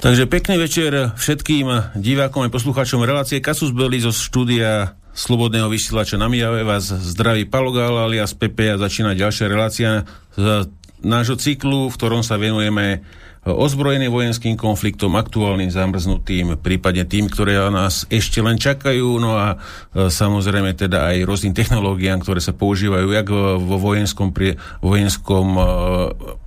Takže pekný večer všetkým divákom a poslucháčom relácie Kasus Belli zo štúdia Slobodného vysielača na Mijave. Vás zdraví Palogal alias Pepe a začína ďalšia relácia z nášho cyklu, v ktorom sa venujeme ozbrojeným vojenským konfliktom, aktuálnym zamrznutým, prípadne tým, ktoré nás ešte len čakajú, no a e, samozrejme teda aj rôznym technológiám, ktoré sa používajú jak vo vojenskom, vojenskom e,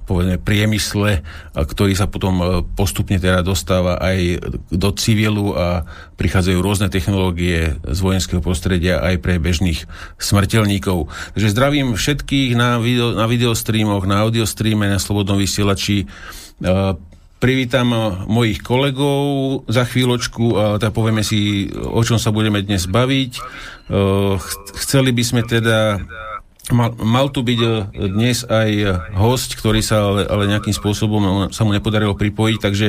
povedzme, priemysle, ktorý sa potom e, postupne teda dostáva aj do civilu a prichádzajú rôzne technológie z vojenského prostredia aj pre bežných smrteľníkov. Takže zdravím všetkých na, video, na videostreamoch, na audiostreame, na Slobodnom vysielači Privítam mojich kolegov za chvíľočku a teda povieme si, o čom sa budeme dnes baviť. Chceli by sme teda Mal, mal tu byť dnes aj host, ktorý sa ale, ale nejakým spôsobom sa mu nepodarilo pripojiť, takže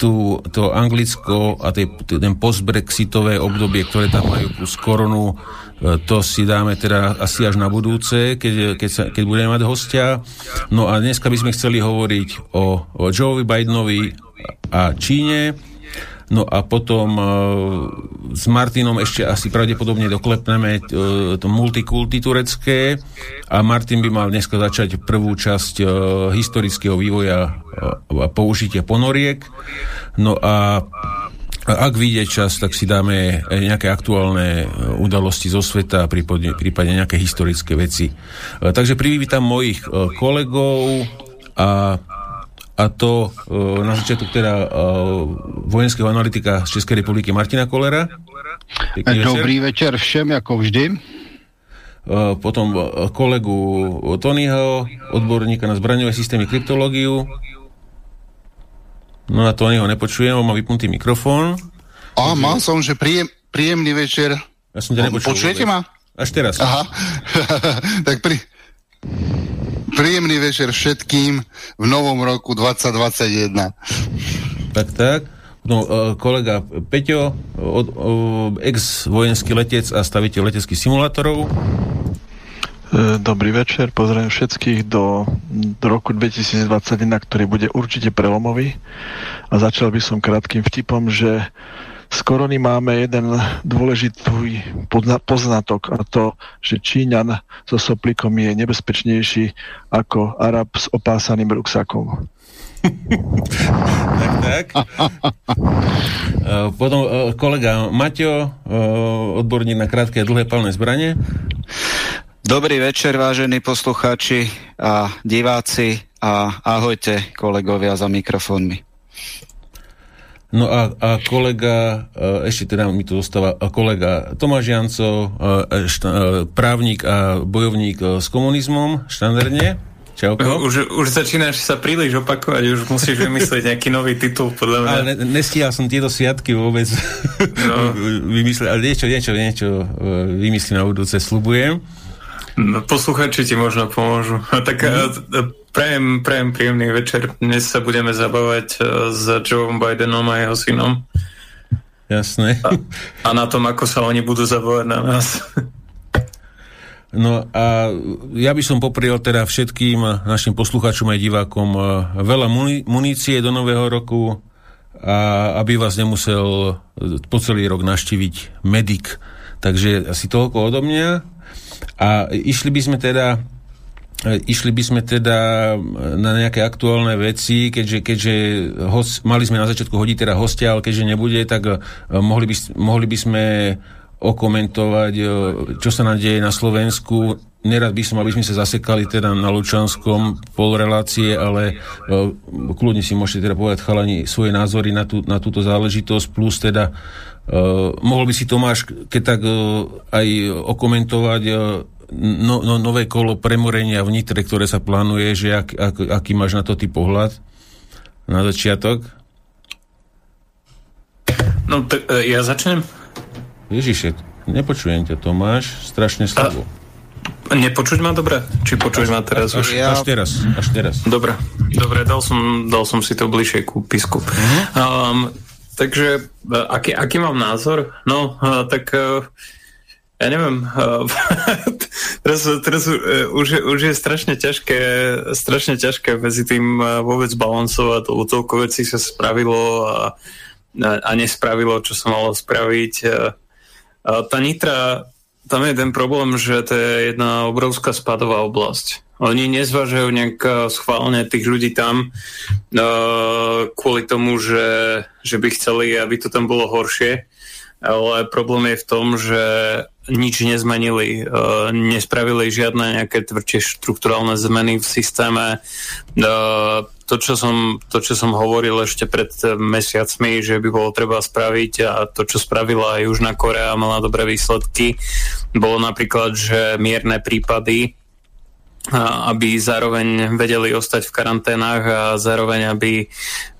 tu, to Anglicko a tej, ten post-brexitové obdobie, ktoré tam majú plus koronu, to si dáme teda asi až na budúce, keď, keď, sa, keď budeme mať hostia. No a dneska by sme chceli hovoriť o, o Joeovi Bidenovi a Číne. No a potom uh, s Martinom ešte asi pravdepodobne doklepneme uh, to multikulty turecké a Martin by mal dneska začať prvú časť uh, historického vývoja uh, a použitia ponoriek. No a ak vyjde čas, tak si dáme nejaké aktuálne e, udalosti zo sveta, prípadne, prípadne nejaké historické veci. E, takže privítam mojich e, kolegov a, a to na začiatok teda vojenského analytika z Českej republiky Martina Kolera. Pekný Dobrý večer. večer všem, ako vždy. Potom kolegu Tonyho, odborníka na zbraňové systémy kryptológiu. No a to ho nepočujem, on má vypnutý mikrofón. A má som, že príjem, príjemný večer. Ja som ťa nepočul. Počujete ma? Až teraz. Aha. tak pri... príjemný večer všetkým v novom roku 2021. Tak, tak. No, e, kolega Peťo, ex-vojenský letec a staviteľ leteckých simulátorov. E, dobrý večer, pozriem všetkých do, do roku 2021, ktorý bude určite prelomový. A začal by som krátkým vtipom, že z korony máme jeden dôležitý poznatok a to, že Číňan so soplikom je nebezpečnejší ako Arab s opásaným ruksakom. tak, tak. E, potom e, kolega Maťo, odborník na krátke a dlhé palné zbranie. Dobrý večer, vážení poslucháči a diváci a ahojte kolegovia za mikrofónmi. No a, a kolega, e, ešte teda mi tu zostáva kolega Tomáš Janco, e, šta, e, právnik a bojovník s komunizmom, štandardne. Čauko. Už, už začínaš sa príliš opakovať, už musíš vymyslieť nejaký nový titul, podľa mňa. Ale ne, nestíhal som tieto sviatky vôbec no. vymyslieť, ale niečo, niečo, niečo vymyslím na budúce, slubujem. No, posluchači ti možno pomôžu. Tak mm. prajem, prajem príjemný večer. Dnes sa budeme zabávať e, s Joeom Bidenom a jeho synom. Jasné. A, a na tom, ako sa oni budú zabávať na nás. No a ja by som popriel teda všetkým našim poslucháčom aj divákom e, veľa munície do nového roku a aby vás nemusel po celý rok naštíviť medic. Takže asi toľko odo mňa. A išli by sme teda išli by sme teda na nejaké aktuálne veci, keďže, keďže host, mali sme na začiatku hodiť teda hostia, ale keďže nebude, tak uh, mohli by, mohli by sme okomentovať, uh, čo sa nám deje na Slovensku. Nerad by som, aby sme sa zasekali teda na Lučanskom pol relácie, ale uh, kľudne si môžete teda povedať chalani svoje názory na, tú, na túto záležitosť, plus teda uh, Uh, mohol by si Tomáš, keď tak uh, aj okomentovať uh, no, no, nové kolo premorenia v Nitre, ktoré sa plánuje, že ak, ak, aký máš na to ty pohľad na začiatok? No, tak uh, ja začnem. Ježišek, nepočujem ťa, Tomáš, strašne slabo. A, nepočuť ma dobre? Či počuť ma teraz už? Ja... Až teraz, až teraz. Dobre, dobre, dal som, dal som si to bližšie ku písku. Uh-huh. Um, Takže e, aký, aký mám názor? No, e, tak e, ja neviem, teraz, teraz už, už je strašne ťažké, strašne ťažké medzi tým vôbec balancovať, lebo toľko vecí sa spravilo a, a, a nespravilo, čo sa malo spraviť. Uh, tá Nitra, tam je ten problém, že to je jedna obrovská spadová oblasť. Oni nezvažujú nejak schválne tých ľudí tam uh, kvôli tomu, že, že by chceli, aby to tam bolo horšie ale problém je v tom, že nič nezmenili, uh, nespravili žiadne nejaké tvrdšie štruktúrálne zmeny v systéme. Uh, to, čo som, to, čo som hovoril ešte pred mesiacmi, že by bolo treba spraviť a to, čo spravila aj Južná Korea, mala dobré výsledky, bolo napríklad, že mierne prípady aby zároveň vedeli ostať v karanténach a zároveň aby,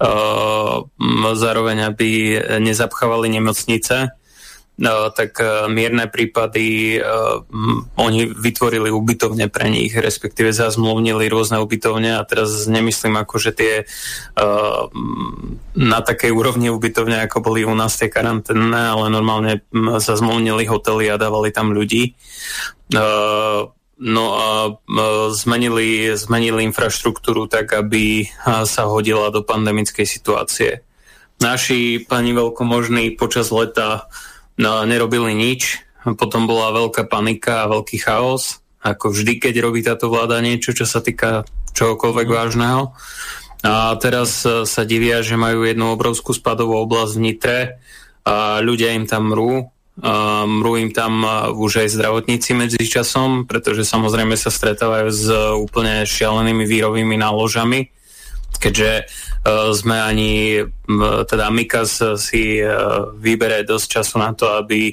uh, zároveň aby nezapchávali nemocnice. No, tak uh, mierne prípady oni vytvorili ubytovne pre nich, respektíve zazmluvnili rôzne ubytovne a teraz nemyslím ako, že tie na takej úrovni ubytovne, ako boli u nás tie karanténne, ale normálne zazmluvnili hotely a dávali tam ľudí. No a zmenili, zmenili infraštruktúru tak, aby sa hodila do pandemickej situácie. Naši pani veľkomožní počas leta no, nerobili nič, potom bola veľká panika a veľký chaos, ako vždy, keď robí táto vláda niečo, čo sa týka čohokoľvek mm. vážneho. A teraz sa divia, že majú jednu obrovskú spadovú oblasť v Nitre a ľudia im tam mrú Mrú im tam už aj zdravotníci medzi časom, pretože samozrejme sa stretávajú s úplne šialenými výrovými náložami, keďže uh, sme ani, teda Mikas si vybere dosť času na to, aby,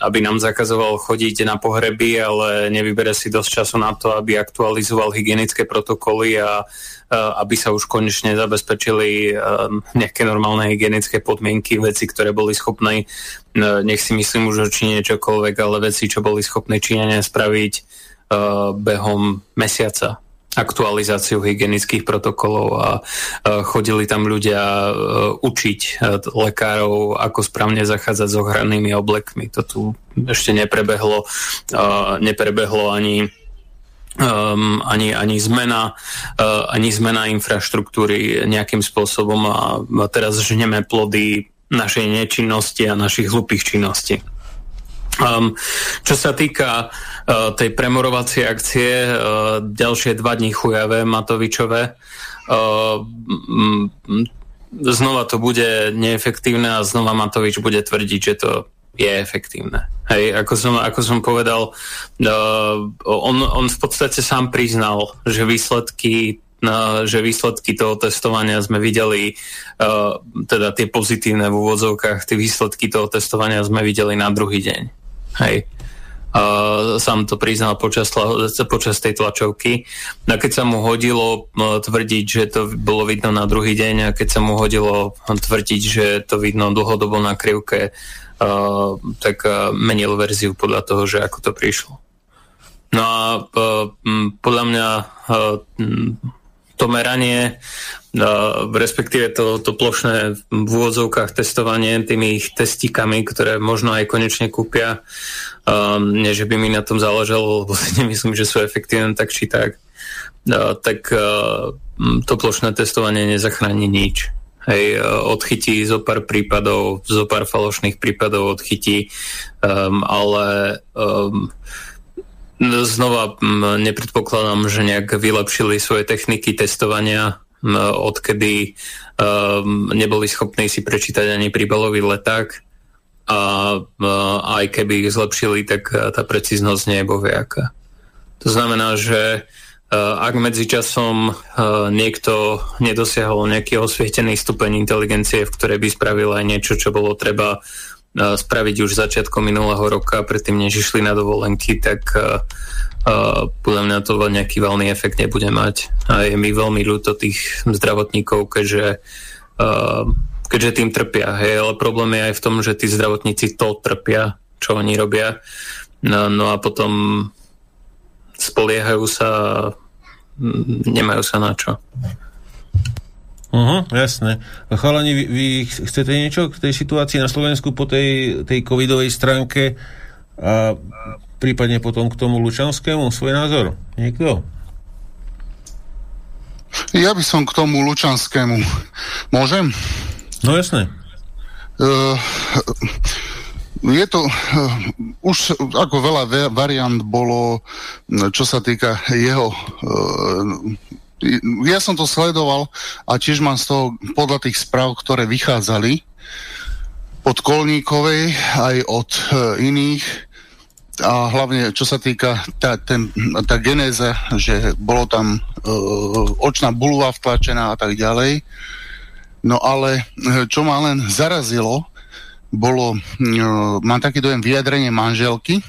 aby nám zakazoval chodiť na pohreby, ale nevybere si dosť času na to, aby aktualizoval hygienické protokoly a Eh, aby sa už konečne zabezpečili eh, nejaké normálne hygienické podmienky, veci, ktoré boli schopné, eh, nech si myslím už o Číne čokoľvek, ale veci, čo boli schopné Číňania spraviť behom mesiaca aktualizáciu hygienických protokolov a chodili tam ľudia učiť lekárov, ako správne zachádzať s ochrannými oblekmi. To tu ešte neprebehlo, neprebehlo ani um, ani, ani, zmena, uh, ani zmena infraštruktúry nejakým spôsobom a, a teraz žneme plody našej nečinnosti a našich hlupých činností. Um, čo sa týka tej premorovacej akcie, uh, ďalšie dva dní chujavé Matovičové, m, znova to bude neefektívne a znova Matovič bude tvrdiť, že to je efektívne. Hej, ako som, ako som povedal, on, on v podstate sám priznal, že výsledky uh, že výsledky toho testovania sme videli, uh, teda tie pozitívne v úvodzovkách, tie výsledky toho testovania sme videli na druhý deň. Hej. Uh, sám to priznal počas, počas tej tlačovky. A keď sa mu hodilo uh, tvrdiť, že to bolo vidno na druhý deň a keď sa mu hodilo tvrdiť, že to vidno dlhodobo na krivke tak menil verziu podľa toho, že ako to prišlo. No a podľa mňa to meranie, uh, respektíve to, to plošné v úvodzovkách testovanie tými ich testikami, ktoré možno aj konečne kúpia, um, nie že by mi na tom záležalo, lebo si nemyslím, že sú efektívne tak či tak, uh, tak uh, to plošné testovanie nezachráni nič. Hej, e, odchytí zo pár prípadov, zo pár falošných prípadov odchytí, um, ale um, znova nepredpokladám, že nejak vylepšili svoje techniky testovania, odkedy neboli schopní si prečítať ani príbalový leták a aj keby ich zlepšili, tak uh, tá precíznosť nie je boviaká. To znamená, že Eh, ak medzičasom eh, niekto nedosiahol nejaký osvietený stupeň inteligencie, v ktorej by spravil aj niečo, čo bolo treba spraviť už začiatkom minulého roka, predtým než išli na dovolenky, tak podľa mňa to nejaký veľný efekt nebude mať. A je mi veľmi ľúto tých zdravotníkov, keďže, keďže tým trpia. Hej, ale problém je aj v tom, že tí zdravotníci to trpia, čo oni robia. No, no a potom spoliehajú sa nemajú sa na čo. Uh-huh, jasné. Chalani, vy, vy chcete niečo k tej situácii na Slovensku po tej, tej covidovej stránke? A prípadne potom k tomu Lučanskému svoj názor? Niekto? Ja by som k tomu Lučanskému. Môžem? No jasné. Uh, je to, uh, už ako veľa variant bolo, čo sa týka jeho uh, ja som to sledoval a tiež mám z toho podľa tých správ, ktoré vychádzali od Kolníkovej aj od uh, iných a hlavne čo sa týka tá, ten, tá genéza, že bolo tam uh, očná bulva vtlačená a tak ďalej. No ale čo ma len zarazilo, bolo, uh, mám taký dojem vyjadrenie manželky,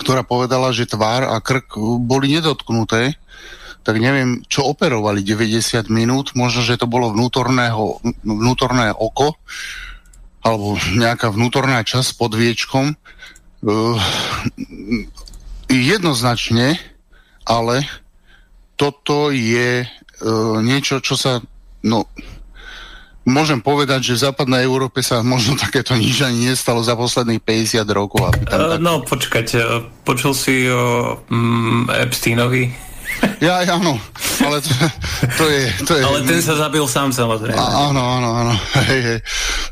ktorá povedala, že tvár a krk boli nedotknuté tak neviem, čo operovali 90 minút, možno, že to bolo vnútorného, vnútorné oko, alebo nejaká vnútorná časť pod viečkom. Uh, jednoznačne, ale toto je uh, niečo, čo sa, no, môžem povedať, že v západnej Európe sa možno takéto nič ani nestalo za posledných 50 rokov. Aby tam uh, tak... No, počkať, počul si o um, Epsteinovi? Ja, áno, ale to, to, je, to je... Ale ten sa zabil sám samozrejme. Áno, áno, áno. Hej, hej.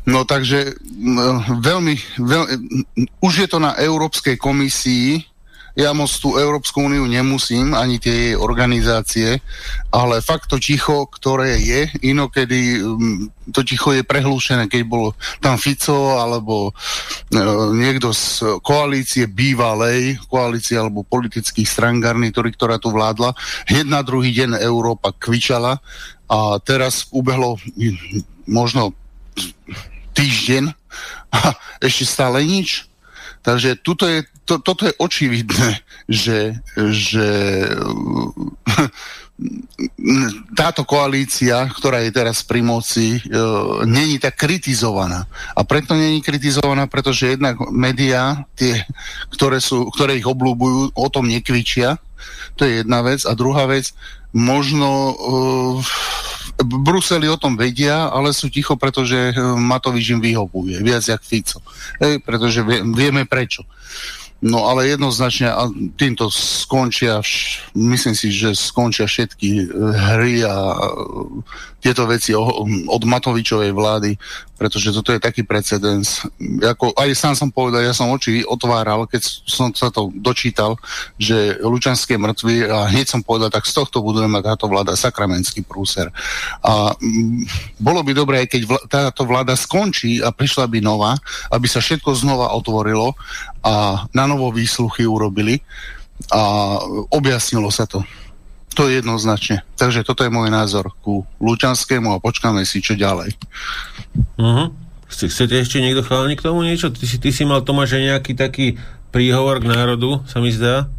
No takže no, veľmi, veľmi, už je to na Európskej komisii, ja moc tú Európsku úniu nemusím, ani tie jej organizácie, ale fakt to ticho, ktoré je, inokedy mm, to ticho je prehlúšené, keď bol tam Fico alebo e, niekto z koalície bývalej, koalície alebo politických stran garnitúry, ktorá tu vládla. Hneď na druhý deň Európa kvičala a teraz ubehlo možno týždeň a ešte stále nič. Takže tuto je to, toto je očividné, že, že táto koalícia, ktorá je teraz pri moci, uh, není tak kritizovaná. A preto není kritizovaná, pretože jednak médiá, tie, ktoré, sú, ktoré ich oblúbujú, o tom nekvičia. To je jedna vec. A druhá vec, možno v Bruseli o tom vedia, ale sú ticho, pretože Matovič im vyhovuje. Viac jak Fico. Ej, pretože vie, vieme prečo. No ale jednoznačne a týmto skončia, myslím si, že skončia všetky eh, hry a tieto veci od Matovičovej vlády, pretože toto je taký precedens. Ako, aj sám som povedal, ja som oči otváral, keď som sa to dočítal, že Lučanské mŕtvy a hneď som povedal, tak z tohto budeme mať táto vláda sakramenský prúser. A m, bolo by dobré, keď vl- táto vláda skončí a prišla by nová, aby sa všetko znova otvorilo a na novo výsluchy urobili a objasnilo sa to. To je jednoznačne. Takže toto je môj názor ku Lučanskému a počkáme si, čo ďalej. Uh-huh. Chcete ešte niekto chalani k tomu niečo? Ty si, ty si mal Tomáš nejaký taký príhovor k národu, sa mi zdá?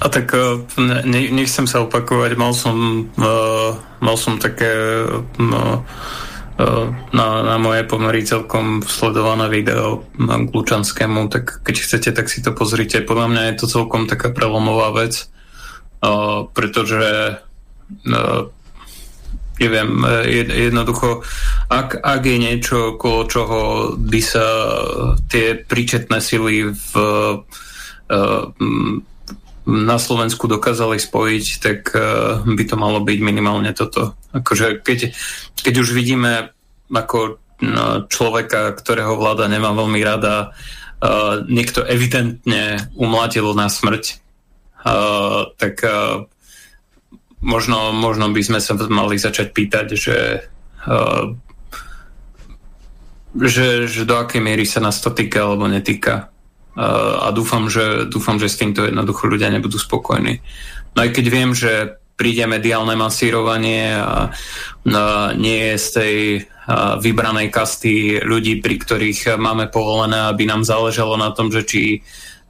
A tak e, ne, nechcem sa opakovať, mal som, uh, mal som také uh, na, na moje pomery celkom sledované video k Lučanskému, tak keď chcete, tak si to pozrite. Podľa mňa je to celkom taká prelomová vec pretože neviem, jednoducho, ak, ak je niečo, okolo čoho by sa tie príčetné sily v, na Slovensku dokázali spojiť, tak uh, by to malo byť minimálne toto. Akože keď, keď už vidíme ako no, človeka, ktorého vláda nemá veľmi rada, uh, niekto evidentne umlátil na smrť, tak možno, možno by sme sa mali začať pýtať, že, že, že do akej miery sa nás to týka alebo netýka. A dúfam že, dúfam, že s týmto jednoducho ľudia nebudú spokojní. No aj keď viem, že príde mediálne masírovanie a, a nie je z tej a, vybranej kasty ľudí, pri ktorých máme povolené, aby nám záležalo na tom, že či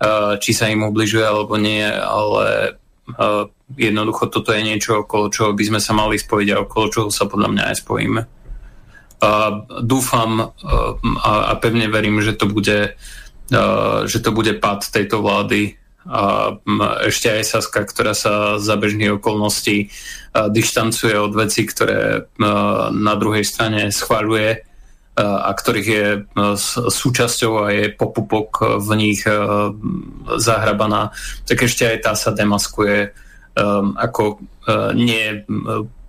Eh, či sa im ubližuje alebo nie, ale eh, jednoducho toto je niečo, okolo čoho by sme sa mali spojiť a okolo čoho sa podľa mňa aj spojíme. Dúfam eh, a pevne verím, že to bude, že to bude pad tejto vlády. A ešte aj Saska, ktorá sa za bežných okolností dištancuje od veci, ktoré na druhej strane schváľuje a ktorých je súčasťou a je popupok v nich zahrabaná, tak ešte aj tá sa demaskuje ako nie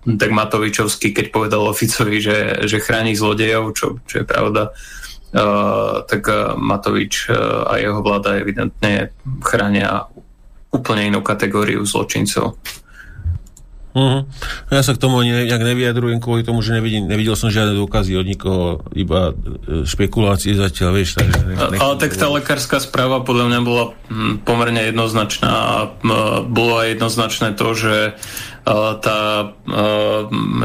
tak Matovičovský, keď povedal Oficovi, že, že chráni zlodejov, čo, čo je pravda, tak Matovič uh, a jeho vláda evidentne chránia úplne inú kategóriu zločincov. Uh-huh. Ja sa k tomu nejak nevyjadrujem kvôli tomu, že nevidím, nevidel som žiadne dôkazy od nikoho, iba špekulácie zatiaľ, vieš. Takže nech, Ale tak tá lekárska správa podľa mňa bola hm, pomerne jednoznačná a bolo aj jednoznačné to, že tá,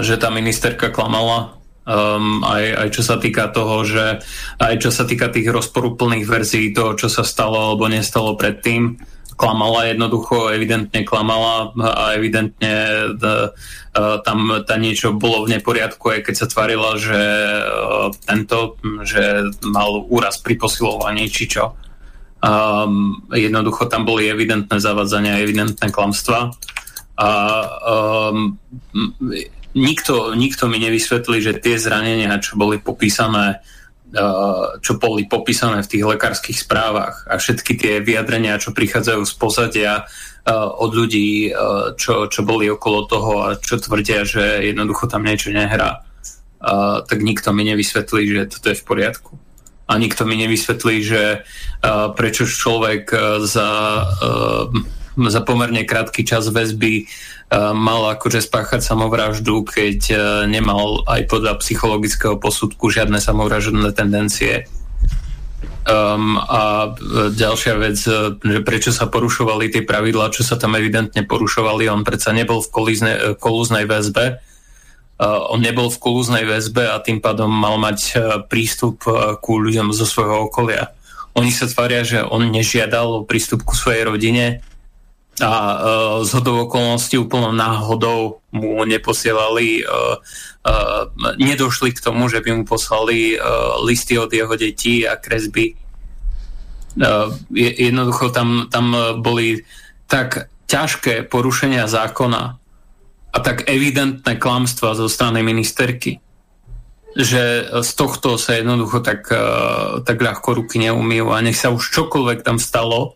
že tá ministerka klamala Um, aj, aj čo sa týka toho, že aj čo sa týka tých rozporúplných verzií toho, čo sa stalo alebo nestalo predtým, klamala jednoducho, evidentne klamala a evidentne da, tam tá niečo bolo v neporiadku, aj keď sa tvarila, že tento, že mal úraz pri posilovaní či čo. Um, jednoducho tam boli evidentné zavadzania, evidentné klamstva. A um, nikto, nikto mi nevysvetlí, že tie zranenia, čo boli popísané Eh, čo boli popísané v tých lekárskych správach a všetky tie vyjadrenia, čo prichádzajú z pozadia eh, od ľudí, eh, čo, čo boli okolo toho a čo tvrdia, že jednoducho tam niečo nehrá, tak nikto mi nevysvetlí, že toto je v poriadku. A nikto mi nevysvetlí, že prečo človek za, za pomerne krátky čas väzby mal akože spáchať samovraždu, keď e, nemal aj podľa psychologického posudku žiadne samovraždné tendencie. Um, a e, ďalšia vec, že prečo sa porušovali tie pravidlá, čo sa tam evidentne porušovali, on predsa nebol v kolízne, kolúznej väzbe, uh, on nebol v kolúznej väzbe a tým pádom mal mať prístup uh, ku ľuďom zo svojho okolia. Oni sa tvária, že on nežiadal o prístup ku svojej rodine, a uh, z hodou okolností úplnou náhodou mu neposielali, uh, uh, nedošli k tomu, že by mu poslali uh, listy od jeho detí a kresby. Uh, jednoducho tam, tam boli tak ťažké porušenia zákona a tak evidentné klamstva zo strany ministerky, že z tohto sa jednoducho tak, uh, tak ľahko ruky neumývajú a nech sa už čokoľvek tam stalo,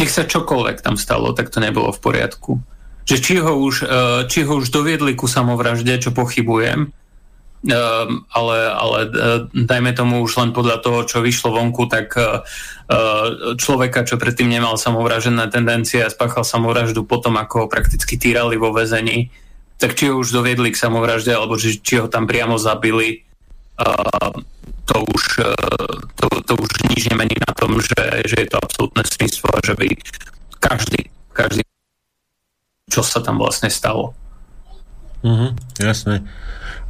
nech sa čokoľvek tam stalo, tak to nebolo v poriadku. Že či ho už, e, či ho už doviedli ku samovražde, čo pochybujem, e, ale, ale e, dajme tomu už len podľa toho, čo vyšlo vonku, tak človeka, čo predtým nemal samovražené tendencie a spáchal samovraždu potom, ako ho prakticky týrali vo väzení, tak či ho už doviedli k samovražde, alebo či, či ho tam priamo zabili, to už, e, to, to už nič nemení na tom, že, že je to absolútne svinstvo a že by každý, každý, čo sa tam vlastne stalo. Mhm, jasné.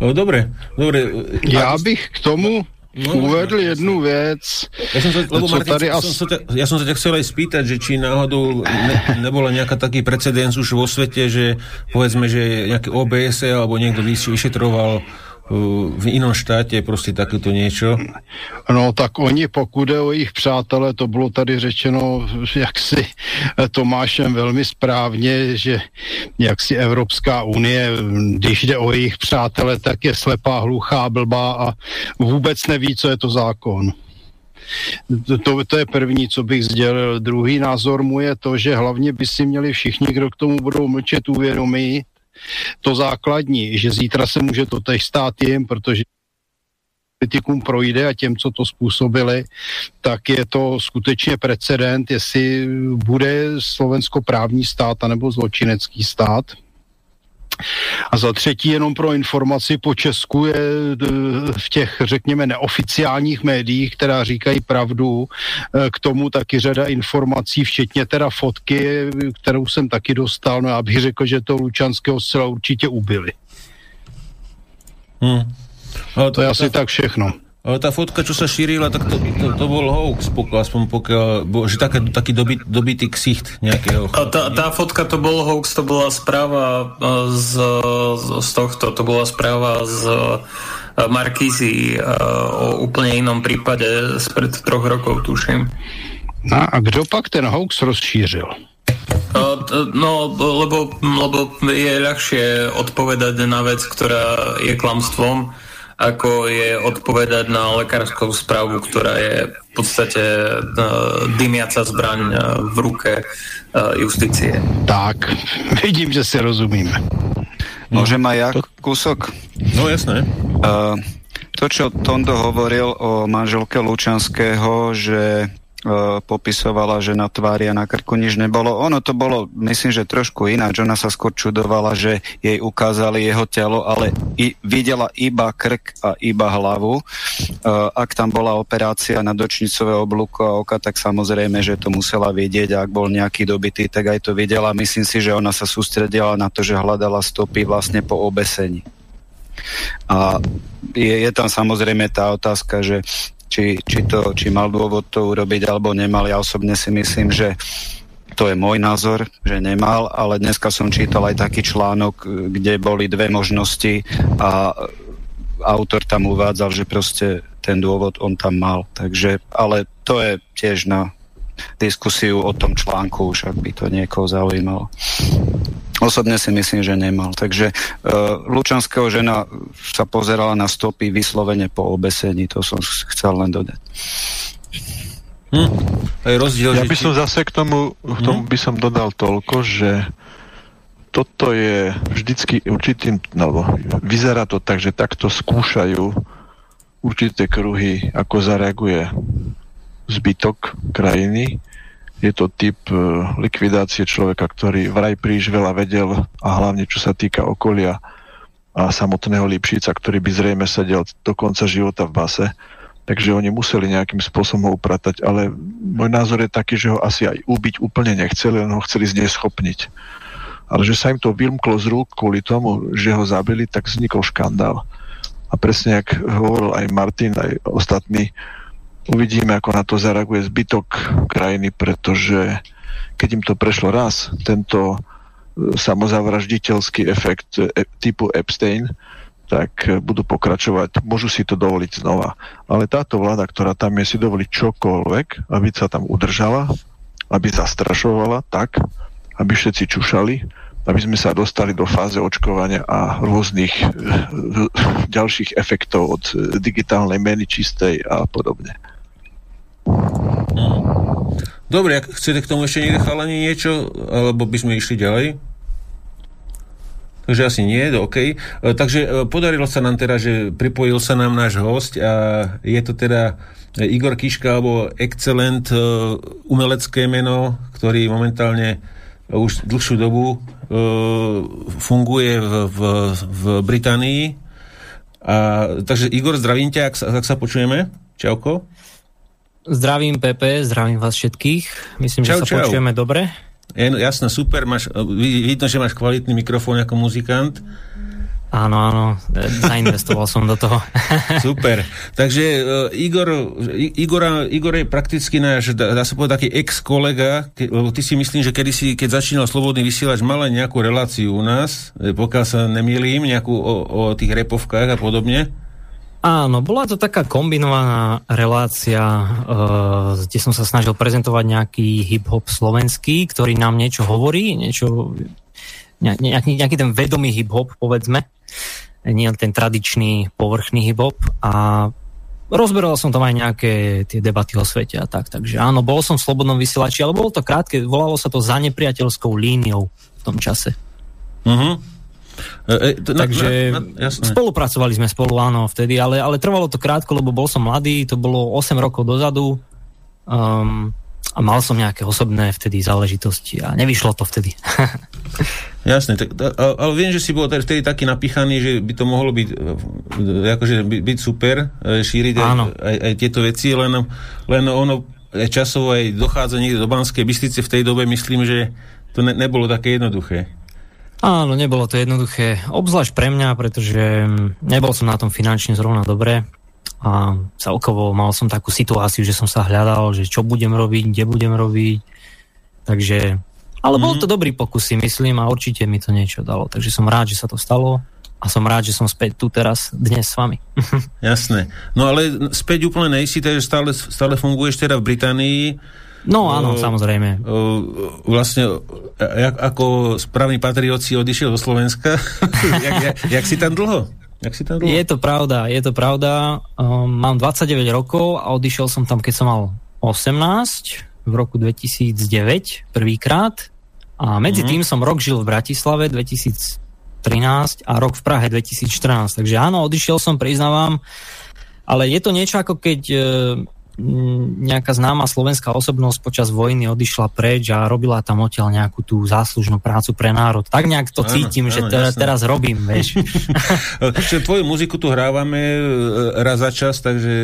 Dobre, dobre. Ja bych k tomu No, uvedl jednu vec. Ja som sa, lebo Martin, tady as... som sa, ja som sa ťa chcel aj spýtať, že či náhodou ne, nebola nejaká taký precedens už vo svete, že povedzme, že nejaký OBS alebo niekto vyšetroval v inom štáte prostě takéto něco? No tak oni, pokud je o jejich přátelé, to bylo tady řečeno jaksi Tomášem velmi správně, že jaksi Evropská unie, když jde o jejich přátelé, tak je slepá, hluchá, blbá a vůbec neví, co je to zákon. To, to je první, co bych sdělil. Druhý názor mu je to, že hlavně by si měli všichni, kdo k tomu budou mlčet, uvědomit, to základní, že zítra se může to tež stát jim, protože politikům projde a těm, co to způsobili, tak je to skutečně precedent, jestli bude Slovensko právní stát anebo zločinecký stát. A za třetí, jenom pro informaci, po Česku je v těch, řekněme, neoficiálních médiích, která říkají pravdu, e, k tomu taky řada informací, včetně teda fotky, kterou jsem taky dostal, no abych řekl, že to Lučanského zcela určitě ubili. Hmm. to, to je asi tak všechno. Ale tá fotka, čo sa šírila, tak to, to, to bol hoax, pokiaľ, aspoň pokiaľ, bo, že také, taký dobyt, dobitý ksicht nejakého. A tá, tá fotka to bol hoax, to bola správa e, z, z tohto, to bola správa z e, Markízy e, o úplne inom prípade spred troch rokov, tuším. No a kdo pak ten hoax rozšířil? No, lebo, lebo je ľahšie odpovedať na vec, ktorá je klamstvom, ako je odpovedať na lekárskú správu, ktorá je v podstate uh, dymiaca zbraň uh, v ruke uh, justície. Tak, vidím, že si rozumíme. Môžem aj ja kúsok? No jasné. Uh, to, čo Tondo hovoril o manželke Lučanského, že popisovala, že na tvári a na krku nič nebolo. Ono to bolo, myslím, že trošku ináč. Ona sa skôr čudovala, že jej ukázali jeho telo, ale i, videla iba krk a iba hlavu. Uh, ak tam bola operácia na dočnicové oblúko a oka, tak samozrejme, že to musela vidieť. Ak bol nejaký dobitý, tak aj to videla. Myslím si, že ona sa sústredila na to, že hľadala stopy vlastne po obesení. A je, je tam samozrejme tá otázka, že či, či, to, či mal dôvod to urobiť alebo nemal. Ja osobne si myslím, že to je môj názor, že nemal, ale dneska som čítal aj taký článok, kde boli dve možnosti a autor tam uvádzal, že proste ten dôvod on tam mal. Takže, ale to je tiež na diskusiu o tom článku, už ak by to niekoho zaujímalo. Osobne si myslím, že nemal. Takže uh, Lučanského žena sa pozerala na stopy vyslovene po obesení. To som chcel len dodať. Hm. Aj rozdiel, ja by som zase k tomu, k tomu hm? by som dodal toľko, že toto je vždycky určitým, alebo vyzerá to tak, že takto skúšajú určité kruhy, ako zareaguje zbytok krajiny je to typ e, likvidácie človeka, ktorý vraj príliš veľa vedel a hlavne čo sa týka okolia a samotného Lipšica, ktorý by zrejme sedel do konca života v base. Takže oni museli nejakým spôsobom ho upratať, ale môj názor je taký, že ho asi aj ubiť úplne nechceli, len ho chceli zneschopniť. Ale že sa im to vymklo z rúk kvôli tomu, že ho zabili, tak vznikol škandál. A presne, jak hovoril aj Martin, aj ostatní, Uvidíme, ako na to zareaguje zbytok krajiny, pretože keď im to prešlo raz, tento e, samozavražditeľský efekt e, typu Epstein, tak e, budú pokračovať, môžu si to dovoliť znova. Ale táto vláda, ktorá tam je, si dovoliť čokoľvek, aby sa tam udržala, aby zastrašovala tak, aby všetci čušali, aby sme sa dostali do fáze očkovania a rôznych ďalších efektov od digitálnej meny čistej a podobne. Dobre, ak chcete k tomu ešte niekde chalani niečo, alebo by sme išli ďalej? Takže asi nie, OK. E, takže e, podarilo sa nám teda, že pripojil sa nám náš host a je to teda Igor Kiška, alebo Excellent e, umelecké meno, ktorý momentálne už dlhšiu dobu funguje v, v, v Británii. A, takže Igor, zdravím ťa, ak sa, ak sa počujeme. Čauko. Zdravím Pepe, zdravím vás všetkých. Myslím, čau, že sa čau. počujeme dobre. Je, jasné, super, máš, vidno, že máš kvalitný mikrofón ako muzikant. Áno, áno, zainvestoval som do toho. Super. Takže uh, Igor, Igora, Igor je prakticky náš, dá, dá sa povedať, taký ex-kolega, ke, ty si myslím, že kedy si, keď začínal Slobodný vysielač, mal aj nejakú reláciu u nás, pokiaľ sa nemýlim, nejakú o, o tých repovkách a podobne. Áno, bola to taká kombinovaná relácia, uh, kde som sa snažil prezentovať nejaký hip-hop slovenský, ktorý nám niečo hovorí, niečo, nejaký, nejaký ten vedomý hip-hop, povedzme, nie ten tradičný povrchný hip-hop a rozberal som tam aj nejaké tie debaty o svete a tak, takže áno, bol som v Slobodnom vysielači, ale bolo to krátke, volalo sa to za nepriateľskou líniou v tom čase. Uh-huh. E, e, to, Takže na, na, spolupracovali sme spolu, áno, vtedy, ale, ale trvalo to krátko, lebo bol som mladý, to bolo 8 rokov dozadu um, a mal som nejaké osobné vtedy záležitosti a nevyšlo to vtedy. Jasne, tak, ale viem, že si bol vtedy taký napíchaný, že by to mohlo byť e, akože by, byť super, šíriť aj, aj, aj tieto veci, len, len ono aj časovo aj dochádza niekde do Banskej Bystrice v tej dobe, myslím, že to ne, nebolo také jednoduché. Áno, nebolo to jednoduché, obzvlášť pre mňa, pretože nebol som na tom finančne zrovna dobre a celkovo mal som takú situáciu, že som sa hľadal, že čo budem robiť, kde budem robiť, takže, ale mm. bol mhm. to dobrý pokus si myslím a určite mi to niečo dalo, takže som rád, že sa to stalo a som rád, že som späť tu teraz dnes s vami. Jasné. No ale späť úplne nejsi, takže stále, stále funguješ teda v Británii, No áno, uh, samozrejme. Uh, vlastne, jak, ako správny patriot si odišiel do Slovenska? jak, jak, jak si tam dlho? Jak si tam Je to pravda, je to pravda. Um, mám 29 rokov a odišiel som tam, keď som mal 18 v roku 2009 prvýkrát a medzi mm-hmm. tým som rok žil v Bratislave 2013 a rok v Prahe 2014. Takže áno, odišiel som, priznávam, ale je to niečo ako keď e, nejaká známa slovenská osobnosť počas vojny odišla preč a robila tam odtiaľ nejakú tú záslužnú prácu pre národ. Tak nejak to áno, cítim, áno, že te, teraz robím, vieš. tvoju muziku tu hrávame e, raz za čas, takže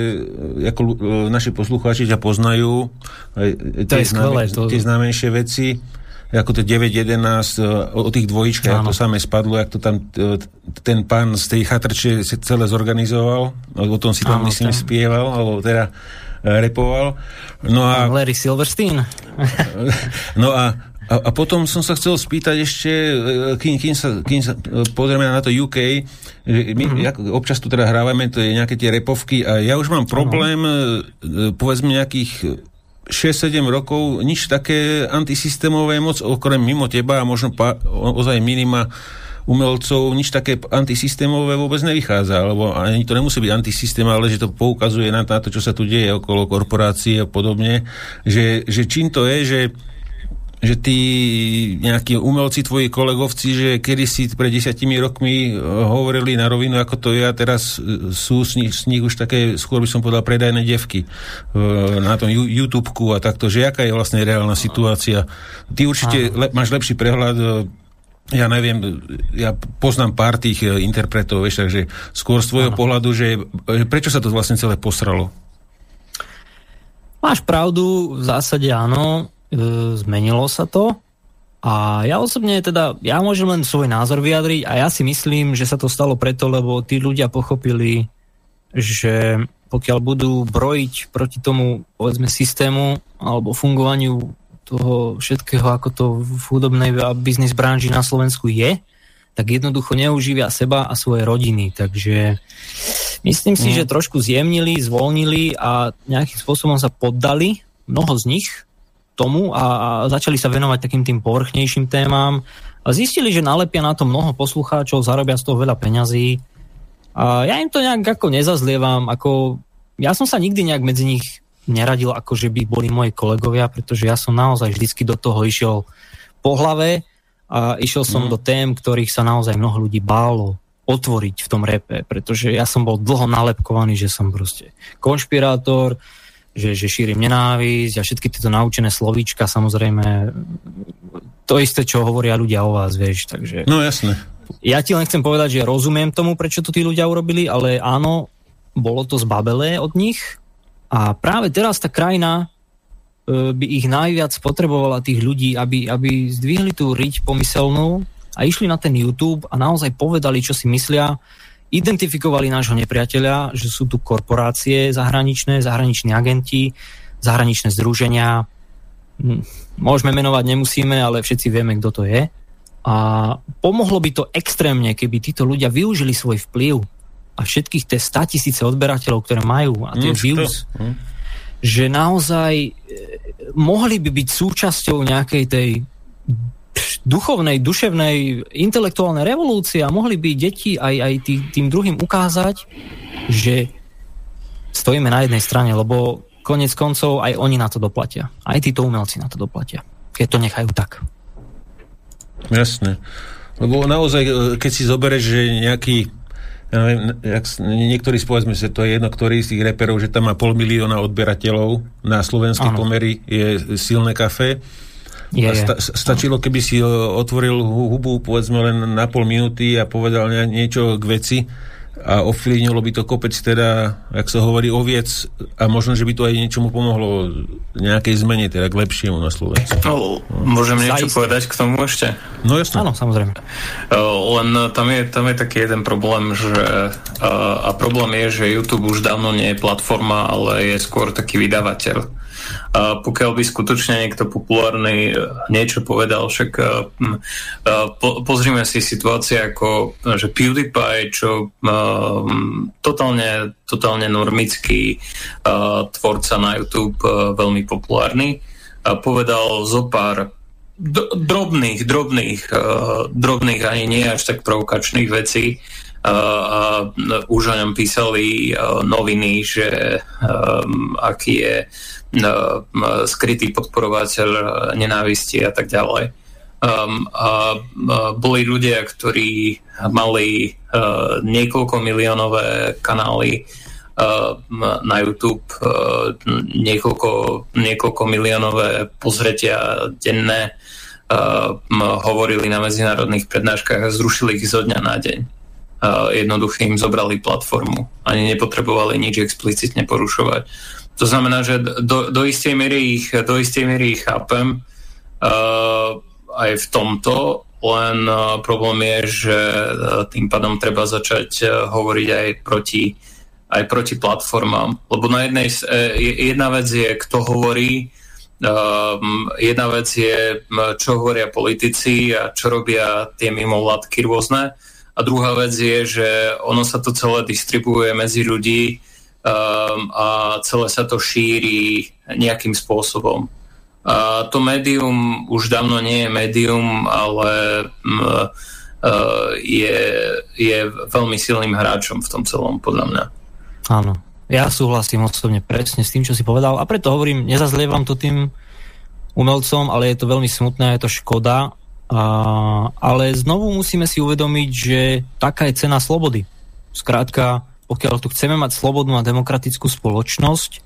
e, ako e, naši poslucháči ťa poznajú. Je skvelé. To... Tie známejšie veci ako to 9.11 o tých dvojičkách, ako to samé spadlo, jak to tam ten pán z tej chatrče celé zorganizoval, o tom si tam myslím ten... spieval, alebo teda repoval. No a, Larry Silverstein. no a, a, a potom som sa chcel spýtať ešte, e, kým, kým, sa, kým sa e, pozrieme na to UK, že my mm-hmm. občas tu teda hrávame, to je nejaké tie repovky a ja už mám problém, uh-huh. povedzme nejakých 6-7 rokov, nič také antisystémové moc, okrem mimo teba a možno pa, ozaj minima umelcov nič také antisystémové vôbec nevychádza, alebo ani to nemusí byť antisystém, ale že to poukazuje na, to, čo sa tu deje okolo korporácií a podobne, že, že čím to je, že že tí nejakí umelci, tvoji kolegovci, že kedy si pred desiatimi rokmi eh, hovorili na rovinu, ako to je a teraz eh, sú s nich, s nich už také, skôr by som povedal, predajné devky eh, na tom YouTubeku a takto, že aká je vlastne reálna situácia. Ty určite le, máš lepší prehľad ja neviem, ja poznám pár tých e, interpretov, vieš, takže skôr z tvojho ano. pohľadu, že prečo sa to vlastne celé posralo? Máš pravdu, v zásade áno, e, zmenilo sa to a ja osobne teda, ja môžem len svoj názor vyjadriť a ja si myslím, že sa to stalo preto, lebo tí ľudia pochopili, že pokiaľ budú brojiť proti tomu, povedzme, systému alebo fungovaniu toho všetkého, ako to v hudobnej a biznis branži na Slovensku je, tak jednoducho neuživia seba a svoje rodiny. Takže myslím si, mm. že trošku zjemnili, zvolnili a nejakým spôsobom sa poddali, mnoho z nich, tomu a, a začali sa venovať takým tým povrchnejším témam a zistili, že nalepia na to mnoho poslucháčov, zarobia z toho veľa peňazí. A ja im to nejak ako nezazlievam, ako ja som sa nikdy nejak medzi nich neradil, ako že by boli moji kolegovia, pretože ja som naozaj vždycky do toho išiel po hlave a išiel som mm. do tém, ktorých sa naozaj mnoho ľudí bálo otvoriť v tom repe, pretože ja som bol dlho nalepkovaný, že som proste konšpirátor, že, že šírim nenávisť a všetky tieto naučené slovíčka, samozrejme to isté, čo hovoria ľudia o vás, vieš, takže... No jasne. Ja ti len chcem povedať, že rozumiem tomu, prečo to tí ľudia urobili, ale áno, bolo to zbabelé od nich, a práve teraz tá krajina e, by ich najviac potrebovala tých ľudí, aby, aby zdvihli tú riť pomyselnú a išli na ten YouTube a naozaj povedali, čo si myslia, identifikovali nášho nepriateľa, že sú tu korporácie zahraničné, zahraniční agenti, zahraničné združenia. Hm, môžeme menovať, nemusíme, ale všetci vieme, kto to je. A pomohlo by to extrémne, keby títo ľudia využili svoj vplyv a všetkých tie 100 tisíce odberateľov, ktoré majú a tie mm, views, mm. že naozaj e, mohli by byť súčasťou nejakej tej duchovnej, duševnej, intelektuálnej revolúcie a mohli by deti aj, aj tý, tým druhým ukázať, že stojíme na jednej strane, lebo konec koncov aj oni na to doplatia. Aj títo umelci na to doplatia. Keď to nechajú tak. Jasne. Lebo naozaj, e, keď si zoberieš, že nejaký ja neviem, jak, niektorí povedzme že to je jedno, ktorý z tých reperov, že tam má pol milióna odberateľov na slovenské pomery je silné kafe. Je, a sta, stačilo, keby si otvoril hubu povedzme len na pol minúty a povedal niečo k veci a ovplyvnilo by to kopec teda, jak sa hovorí, oviec a možno, že by to aj niečomu pomohlo nejakej zmene, teda k lepšiemu na Slovensku. No, môžem niečo Zajisté. povedať k tomu ešte? No jasne. Áno, samozrejme. Len tam je, tam je taký jeden problém, že a problém je, že YouTube už dávno nie je platforma, ale je skôr taký vydavateľ. Pokiaľ by skutočne niekto populárny e, niečo povedal, však e, po, pozrime si situácie ako, že PewDiePie, čo totálne, totálne normický tvorca na YouTube, veľmi populárny, povedal zo pár drobných, drobných, drobných ani nie až tak provokačných vecí, a už o ňom písali noviny, že aký je skrytý podporovateľ nenávisti a tak ďalej. Um, a, a boli ľudia, ktorí mali uh, niekoľko miliónové kanály uh, na YouTube, uh, niekoľko, niekoľko miliónové pozretia denné, uh, hovorili na medzinárodných prednáškach a zrušili ich zo dňa na deň. Uh, jednoducho im zobrali platformu. Ani nepotrebovali nič explicitne porušovať. To znamená, že do, do istej miery ich, do istej miery ich chápem. Uh, aj v tomto, len uh, problém je, že uh, tým pádom treba začať uh, hovoriť aj proti, aj proti platformám. Lebo na jednej, jedna vec je, kto hovorí, um, jedna vec je, čo hovoria politici a čo robia tie mimovládky rôzne. A druhá vec je, že ono sa to celé distribuuje medzi ľudí um, a celé sa to šíri nejakým spôsobom. A to médium už dávno nie je médium, ale m, je, je veľmi silným hráčom v tom celom, podľa mňa. Áno. Ja súhlasím osobne presne s tým, čo si povedal a preto hovorím, nezazlievam to tým umelcom, ale je to veľmi smutné, je to škoda. A, ale znovu musíme si uvedomiť, že taká je cena slobody. Skrátka, pokiaľ tu chceme mať slobodnú a demokratickú spoločnosť,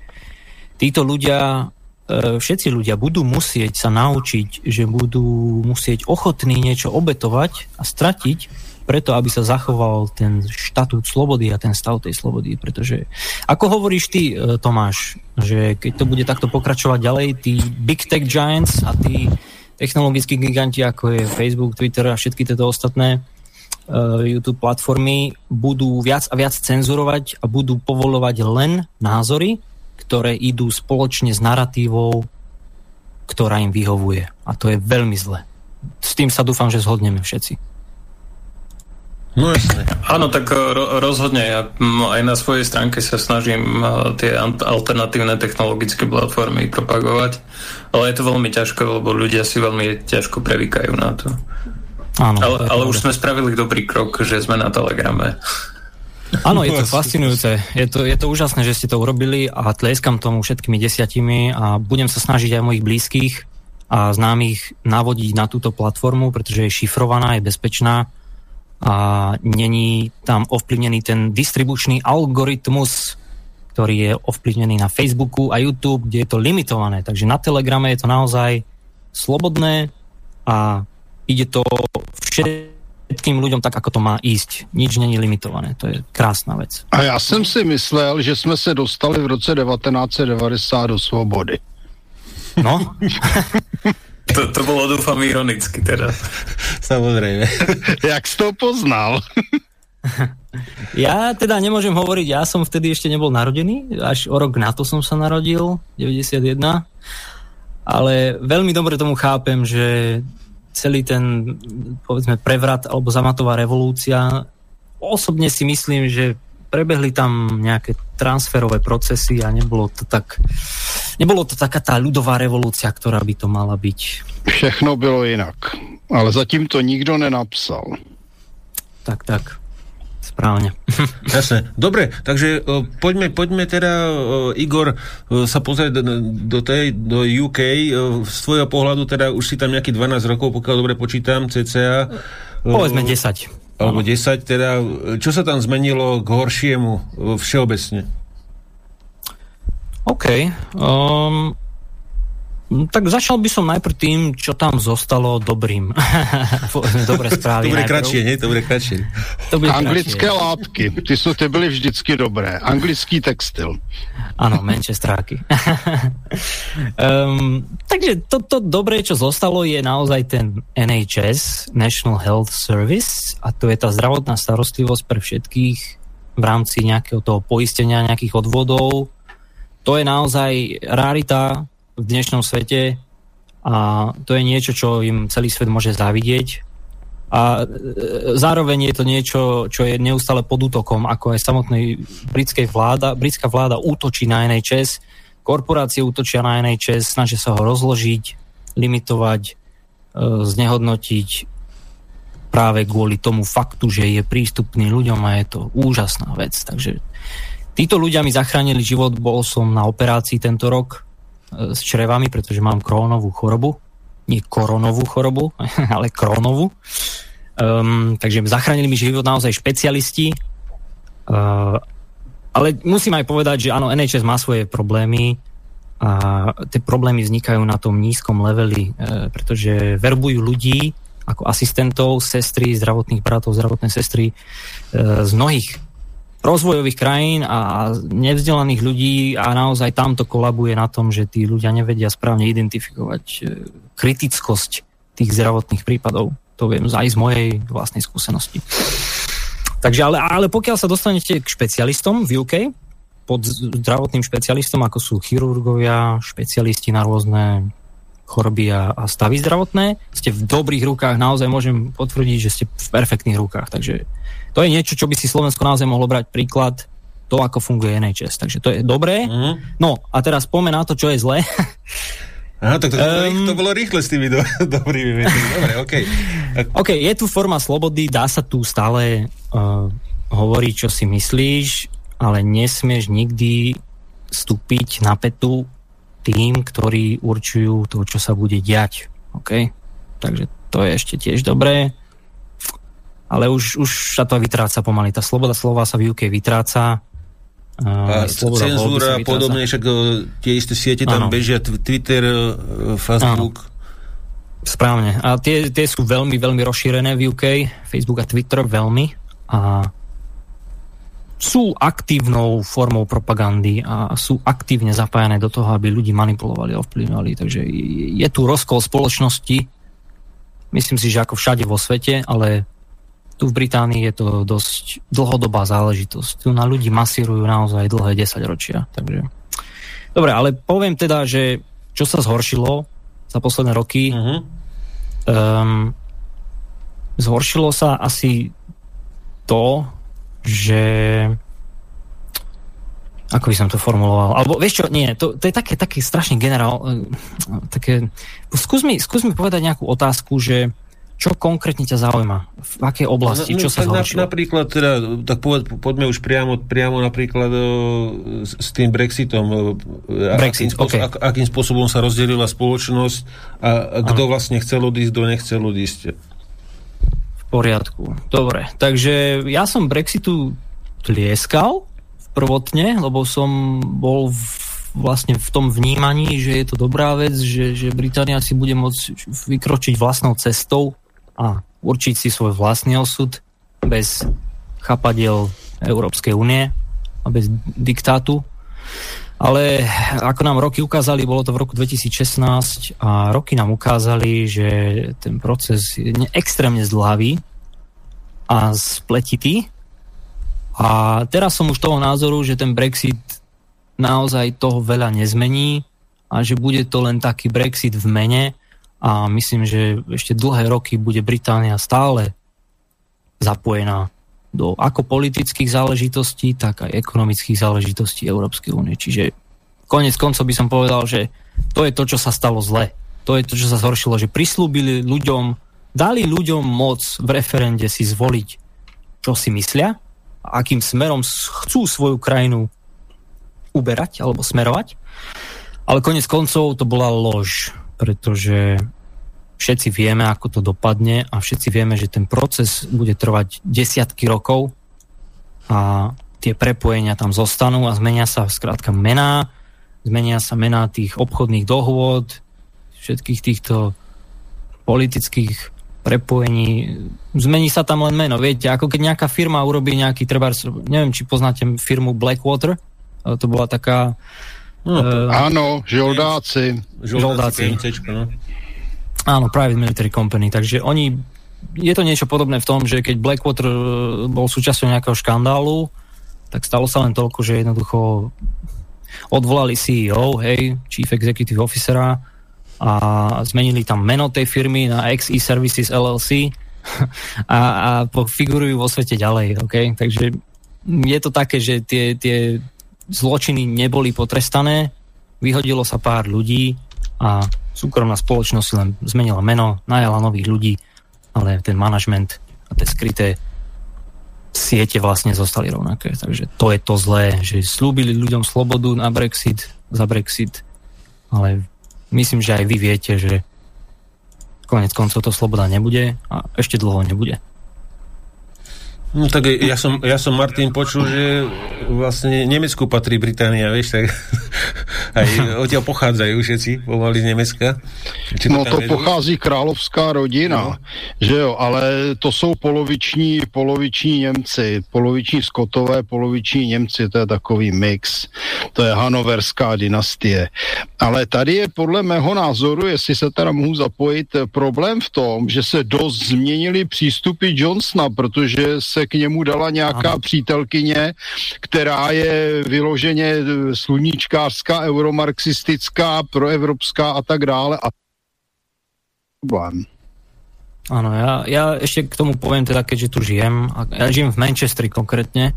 títo ľudia E, všetci ľudia budú musieť sa naučiť, že budú musieť ochotní niečo obetovať a stratiť, preto aby sa zachoval ten štatút slobody a ten stav tej slobody. Pretože, ako hovoríš ty, e, Tomáš, že keď to bude takto pokračovať ďalej, tí big tech giants a tí technologickí giganti, ako je Facebook, Twitter a všetky tieto ostatné YouTube platformy, budú viac a viac cenzurovať a budú povolovať len názory, ktoré idú spoločne s narratívou, ktorá im vyhovuje. A to je veľmi zle. S tým sa dúfam, že zhodneme všetci. No jasne. Áno, tak eh, ro- rozhodne. Ja aj na svojej stránke sa snažím uh, tie alternatívne technologické platformy propagovať, ale je to veľmi ťažké, lebo ľudia si veľmi ťažko prevykajú na to. Áno, ale, ale už sme spravili dobrý krok, že sme na Telegrame. Áno, je to fascinujúce. Je to, je to úžasné, že ste to urobili a tlieskam tomu všetkými desiatimi a budem sa snažiť aj mojich blízkych a známych navodiť na túto platformu, pretože je šifrovaná, je bezpečná a není tam ovplyvnený ten distribučný algoritmus, ktorý je ovplyvnený na Facebooku a YouTube, kde je to limitované. Takže na Telegrame je to naozaj slobodné a ide to všetkým ľuďom tak, ako to má ísť. Nič není limitované. To je krásna vec. A já jsem si myslel, že jsme se dostali v roce 1990 do svobody. No. to, to bolo, dúfam, ironicky teda. Samozrejme. Jak si to poznal? ja teda nemôžem hovoriť, ja som vtedy ešte nebol narodený, až o rok na to som sa narodil, 91. Ale veľmi dobre tomu chápem, že celý ten, povedzme, prevrat alebo zamatová revolúcia, osobne si myslím, že prebehli tam nejaké transferové procesy a nebolo to tak nebolo to taká tá ľudová revolúcia, ktorá by to mala byť. Všechno bylo jinak, ale zatím to nikdo nenapsal. Tak, tak. Správne. Jasne. Dobre, takže uh, poďme, poďme teda, uh, Igor, uh, sa pozrieť do, tej, do UK. Z tvojho pohľadu teda už si tam nejaký 12 rokov, pokiaľ dobre počítam, cca. Povedzme 10. Alebo 10, teda. Čo sa tam zmenilo k horšiemu všeobecne? OK. Um, tak začal by som najprv tým, čo tam zostalo dobrým. Dobré správy. To bude kratšie, nie? To bude kratšie. To bude Anglické kratšie. látky, ty sú ty byly vždycky dobré. Anglický textil. Áno, Manchesteráky. um, takže toto to dobré, čo zostalo, je naozaj ten NHS, National Health Service, a to je tá zdravotná starostlivosť pre všetkých v rámci nejakého toho poistenia, nejakých odvodov. To je naozaj rarita, v dnešnom svete a to je niečo, čo im celý svet môže závidieť. A e, zároveň je to niečo, čo je neustále pod útokom, ako aj samotnej britskej vláda. Britská vláda útočí na NHS, korporácie útočia na NHS, snažia sa ho rozložiť, limitovať, e, znehodnotiť. práve kvôli tomu faktu, že je prístupný ľuďom a je to úžasná vec. Takže títo ľudia mi zachránili život, bol som na operácii tento rok s črevami, pretože mám krónovú chorobu. Nie koronovú chorobu, ale krónovú. Um, takže zachránili mi život naozaj špecialisti. Uh, ale musím aj povedať, že áno, NHS má svoje problémy a tie problémy vznikajú na tom nízkom leveli, uh, pretože verbujú ľudí ako asistentov, sestry, zdravotných bratov, zdravotné sestry uh, z mnohých rozvojových krajín a nevzdelaných ľudí a naozaj tam to kolabuje na tom, že tí ľudia nevedia správne identifikovať kritickosť tých zdravotných prípadov. To viem aj z mojej vlastnej skúsenosti. Takže ale, ale pokiaľ sa dostanete k špecialistom v UK, pod zdravotným špecialistom, ako sú chirurgovia, špecialisti na rôzne choroby a, a stavy zdravotné, ste v dobrých rukách, naozaj môžem potvrdiť, že ste v perfektných rukách. Takže to je niečo, čo by si Slovensko naozaj mohlo brať príklad to, ako funguje NHS. Takže to je dobré. Mm. No a teraz poďme na to, čo je zlé. Aha, tak to, um, to bolo rýchle s tými do, dobrými vecami. Dobre, OK. OK, je tu forma slobody, dá sa tu stále uh, hovoriť, čo si myslíš, ale nesmieš nikdy vstúpiť na petu tým, ktorí určujú to, čo sa bude diať. OK? Takže to je ešte tiež dobré. Ale už, už sa to vytráca pomaly. Tá sloboda slova sa v UK vytráca a cenzúra a podobne, však e, tie isté siete tam ano. bežia, Twitter, e, Facebook. Ano. Správne. A tie, tie sú veľmi, veľmi rozšírené v UK, Facebook a Twitter veľmi. A sú aktívnou formou propagandy a sú aktívne zapájané do toho, aby ľudí manipulovali a ovplyvňovali. Takže je tu rozkol spoločnosti, myslím si, že ako všade vo svete, ale tu v Británii je to dosť dlhodobá záležitosť. Tu na ľudí masírujú naozaj dlhé 10 ročia. Takže... Dobre, ale poviem teda, že čo sa zhoršilo za posledné roky, uh-huh. um, zhoršilo sa asi to, že ako by som to formuloval, alebo vieš čo, nie, to, to je také, také strašne generál, eh, také, skús mi, skús mi povedať nejakú otázku, že čo konkrétne ťa zaujíma? V akej oblasti? No, čo no, sa zhoršilo? Na, napríklad, teda, tak poved, poďme už priamo, priamo napríklad o, s, s tým Brexitom. Brexit, akým, okay. ak, akým spôsobom sa rozdelila spoločnosť a, a kto vlastne chcel odísť, kto nechcel odísť. V poriadku. Dobre. Takže ja som Brexitu tlieskal prvotne, lebo som bol v vlastne v tom vnímaní, že je to dobrá vec, že, že Británia si bude môcť vykročiť vlastnou cestou a určiť si svoj vlastný osud bez chapadiel Európskej únie a bez diktátu. Ale ako nám roky ukázali, bolo to v roku 2016 a roky nám ukázali, že ten proces je extrémne zdlhavý a spletitý. A teraz som už toho názoru, že ten Brexit naozaj toho veľa nezmení a že bude to len taký Brexit v mene a myslím, že ešte dlhé roky bude Británia stále zapojená do ako politických záležitostí, tak aj ekonomických záležitostí Európskej únie. Čiže konec koncov by som povedal, že to je to, čo sa stalo zle. To je to, čo sa zhoršilo, že prislúbili ľuďom, dali ľuďom moc v referende si zvoliť, čo si myslia, akým smerom chcú svoju krajinu uberať alebo smerovať. Ale konec koncov to bola lož pretože všetci vieme, ako to dopadne a všetci vieme, že ten proces bude trvať desiatky rokov a tie prepojenia tam zostanú a zmenia sa skrátka mená, zmenia sa mená tých obchodných dohôd, všetkých týchto politických prepojení. Zmení sa tam len meno, viete, ako keď nejaká firma urobí nejaký, treba, neviem, či poznáte firmu Blackwater, to bola taká No, uh, áno, žoldáci. Žoldáci. No. Áno, Private Military Company. Takže oni, je to niečo podobné v tom, že keď Blackwater e, bol súčasťou nejakého škandálu, tak stalo sa len toľko, že jednoducho odvolali CEO, hej, Chief Executive Officera a zmenili tam meno tej firmy na XE Services LLC a, a figurujú vo svete ďalej, okay? Takže je to také, že tie, tie zločiny neboli potrestané, vyhodilo sa pár ľudí a súkromná spoločnosť len zmenila meno, najala nových ľudí, ale ten manažment tie skryté siete vlastne zostali rovnaké. Takže to je to zlé, že slúbili ľuďom slobodu na Brexit, za Brexit, ale myslím, že aj vy viete, že konec koncov to sloboda nebude a ešte dlho nebude. No tak ja som, ja som Martin počul, že vlastne Nemecku patrí Británia, vieš, tak aj odtiaľ pochádzajú všetci pomaly z Nemecka. Či to no to vedú? pochází královská rodina, no. že jo, ale to jsou poloviční, poloviční Němci, poloviční Skotové, poloviční Němci, to je takový mix, to je hanoverská dynastie. Ale tady je podle mého názoru, jestli se teda mohu zapojit, problém v tom, že se dost změnili přístupy Johnsona, protože se k němu dala nějaká ano. přítelkyně, která je vyloženě sluníčkářská, euromarxistická, proevropská a tak dále. A problém. Áno, ja, ja ešte k tomu poviem teda, keďže tu žijem, ja žijem v Manchesteri konkrétne,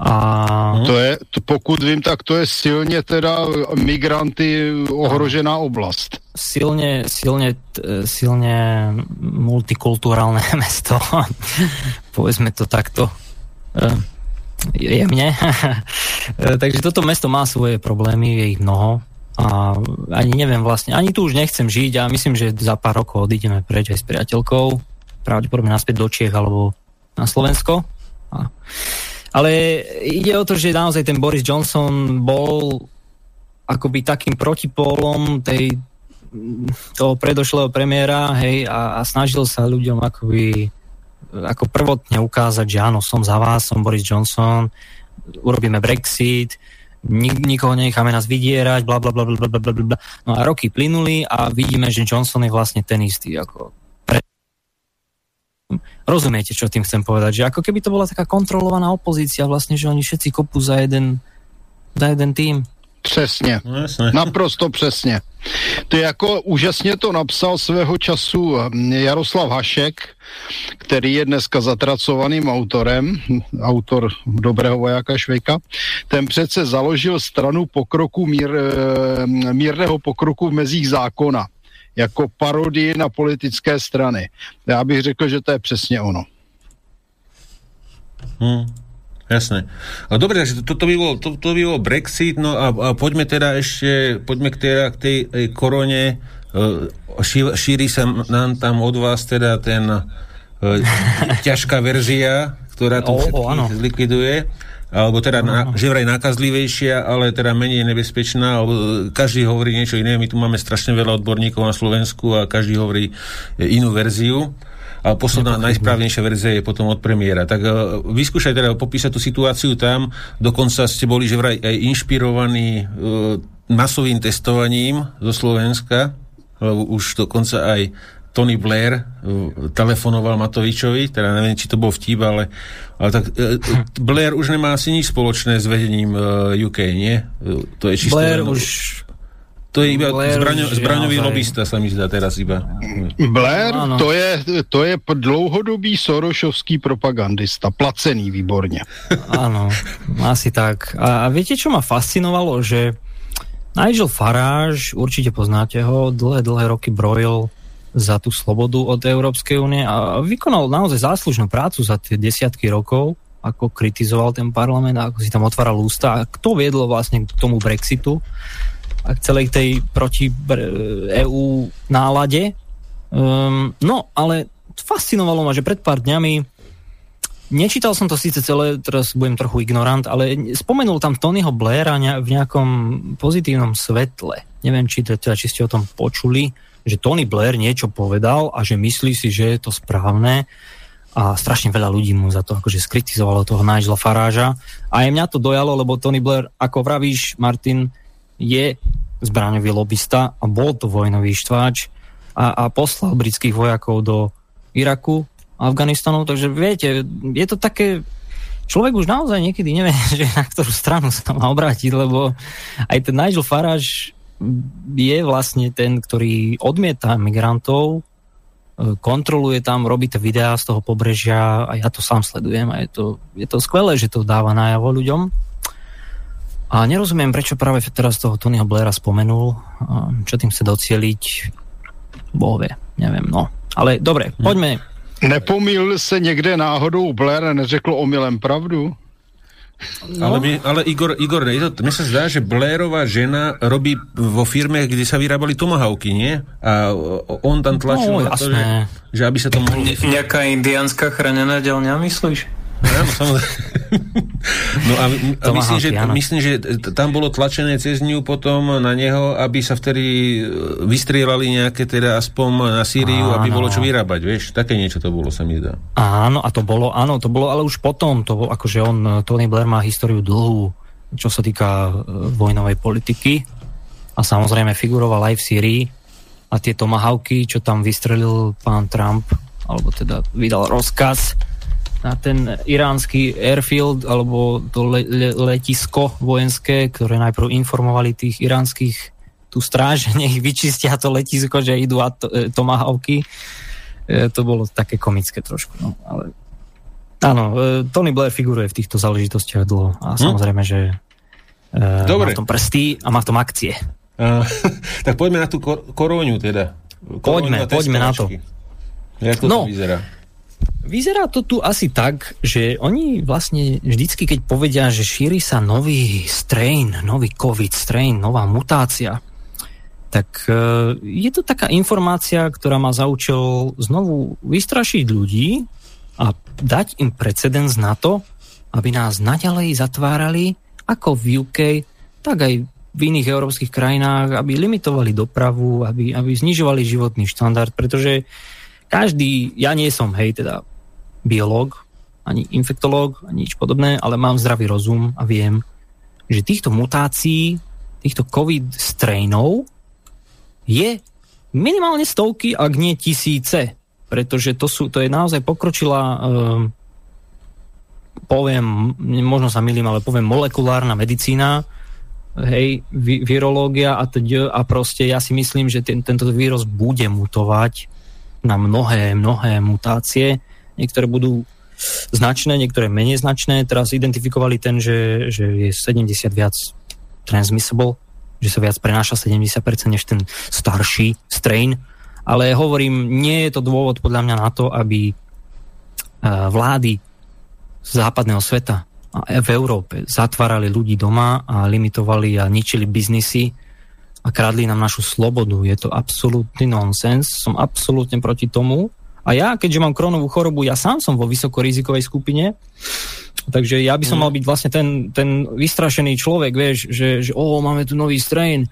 a... To je, pokud vím, tak to je silně teda migranty ohrožená oblast. Silne, silne, silne multikulturálne mesto. Povedzme to takto e, jemne. E, takže toto mesto má svoje problémy, je ich mnoho. A ani neviem vlastne, ani tu už nechcem žiť a myslím, že za pár rokov odídeme preč aj s priateľkou. Pravdepodobne naspäť do Čiech alebo na Slovensko. A ale ide o to, že naozaj ten Boris Johnson bol akoby takým protipólom tej, toho predošlého premiéra hej, a, a snažil sa ľuďom akoby ako prvotne ukázať, že áno, som za vás, som Boris Johnson, urobíme Brexit, nik, nikoho necháme nás vydierať, bla bla bla bla bla bla bla. No a roky plynuli a vidíme, že Johnson je vlastne ten istý ako Rozumiete, čo tým chcem povedať? Že ako keby to bola taká kontrolovaná opozícia vlastne, že oni všetci kopú za jeden, za jeden tým. Přesně, no, naprosto přesně. To jako úžasně to napsal svého času Jaroslav Hašek, který je dneska zatracovaným autorem, autor Dobrého vojáka Švejka. Ten přece založil stranu pokroku mír, eh, mírného pokroku v mezích zákona jako parodii na politické strany. Já bych řekl, že to je přesně ono. Hmm. Jasné. A dobre, takže toto by bol, to, to by bol Brexit, no a, a poďme teda ešte, poďme k, teda, k tej korone. E, ší, šíri sa nám tam od vás teda ten uh, ťažká verzia, ktorá to oh, zlikviduje alebo teda na, že vraj nákazlivejšia, ale teda menej nebezpečná, alebo každý hovorí niečo iné. My tu máme strašne veľa odborníkov na Slovensku a každý hovorí inú verziu. A posledná najsprávnejšia verzia je potom od premiéra. Tak uh, vyskúšaj teda popísať tú situáciu tam. Dokonca ste boli že vraj aj inšpirovaní uh, masovým testovaním zo Slovenska, lebo už dokonca aj Tony Blair uh, telefonoval Matovičovi, teda neviem, či to bol vtip, ale, ale tak Blair už nemá asi nič spoločné s vedením UK, nie? To je čisto... Blair len, už... To je iba zbraňo, zbraňový naozaj. lobista, sa mi zdá teraz iba. Blair, to je, to je dlouhodobý sorošovský propagandista, placený výborne. Áno, asi tak. A, a viete, čo ma fascinovalo? Že Nigel Farage, určite poznáte ho, dlhé, dlhé roky brojil za tú slobodu od Európskej únie a vykonal naozaj záslužnú prácu za tie desiatky rokov, ako kritizoval ten parlament a ako si tam otváral ústa a kto viedlo vlastne k tomu Brexitu a k celej tej proti EU nálade. Um, no, ale fascinovalo ma, že pred pár dňami Nečítal som to síce celé, teraz budem trochu ignorant, ale spomenul tam Tonyho Blaira v nejakom pozitívnom svetle. Neviem, či, teda, či ste o tom počuli že Tony Blair niečo povedal a že myslí si, že je to správne a strašne veľa ľudí mu za to akože skritizovalo toho Nigela Faráža a aj mňa to dojalo, lebo Tony Blair, ako vravíš, Martin, je zbraňový lobista a bol to vojnový štváč a, a poslal britských vojakov do Iraku, Afganistanu, takže viete, je to také človek už naozaj niekedy nevie, že na ktorú stranu sa má obrátiť, lebo aj ten Nigel Farage je vlastne ten, ktorý odmieta migrantov, e, kontroluje tam, robí to videá z toho pobrežia a ja to sám sledujem a je to, je to skvelé, že to dáva najavo ľuďom. A nerozumiem, prečo práve teraz toho Tonyho Blaira spomenul, čo tým chce docieliť, boh vie, neviem, no. Ale dobre, hm. poďme, Nepomíl se někde náhodou Blair a neřekl omylem pravdu? No. Ale, my, ale Igor, Igor to, mne sa zdá, že Blairová žena robí vo firme, kde sa vyrábali tomahawky, nie? A on tam tlačil no, na to, že, že aby sa to mohlo... Nejaká indiánska chránená ďalňa, myslíš? Áno. No a, a myslím, že, myslím, že tam bolo tlačené cez ňu potom na neho, aby sa vtedy e, vystrielali nejaké teda aspoň na Sýriu, áno. aby bolo čo vyrábať, vieš? Také niečo to bolo, sa mi zdá. Áno, a to bolo, áno, to bolo, ale už potom, to bolo, akože on, e, Tony Blair má históriu dlhú, čo sa týka e, vojnovej politiky a samozrejme figuroval aj v Sýrii a tie tomahawky, čo tam vystrelil pán Trump, alebo teda vydal rozkaz, na ten iránsky airfield alebo to le, le, letisko vojenské, ktoré najprv informovali tých iránskych tú stráž, nech vyčistia to letisko, že idú to, e, tomahawky. E, to bolo také komické trošku. No, ale áno, e, Tony Blair figuruje v týchto záležitostiach dlho a hm? samozrejme, že e, Dobre. má v tom prsty a má v tom akcie. Uh, tak poďme na tú kor- koróňu teda. Poďme, poďme na to. Jak to no, vyzerá? Vyzerá to tu asi tak, že oni vlastne vždycky, keď povedia, že šíri sa nový strain, nový COVID strain, nová mutácia, tak e, je to taká informácia, ktorá má za účel znovu vystrašiť ľudí a dať im precedens na to, aby nás naďalej zatvárali ako v UK, tak aj v iných európskych krajinách, aby limitovali dopravu, aby, aby znižovali životný štandard, pretože každý, ja nie som, hej, teda biológ, ani infektológ, ani nič podobné, ale mám zdravý rozum a viem, že týchto mutácií, týchto COVID strainov je minimálne stovky, ak nie tisíce. Pretože to, sú, to je naozaj pokročila, um, poviem, možno sa milím, ale poviem molekulárna medicína, hej, virológia a teď, a proste ja si myslím, že ten, tento vírus bude mutovať na mnohé, mnohé mutácie. Niektoré budú značné, niektoré menej značné. Teraz identifikovali ten, že, že je 70 viac transmissible, že sa viac prenáša 70% než ten starší strain. Ale hovorím, nie je to dôvod podľa mňa na to, aby e, vlády západného sveta a v Európe zatvárali ľudí doma a limitovali a ničili biznisy a kradli nám našu slobodu. Je to absolútny nonsens. Som absolútne proti tomu. A ja, keďže mám kronovú chorobu, ja sám som vo vysokorizikovej skupine, takže ja by som mm. mal byť vlastne ten, ten vystrašený človek, vieš, že, že o, máme tu nový strain,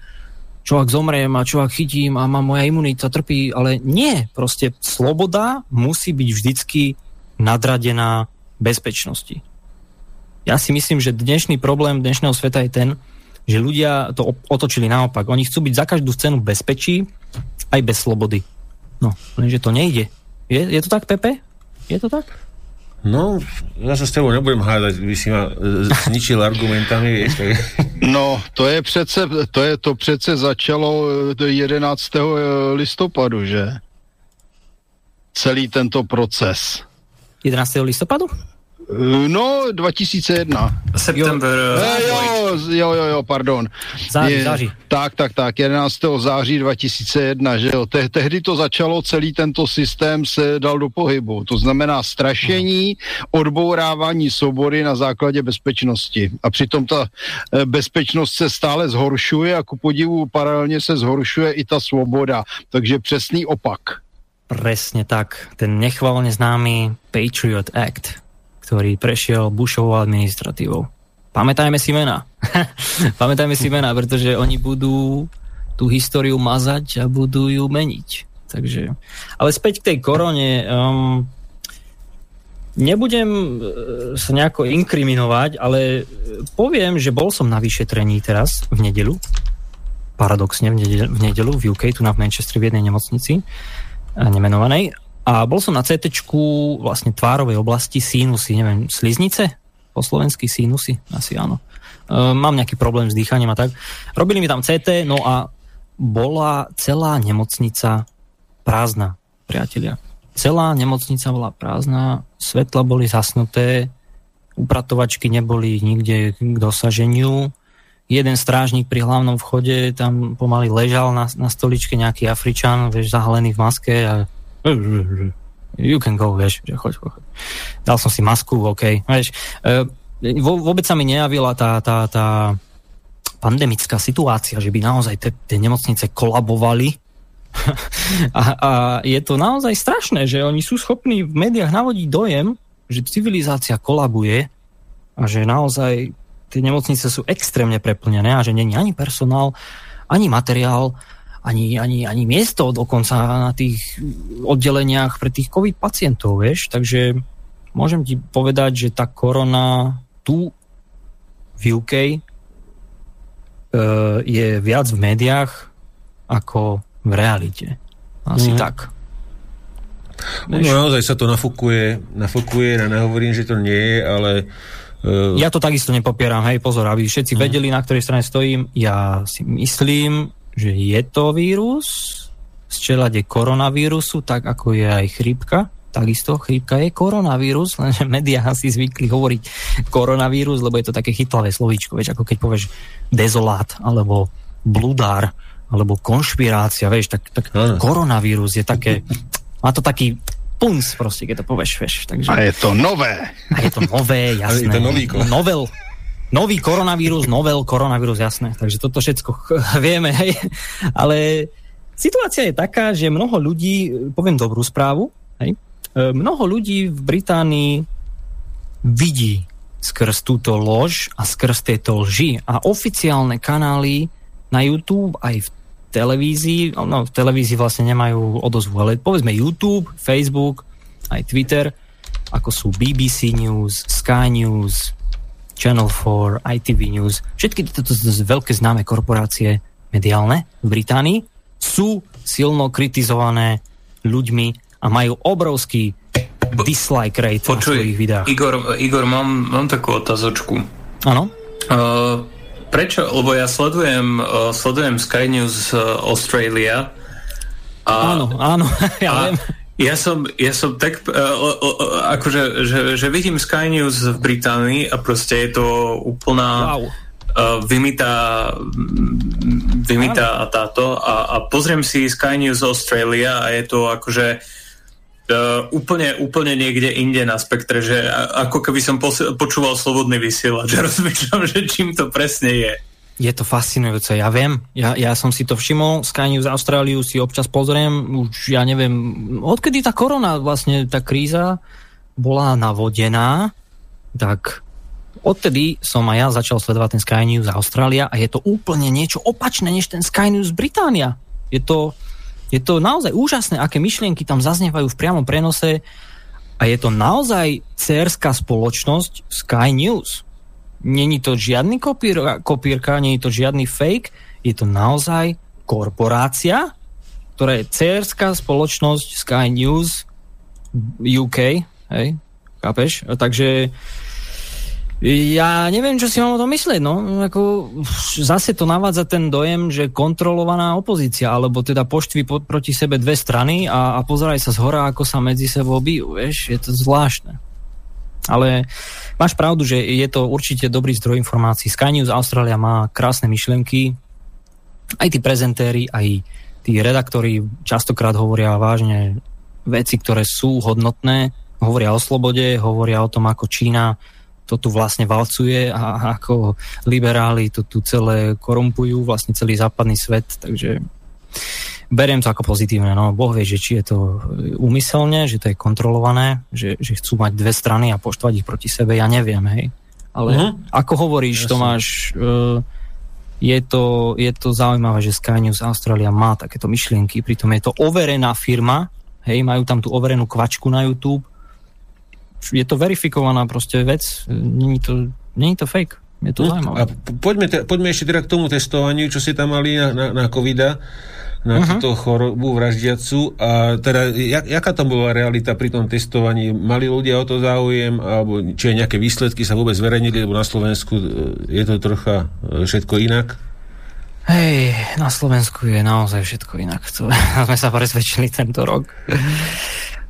čo ak zomriem a čo ak chytím a má moja imunita trpí, ale nie, proste sloboda musí byť vždycky nadradená bezpečnosti. Ja si myslím, že dnešný problém dnešného sveta je ten, že ľudia to otočili naopak. Oni chcú byť za každú cenu bezpečí, aj bez slobody. No, lenže to nejde. Je, je to tak, Pepe? Je to tak? No, ja sa s tebou nebudem hádať, by si ma e, zničil argumentami, vieš. Tak... No, to je přece, to je to přece začalo 11. E, e, listopadu, že? Celý tento proces. 11. listopadu? No, 2001. September. Jo, jo, jo, jo, pardon. Září, je, září. Tak, tak, tak, 11. září 2001, že jo. Te, tehdy to začalo, celý tento systém se dal do pohybu. To znamená strašení, odbourávání svobody na základě bezpečnosti. A přitom ta bezpečnost se stále zhoršuje a ku podivu paralelně se zhoršuje i ta svoboda. Takže přesný opak. Presne tak. Ten nechvalne známy Patriot Act ktorý prešiel Bushovou administratívou. Pamätajme si mena. Pamätajme si mena, pretože oni budú tú históriu mazať a budú ju meniť. Takže, ale späť k tej korone. Um, nebudem uh, sa nejako inkriminovať, ale poviem, že bol som na vyšetrení teraz v nedelu. Paradoxne v nedelu, v, nedelu, UK, tu na Manchester v jednej nemocnici nemenovanej a bol som na CT vlastne tvárovej oblasti sinusy, neviem, sliznice? Po slovensky sinusy? Asi áno. E, mám nejaký problém s dýchaním a tak. Robili mi tam CT, no a bola celá nemocnica prázdna, priatelia. Celá nemocnica bola prázdna, svetla boli zasnuté, upratovačky neboli nikde k dosaženiu. Jeden strážnik pri hlavnom vchode tam pomaly ležal na, na stoličke nejaký Afričan, vieš, zahalený v maske a you can go, vieš, že choď, choď. Dal som si masku, OK, vieš. E, vôbec sa mi nejavila tá, tá, tá pandemická situácia, že by naozaj tie nemocnice kolabovali a, a je to naozaj strašné, že oni sú schopní v médiách navodiť dojem, že civilizácia kolabuje a že naozaj tie nemocnice sú extrémne preplnené a že není ani personál, ani materiál, ani, ani, ani miesto dokonca na tých oddeleniach pre tých COVID pacientov, vieš. Takže môžem ti povedať, že tá korona tu v UK e, je viac v médiách ako v realite. Asi mm. tak. No, naozaj sa to nafokuje, nafokuje, ja nehovorím, že to nie je, ale Uh, ja to takisto nepopieram, hej, pozor, aby všetci uh, vedeli, na ktorej strane stojím. Ja si myslím, že je to vírus z čelade koronavírusu, tak ako je aj chrípka. Takisto chrípka je koronavírus, lenže médiá si zvykli hovoriť koronavírus, lebo je to také chytlavé slovíčko, vieš, ako keď povieš dezolát, alebo bludár, alebo konšpirácia, vieš, tak, tak koronavírus je také, má to taký puns proste, keď to povieš, vieš. Takže... A je to nové. A je to nové, jasné. je to nový Novel. Nový koronavírus, novel koronavírus, jasné. Takže toto všetko vieme, hej. Ale situácia je taká, že mnoho ľudí, poviem dobrú správu, hej, e, mnoho ľudí v Británii vidí skrz túto lož a skrz tieto lži a oficiálne kanály na YouTube aj v televízii, no v televízii vlastne nemajú odozvu, ale povedzme YouTube, Facebook, aj Twitter, ako sú BBC News, Sky News, Channel 4, ITV News, všetky tieto veľké známe korporácie mediálne v Británii sú silno kritizované ľuďmi a majú obrovský dislike rate Počuj, na svojich videách. Igor, Igor mám, mám takú otázočku. Áno? Uh, Prečo? Lebo ja sledujem, uh, sledujem Sky News uh, Australia. A, áno, áno, ja a viem. Ja som, ja som tak, uh, uh, akože, že, že vidím Sky News v Británii a proste je to úplná wow. uh, vymitá, vymitá táto a, a pozriem si Sky News Australia a je to akože Uh, úplne, úplne niekde inde na spektre, že ako keby som pos- počúval slobodný vysielač, rozmýšľam, že čím to presne je. Je to fascinujúce, ja viem, ja, ja som si to všimol, Sky News Austráliu si občas pozriem, už ja neviem, odkedy tá korona, vlastne tá kríza bola navodená, tak odtedy som aj ja začal sledovať ten Sky News Austrália a je to úplne niečo opačné, než ten Sky News Británia. Je to, je to naozaj úžasné, aké myšlienky tam zaznievajú v priamom prenose a je to naozaj cerská spoločnosť Sky News. Není to žiadny kopír, kopírka, není to žiadny fake, je to naozaj korporácia, ktorá je cerská spoločnosť Sky News UK, hej, chápeš? Takže ja neviem, čo si mám o tom myslieť, no. Ako, zase to navádza ten dojem, že kontrolovaná opozícia, alebo teda poštví po, proti sebe dve strany a, a pozeraj sa z hora, ako sa medzi sebou bijú, vieš, je to zvláštne. Ale máš pravdu, že je to určite dobrý zdroj informácií. Sky News Australia má krásne myšlienky, aj tí prezentéri, aj tí redaktori častokrát hovoria vážne veci, ktoré sú hodnotné, hovoria o slobode, hovoria o tom, ako Čína to tu vlastne valcuje a ako liberáli to tu celé korumpujú, vlastne celý západný svet, takže beriem to ako pozitívne. No, boh vie, že či je to úmyselne, že to je kontrolované, že, že chcú mať dve strany a poštvať ich proti sebe, ja neviem, hej. Ale uh-huh. ako hovoríš, Jasne. Tomáš, uh, je to, je to zaujímavé, že Sky News Australia má takéto myšlienky, pritom je to overená firma, hej, majú tam tú overenú kvačku na YouTube, je to verifikovaná proste vec, není to, není to fake. Je to hm, zaujímavé. A poďme, te, poďme ešte teda k tomu testovaniu, čo si tam mali na, na, na covida, na uh-huh. túto chorobu vraždiacu. A teda, jak, jaká tam bola realita pri tom testovaní? Mali ľudia o to záujem? Alebo či aj nejaké výsledky sa vôbec zverejnili? Lebo na Slovensku e, je to trocha e, všetko inak? Hej, na Slovensku je naozaj všetko inak. To sme sa presvedčili tento rok.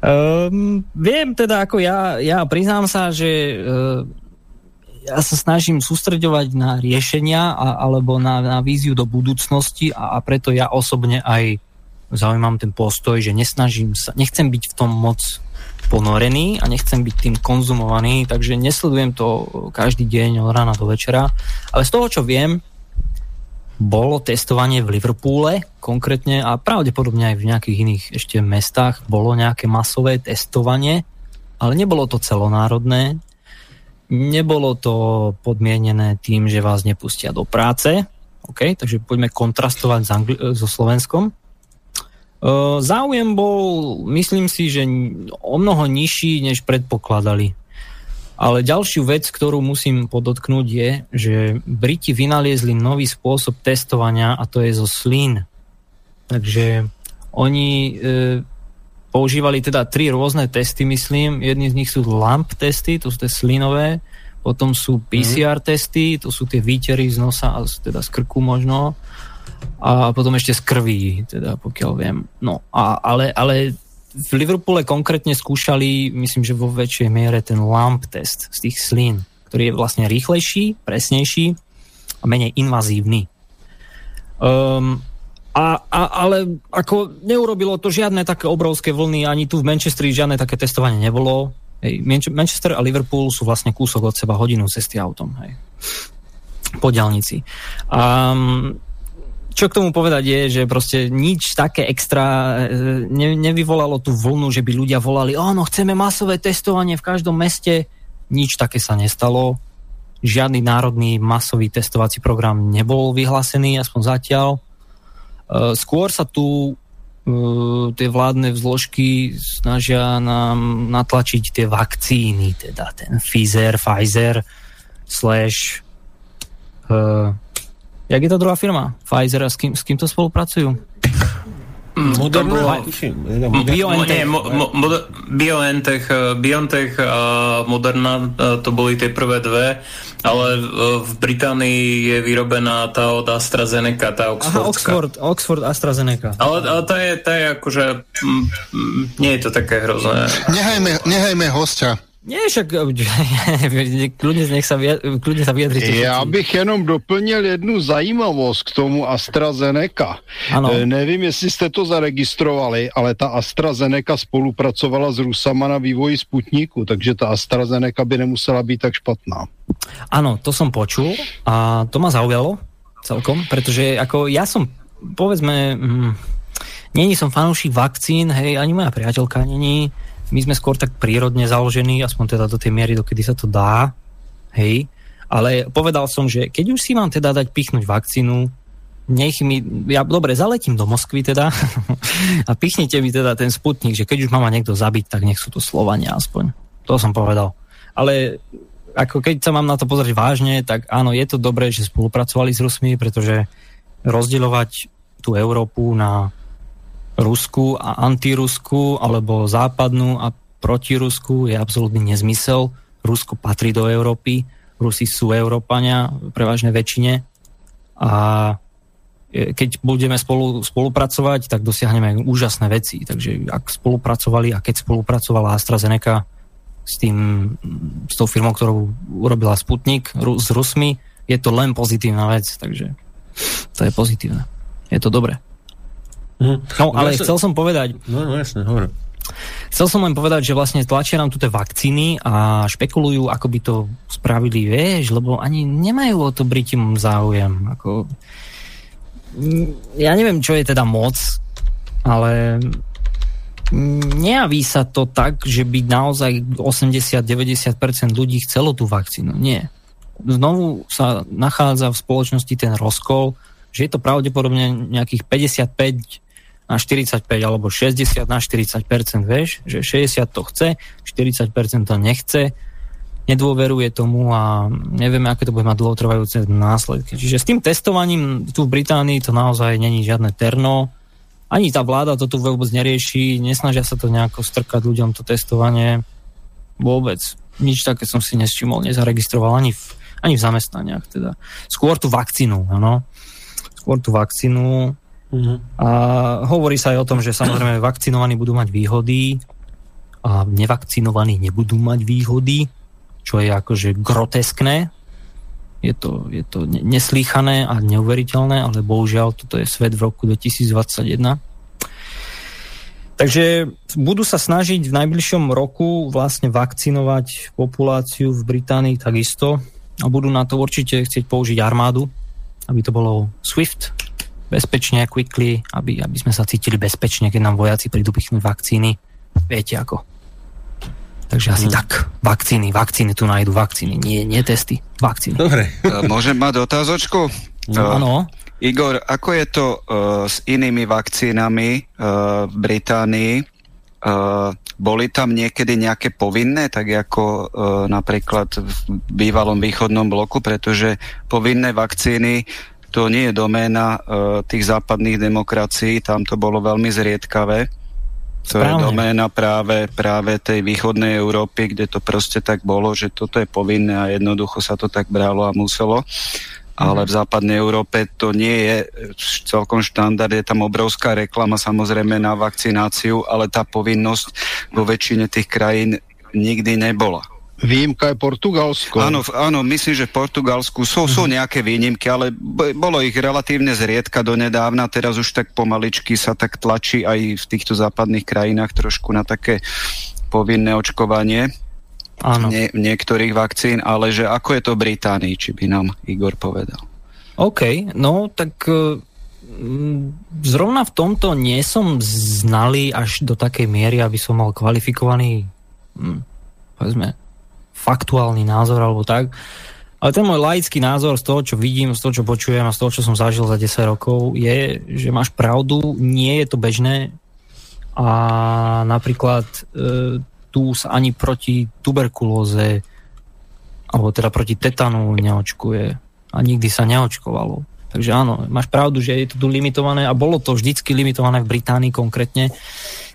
Um, viem teda, ako ja, ja priznám sa, že uh, ja sa snažím sústreďovať na riešenia a, alebo na, na víziu do budúcnosti a, a preto ja osobne aj zaujímam ten postoj, že nesnažím sa, nechcem byť v tom moc ponorený a nechcem byť tým konzumovaný, takže nesledujem to každý deň od rána do večera. Ale z toho, čo viem, bolo testovanie v Liverpoole konkrétne a pravdepodobne aj v nejakých iných ešte mestách bolo nejaké masové testovanie, ale nebolo to celonárodné, nebolo to podmienené tým, že vás nepustia do práce, OK, takže poďme kontrastovať s Angli- so Slovenskom. Záujem bol, myslím si, že o mnoho nižší, než predpokladali. Ale ďalšiu vec, ktorú musím podotknúť je, že Briti vynaliezli nový spôsob testovania a to je zo slín. Takže oni e, používali teda tri rôzne testy, myslím. Jedný z nich sú LAMP testy, to sú tie slínové, potom sú PCR mm. testy, to sú tie výtery z nosa a teda z krku možno a potom ešte z krví, teda pokiaľ viem. No, a, ale, ale v Liverpoole konkrétne skúšali, myslím, že vo väčšej miere ten LAMP test z tých slín, ktorý je vlastne rýchlejší, presnejší a menej invazívny. Um, a, a, ale ako neurobilo to žiadne také obrovské vlny, ani tu v Manchesteri žiadne také testovanie nebolo. Hej, Manchester a Liverpool sú vlastne kúsok od seba hodinu cesty autom. Hej. Po diálnici. Um, čo k tomu povedať je, že proste nič také extra e, ne, nevyvolalo tú vlnu, že by ľudia volali, áno, chceme masové testovanie v každom meste. Nič také sa nestalo. Žiadny národný masový testovací program nebol vyhlásený, aspoň zatiaľ. E, skôr sa tu e, tie vládne vzložky snažia nám natlačiť tie vakcíny, teda ten Pfizer, Pfizer, slash Jak je to druhá firma? Pfizer a s kým, s kým to spolupracujú? Moderna? BioNTech. BioNTech, BioNTech a Moderna to boli tie prvé dve, ale v Británii je vyrobená tá od AstraZeneca, tá Oxfordská. Aha, Oxford, Oxford AstraZeneca. Ale, ale tá, je, tá je akože, m, m, nie je to také hrozné. Nehajme, nehajme hostia. Nie, však kľudne, nech sa, kľudne sa vyjadrite. Já bych jenom doplnil jednu zajímavost k tomu AstraZeneca. Ano. E, nevím, jestli jste to zaregistrovali, ale ta AstraZeneca spolupracovala s Rusama na vývoji Sputniku, takže ta AstraZeneca by nemusela být tak špatná. Áno, to som počul a to ma zaujalo celkom, pretože ako ja som, povedzme, mm, není som fanúšik vakcín, hej, ani moja priateľka není, my sme skôr tak prírodne založení, aspoň teda do tej miery, dokedy sa to dá, hej, ale povedal som, že keď už si mám teda dať pichnúť vakcínu, nech mi, ja dobre, zaletím do Moskvy teda a pichnite mi teda ten sputnik, že keď už má ma niekto zabiť, tak nech sú to Slovania aspoň. To som povedal. Ale ako keď sa mám na to pozrieť vážne, tak áno, je to dobré, že spolupracovali s Rusmi, pretože rozdielovať tú Európu na Rusku a antirusku alebo západnú a protirusku je absolútny nezmysel. Rusko patrí do Európy, Rusi sú Európania, prevažne väčšine a keď budeme spolu, spolupracovať, tak dosiahneme úžasné veci. Takže ak spolupracovali a keď spolupracovala AstraZeneca s, tým, s tou firmou, ktorú urobila Sputnik s Rusmi, je to len pozitívna vec, takže to je pozitívne. Je to dobré. Mhm. No, ale chcel som povedať... No, no jasne, hovor. Chcel som len povedať, že vlastne tlačia nám tu tie vakcíny a špekulujú, ako by to spravili, vieš, lebo ani nemajú o to Britim záujem. Ako... Ja neviem, čo je teda moc, ale nejaví sa to tak, že by naozaj 80-90% ľudí chcelo tú vakcínu. Nie. Znovu sa nachádza v spoločnosti ten rozkol, že je to pravdepodobne nejakých 55 na 45 alebo 60 na 40% vieš, že 60 to chce, 40% to nechce, nedôveruje tomu a nevieme, aké to bude mať dlhotrvajúce následky. Čiže s tým testovaním tu v Británii to naozaj není žiadne terno, ani tá vláda to tu vôbec nerieši, nesnažia sa to nejako strkať ľuďom to testovanie vôbec. Nič také som si nesčimol, nezaregistroval ani v, ani v zamestnaniach teda. Skôr tú vakcínu, áno. Skôr tú vakcínu, Uh-huh. A hovorí sa aj o tom, že samozrejme vakcinovaní budú mať výhody a nevakcinovaní nebudú mať výhody, čo je akože groteskné. Je to, je to neslýchané a neuveriteľné, ale bohužiaľ toto je svet v roku 2021. Takže budú sa snažiť v najbližšom roku vlastne vakcinovať populáciu v Británii takisto a budú na to určite chcieť použiť armádu, aby to bolo swift, bezpečne, quickly, aby, aby sme sa cítili bezpečne, keď nám vojaci prídu pichnúť vakcíny. Viete ako. Takže asi hmm. tak. Vakcíny, vakcíny tu nájdu vakcíny, nie, nie testy, vakcíny. Dobre. Môžem mať otázočku? No, áno. Igor, ako je to uh, s inými vakcínami uh, v Británii? Uh, boli tam niekedy nejaké povinné, tak ako uh, napríklad v bývalom východnom bloku, pretože povinné vakcíny to nie je doména uh, tých západných demokracií, tam to bolo veľmi zriedkavé. To Správne. je doména práve, práve tej východnej Európy, kde to proste tak bolo, že toto je povinné a jednoducho sa to tak bralo a muselo ale v západnej Európe to nie je celkom štandard, je tam obrovská reklama samozrejme na vakcináciu, ale tá povinnosť vo väčšine tých krajín nikdy nebola. Výjimka je Portugalsko. Áno, áno, myslím, že v Portugalsku sú, sú mhm. nejaké výnimky, ale bolo ich relatívne zriedka donedávna, teraz už tak pomaličky sa tak tlačí aj v týchto západných krajinách trošku na také povinné očkovanie. Áno. Nie, niektorých vakcín, ale že ako je to v Británii, či by nám Igor povedal. OK, no tak e, zrovna v tomto nie som znalý až do takej miery, aby som mal kvalifikovaný hm, povedzme, faktuálny názor alebo tak. Ale ten môj laický názor z toho, čo vidím, z toho, čo počujem a z toho, čo som zažil za 10 rokov, je, že máš pravdu, nie je to bežné a napríklad e, tu sa ani proti tuberkulóze alebo teda proti tetanu neočkuje a nikdy sa neočkovalo. Takže áno, máš pravdu, že je to tu limitované a bolo to vždycky limitované v Británii konkrétne.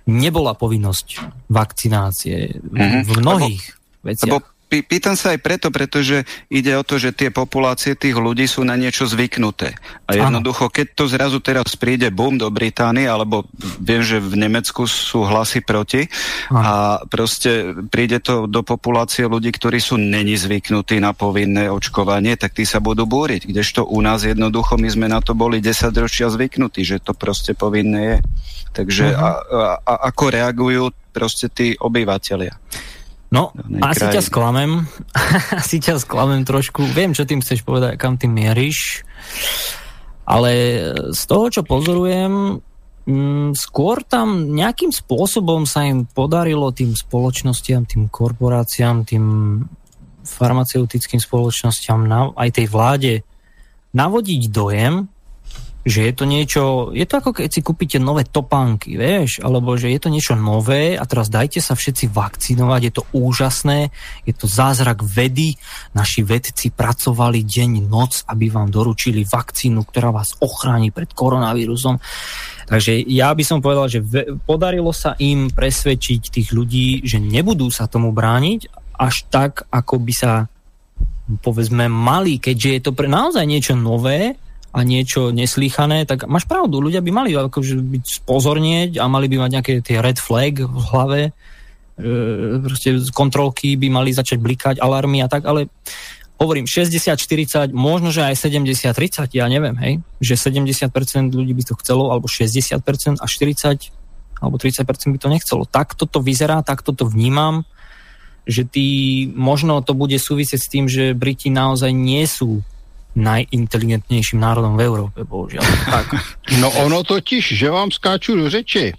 Nebola povinnosť vakcinácie mm-hmm. v mnohých Lebo, veciach. Lebo pýtam sa aj preto, pretože ide o to, že tie populácie tých ľudí sú na niečo zvyknuté. A jednoducho, keď to zrazu teraz príde boom do Británie, alebo viem, že v Nemecku sú hlasy proti a proste príde to do populácie ľudí, ktorí sú není zvyknutí na povinné očkovanie, tak tí sa budú búriť. Kdežto u nás jednoducho my sme na to boli 10 ročia zvyknutí, že to proste povinné je. Takže uh-huh. a, a, a ako reagujú proste tí obyvateľia? No, asi ťa sklamem. asi ťa sklamem trošku. Viem, čo tým chceš povedať, kam tým mieríš. Ale z toho, čo pozorujem, mm, skôr tam nejakým spôsobom sa im podarilo tým spoločnostiam, tým korporáciám, tým farmaceutickým spoločnostiam, aj tej vláde navodiť dojem, že je to niečo, je to ako keď si kúpite nové topánky, vieš, alebo že je to niečo nové a teraz dajte sa všetci vakcinovať, je to úžasné, je to zázrak vedy, naši vedci pracovali deň, noc, aby vám doručili vakcínu, ktorá vás ochráni pred koronavírusom. Takže ja by som povedal, že podarilo sa im presvedčiť tých ľudí, že nebudú sa tomu brániť až tak, ako by sa povedzme mali, keďže je to pre naozaj niečo nové, a niečo neslýchané, tak máš pravdu, ľudia by mali akože byť spozornieť a mali by mať nejaké tie red flag v hlave, e, proste kontrolky by mali začať blikať, alarmy a tak, ale hovorím 60-40, možno, že aj 70-30, ja neviem, hej, že 70% ľudí by to chcelo, alebo 60% a 40 alebo 30% by to nechcelo. Tak toto vyzerá, tak toto vnímam, že tí, možno to bude súvisieť s tým, že Briti naozaj nie sú najinteligentnějším národom v Európe, bohužiaľ. Tak. No ono totiž, že vám skáču do řeči,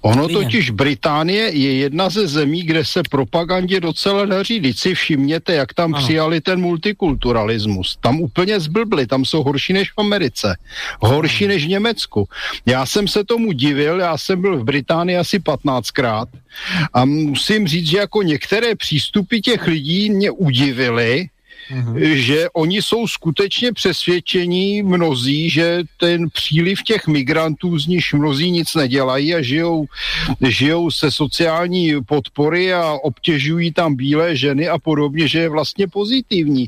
ono totiž Británie je jedna ze zemí, kde se propagandě docela daří. Teď si všimněte, jak tam ano. přijali ten multikulturalismus. Tam úplně zblbli, tam jsou horší než v Americe, horší ano. než v Německu. Já jsem se tomu divil, já jsem byl v Británii asi 15krát a musím říct, že jako některé přístupy těch lidí mě udivily, mm-hmm. že oni jsou skutečně přesvědčení mnozí, že ten příliv těch migrantů, z nich mnozí nic nedělají a žijou, žijou se sociální podpory a obtěžují tam bílé ženy a podobně, že je vlastně pozitivní.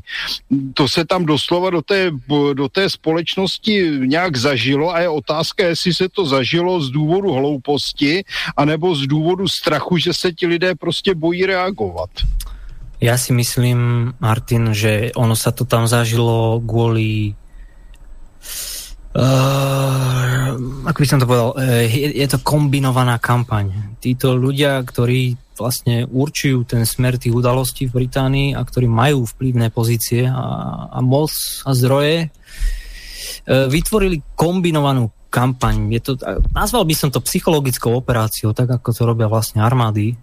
To se tam doslova do té, do té společnosti nějak zažilo a je otázka, jestli se to zažilo z důvodu hlouposti anebo z důvodu strachu, že se ti lidé prostě bojí reagovat. Ja si myslím, Martin, že ono sa to tam zažilo kvôli Uh, ako by som to povedal, uh, je, je to kombinovaná kampaň. Títo ľudia, ktorí vlastne určujú ten smer tých udalostí v Británii a ktorí majú vplyvné pozície a, a moc a zdroje, uh, vytvorili kombinovanú kampaň. Je to, nazval by som to psychologickou operáciou, tak ako to robia vlastne armády.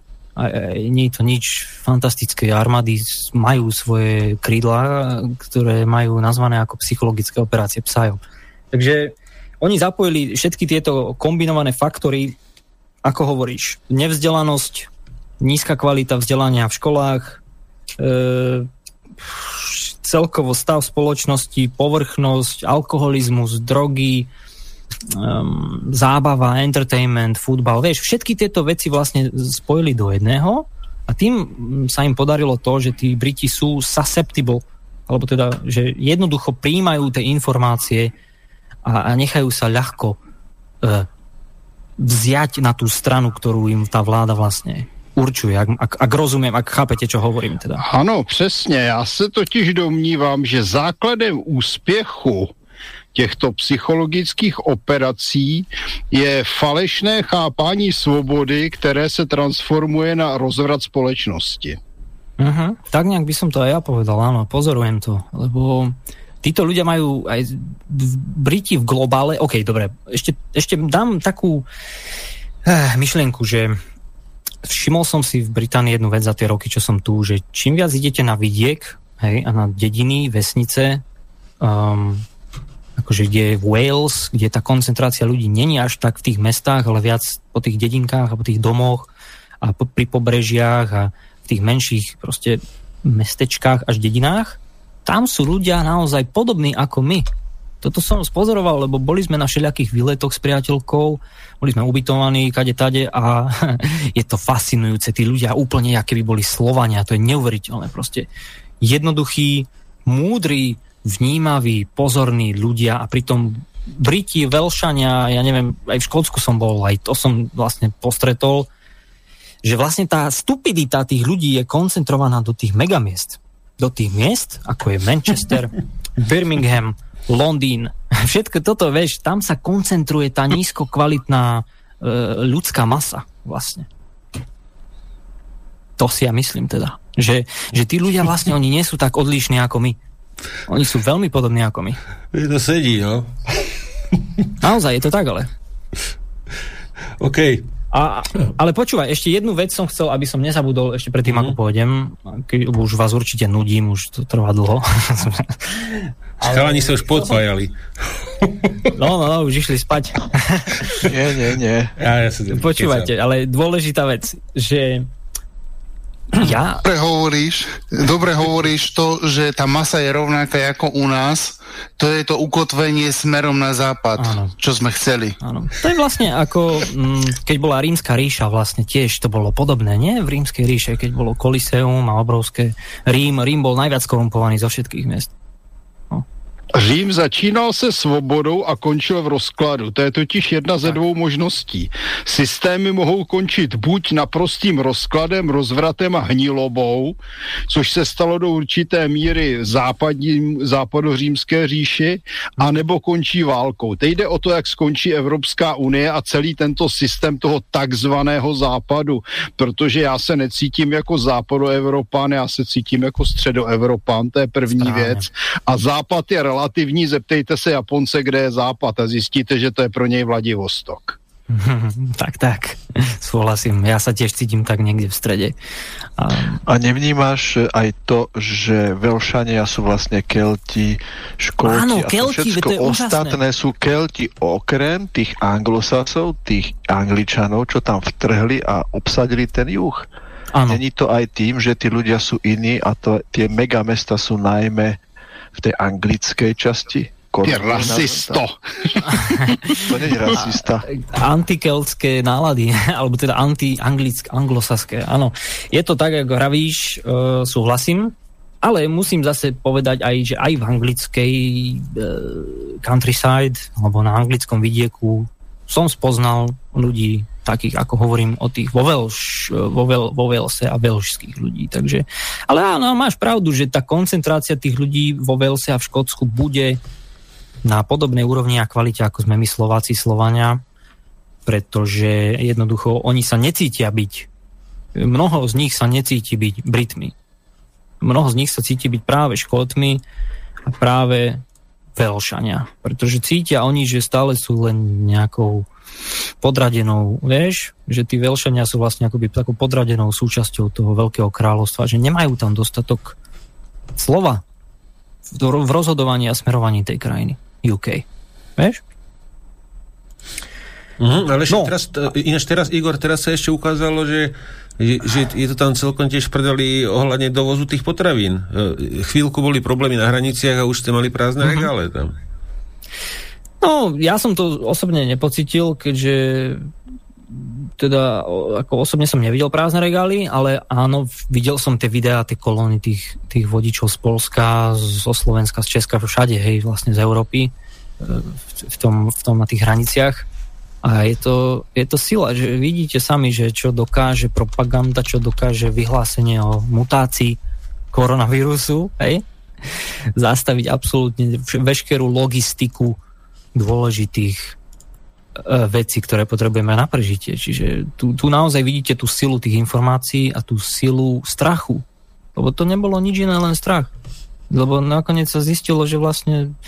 Nie je to nič fantastické. Armády majú svoje krídla, ktoré majú nazvané ako psychologické operácie PSYOP. Takže oni zapojili všetky tieto kombinované faktory, ako hovoríš, nevzdelanosť, nízka kvalita vzdelania v školách, e, celkovo stav spoločnosti, povrchnosť, alkoholizmus, drogy, um, zábava, entertainment, futbal, vieš, všetky tieto veci vlastne spojili do jedného a tým sa im podarilo to, že tí Briti sú susceptible, alebo teda, že jednoducho príjmajú tie informácie a, a nechajú sa ľahko uh, vziať na tú stranu, ktorú im tá vláda vlastne určuje, ak, ak, ak rozumiem, ak chápete, čo hovorím teda. Ano, přesně. Já se totiž domnívám, že základem úspěchu těchto psychologických operací je falešné chápání svobody, které se transformuje na rozvrat společnosti. Uh-huh. Tak nejak by som to aj ja povedal, áno, pozorujem to, lebo títo ľudia majú aj Briti v globále, ok, dobre, ešte, ešte dám takú eh, myšlienku, že všimol som si v Británii jednu vec za tie roky, čo som tu, že čím viac idete na vidiek, hej, a na dediny, vesnice, um, akože kde je Wales, kde tá koncentrácia ľudí není až tak v tých mestách, ale viac po tých dedinkách a po tých domoch a po, pri pobrežiach a v tých menších proste mestečkách až dedinách, tam sú ľudia naozaj podobní ako my. Toto som spozoroval, lebo boli sme na všelijakých výletoch s priateľkou, boli sme ubytovaní kade tade a je to fascinujúce. Tí ľudia úplne, aké by boli Slovania, to je neuveriteľné. Proste jednoduchý, múdry, vnímaví, pozorní ľudia a pritom Briti, Velšania, ja neviem, aj v Škótsku som bol, aj to som vlastne postretol, že vlastne tá stupidita tých ľudí je koncentrovaná do tých megamiest do tých miest, ako je Manchester, Birmingham, Londýn, všetko toto, vieš, tam sa koncentruje tá nízko kvalitná e, ľudská masa vlastne. To si ja myslím teda. Že, že tí ľudia vlastne, oni nie sú tak odlišní ako my. Oni sú veľmi podobní ako my. Je to sedí, no. Naozaj, je to tak, ale. OK. A, ale počúvaj, ešte jednu vec som chcel, aby som nezabudol ešte predtým, mm. ako pôjdem. Keď už vás určite nudím, už to trvá dlho. ale... Chalani sa už podpájali. No, no, no, už išli spať. nie, nie, nie. Ja, ja Počúvajte, ale dôležitá vec, že ja... Dobre hovoríš, dobre hovoríš to, že tá masa je rovnaká ako u nás, to je to ukotvenie smerom na západ, ano. čo sme chceli. Áno. To je vlastne ako, mm, keď bola rímska ríša, vlastne tiež to bolo podobné, nie? V rímskej ríše, keď bolo Koliseum a obrovské Rím, Rím bol najviac korumpovaný zo všetkých miest. Řím začínal se svobodou a končil v rozkladu. To je totiž jedna ze dvou možností. Systémy mohou končit buď naprostým rozkladem, rozvratem a hnilobou, což se stalo do určité míry západním, západořímské říši, anebo končí válkou. Teď jde o to, jak skončí Evropská unie a celý tento systém toho takzvaného západu, protože já se necítím jako západoevropán, já se cítím jako středoevropán, to je první Správně. věc. A západ je relativní, zeptejte se Japonce, kde je západ a zjistíte, že to je pro něj Vladivostok. tak, tak, súhlasím. Ja sa tiež cítim tak niekde v strede. A, a nevnímaš aj to, že Velšania sú vlastne Kelti, Škóti Áno, a Kelti, všetko to je ostatné úžasné. sú Kelti okrem tých anglosasov, tých angličanov, čo tam vtrhli a obsadili ten juh. Áno. Není to aj tým, že tí ľudia sú iní a to, tie megamesta sú najmä v tej anglickej časti? Je rasisto. to nie je rasista. Antikeltské nálady, alebo teda anti-anglické, anglosaské, áno. Je to tak, ako hravíš, uh, súhlasím, ale musím zase povedať aj, že aj v anglickej uh, countryside, alebo na anglickom vidieku som spoznal ľudí takých, ako hovorím o tých vo, Velš, vo, Vel, vo Velse a velšských ľudí. Takže, ale áno, máš pravdu, že tá koncentrácia tých ľudí vo Velse a v Škótsku bude na podobnej úrovni a kvalite, ako sme my Slováci, Slovania, pretože jednoducho oni sa necítia byť, mnoho z nich sa necíti byť Britmi. Mnoho z nich sa cíti byť práve Škótmi a práve Velšania, pretože cítia oni, že stále sú len nejakou podradenou, vieš, že tí Velšania sú vlastne akoby takou podradenou súčasťou toho veľkého kráľovstva, že nemajú tam dostatok slova v rozhodovaní a smerovaní tej krajiny. UK. Vieš? Mm, ale no. teraz, ináč teraz, Igor, teraz sa ešte ukázalo, že, že, že je to tam celkom tiež predali ohľadne dovozu tých potravín. E, chvíľku boli problémy na hraniciach a už ste mali prázdne mm-hmm. regále tam. No, ja som to osobne nepocitil, keďže teda ako osobne som nevidel prázdne regály, ale áno, videl som tie videá, tie kolóny tých, tých vodičov z Polska, zo Slovenska, z Česka, všade, hej, vlastne z Európy e, v, tom, v tom na tých hraniciach. A je to, je to sila, že vidíte sami, že čo dokáže propaganda, čo dokáže vyhlásenie o mutácii koronavírusu, hej, zastaviť absolútne veškerú logistiku dôležitých E, veci, ktoré potrebujeme na prežitie. Čiže tu, tu naozaj vidíte tú silu tých informácií a tú silu strachu. Lebo to nebolo nič iné, len strach. Lebo nakoniec sa zistilo, že vlastne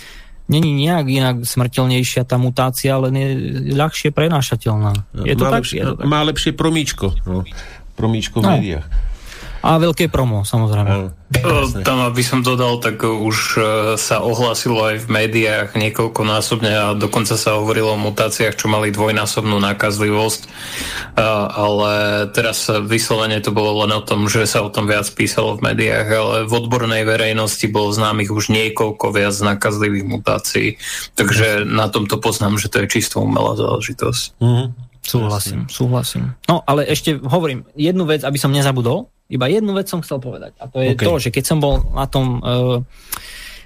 není nejak inak smrteľnejšia tá mutácia, len je ľahšie prenášateľná. Je to, má tak? Lepšie, je to tak? Má lepšie promíčko. No. Promíčko v no. médiách. A veľké promo, samozrejme. Tam, aby som dodal, tak už e, sa ohlásilo aj v médiách niekoľkonásobne a dokonca sa hovorilo o mutáciách, čo mali dvojnásobnú nákazlivosť. Ale teraz vyslovene to bolo len o tom, že sa o tom viac písalo v médiách, ale v odbornej verejnosti bolo známych už niekoľko viac nákazlivých mutácií. Takže na tomto poznám, že to je čisto umelá záležitosť. Mm-hmm. Súhlasím, súhlasím. No, ale ešte hovorím jednu vec, aby som nezabudol. Iba jednu vec som chcel povedať. A to je okay. to, že keď som bol na tom uh,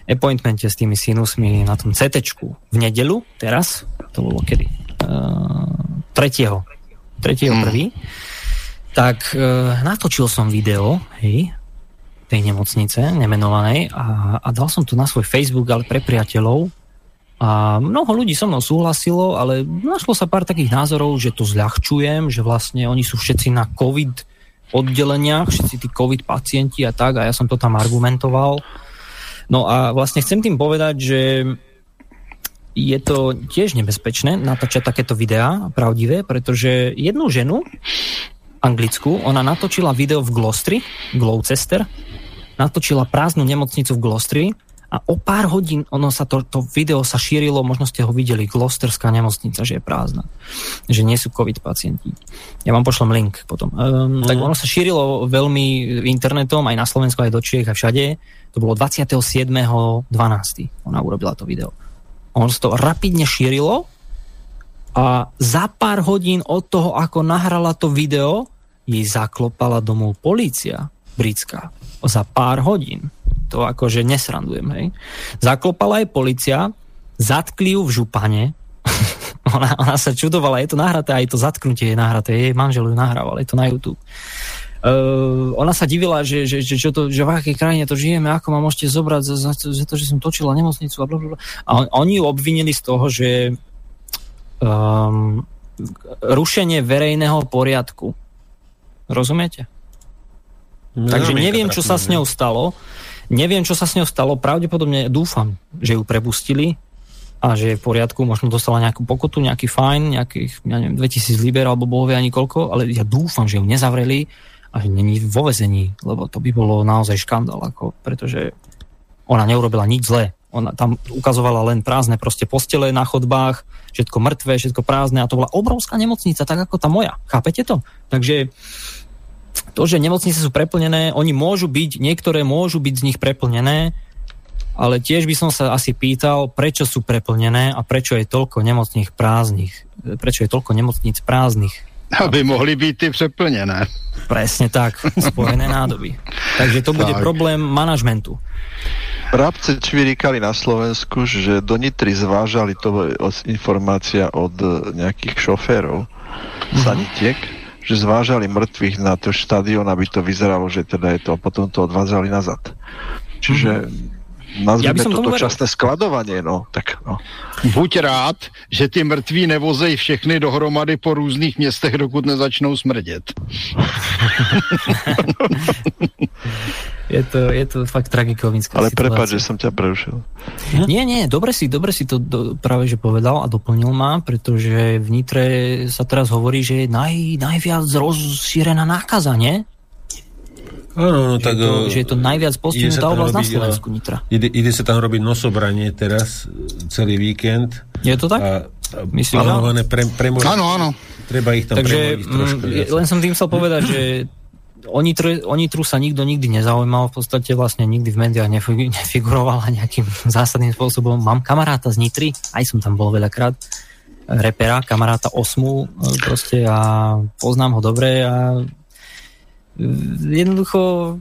appointmente s tými sinusmi na tom CT v nedelu, teraz, to bolo kedy? Uh, 3. 3. Mm. prvý, tak uh, natočil som video, hej, tej nemocnice nemenovanej a, a dal som to na svoj Facebook, ale pre priateľov a mnoho ľudí so mnou súhlasilo, ale našlo sa pár takých názorov, že to zľahčujem, že vlastne oni sú všetci na COVID oddeleniach, všetci tí COVID pacienti a tak, a ja som to tam argumentoval. No a vlastne chcem tým povedať, že je to tiež nebezpečné natáčať takéto videá, pravdivé, pretože jednu ženu, anglickú, ona natočila video v Glostri, Gloucester, natočila prázdnu nemocnicu v Glostri a o pár hodín ono sa to, to video sa šírilo, možno ste ho videli, Gloucesterská nemocnica, že je prázdna, že nie sú COVID pacienti. Ja vám pošlem link potom. Um, mm. Tak ono sa šírilo veľmi internetom, aj na Slovensku, aj do Čiech, aj všade. To bolo 27.12. Ona urobila to video. Ono sa to rapidne šírilo a za pár hodín od toho, ako nahrala to video, jej zaklopala domov polícia britská. Za pár hodín to akože nesrandujem, hej. Zaklopala aj policia, zatkli ju v župane, ona, ona sa čudovala, je to nahraté, aj to zatknutie je nahraté, jej manžel ju nahrával, je to na YouTube. Uh, ona sa divila, že, že, že, čo to, že v akej krajine to žijeme, ako ma môžete zobrať za, za, za to, že som točila nemocnicu a blablabla. A on, oni ju obvinili z toho, že um, rušenie verejného poriadku. Rozumiete? No, Takže neviem, čo sa s ňou stalo. Neviem, čo sa s ňou stalo, pravdepodobne dúfam, že ju prepustili a že je v poriadku, možno dostala nejakú pokutu, nejaký fajn, nejakých, ja neviem, 2000 liber alebo bohovie ani koľko, ale ja dúfam, že ju nezavreli a že není vo vezení, lebo to by bolo naozaj škandál, ako, pretože ona neurobila nič zlé. Ona tam ukazovala len prázdne proste postele na chodbách, všetko mŕtve, všetko prázdne a to bola obrovská nemocnica, tak ako tá moja. Chápete to? Takže to, že nemocnice sú preplnené, oni môžu byť, niektoré môžu byť z nich preplnené, ale tiež by som sa asi pýtal, prečo sú preplnené a prečo je toľko nemocných prázdnych. Prečo je toľko nemocníc prázdnych. Aby mohli byť tie preplnené. Presne tak, spojené nádoby. Takže to bude tak. problém manažmentu. Rabce čvirikali na Slovensku, že do Nitry zvážali to informácia od nejakých šoférov mm-hmm. Že zvážali mŕtvych na to štadión, aby to vyzeralo, že teda je to, a potom to odvádzali nazad. Čiže mm-hmm. Nazvime ja toto časné skladovanie, no. Tak, no. Buď rád, že ty mrtví nevozej všechny dohromady po různých městech, dokud nezačnou smrdět. je, to, je to fakt tragikomická Ale prepáč, že som ťa prerušil. Hm? Nie, nie, dobre si, dobre si to do, práve že povedal a doplnil ma, pretože v Nitre sa teraz hovorí, že je naj, najviac rozšírená nákaza, nie? Áno, no, tak... Je to, že je to najviac postihnutá oblasť na Slovensku, Nitra. Ide, ide sa tam robiť nosobranie teraz, celý víkend. Je to tak? A, a Myslím, plánované pre, premor... Áno, áno. Treba ich tam Takže, trošku. Mm, len som tým chcel povedať, že o Nitru, o Nitru sa nikto nikdy nezaujímal, v podstate vlastne nikdy v médiách nefigurovala nejakým zásadným spôsobom. Mám kamaráta z Nitry, aj som tam bol veľakrát, repera, kamaráta Osmu proste a poznám ho dobre a jednoducho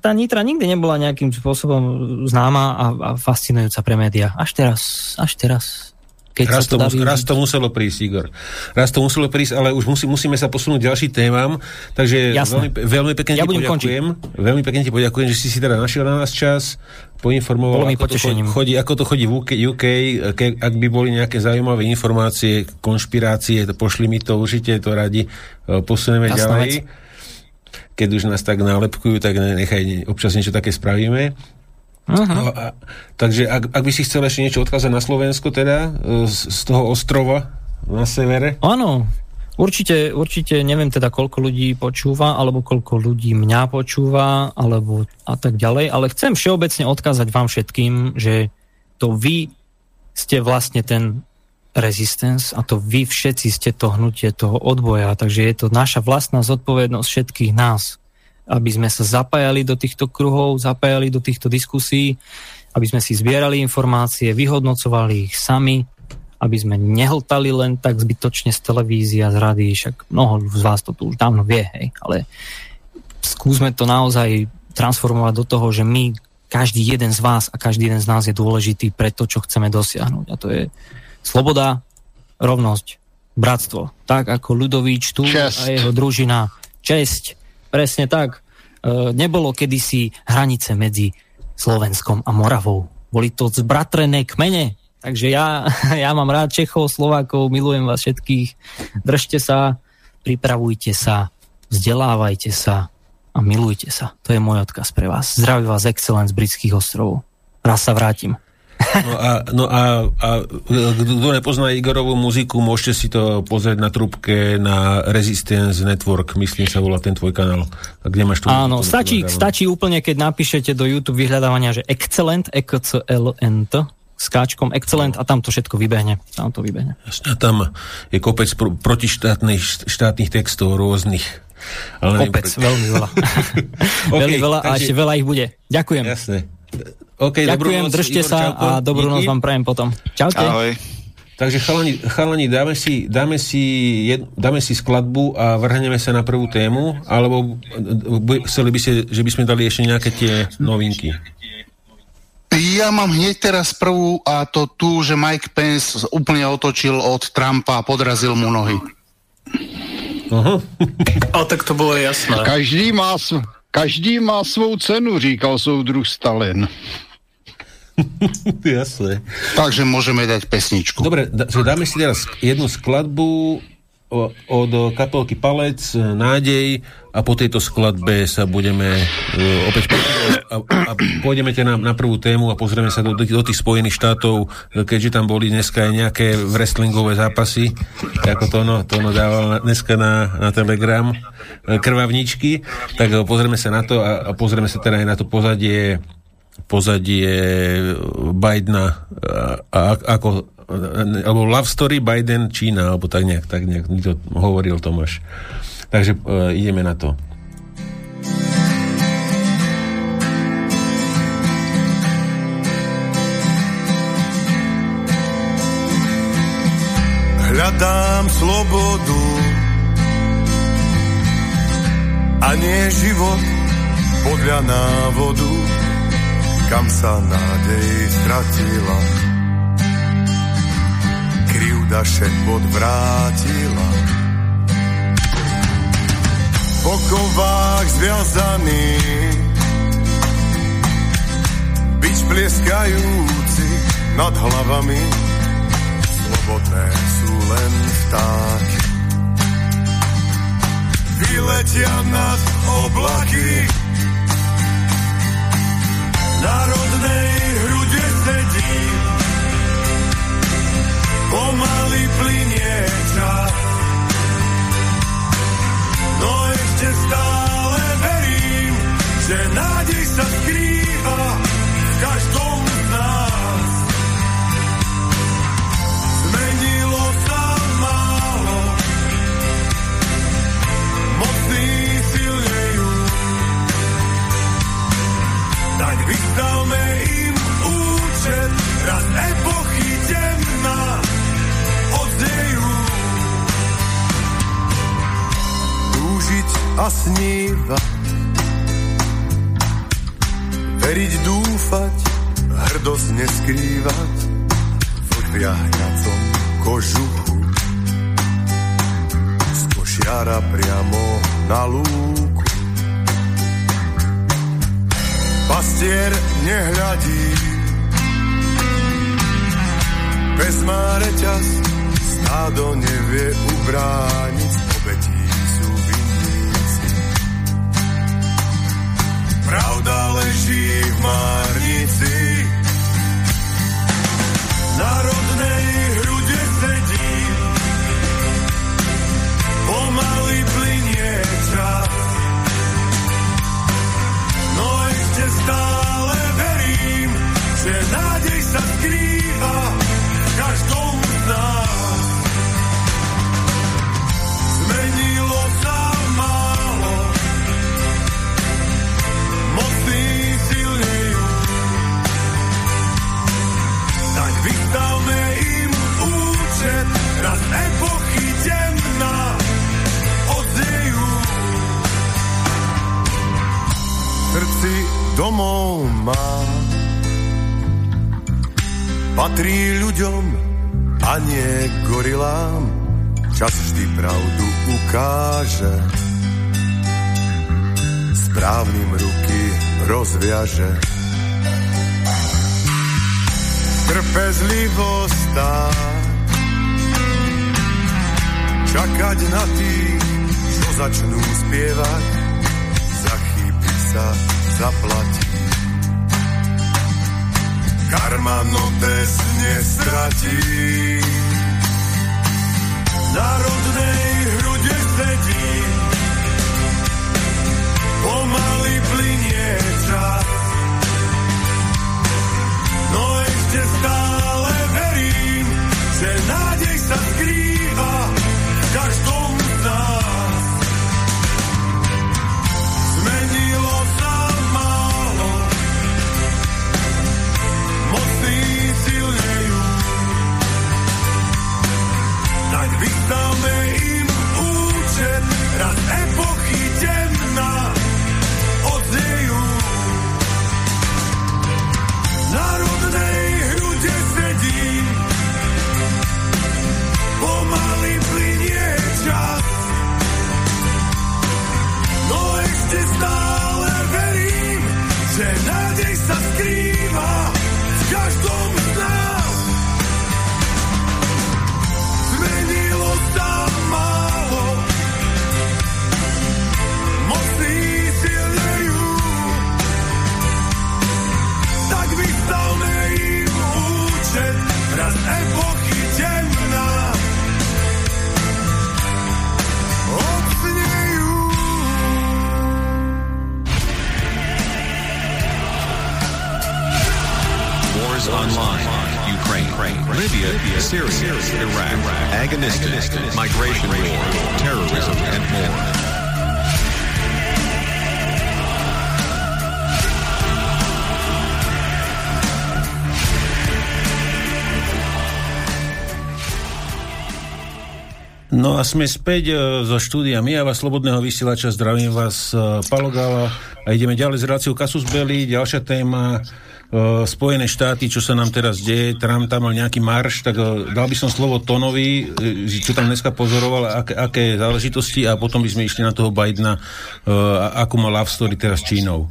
tá Nitra nikdy nebola nejakým spôsobom známa a, a fascinujúca pre médiá. Až teraz, až teraz. Keď raz, to, mus, raz to muselo prísť, Igor. Raz to muselo prísť, ale už musí, musíme sa posunúť ďalší témam, takže veľmi, veľmi pekne ja ti poďakujem. Končiť. Veľmi pekne ti poďakujem, že si si teda našiel na nás čas, poinformoval, ako to, chodí, ako to chodí v UK, UK ke, ak by boli nejaké zaujímavé informácie, konšpirácie, to pošli mi to, určite to radi e, posuneme Jasná ďalej. Vec keď už nás tak nálepkujú, tak nechaj, občas niečo také spravíme. Uh-huh. No a, takže ak, ak by si chcel ešte niečo odkázať na Slovensko teda, e, z, z toho ostrova na severe? Áno, určite, určite neviem teda koľko ľudí počúva, alebo koľko ľudí mňa počúva, alebo a tak ďalej, ale chcem všeobecne odkázať vám všetkým, že to vy ste vlastne ten Resistance a to vy všetci ste to hnutie toho odboja, takže je to naša vlastná zodpovednosť všetkých nás, aby sme sa zapájali do týchto kruhov, zapájali do týchto diskusí, aby sme si zbierali informácie, vyhodnocovali ich sami, aby sme nehltali len tak zbytočne z televízie a z rady, však mnoho z vás to tu už dávno vie, hej, ale skúsme to naozaj transformovať do toho, že my, každý jeden z vás a každý jeden z nás je dôležitý pre to, čo chceme dosiahnuť. A to je Sloboda, rovnosť, bratstvo. Tak ako Ľudovíč tu Čest. a jeho družina. Česť. Presne tak. E, nebolo kedysi hranice medzi Slovenskom a Moravou. Boli to zbratrené kmene. Takže ja, ja mám rád Čechov, Slovákov, milujem vás všetkých. Držte sa, pripravujte sa, vzdelávajte sa a milujte sa. To je môj odkaz pre vás. Zdraví vás Excellence britských ostrovov. Raz sa vrátim. No a, no a, a kto nepozná Igorovú muziku, môžete si to pozrieť na trubke na Resistance Network, myslím sa volá ten tvoj kanál. Kde máš tu? Áno, stačí, stačí úplne, keď napíšete do YouTube vyhľadávania, že Excellent, EKCLNT, skáčkom Excellent a tam to všetko vybehne. Tam to vybehne. A tam je kopec pr- protištátnych štátnych textov rôznych. Ale Kopec, proti... veľmi veľa. okay, veľmi veľa takže... a ešte veľa ich bude. Ďakujem. Jasné. Okay, Ďakujem, noc, držte Igor, sa čauko. a dobrú noc vám prajem potom. Čaute. Ahoj. Takže chalani, chalani dáme, si, dáme, si jed, dáme si skladbu a vrhneme sa na prvú tému, alebo chceli by ste, že by sme dali ešte nejaké tie novinky? Ja mám hneď teraz prvú a to tu, že Mike Pence úplne otočil od Trumpa a podrazil mu nohy. Uh-huh. a tak to bolo jasné. Každý má, každý má svou cenu, říkal soudruh Stalin. Jasné. Takže môžeme dať pesničku. Dobre, dáme si teraz jednu skladbu od kapelky Palec, Nádej a po tejto skladbe sa budeme uh, opäť a, a pôjdeme na, na prvú tému a pozrieme sa do, do tých Spojených štátov, keďže tam boli dneska aj nejaké wrestlingové zápasy, ako to ono, to ono dával dneska na, na Telegram, e, krvavničky, tak pozrieme sa na to a, a pozrieme sa teda aj na to pozadie pozadie Bidena a, a ako alebo Love Story Biden Čína, alebo tak nejak, tak nejak to hovoril Tomáš. Takže e, ideme na to. Hľadám slobodu a nie život podľa návodu kam sa nádej stratila. Krivda šepot vrátila. Po kovách zviazaný, byť vzplieskajúci nad hlavami, slobodné sú len vtáky. Vyletia nad oblaky, národnej hrude sedí, pomaly plinie čas. No ešte stále verím, že nádej a snívať Veriť, dúfať, hrdosť neskrývať v jahňacom kožuchu. Z košiara priamo na lúku. Pastier nehľadí, bez má reťaz, stádo nevie ubrániť, obetí Pravda leží v márnici, národnej hrude sedí, pomaly plinie čas. No ešte stále verím, že nádej vždy pravdu ukáže, správnym ruky rozviaže. Trpezlivo stáť, čakať na tých, čo začnú spievať, za chyby sa zaplatí. Karma notes nestratí. V národnej hrude sedí, pomaly plinie. No ešte stále verím, že nádej sa skrýva v každom Vystavme im účet, raz epochy Syria, Iraq, Afghanistan, migration war, terrorism, and more. No a sme späť e, zo štúdia Mijava Slobodného vysielača. Zdravím vás, e, Palogala. A ideme ďalej s reláciou Kasus Belli. Ďalšia téma e, Spojené štáty, čo sa nám teraz deje. Trump tam mal nejaký marš, tak e, dal by som slovo Tonovi, e, čo tam dneska pozoroval, aké, aké záležitosti a potom by sme išli na toho Bidena, e, ako má love story teraz s Čínou.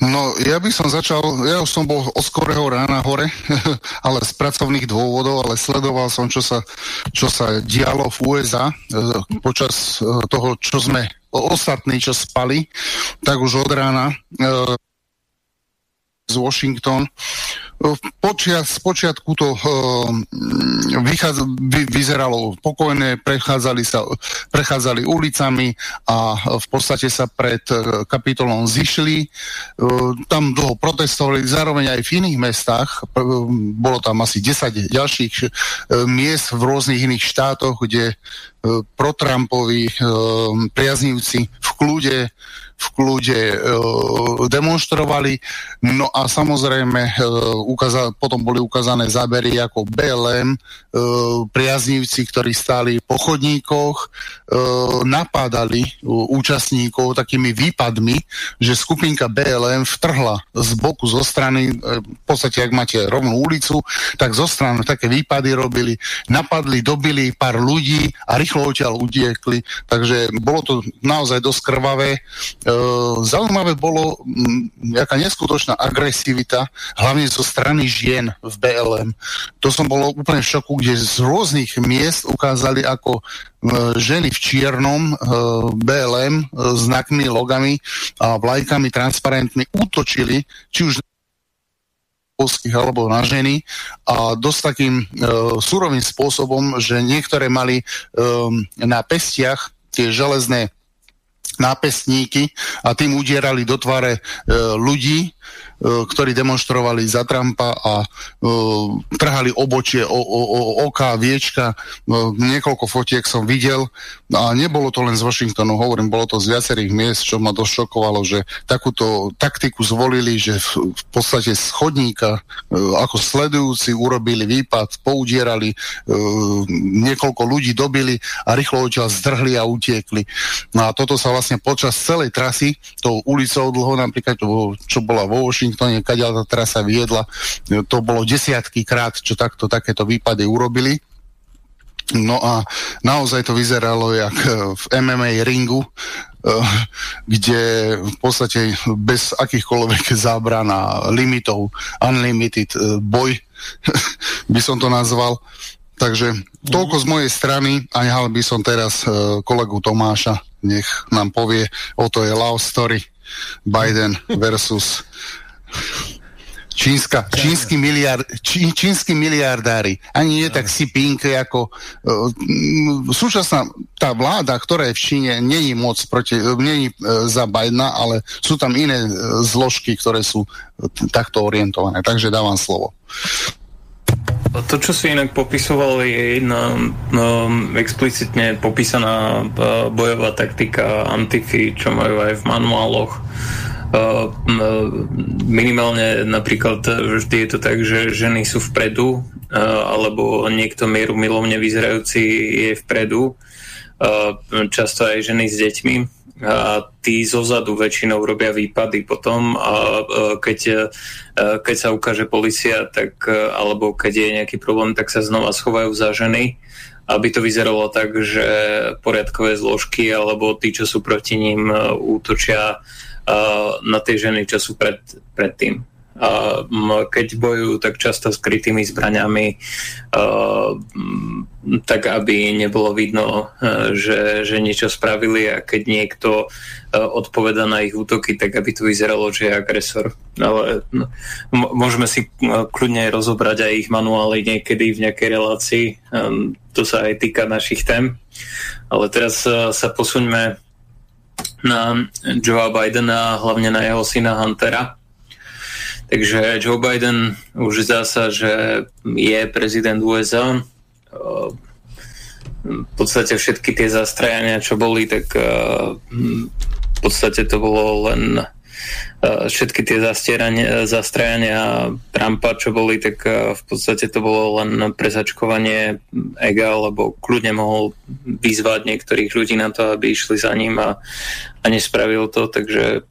No, ja by som začal, ja už som bol od skorého rána hore, ale z pracovných dôvodov, ale sledoval som, čo sa, čo sa dialo v USA eh, počas eh, toho, čo sme ostatní, čo spali, tak už od rána eh, z Washington Počiat, z počiatku to uh, vychádza, vy, vyzeralo pokojné, prechádzali, sa, prechádzali ulicami a v podstate sa pred uh, kapitolom zišli. Uh, tam dlho protestovali, zároveň aj v iných mestách. Uh, bolo tam asi 10 ďalších uh, miest v rôznych iných štátoch, kde uh, pro-Trumpovi uh, priaznivci v kľude v kľude e, demonstrovali. No a samozrejme e, ukázal, potom boli ukázané zábery ako BLM, e, priaznivci, ktorí stáli po chodníkoch, e, napádali e, účastníkov takými výpadmi, že skupinka BLM vtrhla z boku, zo strany, e, v podstate ak máte rovnú ulicu, tak zo strany také výpady robili, napadli, dobili pár ľudí a rýchlo odtiaľ utiekli. Takže bolo to naozaj dosť krvavé. E, zaujímavé bolo, jaká neskutočná agresivita, hlavne zo strany žien v BLM. To som bolo úplne v šoku, kde z rôznych miest ukázali, ako e, ženy v čiernom e, BLM e, znakmi, logami a vlajkami, transparentmi útočili, či už alebo na ženy a dosť takým e, surovým spôsobom, že niektoré mali e, na pestiach tie železné nápestníky a tým udierali do tváre e, ľudí ktorí demonstrovali za Trumpa a uh, trhali obočie, o, o, o, oka, viečka. Uh, niekoľko fotiek som videl a nebolo to len z Washingtonu, hovorím, bolo to z viacerých miest, čo ma dosť šokovalo, že takúto taktiku zvolili, že v, v podstate z chodníka ako sledujúci urobili výpad, poudierali, niekoľko ľudí dobili a rýchlo odtiaľ zdrhli a utiekli. No a toto sa vlastne počas celej trasy, tou ulicou dlho napríklad, čo bola vo Washingtonu, Washingtone, kadeľ tá trasa viedla. To bolo desiatky krát, čo takto takéto výpady urobili. No a naozaj to vyzeralo jak eh, v MMA ringu, eh, kde v podstate bez akýchkoľvek zábran a limitov, unlimited eh, boj, by som to nazval. Takže toľko z mojej strany a nehal by som teraz kolegu Tomáša, nech nám povie, o to je love story Biden versus Čínska, čínsky, miliard, čí, čínsky miliardári. Ani nie tak si pink, ako uh, súčasná tá vláda, ktorá je v Číne, není moc proti, není uh, za Bidena, ale sú tam iné uh, zložky, ktoré sú uh, takto orientované. Takže dávam slovo. To, čo si inak popisoval, je jedna um, explicitne popísaná uh, bojová taktika Antify, čo majú aj v manuáloch. Uh, minimálne napríklad vždy je to tak, že ženy sú vpredu uh, alebo niekto mieru milovne vyzerajúci je vpredu. Uh, často aj ženy s deťmi tí zozadu väčšinou robia výpady potom a keď, keď sa ukáže policia tak, alebo keď je nejaký problém, tak sa znova schovajú za ženy aby to vyzeralo tak, že poriadkové zložky alebo tí, čo sú proti ním, útočia na tie ženy, čo sú pred, pred. Uh, keď bojujú tak často s krytými zbraňami, uh, tak aby nebolo vidno, uh, že, že niečo spravili a keď niekto uh, odpoveda na ich útoky, tak aby to vyzeralo, že je agresor. Ale no, môžeme si uh, kľudne rozobrať aj ich manuály niekedy v nejakej relácii. Um, to sa aj týka našich tém. Ale teraz sa posuňme na Joea Bidena, hlavne na jeho syna Huntera. Takže Joe Biden už zdá že je prezident USA. V podstate všetky tie zastrajania, čo boli, tak v podstate to bolo len všetky tie zastrajania Trumpa, čo boli, tak v podstate to bolo len prezačkovanie ega, lebo kľudne mohol vyzvať niektorých ľudí na to, aby išli za ním a, a nespravil to, takže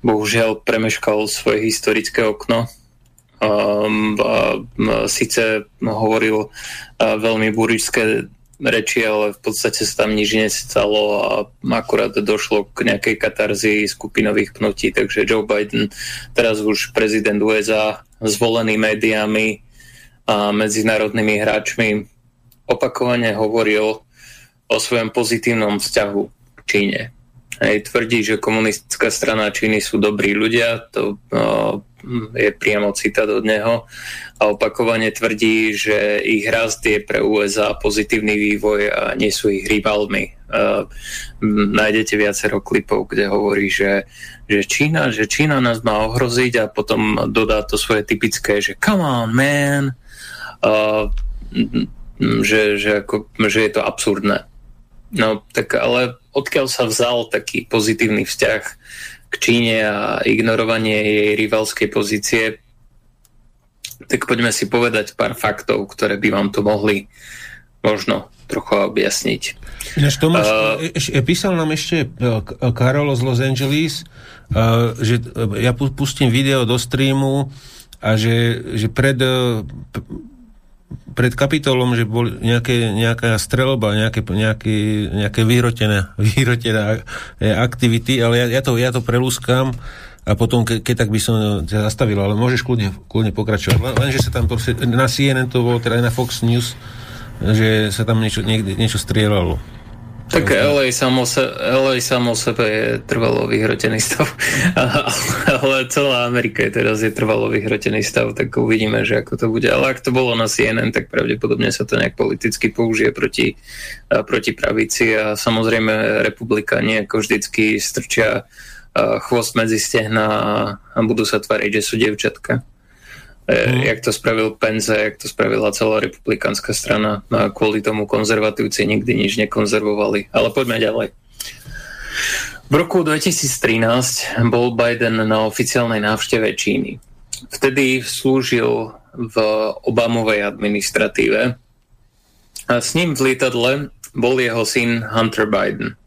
bohužiaľ premeškal svoje historické okno. Um, a, síce hovoril veľmi buričské reči, ale v podstate sa tam nič nestalo a akurát došlo k nejakej katarzii skupinových pnutí, takže Joe Biden, teraz už prezident USA, zvolený médiami a medzinárodnými hráčmi, opakovane hovoril o svojom pozitívnom vzťahu k Číne. Hej, tvrdí, že komunistická strana Číny sú dobrí ľudia, to no, je priamo citát od neho a opakovane tvrdí, že ich rast je pre USA pozitívny vývoj a nie sú ich rivalmi. Uh, nájdete viacero klipov, kde hovorí, že, že, Čína, že Čína nás má ohroziť a potom dodá to svoje typické, že come on man, uh, že, že, ako, že je to absurdné. No tak ale odkiaľ sa vzal taký pozitívny vzťah k Číne a ignorovanie jej rivalskej pozície, tak poďme si povedať pár faktov, ktoré by vám to mohli možno trochu objasniť. Než Tomáš, uh, písal nám ešte Karolo z Los Angeles, uh, že ja pustím video do streamu a že, že pred, pred kapitolom, že bol nejaké, nejaká strelba, nejaké, nejaké, nejaké vyhrotené, vyhrotené aktivity, ale ja, ja, to, ja to prelúskam a potom, ke, keď tak by som ťa zastavil, ale môžeš kľudne, kľudne pokračovať. Len, lenže sa tam proste, na CNN to bolo, teda aj na Fox News, že sa tam niečo, niekde, niečo strieľalo. Tak LA samo, se, LA samo sebe je trvalo vyhrotený stav, ale celá Amerika je teraz je trvalo vyhrotený stav, tak uvidíme, že ako to bude. Ale ak to bolo na CNN, tak pravdepodobne sa to nejak politicky použije proti, proti pravici. A samozrejme republikáni ako vždycky strčia chvost medzi stehna a budú sa tvariť, že sú devčatka mm. jak to spravil Pence, jak to spravila celá republikánska strana. No a kvôli tomu konzervatívci nikdy nič nekonzervovali. Ale poďme ďalej. V roku 2013 bol Biden na oficiálnej návšteve Číny. Vtedy slúžil v Obamovej administratíve a s ním v lietadle bol jeho syn Hunter Biden.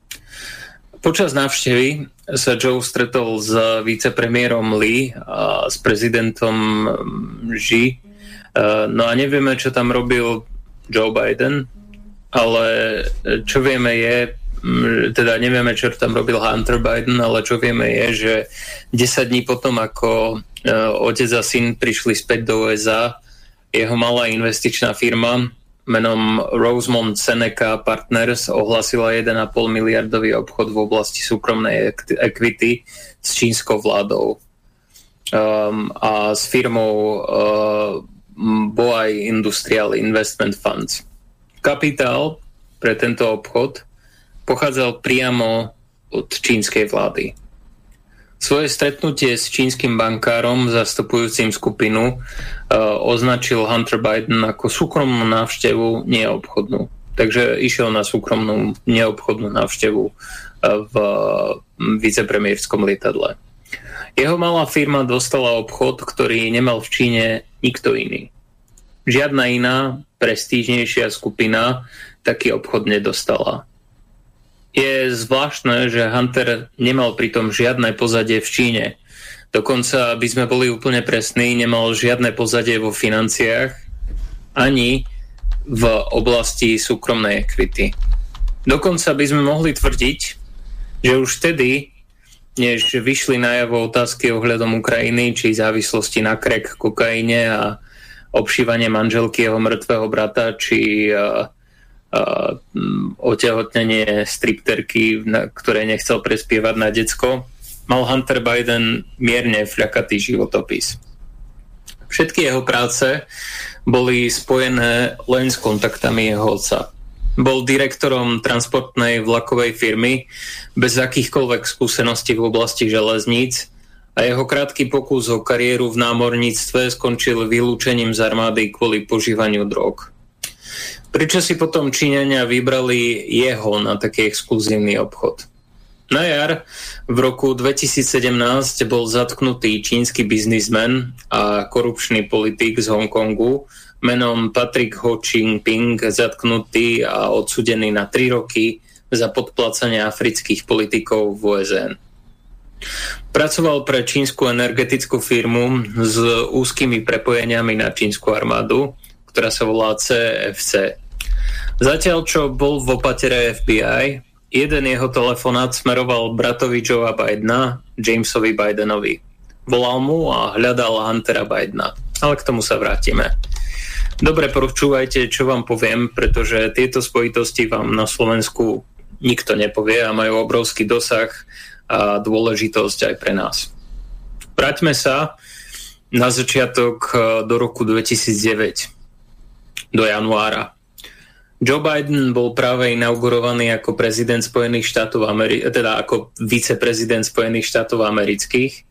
Počas návštevy sa Joe stretol s vicepremiérom Lee a s prezidentom Xi. No a nevieme, čo tam robil Joe Biden, ale čo vieme je, teda nevieme, čo tam robil Hunter Biden, ale čo vieme je, že 10 dní potom, ako e, otec a syn prišli späť do USA, jeho malá investičná firma menom Rosemont Seneca Partners ohlasila 1,5 miliardový obchod v oblasti súkromnej equity s čínskou vládou um, a s firmou uh, Boai Industrial Investment Funds. Kapitál pre tento obchod pochádzal priamo od čínskej vlády. Svoje stretnutie s čínskym bankárom zastupujúcim skupinu označil Hunter Biden ako súkromnú návštevu, neobchodnú. Takže išiel na súkromnú, neobchodnú návštevu uh, v vicepremiérskom lietadle. Jeho malá firma dostala obchod, ktorý nemal v Číne nikto iný. Žiadna iná prestížnejšia skupina taký obchod nedostala je zvláštne, že Hunter nemal pritom žiadne pozadie v Číne. Dokonca, aby sme boli úplne presní, nemal žiadne pozadie vo financiách ani v oblasti súkromnej equity. Dokonca by sme mohli tvrdiť, že už vtedy, než vyšli najavo otázky ohľadom Ukrajiny, či závislosti na krek, kokaine a obšívanie manželky jeho mŕtvého brata, či uh, otehotnenie stripterky, ktoré nechcel prespievať na decko, mal Hunter Biden mierne fľakatý životopis. Všetky jeho práce boli spojené len s kontaktami jeho otca. Bol direktorom transportnej vlakovej firmy bez akýchkoľvek skúseností v oblasti železníc a jeho krátky pokus o kariéru v námorníctve skončil vylúčením z armády kvôli požívaniu drog. Prečo si potom Číňania vybrali jeho na taký exkluzívny obchod? Na jar v roku 2017 bol zatknutý čínsky biznismen a korupčný politik z Hongkongu menom Patrick Ho Ching-ping zatknutý a odsudený na 3 roky za podplacanie afrických politikov v OSN. Pracoval pre čínsku energetickú firmu s úzkými prepojeniami na čínsku armádu, ktorá sa volá CFC Zatiaľ, čo bol v opatere FBI, jeden jeho telefonát smeroval bratovi Joea Bidena, Jamesovi Bidenovi. Volal mu a hľadal Huntera Bidena. Ale k tomu sa vrátime. Dobre, počúvajte, čo vám poviem, pretože tieto spojitosti vám na Slovensku nikto nepovie a majú obrovský dosah a dôležitosť aj pre nás. Vráťme sa na začiatok e, do roku 2009, do januára. Joe Biden bol práve inaugurovaný ako prezident Spojených štátov Ameri- teda ako viceprezident Spojených štátov amerických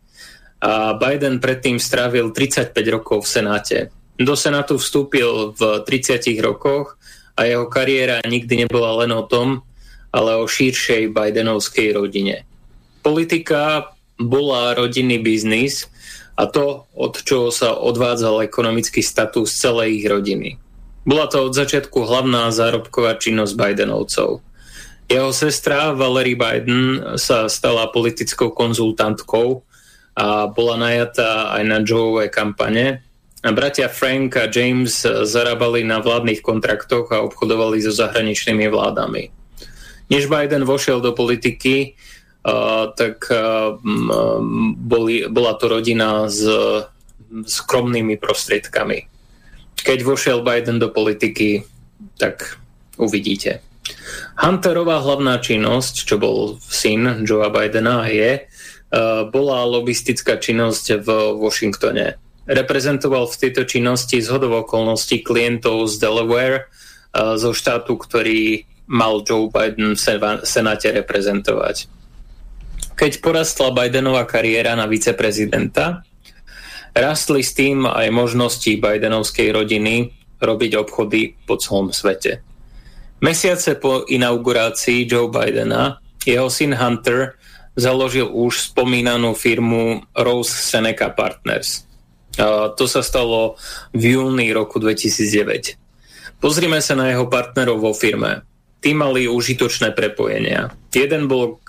a Biden predtým strávil 35 rokov v Senáte. Do Senátu vstúpil v 30 rokoch a jeho kariéra nikdy nebola len o tom, ale o šíršej Bidenovskej rodine. Politika bola rodinný biznis a to, od čoho sa odvádzal ekonomický status celej ich rodiny. Bola to od začiatku hlavná zárobková činnosť Bidenovcov. Jeho sestra Valerie Biden sa stala politickou konzultantkou a bola najatá aj na Joeové kampane, Bratia Frank a James zarábali na vládnych kontraktoch a obchodovali so zahraničnými vládami. Než Biden vošiel do politiky, uh, tak uh, boli, bola to rodina s skromnými prostriedkami. Keď vošiel Biden do politiky, tak uvidíte. Hunterová hlavná činnosť, čo bol syn Joea Bidena, je, uh, bola lobistická činnosť v Washingtone reprezentoval v tejto činnosti z hodov okolností klientov z Delaware, zo štátu, ktorý mal Joe Biden v Senáte reprezentovať. Keď porastla Bidenová kariéra na viceprezidenta, rastli s tým aj možnosti Bidenovskej rodiny robiť obchody po celom svete. Mesiace po inaugurácii Joe Bidena jeho syn Hunter založil už spomínanú firmu Rose Seneca Partners – to sa stalo v júni roku 2009. Pozrime sa na jeho partnerov vo firme. Tí mali užitočné prepojenia. Jeden bol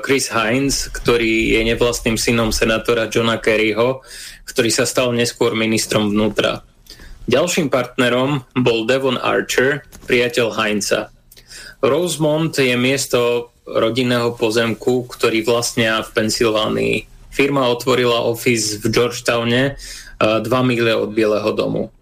Chris Hines, ktorý je nevlastným synom senátora Johna Kerryho, ktorý sa stal neskôr ministrom vnútra. Ďalším partnerom bol Devon Archer, priateľ Heinza. Rosemont je miesto rodinného pozemku, ktorý vlastnia v Pensylvánii. Firma otvorila office v Georgetowne 2 míle od Bieleho domu.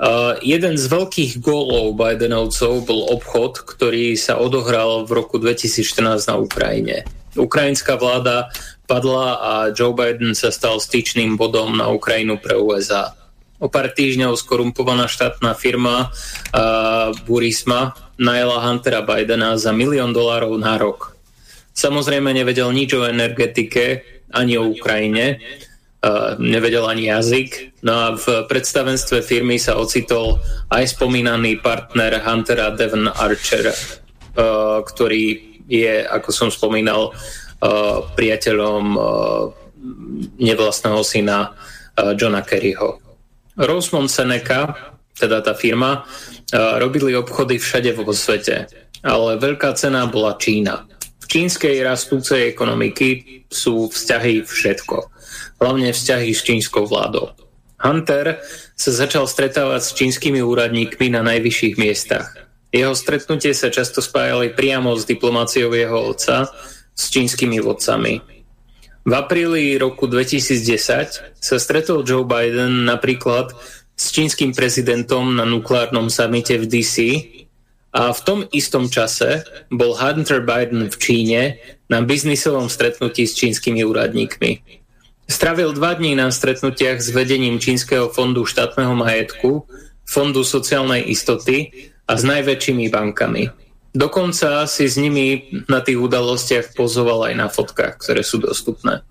Uh, jeden z veľkých gólov Bidenovcov bol obchod, ktorý sa odohral v roku 2014 na Ukrajine. Ukrajinská vláda padla a Joe Biden sa stal styčným bodom na Ukrajinu pre USA. O pár týždňov skorumpovaná štátna firma uh, Burisma najela Huntera Bidena za milión dolárov na rok. Samozrejme nevedel nič o energetike ani o Ukrajine, nevedel ani jazyk. No a v predstavenstve firmy sa ocitol aj spomínaný partner Huntera Devon Archer, ktorý je, ako som spomínal, priateľom nevlastného syna Johna Kerryho. Rosemont Seneca, teda tá firma, robili obchody všade vo svete, ale veľká cena bola Čína. V čínskej rastúcej ekonomiky sú vzťahy všetko hlavne vzťahy s čínskou vládou. Hunter sa začal stretávať s čínskymi úradníkmi na najvyšších miestach. Jeho stretnutie sa často spájali priamo s diplomáciou jeho otca s čínskymi vodcami. V apríli roku 2010 sa stretol Joe Biden napríklad s čínskym prezidentom na nukleárnom samite v DC a v tom istom čase bol Hunter Biden v Číne na biznisovom stretnutí s čínskymi úradníkmi. Stravil dva dní na stretnutiach s vedením Čínskeho fondu štátneho majetku, Fondu sociálnej istoty a s najväčšími bankami. Dokonca si s nimi na tých udalostiach pozoval aj na fotkách, ktoré sú dostupné.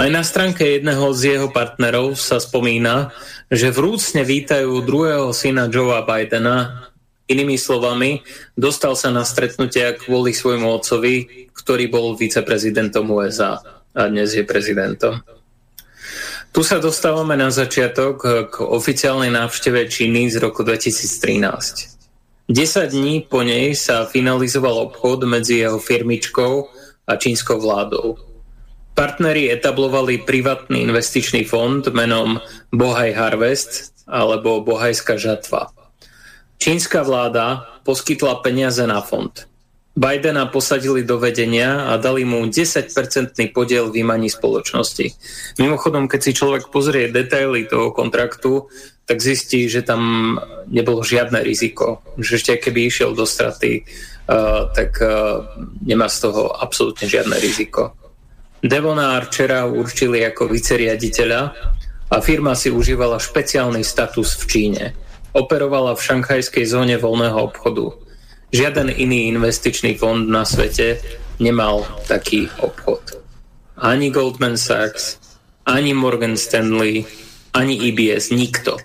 Aj na stránke jedného z jeho partnerov sa spomína, že vrúcne vítajú druhého syna Joea Bidena. Inými slovami, dostal sa na stretnutia kvôli svojmu otcovi, ktorý bol viceprezidentom USA a dnes je prezidentom. Tu sa dostávame na začiatok k oficiálnej návšteve Číny z roku 2013. 10 dní po nej sa finalizoval obchod medzi jeho firmičkou a čínskou vládou. Partneri etablovali privátny investičný fond menom Bohaj Harvest alebo Bohajská žatva. Čínska vláda poskytla peniaze na fond. Bidena posadili do vedenia a dali mu 10-percentný podiel výmaní spoločnosti. Mimochodom, keď si človek pozrie detaily toho kontraktu, tak zistí, že tam nebolo žiadne riziko. Že ešte keby išiel do straty, uh, tak uh, nemá z toho absolútne žiadne riziko. Devona Archera určili ako viceriaditeľa a firma si užívala špeciálny status v Číne. Operovala v šanghajskej zóne voľného obchodu žiaden iný investičný fond na svete nemal taký obchod. Ani Goldman Sachs, ani Morgan Stanley, ani EBS, nikto.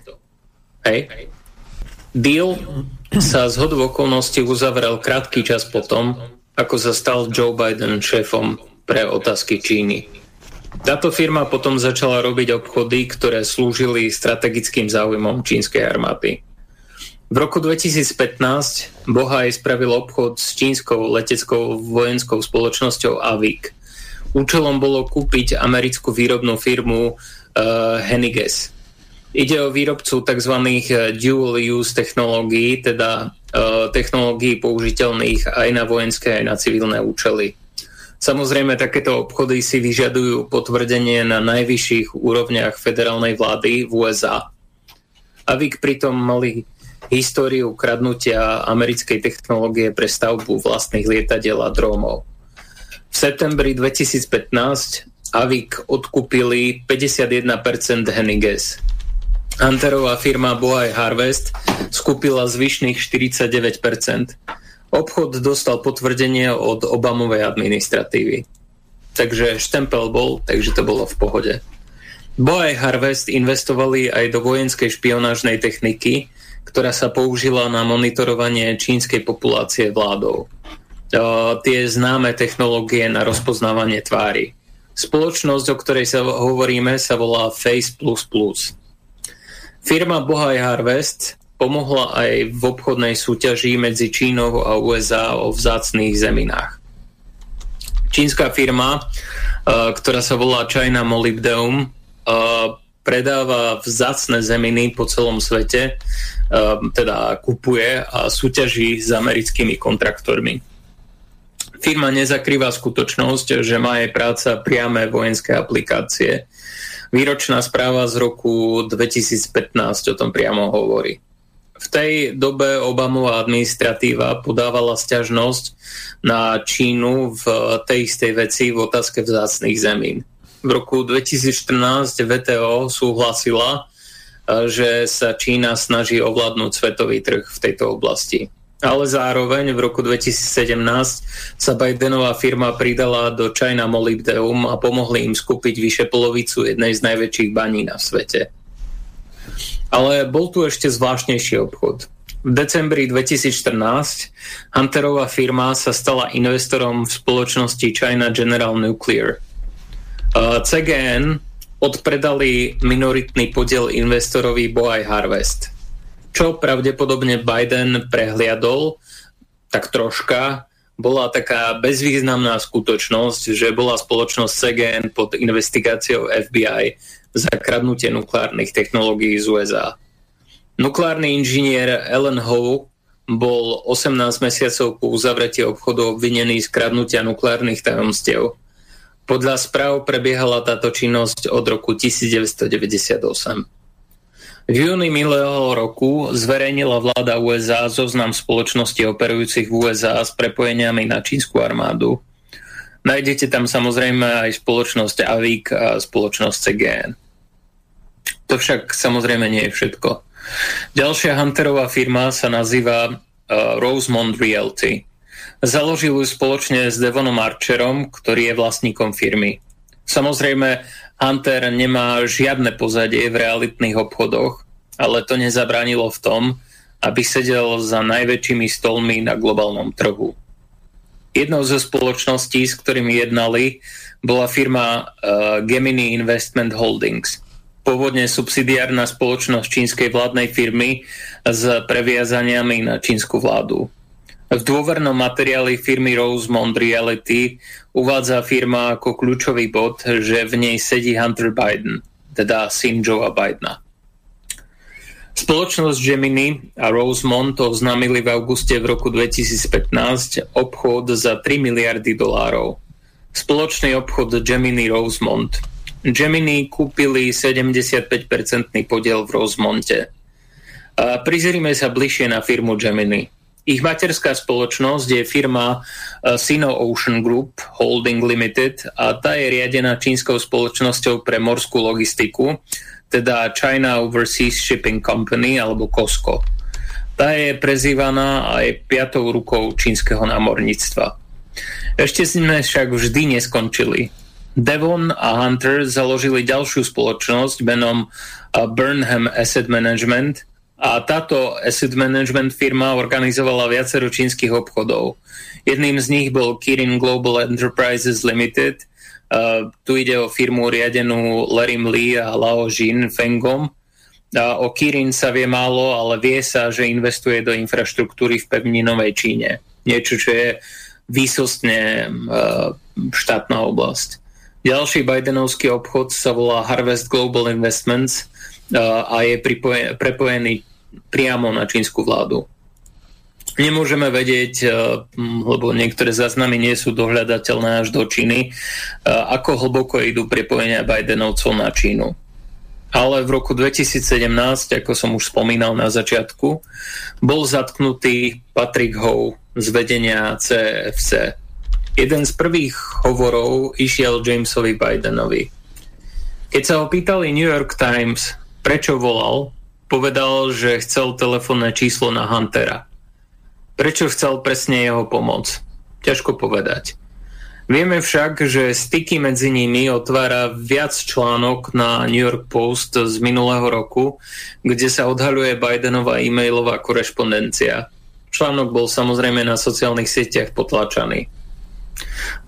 Hej? Deal sa z hodu okolností uzavrel krátky čas potom, ako sa stal Joe Biden šéfom pre otázky Číny. Táto firma potom začala robiť obchody, ktoré slúžili strategickým záujmom čínskej armády. V roku 2015 Bohaj spravil obchod s čínskou leteckou vojenskou spoločnosťou Avik. Účelom bolo kúpiť americkú výrobnú firmu uh, Henniges. Ide o výrobcu tzv. Eh, dual use technológií, teda uh, technológií použiteľných aj na vojenské, aj na civilné účely. Samozrejme, takéto obchody si vyžadujú potvrdenie na najvyšších úrovniach federálnej vlády v USA. Avik pritom mali históriu kradnutia americkej technológie pre stavbu vlastných lietadiel a drómov. V septembri 2015 Avik odkúpili 51% Henniges. Hunterová firma Bohai Harvest skúpila zvyšných 49%. Obchod dostal potvrdenie od Obamovej administratívy. Takže štempel bol, takže to bolo v pohode. Bohai Harvest investovali aj do vojenskej špionážnej techniky, ktorá sa použila na monitorovanie čínskej populácie vládou. Tie známe technológie na rozpoznávanie tvári. Spoločnosť, o ktorej sa hovoríme, sa volá Face++. Firma Bohaj Harvest pomohla aj v obchodnej súťaži medzi Čínou a USA o vzácných zeminách. Čínska firma, ktorá sa volá China Molybdenum, predáva vzácne zeminy po celom svete, um, teda kupuje a súťaží s americkými kontraktormi. Firma nezakrýva skutočnosť, že má jej práca priame vojenské aplikácie. Výročná správa z roku 2015 o tom priamo hovorí. V tej dobe Obamová administratíva podávala stiažnosť na Čínu v tej istej veci v otázke vzácných zemín v roku 2014 VTO súhlasila, e, že sa Čína snaží ovládnuť svetový trh v tejto oblasti. Ale zároveň v roku 2017 sa Bidenová firma pridala do China Molybdeum a pomohli im skúpiť vyše polovicu jednej z najväčších baní na svete. Ale bol tu ešte zvláštnejší obchod. V decembri 2014 Hunterová firma sa stala investorom v spoločnosti China General Nuclear – CGN odpredali minoritný podiel investorovi Boy Harvest, čo pravdepodobne Biden prehliadol tak troška, bola taká bezvýznamná skutočnosť, že bola spoločnosť CGN pod investigáciou FBI za kradnutie nukleárnych technológií z USA. Nukleárny inžinier Ellen Howe bol 18 mesiacov po uzavretí obchodu obvinený z kradnutia nukleárnych tajomstiev podľa správ prebiehala táto činnosť od roku 1998. V júni minulého roku zverejnila vláda USA zoznam spoločností operujúcich v USA s prepojeniami na čínsku armádu. Nájdete tam samozrejme aj spoločnosť AVIC a spoločnosť CGN. To však samozrejme nie je všetko. Ďalšia Hunterová firma sa nazýva uh, Rosemont Realty. Založil ju spoločne s Devonom Archerom, ktorý je vlastníkom firmy. Samozrejme, Hunter nemá žiadne pozadie v realitných obchodoch, ale to nezabránilo v tom, aby sedel za najväčšími stolmi na globálnom trhu. Jednou zo spoločností, s ktorými jednali, bola firma uh, Gemini Investment Holdings. Pôvodne subsidiárna spoločnosť čínskej vládnej firmy s previazaniami na čínsku vládu. V dôvernom materiáli firmy Rosemont Reality uvádza firma ako kľúčový bod, že v nej sedí Hunter Biden, teda syn Joea Bidena. Spoločnosť Gemini a Rosemont oznámili v auguste v roku 2015 obchod za 3 miliardy dolárov. Spoločný obchod Gemini Rosemont. Gemini kúpili 75-percentný podiel v Rosemonte. A prizrime sa bližšie na firmu Gemini. Ich materská spoločnosť je firma Sino Ocean Group Holding Limited a tá je riadená čínskou spoločnosťou pre morskú logistiku, teda China Overseas Shipping Company alebo COSCO. Tá je prezývaná aj piatou rukou čínskeho námorníctva. Ešte sme však vždy neskončili. Devon a Hunter založili ďalšiu spoločnosť menom Burnham Asset Management a táto asset management firma organizovala viacero čínskych obchodov. Jedným z nich bol Kirin Global Enterprises Limited, Uh, tu ide o firmu riadenú Larrym Lee a Lao Jin Fengom. Uh, o Kirin sa vie málo, ale vie sa, že investuje do infraštruktúry v pevninovej Číne. Niečo, čo je výsostne uh, štátna oblasť. Ďalší Bidenovský obchod sa volá Harvest Global Investments uh, a je pripojen, prepojený priamo na čínsku vládu nemôžeme vedieť, eh, lebo niektoré záznamy nie sú dohľadateľné až do Číny, eh, ako hlboko idú prepojenia Bidenovcov na Čínu. Ale v roku 2017, ako som už spomínal na začiatku, bol zatknutý Patrick Howe z vedenia CFC. Jeden z prvých hovorov išiel Jamesovi Bidenovi. Keď sa ho pýtali New York Times, prečo volal, povedal, že chcel telefónne číslo na Huntera – Prečo chcel presne jeho pomoc? Ťažko povedať. Vieme však, že styky medzi nimi otvára viac článok na New York Post z minulého roku, kde sa odhaľuje Bidenová e-mailová korešpondencia. Článok bol samozrejme na sociálnych sieťach potlačaný.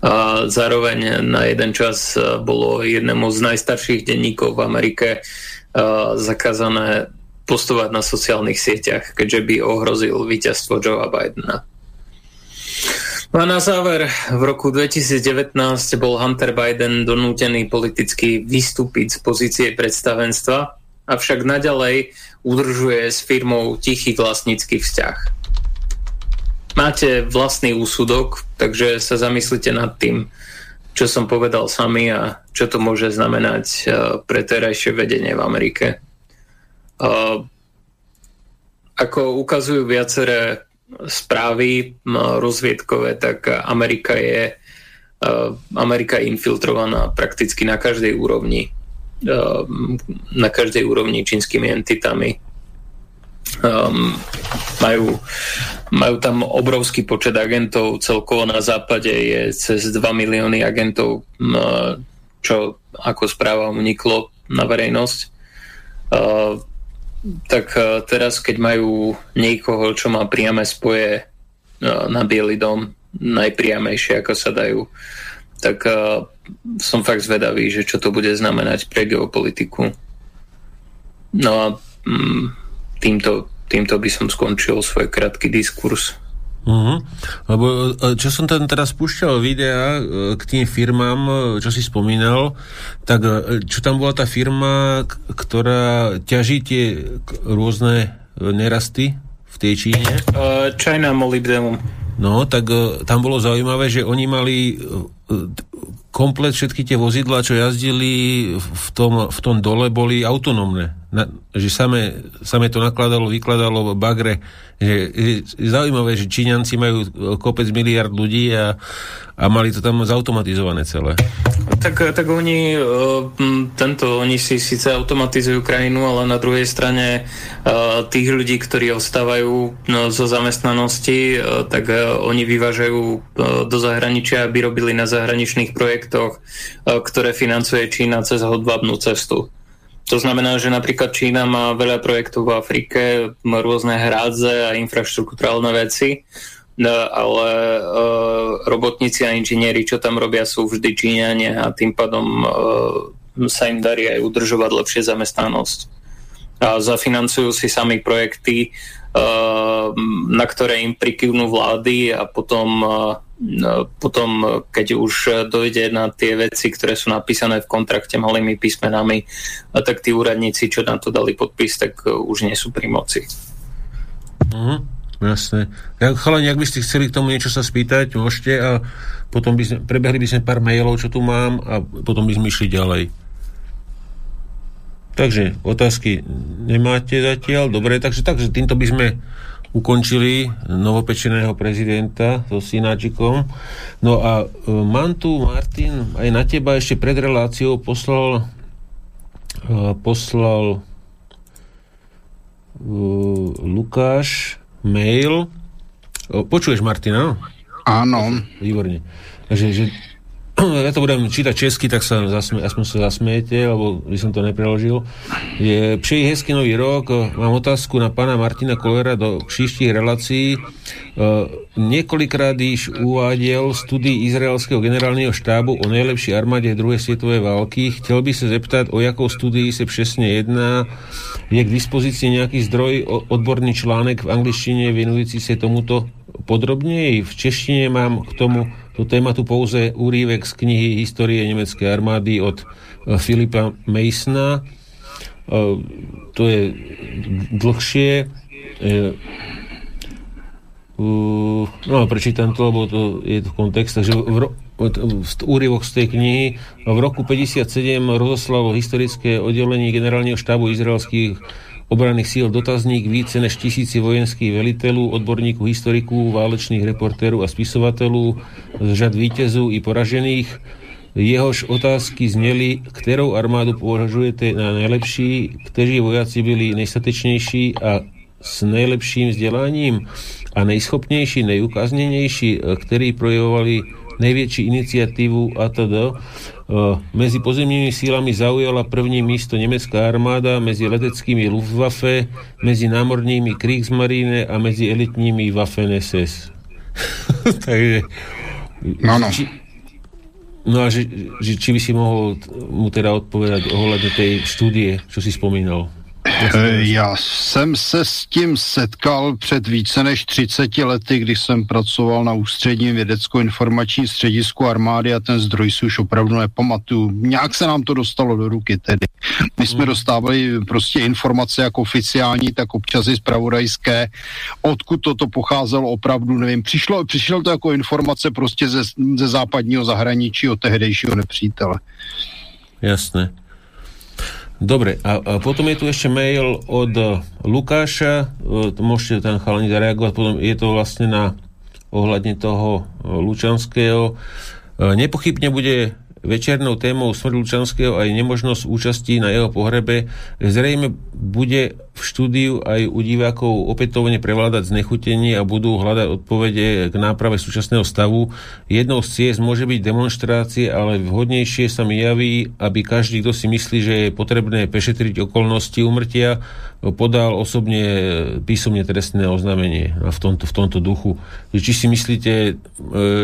A zároveň na jeden čas bolo jednému z najstarších denníkov v Amerike zakázané postovať na sociálnych sieťach, keďže by ohrozil víťazstvo Joea Bidena. No a na záver, v roku 2019 bol Hunter Biden donútený politicky vystúpiť z pozície predstavenstva, avšak naďalej udržuje s firmou tichý vlastnícky vzťah. Máte vlastný úsudok, takže sa zamyslite nad tým, čo som povedal sami a čo to môže znamenať eh, pre terajšie vedenie v Amerike. Ako ukazujú viaceré správy rozviedkové, tak Amerika je, Amerika je infiltrovaná prakticky na každej úrovni na každej úrovni čínskymi entitami. Um, majú, majú tam obrovský počet agentov, celkovo na západe je cez 2 milióny agentov, čo ako správa uniklo na verejnosť. Uh, tak e, teraz, keď majú niekoho, čo má priame spoje e, na Bielý dom, najpriamejšie, ako sa dajú, tak uh, som fakt zvedavý, že čo to bude znamenať pre geopolitiku. No a mm, týmto, týmto by som skončil svoj krátky diskurs. Uh-huh. Lebo e, čo som tam teraz púšťal videa e, k tým firmám, e, čo si spomínal, tak čo tam bola tá firma, ktorá ťaží tie rôzne nerasty v tej Číne? China Molybdenum. No, tak tam bolo zaujímavé, že oni mali komplet všetky tie vozidlá, čo jazdili v tom, v tom dole, boli autonómne. Na, že same, same to nakladalo, vykladalo v bagre. Že, je zaujímavé, že Číňanci majú kopec miliard ľudí a, a mali to tam zautomatizované celé. Tak, tak oni, tento, oni si síce automatizujú krajinu, ale na druhej strane tých ľudí, ktorí ostávajú no, zo zamestnanosti, tak oni vyvážajú do zahraničia, aby robili na zahraničných projektoch, ktoré financuje Čína cez hodvábnu cestu. To znamená, že napríklad Čína má veľa projektov v Afrike, má rôzne hrádze a infraštruktúrálne veci, No, ale uh, robotníci a inžinieri, čo tam robia, sú vždy Číňania a tým pádom uh, sa im darí aj udržovať lepšie zamestnanosť. A zafinancujú si sami projekty, uh, na ktoré im prikývnú vlády a potom potom, keď už dojde na tie veci, ktoré sú napísané v kontrakte malými písmenami, tak tí úradníci, čo na to dali podpis, tak už nie sú pri moci. Uh-huh. Jasné. Ja, chalani, ak by ste chceli k tomu niečo sa spýtať, môžete a potom by sme, prebehli by sme pár mailov, čo tu mám a potom by sme išli ďalej. Takže otázky nemáte zatiaľ, dobre, takže, takže týmto by sme ukončili novopečeného prezidenta so synáčikom. No a e, mám tu, Martin, aj na teba ešte pred reláciou poslal e, poslal e, Lukáš mail. Počuješ, Martina? Áno. Výborne. Takže, že ja to budem čítať česky, tak sa zasme, aspoň sa zasmiete, lebo by som to nepreložil. Je, přeji hezký nový rok. Mám otázku na pana Martina Kolera do příštích relací. Několikrát již uváděl studii izraelského generálního štábu o nejlepší armádě druhé světové války. Chtěl by se zeptat, o jakou studii se přesně jedná. Je k dispozici nějaký zdroj, odborný článek v angličtině věnující se tomuto podrobněji. V češtině mám k tomu to tématu pouze úrívek z knihy Histórie nemeckej armády od eh, Filipa Masona. Eh, to je dlhšie. Eh, no, prečítam to, lebo to je v kontext. Takže v úryvok z tej knihy v roku 57 rozoslalo historické oddelenie generálneho štábu izraelských obranných síl dotazník více než tisíci vojenských velitelů, odborníků, historiků, válečných reportérů a spisovateľů z řad vítězů i poražených. Jehož otázky zněly, kterou armádu považujete na nejlepší, kteří vojaci byli nejstatečnější a s nejlepším vzděláním a nejschopnější, nejukázněnější, který projevovali největší iniciatívu a teda Medzi pozemnými sílami zaujala první místo nemecká armáda, medzi leteckými Luftwaffe, medzi námornými Kriegsmarine a medzi elitními Waffen-SS. Takže... No, no. Či, no a že, že, či by si mohol mu teda odpovedať ohľadne tej štúdie, čo si spomínal? Eh, já jsem se s tím setkal před více než 30 lety, když jsem pracoval na ústředním vědecko-informační středisku armády a ten zdroj si už opravdu nepamatuju. Nějak se nám to dostalo do ruky tedy. My jsme hmm. dostávali prostě informace jak oficiální, tak občas i zpravodajské. Odkud toto pocházelo opravdu, nevím. Přišlo, přišlo to jako informace prostě ze, ze západního zahraničí od tehdejšího nepřítele. Jasné. Dobre, a, a potom je tu ešte mail od Lukáša, e, môžete tam chalani zareagovať, potom je to vlastne na ohľadne toho e, Lučanského. E, nepochybne bude večernou témou smrť Lučanského aj nemožnosť účasti na jeho pohrebe. Zrejme bude v štúdiu aj u divákov opätovne prevládať znechutenie a budú hľadať odpovede k náprave súčasného stavu. Jednou z ciest môže byť demonstrácie, ale vhodnejšie sa mi javí, aby každý, kto si myslí, že je potrebné pešetriť okolnosti umrtia, podal osobne písomne trestné oznámenie v tomto, v tomto duchu. Či si myslíte, e,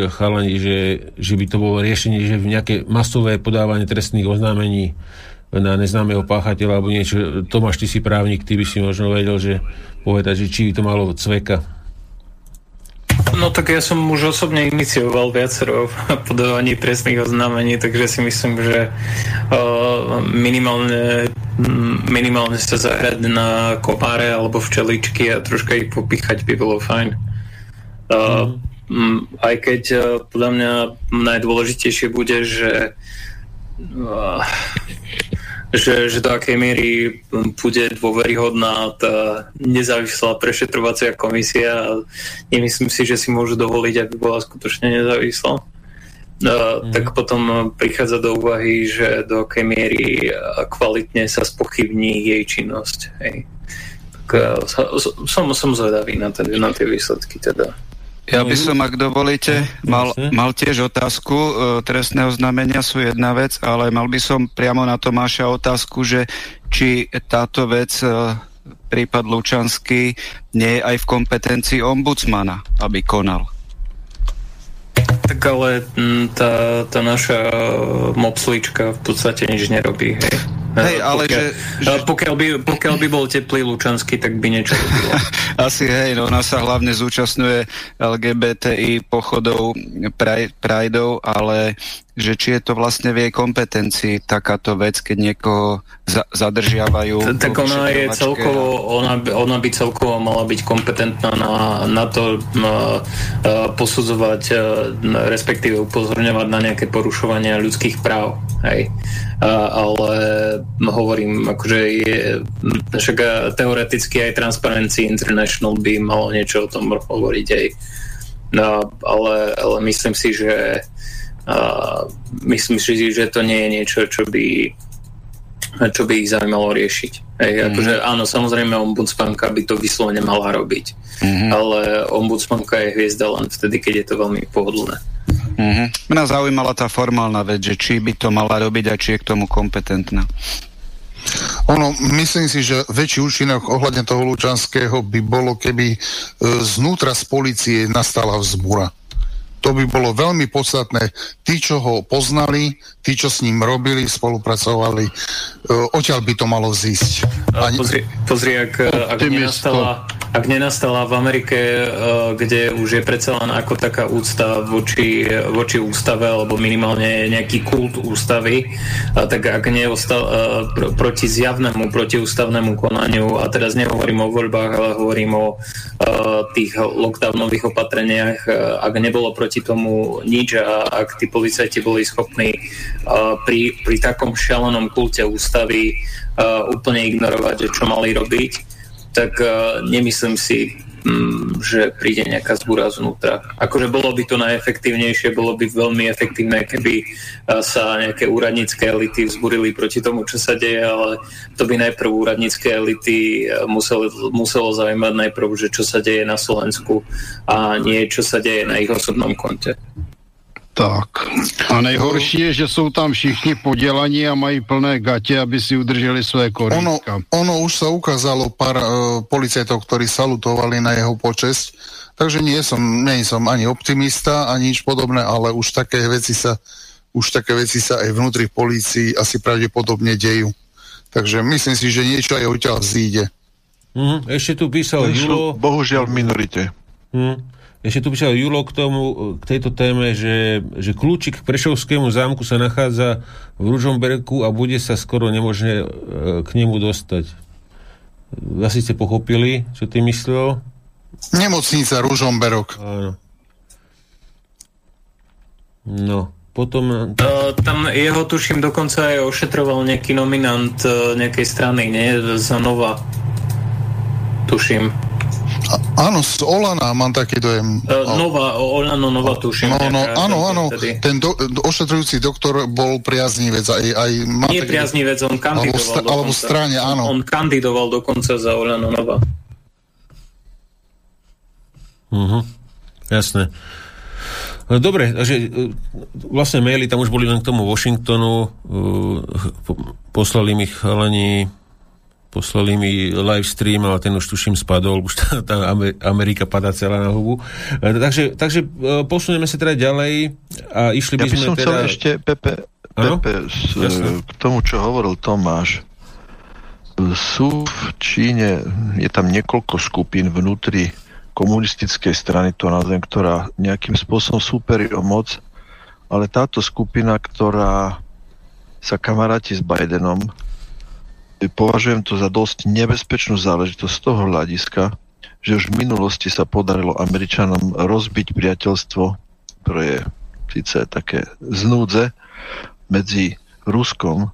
chalani, že, že by to bolo riešenie, že v nejaké masové podávanie trestných oznámení na neznámeho páchateľa alebo niečo. Tomáš, ty si právnik, ty by si možno vedel, že povedať, že či by to malo cveka. No tak ja som už osobne inicioval viacero podávaní trestných oznámení, takže si myslím, že uh, minimálne, minimálne sa zahrať na komáre alebo včeličky a troška ich popíchať by bolo fajn. Uh, mm. Aj keď uh, podľa mňa najdôležitejšie bude, že že, že do akej miery bude dôveryhodná tá nezávislá prešetrovacia komisia a nemyslím si, že si môžu dovoliť, aby bola skutočne nezávislá. Mm. Tak potom prichádza do úvahy, že do akej miery kvalitne sa spochybní jej činnosť. Hej. Tak som, som zvedavý na, ten, na tie výsledky teda. Ja by som, ak dovolíte, mal, mal tiež otázku. E, trestného znamenia sú jedna vec, ale mal by som priamo na Tomáša otázku, že či táto vec, e, prípad Lučanský, nie je aj v kompetencii ombudsmana, aby konal. Tak ale tá, tá naša mopslička v podstate nič nerobí. Hej. Hej, ale pokiaľ, že, že... Pokiaľ, by, pokiaľ by bol teplý Lučanský, tak by niečo bylo. Asi hej, no ona sa hlavne zúčastňuje LGBTI pochodov, prajdov, ale že či je to vlastne v jej kompetencii takáto vec, keď niekoho za- zadržiavajú. Tak ona je celkovo, ona, ona by celkovo mala byť kompetentná na, na to na, uh, posudzovať, uh, respektíve upozorňovať na nejaké porušovania ľudských práv. Hej. Uh, ale hovorím, akože je, však teoreticky aj Transparency International by malo niečo o tom hovoriť aj. No, ale, ale myslím si, že uh, myslím si, že to nie je niečo, čo by čo by ich zaujímalo riešiť. Hej, mm-hmm. akože, áno, samozrejme ombudsmanka by to vyslovene mala robiť, mm-hmm. ale ombudsmanka je hviezda len vtedy, keď je to veľmi pohodlné. Mm-hmm. Mňa zaujímala tá formálna vec, že či by to mala robiť a či je k tomu kompetentná. Ono, myslím si, že väčší účinok ohľadne toho Lučanského by bolo, keby e, znútra z policie nastala vzbúra. To by bolo veľmi podstatné. Tí, čo ho poznali, tí, čo s ním robili, spolupracovali, uh, odtiaľ by to malo zísť. Ani... Pozri, pozri ak, ak, nenastala, ak nenastala v Amerike, uh, kde už je predsa len ako taká úcta voči, voči ústave, alebo minimálne nejaký kult ústavy, tak ak neostal pr- proti zjavnému, protiústavnému konaniu, a teraz nehovorím o voľbách, ale hovorím o tých lockdownových opatreniach, ak nebolo proti proti tomu nič a ak tí policajti boli schopní uh, pri, pri takom šialenom kulte ústavy uh, úplne ignorovať, čo mali robiť, tak uh, nemyslím si, že príde nejaká zbúra znútra. Akože bolo by to najefektívnejšie, bolo by veľmi efektívne, keby uh, sa nejaké úradnícke elity vzburili proti tomu, čo sa deje, ale to by najprv úradnícke elity uh, muselo, muselo zaujímať najprv, že čo sa deje na Slovensku a nie čo sa deje na ich osobnom konte. Tak. A nejhorší je, že jsou tam všichni podělaní a mají plné gatě, aby si udrželi své korítka. Ono, ono už sa ukázalo pár uh, policajtov, ktorí salutovali na jeho počesť, takže nie som, nie som ani optimista, ani nič podobné, ale už také veci sa už také veci sa aj vnútri polícii asi pravdepodobne dejú. Takže myslím si, že niečo aj odtiaľ vzíde. Mm, ešte tu písal Julo... Bohužiaľ v minorite. Mm. Ešte tu písal Julo k, tomu, k tejto téme, že, že kľúčik k Prešovskému zámku sa nachádza v Ružomberku a bude sa skoro nemožné e, k nemu dostať. Asi ste pochopili, čo ty myslel? Nemocnica Ružomberok. Áno. No, potom... Uh, tam jeho tuším dokonca aj ošetroval nejaký nominant uh, nejakej strany, nie? Za Nova. Tuším. A, áno, z Olana mám taký dojem. Uh, Nova, Olano Nova tuším. No, no, áno, áno, ten do, ošetrujúci doktor bol priaznivec. Aj, aj má Nie taký, priaznivec, on kandidoval alebo, sta, alebo strane, áno. On kandidoval dokonca za Olano Nova. Uh-huh. Jasné. No, dobre, takže e, vlastne maily tam už boli len k tomu Washingtonu, uh, poslali mi chalani poslali mi live stream, ale ten už tuším spadol, už tá, tá Amerika padá celá na hubu. E, takže, takže e, posunieme sa teda ďalej a išli by ja by sme som teda... chcel ešte, Pepe, Pepe s, k tomu, čo hovoril Tomáš. Sú v Číne, je tam niekoľko skupín vnútri komunistickej strany, to nazvem, ktorá nejakým spôsobom súperi o moc, ale táto skupina, ktorá sa kamaráti s Bidenom, považujem to za dosť nebezpečnú záležitosť z toho hľadiska, že už v minulosti sa podarilo Američanom rozbiť priateľstvo, ktoré je síce také znúdze, medzi Ruskom,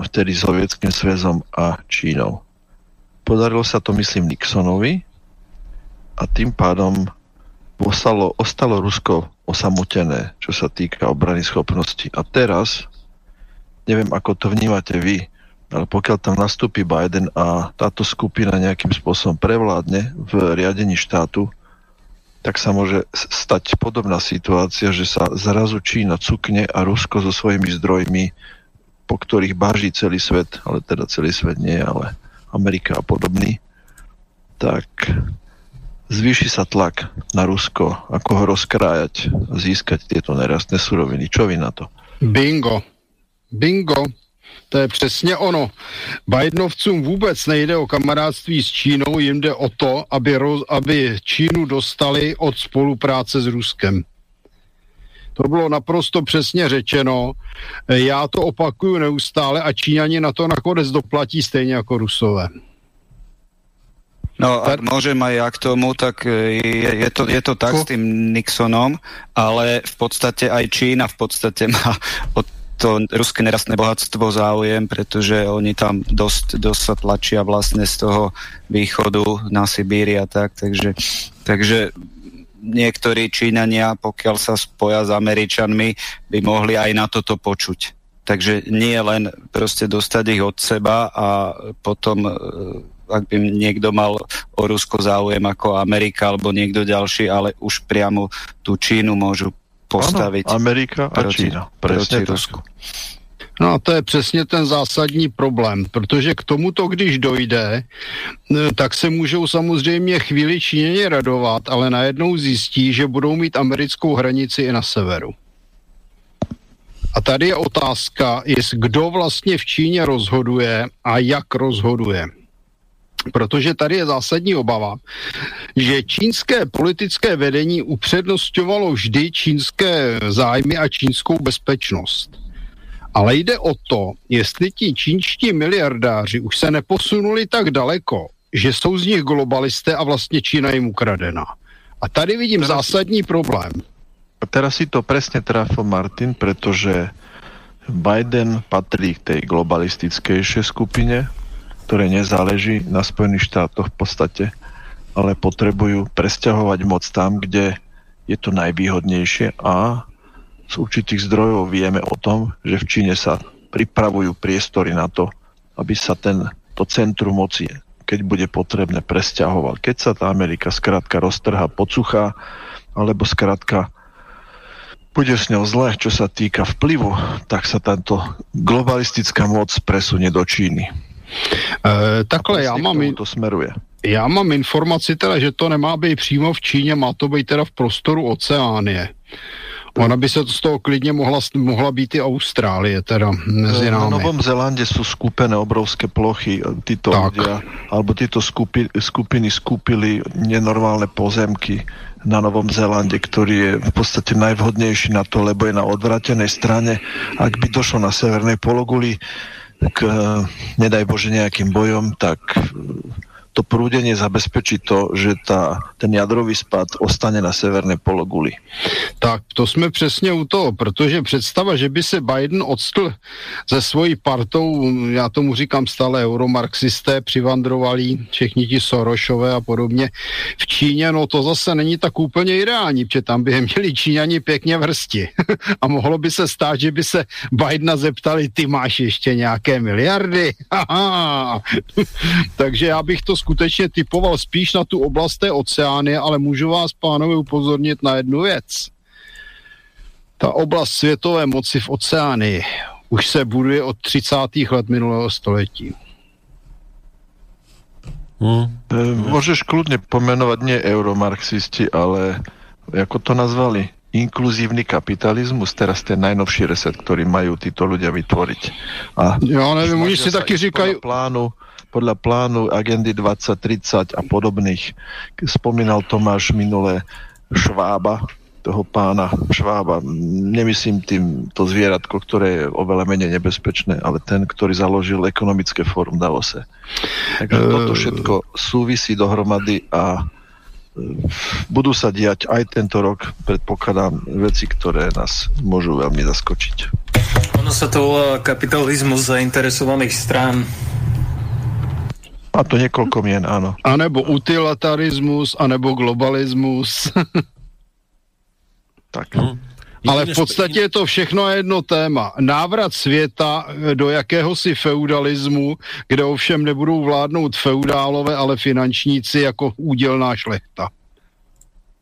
vtedy Sovietským svezom a Čínou. Podarilo sa to, myslím, Nixonovi a tým pádom ostalo, ostalo Rusko osamotené, čo sa týka obrany schopnosti. A teraz, neviem, ako to vnímate vy, ale pokiaľ tam nastúpi Biden a táto skupina nejakým spôsobom prevládne v riadení štátu, tak sa môže stať podobná situácia, že sa zrazu Čína cukne a Rusko so svojimi zdrojmi, po ktorých báži celý svet, ale teda celý svet nie, ale Amerika a podobný, tak zvýši sa tlak na Rusko, ako ho rozkrájať a získať tieto nerastné suroviny. Čo vy na to? Bingo. Bingo. To je přesně ono. Bidenovcům vůbec nejde o kamarádství s Čínou, jim jde o to, aby, roz, aby Čínu dostali od spolupráce s Ruskem. To bylo naprosto přesně řečeno. Já to opakuju neustále a Číňani na to nakonec doplatí stejně jako Rusové. No, ak môžem aj ja k tomu, tak e, je, je, to, je to tak s tým Nixonom, ale v podstate aj Čína v podstate má od to ruské nerastné bohatstvo záujem, pretože oni tam dosť, dosť sa tlačia vlastne z toho východu na Sibíri a tak, takže, takže niektorí Číňania, pokiaľ sa spoja s Američanmi, by mohli aj na toto počuť. Takže nie len proste dostať ich od seba a potom e, ak by niekto mal o Rusko záujem ako Amerika alebo niekto ďalší, ale už priamo tú Čínu môžu postaviť. Ano, Amerika a proti, Čína. Presne proti Rusku. No a to je přesně ten zásadní problém, protože k tomuto, když dojde, tak se můžou samozřejmě chvíli Číněně radovat, ale najednou zjistí, že budou mít americkou hranici i na severu. A tady je otázka, jest, kdo vlastně v Číně rozhoduje a jak rozhoduje. Protože tady je zásadní obava, že čínské politické vedení upřednostňovalo vždy čínské zájmy a čínskou bezpečnost. Ale jde o to, jestli ti čínští miliardáři už se neposunuli tak daleko, že jsou z nich globalisté a vlastně Čína jim ukradena. A tady vidím teraz, zásadní problém. A teraz si to presne trafil Martin, pretože Biden patrí k tej globalistickejšej skupine, ktoré nezáleží na Spojených štátoch v podstate, ale potrebujú presťahovať moc tam, kde je to najvýhodnejšie a z určitých zdrojov vieme o tom, že v Číne sa pripravujú priestory na to, aby sa ten, to centrum moci, keď bude potrebné, presťahoval. Keď sa tá Amerika skrátka roztrha, pocuchá, alebo skrátka bude s ňou zle, čo sa týka vplyvu, tak sa táto globalistická moc presunie do Číny. E, takhle, já mám... To smeruje. Já mám informaci teda, že to nemá být přímo v Číně, má to být teda v prostoru Oceánie. Ona by se z toho klidně mohla, mohla být i Austrálie, teda mezi námi. Na Novom Zelande sú skúpené obrovské plochy. Títo tak. ľudia, alebo títo skupi, skupiny skúpili nenormálne pozemky na Novom Zelande, ktorý je v podstate najvhodnejší na to, lebo je na odvratenej strane. Ak by došlo na severnej pologuli, k, nedaj Bože, nejakým bojom, tak to prúdenie zabezpečí to, že tá, ten jadrový spad ostane na severné pologuli. Tak to jsme přesně u toho, protože představa, že by se Biden odstl ze svojí partou, já tomu říkám stále euromarxisté, přivandrovali všichni ti Sorošové a podobně v Číně, no to zase není tak úplně ideální, protože tam by měli Číňani pěkně vrsti. a mohlo by se stát, že by se Bidena zeptali, ty máš ještě nějaké miliardy? Takže já bych to skutečně typoval spíš na tu oblast té oceány, ale můžu vás, pánové, upozornit na jednu věc. Ta oblast světové moci v oceány už se buduje od 30. let minulého století. Hmm. Môžeš kľudne pomenovať nie euromarxisti, ale ako to nazvali? Inkluzívny kapitalizmus, teraz ten najnovší reset, ktorý majú títo ľudia vytvoriť. A ja neviem, oni si taky říkajú... Plánu, podľa plánu agendy 2030 a podobných. Spomínal Tomáš minulé Švába, toho pána Švába. Nemyslím tým to zvieratko, ktoré je oveľa menej nebezpečné, ale ten, ktorý založil ekonomické fórum Davose. Takže uh... toto všetko súvisí dohromady a e, budú sa diať aj tento rok, predpokladám, veci, ktoré nás môžu veľmi zaskočiť. Ono sa to volá kapitalizmus zainteresovaných strán. A to niekoľko mien, áno. A nebo utilitarismus, anebo globalismus. tak. Hmm. Ale v podstatě je to všechno jedno téma. Návrat světa do jakéhosi feudalismu, kde ovšem nebudou vládnout feudálové, ale finančníci jako údělná šlechta.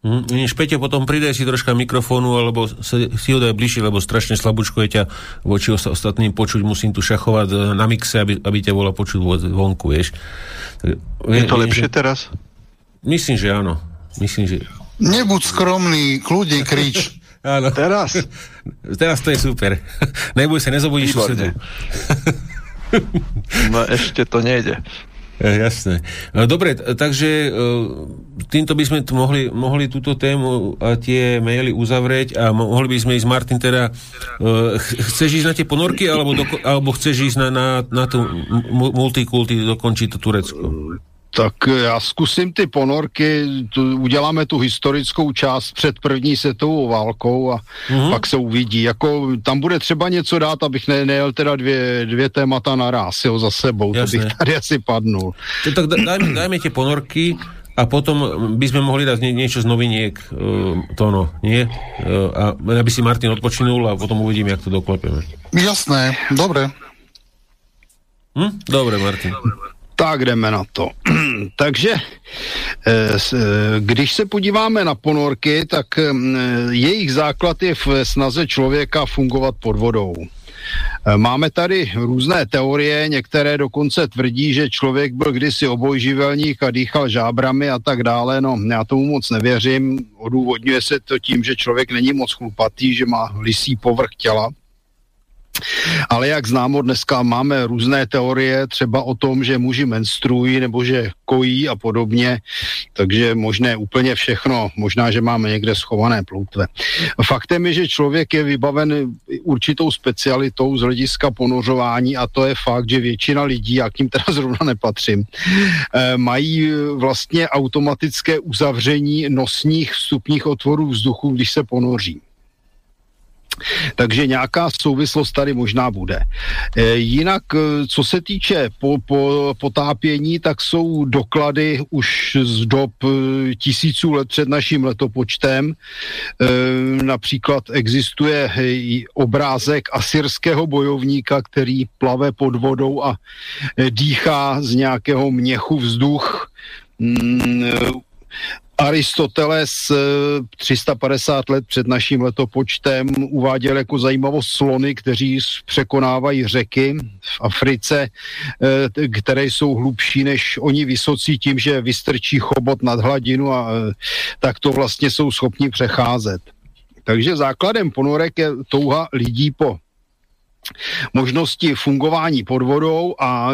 Mm, Peťo, potom pridaj si troška mikrofónu, alebo si, ho daj bližšie, lebo strašne slabúčko je ťa voči ostatným počuť, musím tu šachovať e, na mixe, aby, aby ťa bola počuť vonku, vieš. Je to lepšie teraz? Myslím, že áno. Myslím, že... Nebuď skromný, kľudne krič. Áno. Teraz? Teraz to je super. Neboj sa, nezobudíš susedu. no ešte to nejde. E, jasné. E, dobre, takže e, týmto by sme mohli, mohli túto tému a tie maily uzavrieť a mohli by sme ísť, Martin, teda chceš ísť na tie ponorky alebo, do, alebo chceš ísť na, na, na tú multikulty, dokončiť to Turecko? Tak já zkusím ty ponorky, tu, uděláme tu historickou část před první světovou válkou a mm-hmm. pak se uvidí. Jako, tam bude třeba něco dát, abych ne, nejel teda dvě, dvě témata naraz, jo, za sebou. Jasné. To bych tady asi padnul. To, tak dajme, dajme tie ponorky a potom by sme mohli dať nie, niečo z noviniek, uh, to no, nie? Uh, a aby si Martin odpočinul a potom uvidíme, jak to doklepeme. Jasné, dobre. Hm? Dobre, Martin. Dobre. Tak jdeme na to. Takže eh, eh, když se podíváme na ponorky, tak eh, jejich základ je v snaze člověka fungovat pod vodou. Máme tady různé teorie, některé dokonce tvrdí, že člověk byl kdysi obojživelník a dýchal žábrami a tak dále. No, já tomu moc nevěřím. Odůvodňuje se to tím, že člověk není moc chlupatý, že má lisý povrch těla. Ale jak známo, dneska máme různé teorie, třeba o tom, že muži menstruují nebo že kojí a podobně, takže možné úplně všechno, možná, že máme někde schované ploutve. Faktem je, že člověk je vybaven určitou specialitou z hlediska ponořování a to je fakt, že většina lidí, já k ním teda zrovna nepatřím, eh, mají vlastně automatické uzavření nosních vstupních otvorů vzduchu, když se ponoří. Takže nějaká souvislost tady možná bude. E, jinak, e, co se týče po, po, potápění, tak jsou doklady už z dob e, tisíců let před naším letopočtem. Například existuje obrázek asyrského bojovníka, který plave pod vodou a dýchá z nějakého měchu vzduch mm, Aristoteles 350 eh, let před naším letopočtem uváděl jako zajímavost slony, kteří překonávají řeky v Africe, eh, které jsou hlubší než oni vysocí tím, že vystrčí chobot nad hladinu a eh, tak to vlastně jsou schopni přecházet. Takže základem ponorek je touha lidí po možnosti fungování pod vodou a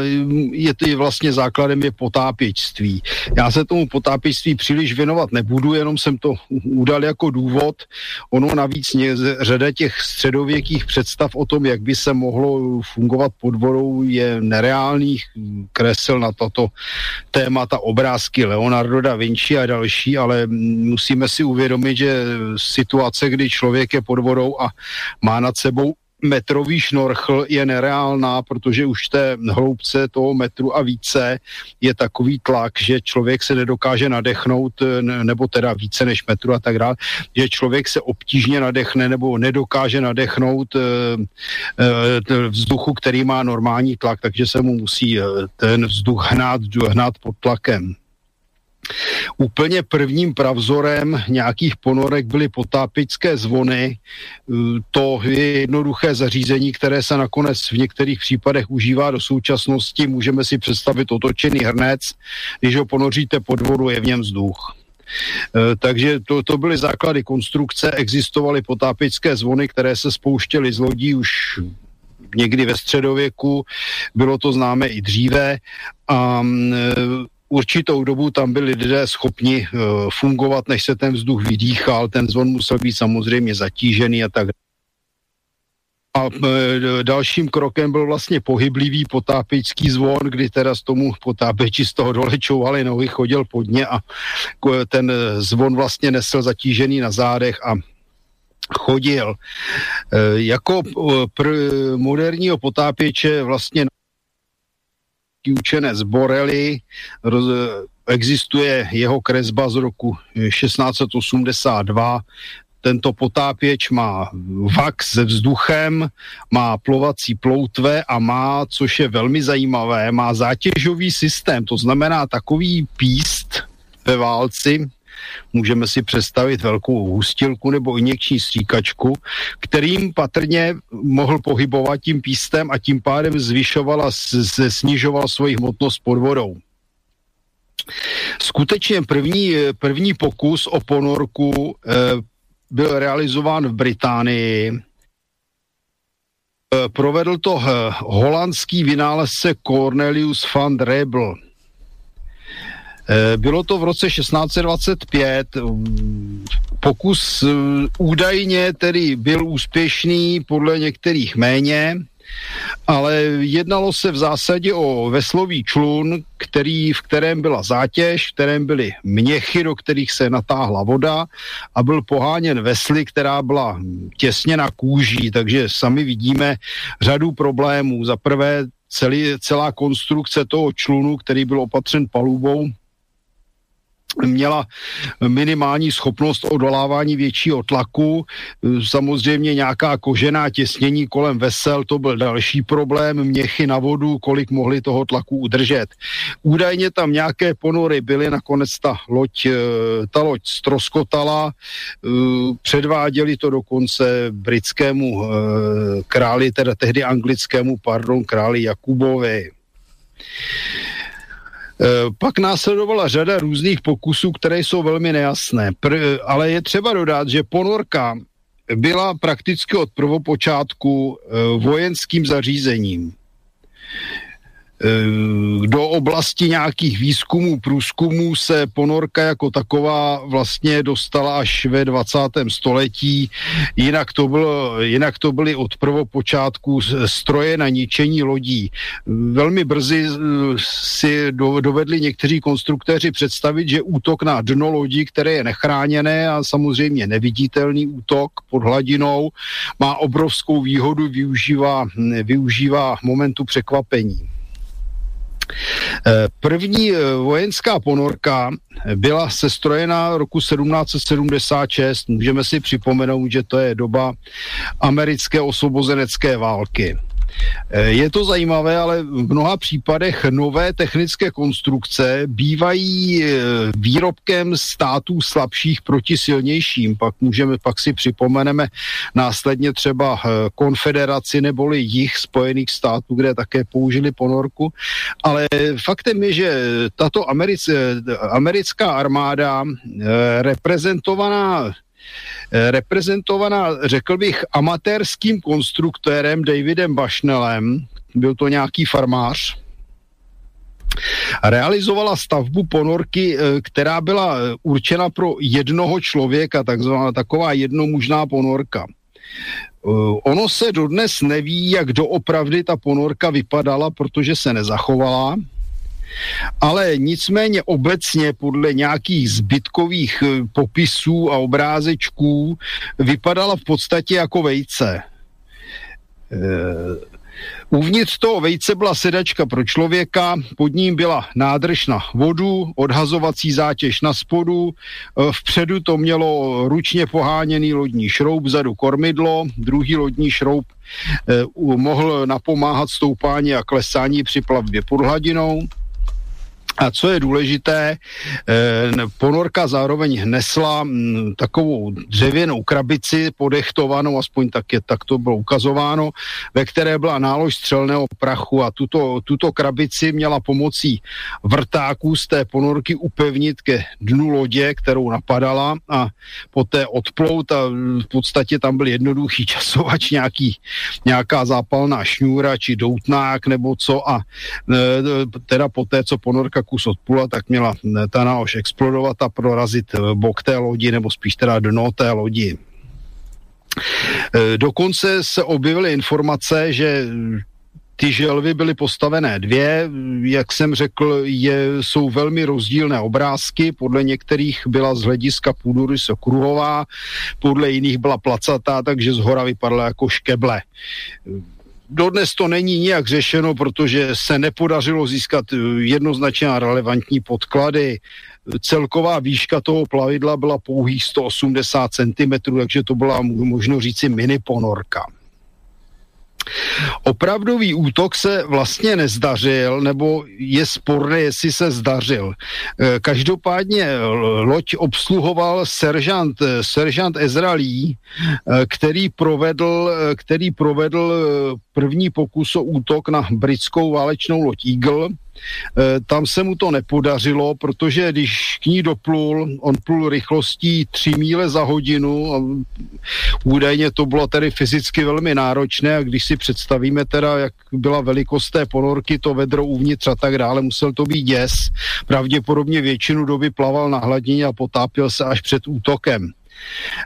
je to vlastně základem je potápěčství. Já se tomu potápěčství příliš věnovat nebudu, jenom jsem to udal jako důvod. Ono navíc řada těch středověkých představ o tom, jak by se mohlo fungovat pod vodou, je nereálných. Kresl na toto témata obrázky Leonardo da Vinci a další, ale musíme si uvědomit, že situace, kdy člověk je pod vodou a má nad sebou metrový šnorchl je nereálná, protože už té hloubce toho metru a více je takový tlak, že člověk se nedokáže nadechnout, nebo teda více než metru a tak dále, že člověk se obtížně nadechne nebo nedokáže nadechnout e, e, vzduchu, který má normální tlak, takže se mu musí ten vzduch hnát, hnát pod tlakem. Úplně prvním pravzorem nějakých ponorek byly potápické zvony. E, to je jednoduché zařízení, které se nakonec v některých případech užívá do současnosti. Můžeme si představit otočený hrnec. Když ho ponoříte pod vodu, je v něm vzduch. E, takže to, to byly základy konstrukce, existovaly potápické zvony, které se spouštěly z lodí už někdy ve středověku, bylo to známe i dříve a e, určitou dobu tam byli lidé schopni uh, fungovat, než se ten vzduch vydýchal, ten zvon musel být samozřejmě zatížený a tak a e, dalším krokem byl vlastně pohyblivý potápěčský zvon, kdy teda z tomu potápěči z toho dole čouvali nohy, chodil pod ně a ten zvon vlastně nesl zatížený na zádech a chodil. E, jako pr- moderního potápěče vlastně učenec Borelli, roz, existuje jeho kresba z roku 1682, tento potápěč má vak se vzduchem, má plovací ploutve a má, což je velmi zajímavé, má zátěžový systém, to znamená takový píst ve válci, můžeme si představit velkou hustilku nebo injekční stříkačku, kterým patrně mohl pohybovat tím pístem a tím pádem zvyšoval a snižoval svoji hmotnost pod vodou. Skutečně první, první pokus o ponorku eh, byl realizován v Británii. Provedl to holandský vynálezce Cornelius van Drebel. Bylo to v roce 1625. Pokus údajně tedy byl úspěšný, podle některých méně ale jednalo se v zásadě o veslový člun, který, v kterém byla zátěž, v kterém byly měchy, do kterých se natáhla voda a byl poháněn vesly, která byla těsně na kůží, takže sami vidíme řadu problémů. Za prvé celý, celá konstrukce toho člunu, který byl opatřen palubou, měla minimální schopnost odolávání většího tlaku. Samozřejmě nějaká kožená těsnění kolem vesel, to byl další problém. Měchy na vodu, kolik mohli toho tlaku udržet. Údajně tam nějaké ponory byly, nakonec ta loď, eh, ta loď stroskotala. Eh, předváděli to dokonce britskému eh, králi, teda tehdy anglickému, pardon, králi Jakubovi. Eh, pak následovala řada různých pokusů, které jsou velmi nejasné. Pr- ale je třeba dodat, že ponorka byla prakticky od prvopočátku eh, vojenským zařízením. Eh, do oblasti nějakých výzkumů, průzkumů se ponorka jako taková vlastně dostala až ve 20. století. Jinak to, bylo, jinak to byly od prvopočátku stroje na ničení lodí. Velmi brzy eh, si dovedli někteří konstruktéři představit, že útok na dno lodí, které je nechráněné a samozřejmě neviditelný útok pod hladinou, má obrovskou výhodu, využívá, využívá momentu překvapení. Eh, první eh, vojenská ponorka byla sestrojena roku 1776. Můžeme si připomenout, že to je doba americké osvobozenecké války. Eh, je to zajímavé, ale v mnoha případech nové technické konstrukce bývají eh, výrobkem států slabších proti silnějším. Pak můžeme, pak si připomeneme následně třeba eh, konfederaci neboli jich Spojených států, kde také použili ponorku. Ale faktem je, že tato americ, americká armáda reprezentovaná reprezentovaná, řekl bych, amatérským konstruktérem Davidem Bašnelem, byl to nějaký farmář, realizovala stavbu ponorky, eh, která byla eh, určena pro jednoho člověka, takzvaná taková jednomužná ponorka. Ono se dodnes neví, jak doopravdy ta ponorka vypadala, protože se nezachovala. Ale nicméně obecně podle nějakých zbytkových eh, popisů a obrázečků vypadala v podstatě jako vejce. Eh, uvnitř toho vejce byla sedačka pro člověka, pod ním byla nádrž na vodu, odhazovací zátěž na spodu, eh, vpředu to mělo ručně poháněný lodní šroub, vzadu kormidlo, druhý lodní šroub mohl napomáhat stoupání a klesání při plavbě pod hladinou. A co je důležité, eh, ponorka zároveň nesla mm, takovou dřevěnou krabici podechtovanou, aspoň tak, je, tak to bylo ukazováno, ve které byla nálož střelného prachu a tuto, tuto krabici měla pomocí vrtáků z té ponorky upevnit ke dnu lodě, kterou napadala a poté odplout a v podstatě tam byl jednoduchý časovač, nějaký, nějaká zápalná šňůra či doutnák nebo co a e, teda poté, co ponorka kus odpula, tak měla ta nálož explodovat a prorazit eh, bok té lodi, nebo spíš teda dno té lodi. Eh, dokonce se objevily informace, že ty želvy byly postavené dvě, jak jsem řekl, je, jsou velmi rozdílné obrázky, podle některých byla z hlediska půdorysu kruhová, podle jiných byla placatá, takže z hora vypadala jako škeble dodnes to není nijak řešeno, protože se nepodařilo získat eh, jednoznačně relevantní podklady. Celková výška toho plavidla byla pouhých 180 cm, takže to byla možno říci mini ponorka. Opravdový útok se vlastně nezdařil, nebo je sporné, jestli se zdařil. Eh, každopádně loď obsluhoval seržant, eh, seržant Ezra Lee, eh, který provedl, který provedl první pokus o útok na britskou válečnou loď Eagle tam se mu to nepodařilo, protože když k ní doplul, on plul rychlostí 3 míle za hodinu a údajně to bylo tedy fyzicky velmi náročné a když si představíme teda, jak byla velikost té ponorky, to vedro uvnitř a tak dále, musel to být děs. Pravděpodobně většinu doby plaval na hladině a potápěl se až před útokem.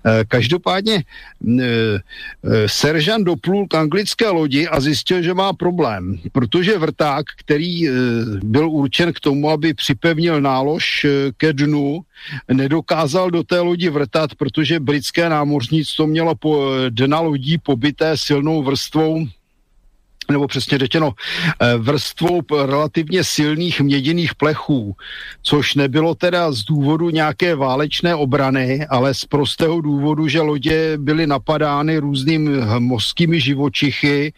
Eh, každopádně eh, eh, seržant doplul k anglické lodi a zjistil, že má problém, protože vrták, který byl určen k tomu, aby připevnil nálož ke dnu, nedokázal do té lodi vrtat, protože britské námořnictvo mělo po dna lodí pobyté silnou vrstvou nebo přesně řečeno eh, vrstvou relativně silných měděných plechů, což nebylo teda z důvodu nějaké válečné obrany, ale z prostého důvodu, že lodě byly napadány různými mořskými živočichy,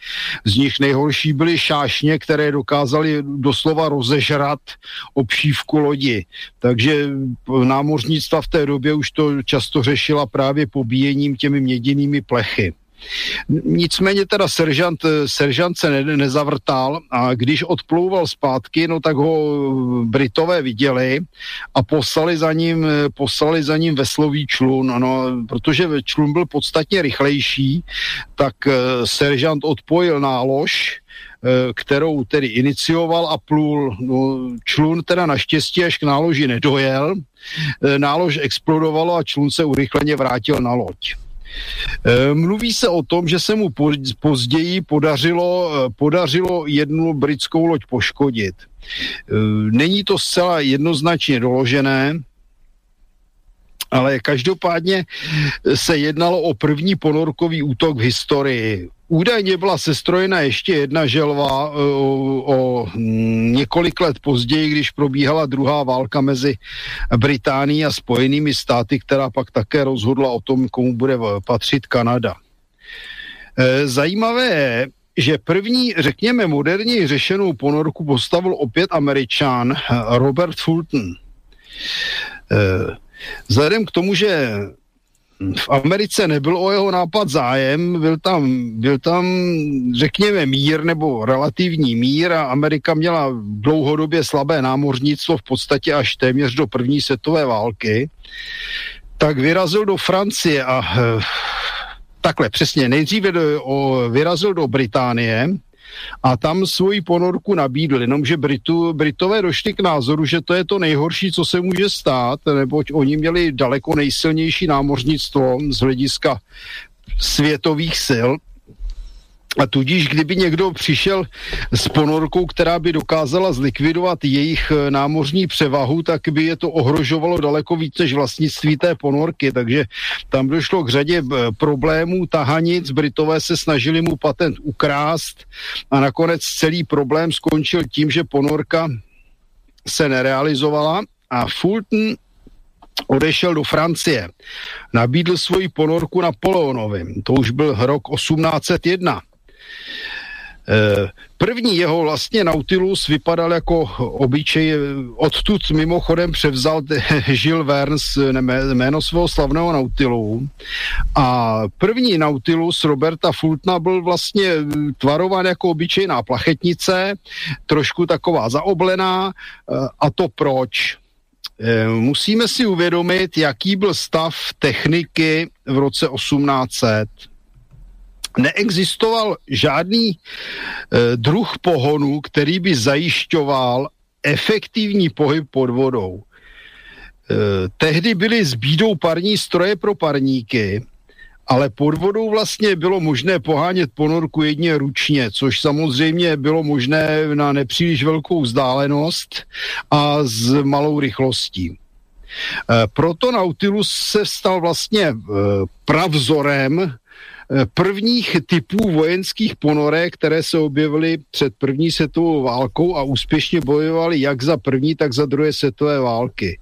z nich nejhorší byly šášně, které dokázaly doslova rozežrat obšívku lodi. Takže námořnictva v té době už to často řešila právě pobíjením těmi měděnými plechy. Nicméně teda seržant, seržant se ne, nezavrtal a když odplouval zpátky, no tak ho Britové viděli a poslali za ním, poslali za ním veslový člun, no, protože člun byl podstatně rychlejší, tak uh, seržant odpojil nálož, eh, kterou tedy inicioval a plul. No, člun teda naštěstí až k náloži nedojel, eh, nálož explodovalo a člun se urychleně vrátil na loď. Eh, mluví se o tom, že se mu později podařilo, eh, podařilo jednu britskou loď poškodit. Eh, není to zcela jednoznačně doložené, ale každopádně se jednalo o první ponorkový útok v historii. Údajně byla sestrojena ještě jedna želva o, o několik let později, když probíhala druhá válka mezi Británií a Spojenými státy, která pak také rozhodla o tom, komu bude patřit Kanada. E, zajímavé je, že první, řekněme, moderně řešenou ponorku postavil opět američan Robert Fulton. Vzhledem k tomu, že v Americe nebyl o jeho nápad zájem, byl tam, byl tam, řekněme, mír nebo relativní mír a Amerika měla dlouhodobě slabé námořnictvo v podstatě až téměř do první světové války, tak vyrazil do Francie a eh, takhle přesně, nejdříve do, o, vyrazil do Británie, a tam svoji ponorku nabídl, jenomže Britu, Britové došli k názoru, že to je to nejhorší, co se může stát, neboť oni měli daleko nejsilnější námořnictvo z hlediska světových sil a tudíž, kdyby někdo přišel s ponorkou, která by dokázala zlikvidovat jejich eh, námořní převahu, tak by je to ohrožovalo daleko víc než vlastnictví té ponorky. Takže tam došlo k řadě eh, problémů, tahanic, Britové se snažili mu patent ukrást a nakonec celý problém skončil tím, že ponorka se nerealizovala a Fulton odešel do Francie. Nabídl svoji ponorku Napoleonovi. To už byl rok 1801. Eh, první jeho vlastně Nautilus vypadal jako obyčej, odtud mimochodem převzal Žil Verns jméno svého slavného Nautilu a první Nautilus Roberta Fultna byl vlastně tvarován jako obyčejná plachetnice, trošku taková zaoblená a to proč? Musíme si uvědomit, jaký byl stav techniky v roce 1800 neexistoval žádný e, druh pohonu, který by zajišťoval efektivní pohyb pod vodou. E, tehdy byly s bídou parní stroje pro parníky, ale pod vodou vlastně bylo možné pohánět ponorku jedně ručně, což samozřejmě bylo možné na nepříliš velkou vzdálenost a s malou rychlostí. E, proto Nautilus se stal vlastně e, pravzorem Eh, prvních typů vojenských ponorek, které se objevily před první světovou válkou a úspěšně bojovaly jak za první, tak za druhé světové války.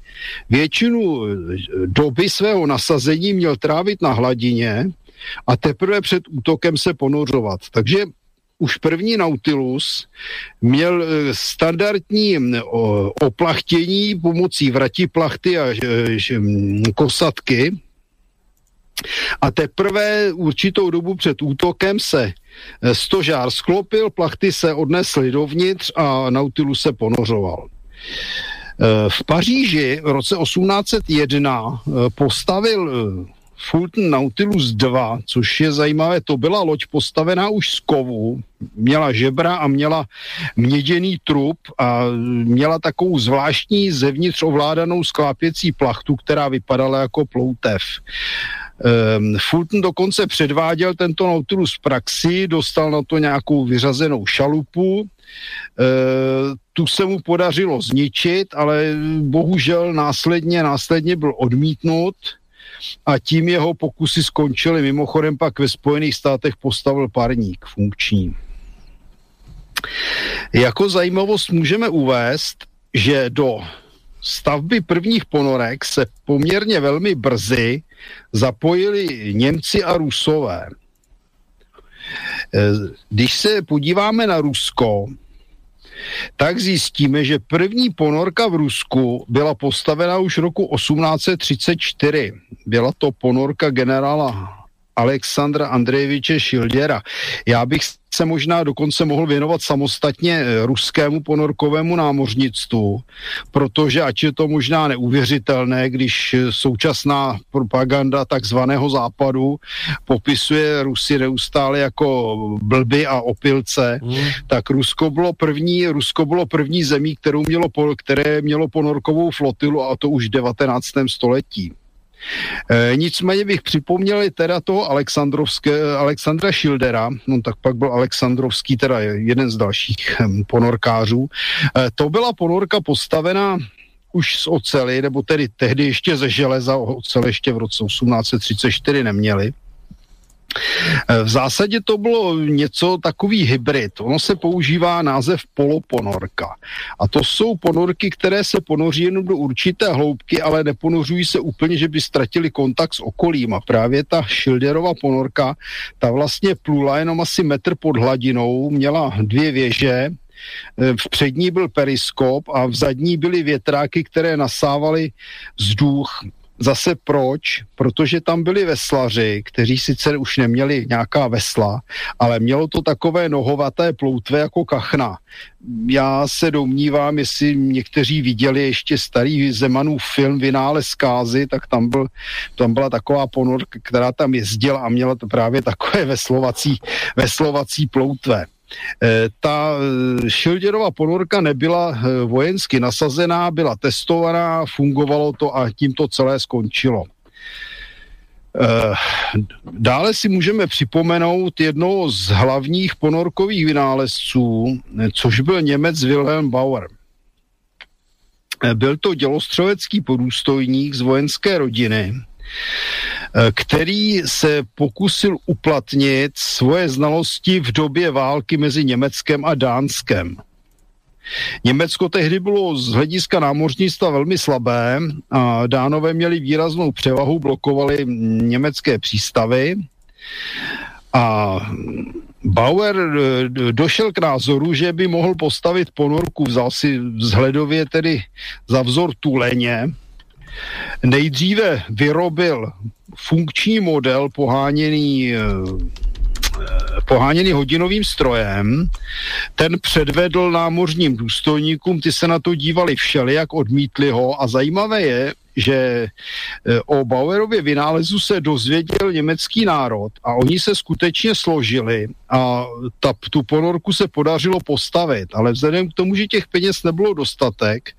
Většinu eh, doby svého nasazení měl trávit na hladině a teprve před útokem se ponořovat. Takže už první Nautilus měl eh, standardní oplachtění pomocí vrati plachty a kosatky, A teprve určitou dobu před útokem se eh, stožár sklopil, plachty se odnesly dovnitř a Nautilus se ponořoval. Eh, v Paříži v roce 1801 eh, postavil Fulton Nautilus 2, což je zajímavé, to byla loď postavená už z kovu, měla žebra a měla měděný trup a měla takovou zvláštní zevnitř ovládanou sklápěcí plachtu, která vypadala jako ploutev. Fulton dokonce předváděl tento Nautilus v praxi, dostal na to nějakou vyřazenou šalupu, uh, tu se mu podařilo zničit, ale bohužel následně, následně byl odmítnut a tím jeho pokusy skončily. Mimochodem pak ve Spojených státech postavil parník funkční. Jako zajímavost můžeme uvést, že do stavby prvních ponorek se poměrně velmi brzy zapojili Němci a Rusové. Když se podíváme na Rusko, tak zjistíme, že první ponorka v Rusku byla postavena už roku 1834. Byla to ponorka generála Alexandra Andrejeviče Šilděra. Já bych se možná dokonce mohl věnovat samostatně eh, ruskému ponorkovému námořnictvu, protože ať je to možná neuvěřitelné, když eh, současná propaganda takzvaného západu popisuje Rusy neustále jako blby a opilce, hmm. tak Rusko bylo první, Rusko bylo první zemí, kterou mělo, které mělo ponorkovou flotilu a to už v 19. století. E, nicméně bych připomněl teda toho Alexandrovské, Alexandra Schildera, no tak pak byl Alexandrovský, teda jeden z dalších ponorkářů. E, to byla ponorka postavená už z ocely, nebo tedy tehdy ještě ze železa, ocel ještě v roce 1834 neměli. V zásadě to bylo něco takový hybrid. Ono se používá název poloponorka. A to jsou ponorky, které se ponoří jenom do určité hloubky, ale neponořují se úplně, že by ztratili kontakt s okolím. A právě ta Schilderova ponorka, ta vlastně plula jenom asi metr pod hladinou, měla dvě věže, v přední byl periskop a v zadní byly větráky, které nasávaly vzduch Zase proč? Protože tam byli veslaři, kteří sice už neměli nějaká vesla, ale mělo to takové nohovaté ploutve jako kachna. Já se domnívám, jestli někteří viděli ještě starý Zemanův film Vynále zkázy, tak tam, byl, tam byla taková ponorka, která tam jezdila a měla to právě takové veslovací, veslovací ploutve. Eh, ta eh, Šilděrova ponorka nebyla eh, vojensky nasazená, byla testovaná, fungovalo to a tím to celé skončilo. Dále si můžeme připomenout jednoho z hlavních ponorkových vynálezců, což byl Němec Wilhelm Bauer. Byl to dělostřelecký podůstojník z vojenské rodiny, který se pokusil uplatnit svoje znalosti v době války mezi Německem a Dánskem. Německo tehdy bylo z hlediska námořnictva velmi slabé a Dánové měli výraznou převahu, blokovali německé přístavy a Bauer eh, došel k názoru, že by mohl postavit ponorku, vzal si vzhledově tedy za vzor tuleně, Nejdříve vyrobil funkční model poháněný poháněný hodinovým strojem. Ten předvedl námořním důstojníkům, ty se na to dívali všelijak, odmítli ho a zajímavé je, že e, o Bauerově vynálezu se dozvěděl německý národ a oni se skutečně složili a ta, tu ponorku se podařilo postavit, ale vzhledem k tomu, že těch peněz nebylo dostatek,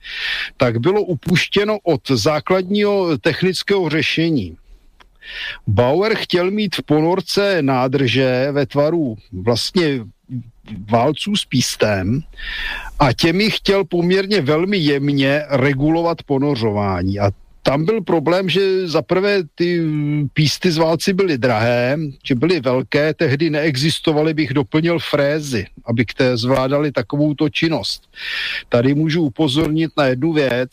tak bylo upuštěno od základního technického řešení. Bauer chtěl mít v ponorce nádrže ve tvaru vlastně válců s pístem a těmi chtěl poměrně velmi jemně regulovat ponořování. A tam byl problém, že zaprvé ty písty z válci byly drahé, že byly velké, tehdy neexistovaly, bych doplnil frézy, aby té zvládali takovouto činnost. Tady můžu upozornit na jednu věc,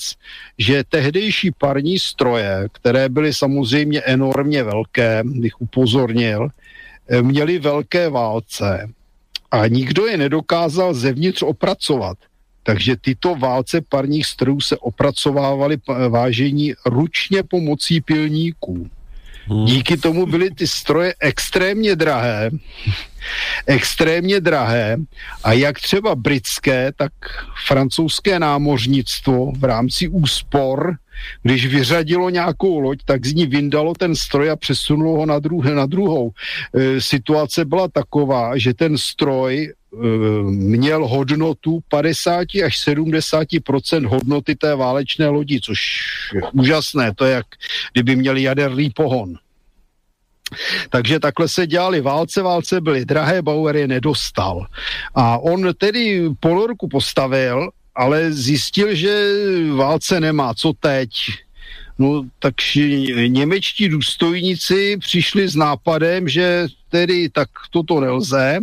že tehdejší parní stroje, které byly samozřejmě enormně velké, bych upozornil, měly velké válce a nikdo je nedokázal zevnitř opracovat. Takže tyto válce parních strojů se opracovávaly vážení ručně pomocí pilníků. Díky tomu byly ty stroje extrémně drahé, extrémně drahé a jak třeba britské, tak francouzské námořnictvo v rámci úspor, když vyřadilo nějakou loď, tak z ní vyndalo ten stroj a přesunulo ho na, druhé, na druhou. E, situace byla taková, že ten stroj měl hodnotu 50 až 70% hodnoty té válečné lodi, což je úžasné. To je jak kdyby měli jaderný pohon. Takže takhle se dělali válce, válce byly drahé, Bauer je nedostal. A on tedy ponorku postavil, ale zjistil, že válce nemá, co teď? No takže němečtí důstojníci přišli s nápadem, že tedy tak toto nelze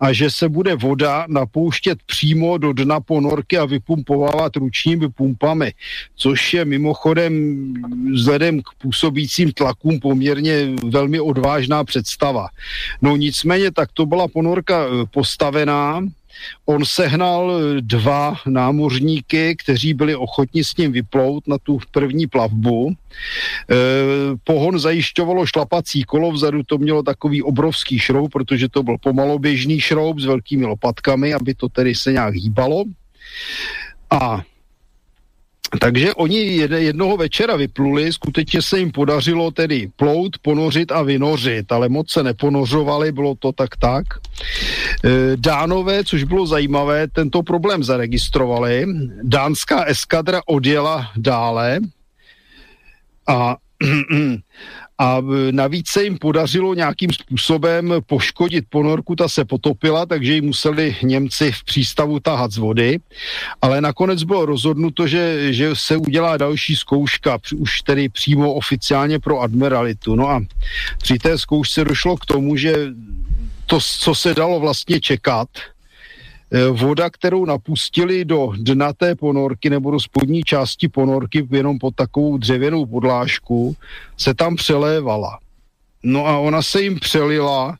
a že se bude voda napouštět přímo do dna ponorky a vypumpovávat ručními pumpami, což je mimochodem vzhledem k působícím tlakům poměrně velmi odvážná představa. No nicméně tak to byla ponorka eh, postavená, On sehnal dva námořníky, kteří byli ochotni s ním vyplout na tu první plavbu. E, pohon zajišťovalo šlapací kolo, vzadu to mělo takový obrovský šroub, protože to byl pomaloběžný šroub s velkými lopatkami, aby to tedy se nějak hýbalo. A takže oni jednoho večera vypluli, skutečně se jim podařilo tedy plout, ponořit a vynořit, ale moc se neponořovali, bylo to tak tak. E, Dánové, což bylo zajímavé, tento problém zaregistrovali. Dánská eskadra odjela dále a a navíc se jim podařilo nějakým způsobem poškodit ponorku, ta se potopila, takže ji museli Němci v přístavu tahat z vody, ale nakonec bylo rozhodnuto, že, že se udělá další zkouška, už tedy přímo oficiálně pro admiralitu. No a při té zkoušce došlo k tomu, že to, co se dalo vlastně čekat, voda, kterou napustili do dna té ponorky nebo do spodní části ponorky jenom pod takovou dřevěnou podlážku, se tam přelévala. No a ona se jim přelila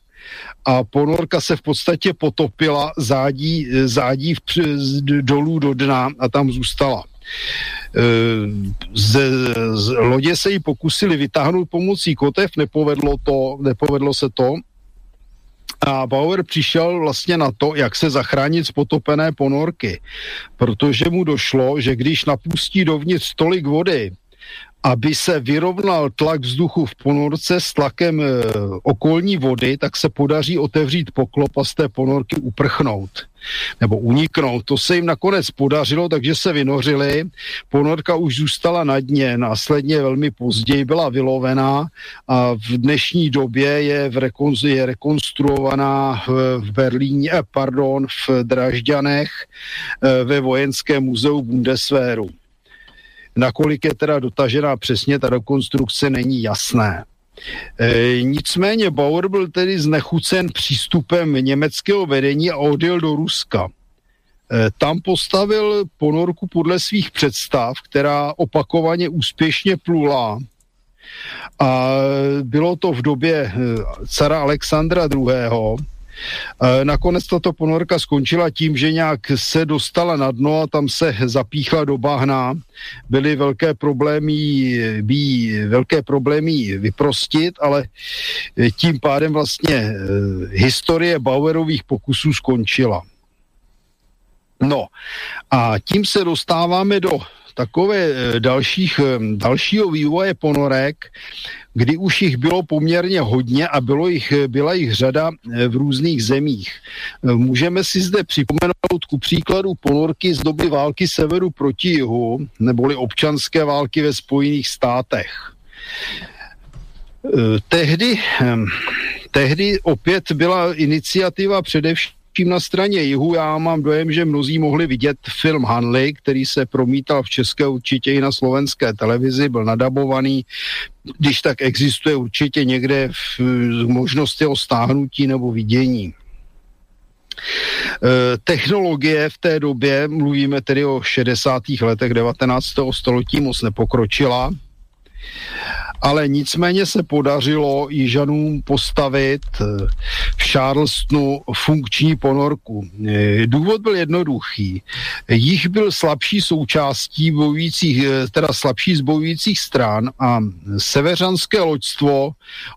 a ponorka se v podstatě potopila zádí, zádí v, dolů do dna a tam zůstala. Eh, z, z lodě se ji pokusili vytáhnout pomocí kotev, nepovedlo, to, nepovedlo se to a Bauer přišel vlastně na to, jak se zachránit z potopené ponorky, protože mu došlo, že když napustí dovnitř tolik vody, aby se vyrovnal tlak vzduchu v ponorce s tlakem e, okolní vody, tak se podaří otevřít poklop a z té ponorky uprchnout nebo uniknout. To se jim nakonec podařilo, takže se vynořili. Ponorka už zůstala na dně, následně velmi později byla vylovená a v dnešní době je, v rekon, je rekonstruovaná v, v Berlíně, eh, pardon, v Dražďanech eh, ve Vojenském muzeu Bundeswehru. Nakolik je teda dotažená přesně, ta rekonstrukce není jasné. E, nicméně Bauer byl tedy znechucen přístupem německého vedení a odjel do Ruska. E, tam postavil ponorku podle svých představ, která opakovaně úspěšně plula. A bylo to v době e, cara Alexandra II. Nakonec tato ponorka skončila tím, že nějak se dostala na dno a tam se zapíchla do bahna. Byly velké problémy, bí, velké problémy vyprostit, ale tím pádem vlastně eh, historie Bauerových pokusů skončila. No a tím se dostáváme do takové eh, dalších, eh, dalšího vývoje ponorek, kdy už jich bylo poměrně hodně a bylo jich, eh, byla jich řada v různých zemích. Můžeme si zde připomenout ku příkladu ponorky z doby války severu proti jihu, neboli občanské války ve Spojených státech. Tehdy, tehdy opět byla iniciativa především tím na straně jihu já mám dojem, že mnozí mohli vidět film Hanley, který se promítal v České určitě i na slovenské televizi, byl nadabovaný, když tak existuje určitě někde v možnosti o stáhnutí nebo vidění. E, technologie v té době, mluvíme tedy o 60. letech 19. století, moc nepokročila ale nicméně se podařilo Jižanům postavit eh, v Charlestonu funkční ponorku. Eh, důvod byl jednoduchý. Jich byl slabší součástí bojujících, eh, teda slabší z bojujících stran a severanské loďstvo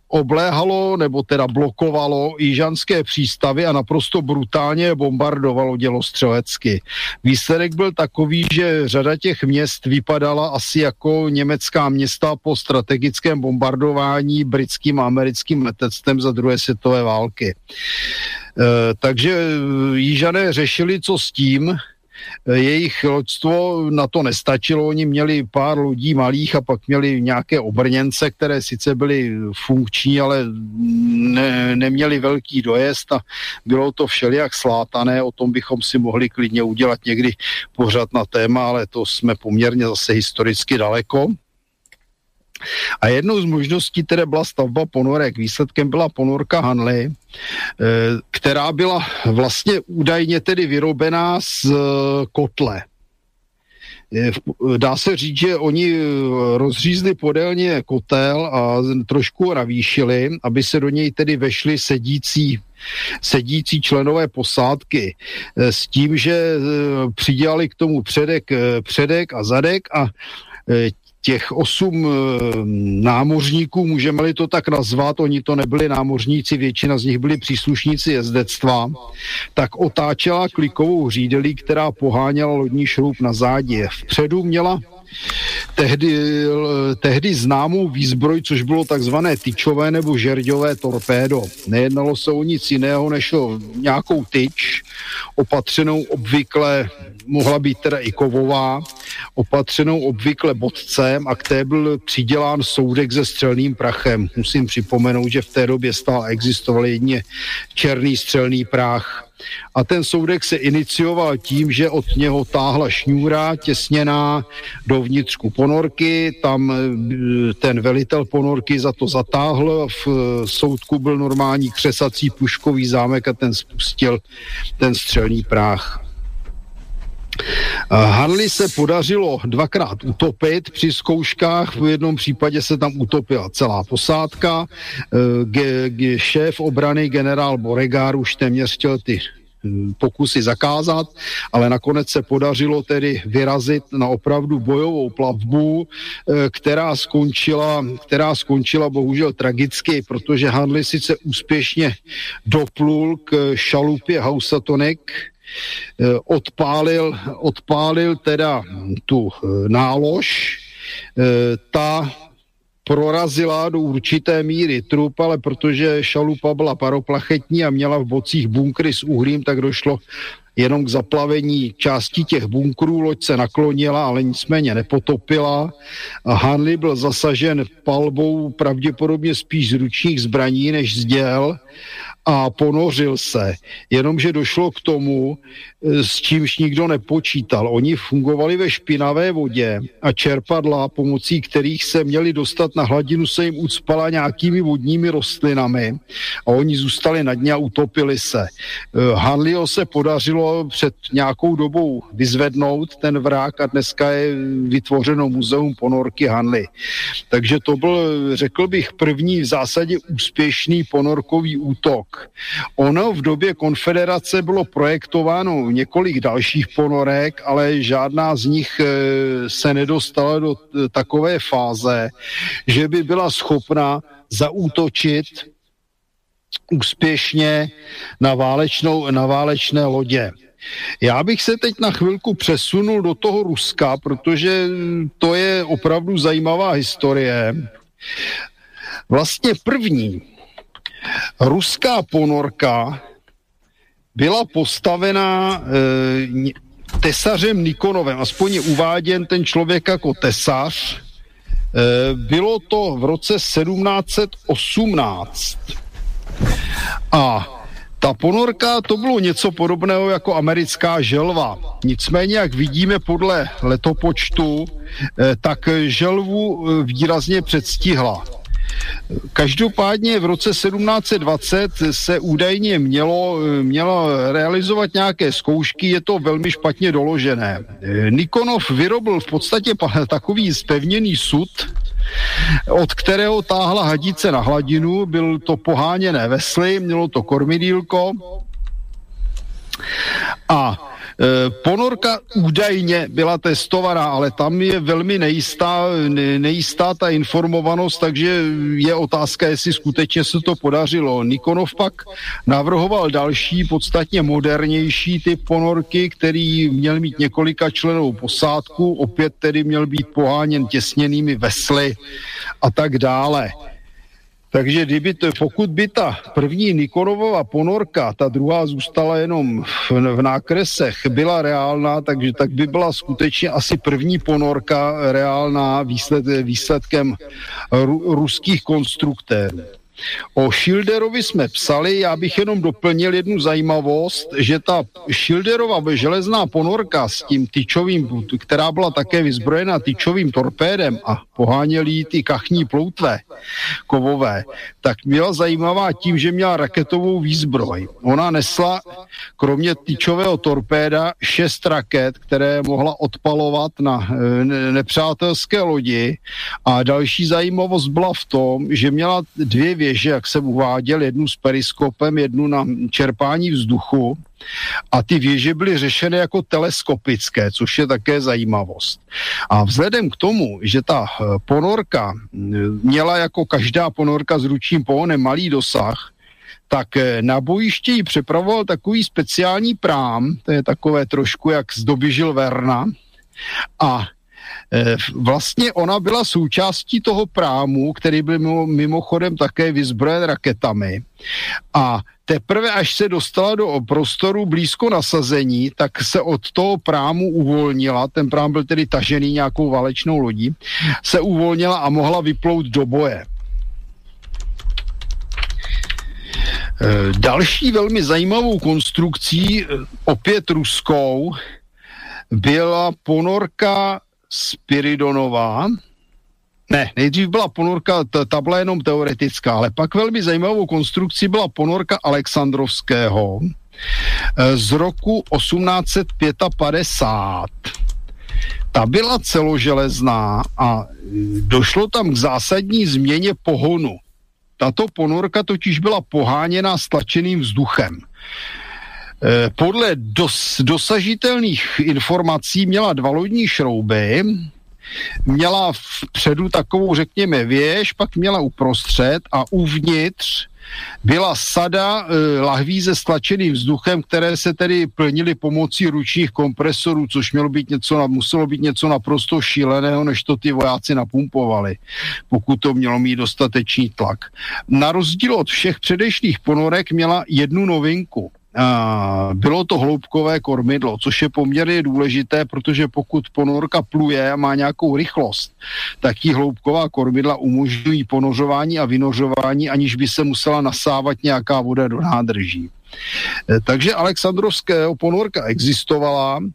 obléhalo nebo teda blokovalo jižanské přístavy a naprosto brutálně bombardovalo dělostřelecky. Výsledek byl takový, že řada těch měst vypadala asi jako německá města po strategickém bombardování britským a americkým letectvem za druhé světové války. E, takže Jižané řešili, co s tím, jejich loďstvo na to nestačilo, oni měli pár lodí malých a pak měli nějaké obrněnce, které sice byly funkční, ale ne, neměli velký dojezd a bylo to všelijak slátané, o tom bychom si mohli klidně udělat někdy pořád na téma, ale to jsme poměrně zase historicky daleko. A jednou z možností tedy byla stavba ponorek. Výsledkem byla ponorka Hanley, eh, která byla vlastně údajně tedy vyrobená z eh, kotle. Dá se říct, že oni rozřízli podélně kotel a trošku navýšili, aby se do něj tedy vešli sedící sedící členové posádky s tím, že přidělali k tomu předek, předek a zadek a těch osm eh, námořníků, můžeme-li to tak nazvat, oni to nebyli námořníci, většina z nich byli příslušníci jezdectva, tak otáčela klikovou řídelí, která poháněla lodní šroub na zádě. Vpředu měla tehdy, tehdy známou výzbroj, což bylo takzvané tyčové nebo žerďové torpédo. Nejednalo se o nic jiného než o nějakou tyč, opatřenou obvykle, mohla být teda i kovová, opatřenou obvykle bodcem a k té byl přidělán soudek se střelným prachem. Musím připomenout, že v té době stále existoval jedně černý střelný prach a ten soudek se inicioval tím, že od něho táhla šňůra těsněná do vnitřku ponorky, tam e, ten velitel ponorky za to zatáhl, v soudku byl normální křesací puškový zámek a ten spustil ten střelný práh. Harley se podařilo dvakrát utopit při zkouškách, v jednom případě se tam utopila celá posádka, G- G- šéf obrany generál Boregár už téměř chtěl ty pokusy zakázat, ale nakonec se podařilo tedy vyrazit na opravdu bojovou plavbu, eh, která skončila, která skončila bohužel tragicky, protože Handley sice úspěšně doplul k šalupě Hausatonek, eh, odpálil, odpálil teda tu eh, nálož, ta prorazila do určité míry trup, ale protože šalupa byla paroplachetní a měla v bocích bunkry s uhlím, tak došlo jenom k zaplavení části těch bunkrů, loď se naklonila, ale nicméně nepotopila. Hanley byl zasažen palbou pravděpodobně spíš z ručních zbraní než z děl a ponořil se. Jenomže došlo k tomu, e, s čímž nikdo nepočítal. Oni fungovali ve špinavé vodě a čerpadla, pomocí kterých se měli dostat na hladinu, se jim ucpala nějakými vodními rostlinami a oni zůstali na dně a utopili se. E, Hanlio se podařilo před nějakou dobou vyzvednout ten vrák a dneska je vytvořeno muzeum ponorky Hanley. Takže to byl, řekl bych, první v zásadě úspěšný ponorkový útok Ono v době konfederace bylo projektováno několik dalších ponorek, ale žádná z nich eh, se nedostala do eh, takové fáze, že by byla schopna zaútočit úspěšně na, válečnou, na válečné lodě. Já bych se teď na chvilku přesunul do toho Ruska, protože to je opravdu zajímavá historie. Vlastně první Ruská ponorka byla postavená e, tesařem Nikonovem, aspoň je uváděn ten člověk jako tesař. E, bylo to v roce 1718. A ta ponorka to bylo něco podobného jako americká želva. Nicméně, jak vidíme podle letopočtu, eh, tak želvu výrazně předstihla. Každopádně v roce 1720 se údajně mělo, mělo realizovat nějaké zkoušky, je to velmi špatně doložené. Nikonov vyrobil v podstatě takový spevněný sud, od kterého táhla hadice na hladinu, byl to poháněné vesly, mělo to kormidílko a ponorka údajně byla testovaná, ale tam je velmi nejistá, nejistá ta informovanost, takže je otázka, jestli skutečně se to podařilo. Nikonov pak navrhoval další, podstatně modernější typ ponorky, který měl mít několika členů posádku, opět tedy měl být poháněn těsněnými vesly a tak dále. Takže kdyby to, pokud by ta první Nikonovova ponorka, ta druhá zůstala jenom v, v nákresech, byla reálná, takže tak by byla skutečně asi první ponorka reálná výsled, výsledkem ru, ruských konstruktérů. O Schilderovi jsme psali, já bych jenom doplnil jednu zajímavost, že ta Schilderova železná ponorka s tím tyčovým, která byla také vyzbrojena tyčovým torpédem a poháněli ty kachní ploutve kovové, tak byla zajímavá tím, že měla raketovou výzbroj. Ona nesla kromě tyčového torpéda šest raket, které mohla odpalovat na e, nepřátelské lodi a další zajímavost byla v tom, že měla dvě věže, jak jsem uváděl, jednu s periskopem, jednu na čerpání vzduchu a ty věže byly řešeny jako teleskopické, což je také zajímavost. A vzhledem k tomu, že ta eh, ponorka měla jako každá ponorka s ručním pohonem malý dosah, tak eh, na bojiště ji přepravoval takový speciální prám, to je takové trošku jak z doby Verna, a Eh, vlastně ona byla součástí toho prámu, který byl mimochodem také vyzbrojen raketami. A teprve, až se dostala do prostoru blízko nasazení, tak se od toho prámu uvolnila, ten prám byl tedy tažený nějakou válečnou lodí, se uvolnila a mohla vyplout do boje. Eh, další velmi zajímavou konstrukcí, eh, opět ruskou, byla ponorka Spiridonová, ne, nejdřív byla ponorka, ta, byla jenom teoretická, ale pak velmi zajímavou konstrukcí byla ponorka Alexandrovského eh, z roku 1855. Ta byla celoželezná a došlo tam k zásadní změně pohonu. Tato ponorka totiž byla poháněna stlačeným vzduchem. Eh, podle dos, dosažitelných informací měla dva lodní šrouby, měla vpředu takovou, řekněme, věž, pak měla uprostřed a uvnitř byla sada e, lahví se stlačeným vzduchem, které se tedy plnily pomocí ručních kompresorů, což mělo být něco, muselo být něco naprosto šíleného, než to ty vojáci napumpovali, pokud to mělo mít dostatečný tlak. Na rozdíl od všech předešlých ponorek měla jednu novinku – bylo to hloubkové kormidlo, což je poměrně důležité, protože pokud ponorka pluje a má nějakou rychlost, tak jí hloubková kormidla umožňují ponořování a vynořování, aniž by se musela nasávat nějaká voda do nádrží. E, takže Alexandrovského ponorka existovala, e,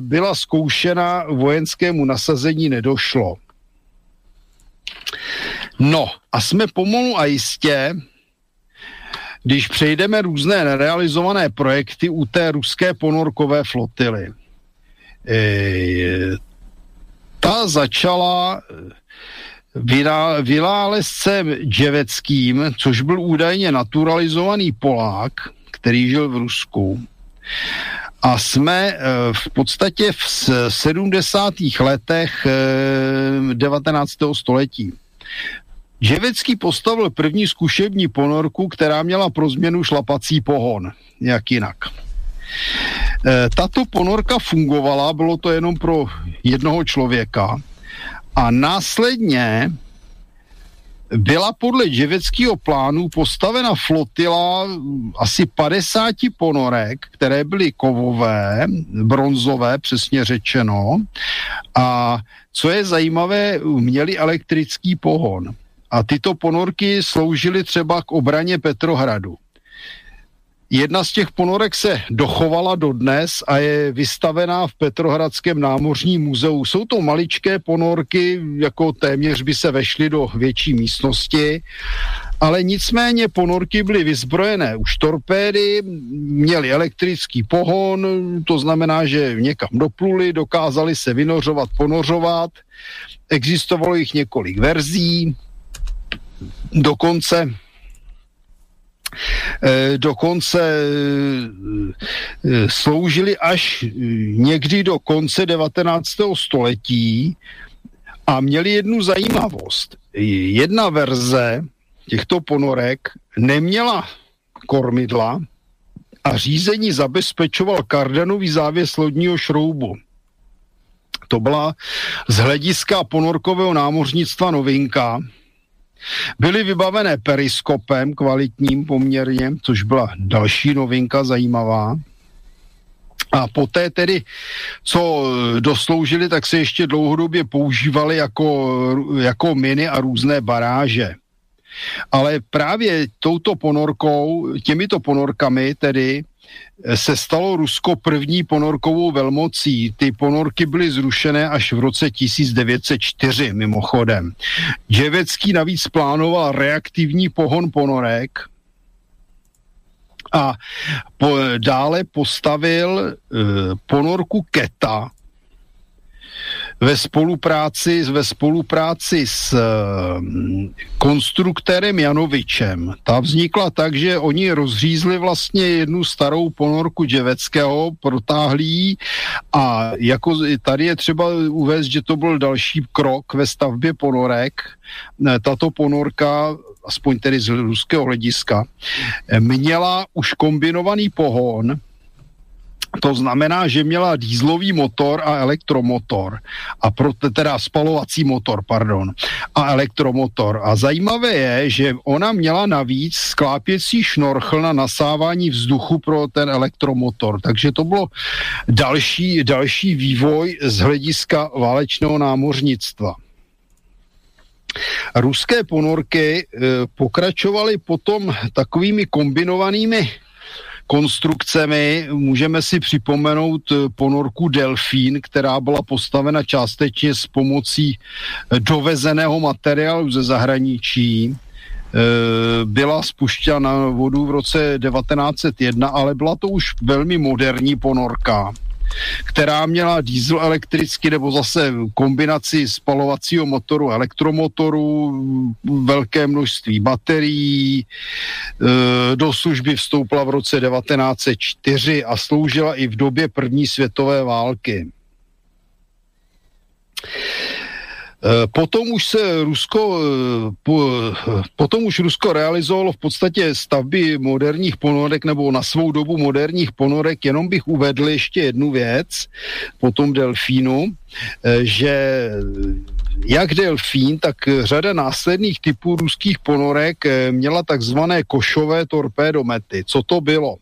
byla zkoušena, vojenskému nasazení nedošlo. No a jsme pomalu a jistě když přejdeme různé nerealizované projekty u té ruské ponorkové flotily. E, ta začala e, vynálezcem Dževeckým, což byl údajně naturalizovaný Polák, který žil v Rusku. A jsme e, v podstatě v 70. letech 19. století. Ževecký postavil první zkušební ponorku, která měla pro změnu šlapací pohon, jak jinak. E, tato ponorka fungovala, bylo to jenom pro jednoho člověka a následně byla podle ževeckého plánu postavena flotila asi 50 ponorek, které byly kovové, bronzové, přesně řečeno. A co je zajímavé, měly elektrický pohon. A tyto ponorky sloužily třeba k obraně Petrohradu. Jedna z těch ponorek se dochovala dodnes a je vystavená v Petrohradském námořním muzeu. Jsou to maličké ponorky, jako téměř by se vešly do větší místnosti ale nicméně ponorky byly vyzbrojené už torpédy, měly elektrický pohon, to znamená, že někam dopluli, dokázali se vynořovat, ponořovat, existovalo jich několik verzí, dokonce Eh, dokonce eh, eh, sloužili až někdy do konce 19. století a měli jednu zajímavost. Jedna verze těchto ponorek neměla kormidla a řízení zabezpečoval kardanový závěs lodního šroubu. To byla z hlediska ponorkového námořnictva novinka, Byly vybavené periskopem kvalitním poměrně, což byla další novinka zajímavá. A poté tedy, co dosloužili, tak se ještě dlouhodobě používali jako, jako miny a různé baráže. Ale právě touto ponorkou, těmito ponorkami tedy se stalo Rusko první ponorkovou velmocí. Ty ponorky byly zrušené až v roce 1904 mimochodem. Dževecký navíc plánoval reaktivní pohon ponorek, a po, dále postavil e, ponorku Keta, ve spolupráci, ve spolupráci s uh, konstruktérem Janovičem. Ta vznikla tak, že oni rozřízli vlastně jednu starou ponorku Dževeckého, protáhlí a jako tady je třeba uvést, že to byl další krok ve stavbě ponorek. Tato ponorka aspoň tedy z ruského hlediska, měla už kombinovaný pohon, to znamená, že měla dýzlový motor a elektromotor. A pro, teda spalovací motor, pardon. A elektromotor. A zajímavé je, že ona měla navíc sklápěcí šnorchl na nasávání vzduchu pro ten elektromotor. Takže to bylo další, další vývoj z hlediska válečného námořnictva. Ruské ponorky e, pokračovaly potom takovými kombinovanými konstrukcemi. Můžeme si připomenout eh, ponorku Delfín, která byla postavena částečně s pomocí eh, dovezeného materiálu ze zahraničí. Eh, byla spuštěna na vodu v roce 1901, ale byla to už velmi moderní ponorka která měla diesel elektricky nebo zase kombinaci spalovacího motoru, elektromotoru, velké množství baterií. E, do služby vstoupila v roce 1904 a sloužila i v době první světové války. Eh, potom už se Rusko, eh, po, potom už Rusko realizovalo v podstatě stavby moderních ponorek nebo na svou dobu moderních ponorek, jenom bych uvedl ještě jednu věc po tom Delfínu, že jak Delfín, tak řada následných typů ruských ponorek měla takzvané košové torpédomety. Co to bylo?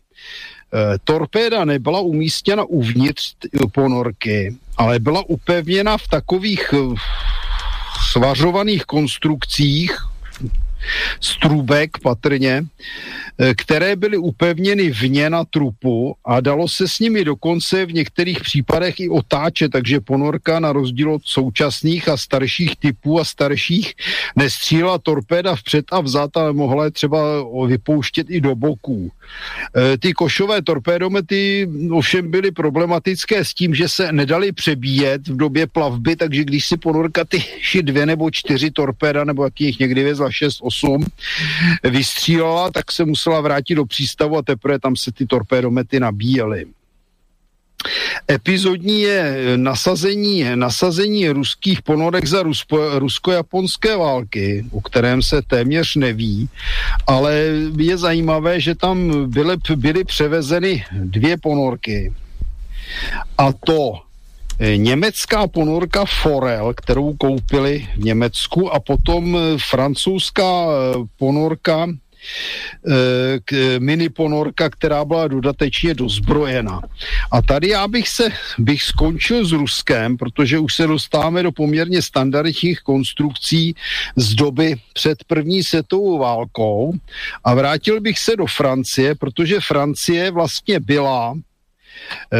Torpéda nebyla umístěna uvnitř ponorky, ale byla upevněna v takových svařovaných konstrukcích, strůbek patrně, eh, které byly upevněny vně na trupu a dalo se s nimi dokonce v některých případech i otáčet, takže ponorka na rozdíl od současných a starších typů a starších nestříla torpéda vpřed a vzad, ale mohla je třeba vypouštět i do boků. E, ty košové torpédomety ovšem byly problematické s tím, že se nedali přebíjet v době plavby, takže když si ponorka ty dvě nebo čtyři torpéda, nebo jakých někdy vezla 6, 8, vystřílela, tak se musela vrátit do přístavu a teprve tam se ty torpédomety nabíjely. Epizodní je nasazení, nasazení ruských ponorek za rusko, rusko-japonské války, o kterém se téměř neví, ale je zajímavé, že tam byly, byly převezeny dvě ponorky. A to eh, německá ponorka Forel, kterou koupili v Německu a potom eh, francouzská eh, ponorka Eh, k, mini ponorka, která byla dodatečně dozbrojena. A tady já bych se, bych skončil s Ruskem, protože už se dostáváme do poměrně standardních konstrukcí z doby před první světovou válkou a vrátil bych se do Francie, protože Francie vlastně byla eh,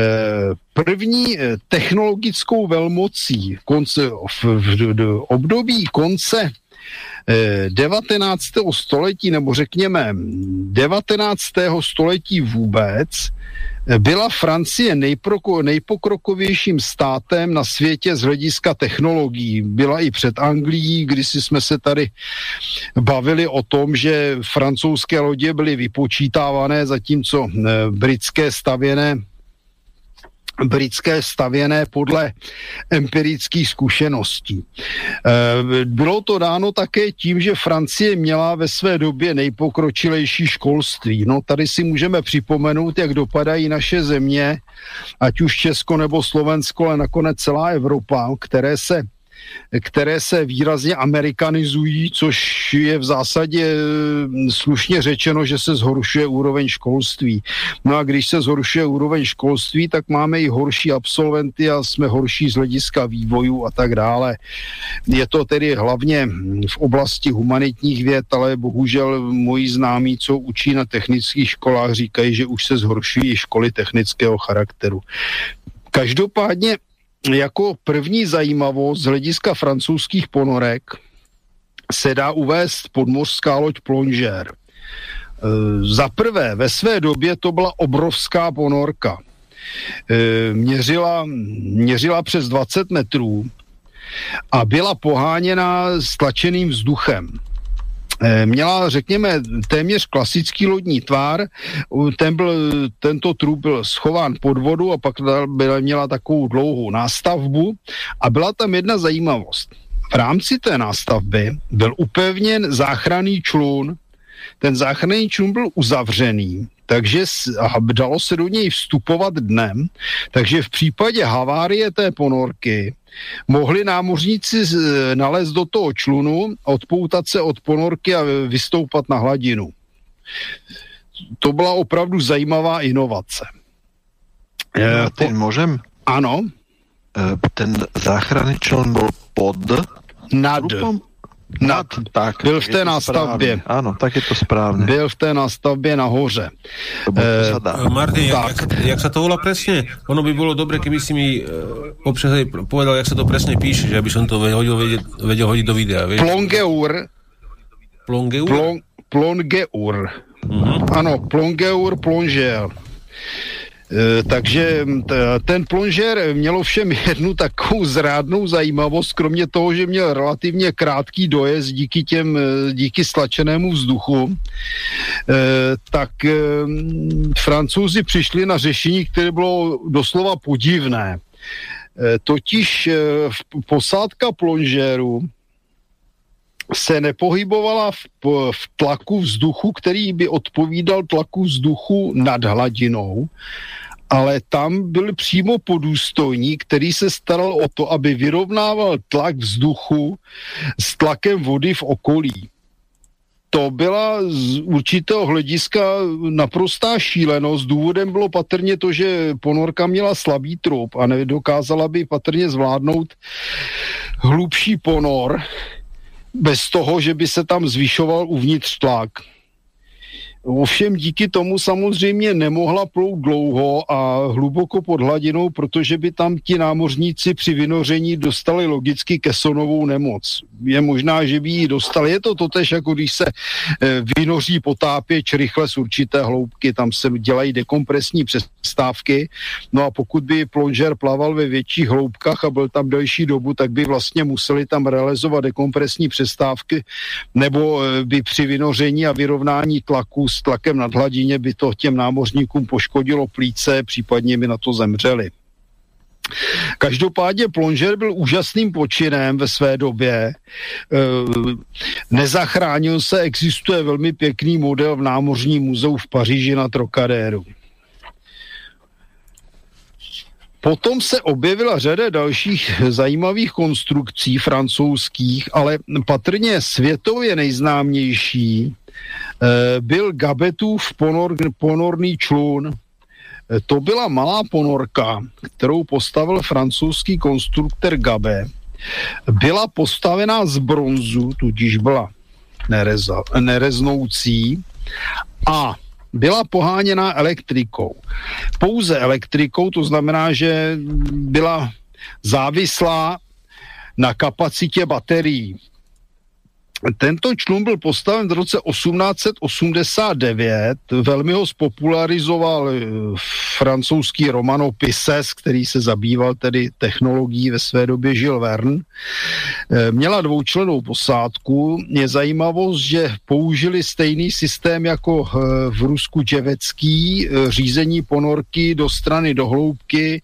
první eh, technologickou velmocí v, v, v, v období konce 19. století, nebo řekněme 19. století vůbec, byla Francie nejproko, nejpokrokovějším státem na světě z hlediska technologií. Byla i před Anglií, kdy si jsme se tady bavili o tom, že francouzské lodě byly vypočítávané, zatímco eh, britské stavěné britské stavěné podle empirických zkušeností. Eh, bylo to dáno také tím, že Francie měla ve své době nejpokročilejší školství. No tady si můžeme připomenout, jak dopadají naše země, ať už Česko nebo Slovensko, ale nakonec celá Evropa, které se které se výrazně amerikanizují, což je v zásadě mm, slušně řečeno, že se zhoršuje úroveň školství. No a když se zhoršuje úroveň školství, tak máme i horší absolventy a jsme horší z hlediska vývojů a tak dále. Je to tedy hlavně v oblasti humanitních věd, ale bohužel moji známí, co učí na technických školách, říkají, že už se zhoršují školy technického charakteru. Každopádně jako první zajímavost z hlediska francouzských ponorek se dá uvést podmořská loď Plonger. E, za prvé, ve své době to byla obrovská ponorka. E, měřila, měřila přes 20 metrů a byla poháněna stlačeným vzduchem. Eh, měla, řekněme, téměř klasický lodní tvar. Ten byl, tento trup byl schován pod vodu a pak byla, měla takovou dlouhou nástavbu a byla tam jedna zajímavost. V rámci té nástavby byl upevněn záchranný člun. Ten záchranný člun byl uzavřený takže dalo se do něj vstupovat dnem, takže v případě havárie té ponorky mohli námořníci nalézt do toho člunu, odpoutat se od ponorky a vystoupat na hladinu. To byla opravdu zajímavá inovace. No, ten můžem? Ano. E, ten záchranný člun byl pod nad. Nad, tak, byl v té nástavbě. Ano, tak je to správně. Byl v té nástavbě nahoře. E, Martin, jak, jak, jak sa to volá presne? Ono by bolo dobre, keby si mi uh, občas aj povedal, jak sa to presne píše, že aby som to vedel, vedel, vedel hodiť do videa. Vieš? Plongeur. Plongeur? Plon, plongeur. Uh-huh. Ano, plongeur, plonger. Eh, takže ten plonžer měl všem jednu takovou zrádnou zajímavost, kromě toho, že měl relativně krátký dojezd díky těm, eh, díky stlačenému vzduchu, eh, tak francouzi přišli na řešení, které bylo doslova podivné. Totiž posádka plonžéru se nepohybovala v, v tlaku vzduchu, který by odpovídal tlaku vzduchu nad hladinou, ale tam byl přímo podůstojník, který se staral o to, aby vyrovnával tlak vzduchu s tlakem vody v okolí. To byla z určitého hlediska naprostá šílenost. Důvodem bylo patrně to, že ponorka měla slabý trup a nedokázala by patrně zvládnout hlubší ponor, bez toho, že by se tam zvyšoval uvnitř tlak. Ovšem díky tomu samozřejmě nemohla plout dlouho a hluboko pod hladinou, protože by tam ti námořníci při vynoření dostali logicky kesonovou nemoc. Je možná, že by ji dostali. Je to totež, jako když se eh, vynoří potápěč rychle z určité hloubky, tam se dělají dekompresní přestávky. No a pokud by plonžer plaval ve větších hloubkách a byl tam delší dobu, tak by vlastně museli tam realizovat dekompresní přestávky nebo eh, by při vynoření a vyrovnání tlaku s tlakem nad hladině by to těm námořníkům poškodilo plíce, případně by na to zemřeli. Každopádně Plonžer byl úžasným počinem ve své době. E, nezachránil se, existuje velmi pěkný model v Námořním muzeu v Paříži na Trocadéru. Potom se objevila řada dalších zajímavých konstrukcí francouzských, ale patrně světově nejznámější byl Gabetův ponor, ponorný člun. Eh, to byla malá ponorka, kterou postavil francouzský konstruktor Gabe. Byla postavená z bronzu, tudíž byla nereza, nereznoucí a byla poháněná elektrikou. Pouze elektrikou, to znamená, že byla závislá na kapacitě baterií. Tento člun byl postaven v roce 1889, velmi ho spopularizoval eh, francouzský Romano Pisces, který se zabýval tedy technologií ve své době Žil Verne. Eh, měla dvoučlenou posádku. Je zajímavost, že použili stejný systém jako eh, v Rusku Dževecký, řízení ponorky do strany do hloubky,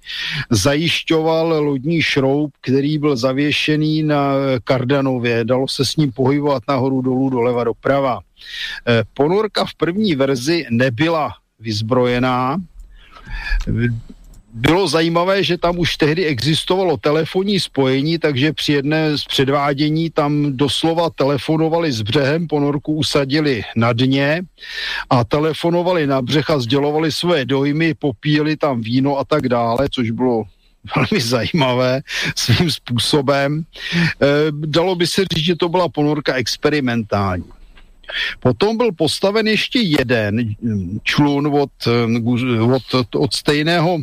zajišťoval lodní šroub, který byl zavěšený na Kardanově. Dalo se s ním pohybovat pohybovat nahoru, dolů, doleva, doprava. Eh, ponorka v první verzi nebyla vyzbrojená. Bylo zajímavé, že tam už tehdy existovalo telefonní spojení, takže při jedné z předvádění tam doslova telefonovali s břehem, ponorku usadili na dně a telefonovali na břeh a sdělovali své dojmy, popíjeli tam víno a tak dále, což bylo velmi zajímavé svým způsobem. E, dalo by se říct, že to byla ponorka experimentální. Potom byl postaven ještě jeden člun od, od, od stejného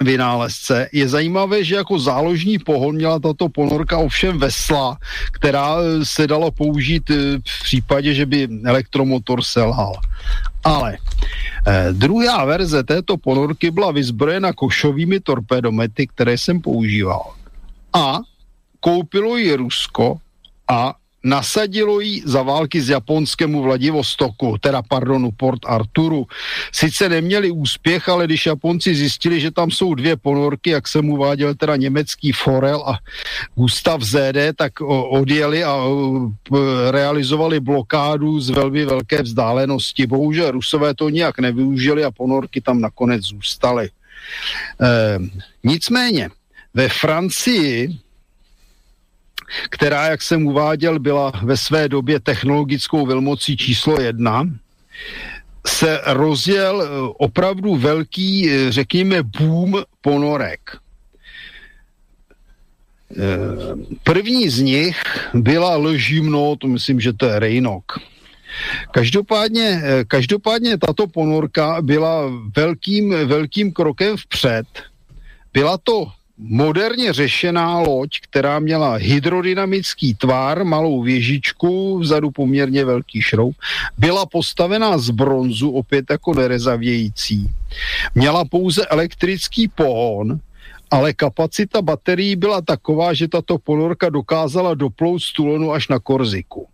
vynálezce. Je zajímavé, že jako záložní pohon měla tato ponorka ovšem vesla, která se dala použít v případě, že by elektromotor selhal. Ale eh, druhá verze této ponorky byla vyzbrojena košovými torpedomety, které jsem používal. A koupilo ji Rusko a nasadilo ji za války s japonskému Vladivostoku, teda pardonu, Port Arturu. Sice neměli úspěch, ale když Japonci zjistili, že tam jsou dvě ponorky, jak jsem uváděl, teda německý Forel a Gustav ZD, tak odjeli a realizovali blokádu z velmi velké vzdálenosti. Bohužel Rusové to nijak nevyužili a ponorky tam nakonec zůstaly. E, nicméně, ve Francii která, jak jsem uváděl, byla ve své době technologickou velmocí číslo jedna, se rozjel eh, opravdu velký, eh, řekněme, boom ponorek. Eh, první z nich byla Ležimno, to myslím, že to je Rejnok. Každopádně, každopádně tato ponorka byla velkým, velkým krokem vpřed. Byla to moderně řešená loď, která měla hydrodynamický tvar, malou věžičku, vzadu poměrně velký šroub, byla postavená z bronzu, opět jako nerezavějící. Měla pouze elektrický pohon, ale kapacita baterií byla taková, že tato ponorka dokázala doplout z Tulonu až na Korziku.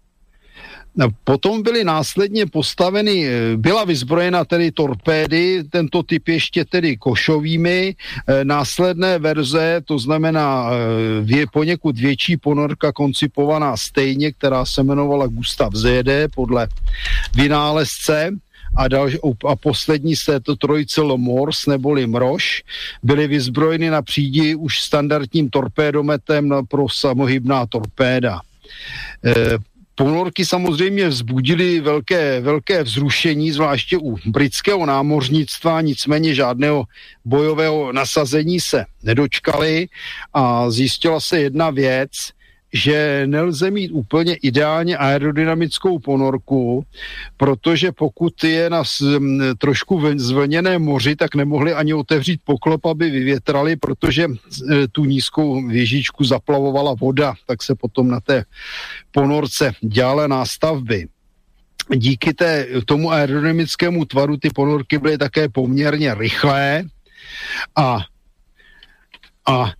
Potom byly následně postaveny, eh, byla vyzbrojena tedy torpédy, tento typ ještě tedy košovými, eh, následné verze, to znamená eh, vě, poněkud větší ponorka koncipovaná stejně, která se jmenovala Gustav ZD podle vynálezce, a, dal, a poslední z této trojice Lomors neboli Mroš byly vyzbrojeny na přídi už standardním torpédometem pro samohybná torpéda. E, Ponorky samozřejmě vzbudily velké, velké vzrušení, zvláště u britského námořnictva, nicméně žádného bojového nasazení se nedočkali. A zjistila se jedna věc, že nelze mít úplně ideálně aerodynamickou ponorku, protože pokud je na trošku zvlněné moři, tak nemohli ani otevřít poklop, aby vyvětrali, protože e, tu nízkou věžičku zaplavovala voda, tak se potom na té ponorce dělala nástavby. Díky té, tomu aerodynamickému tvaru ty ponorky byly také poměrně rychlé a, a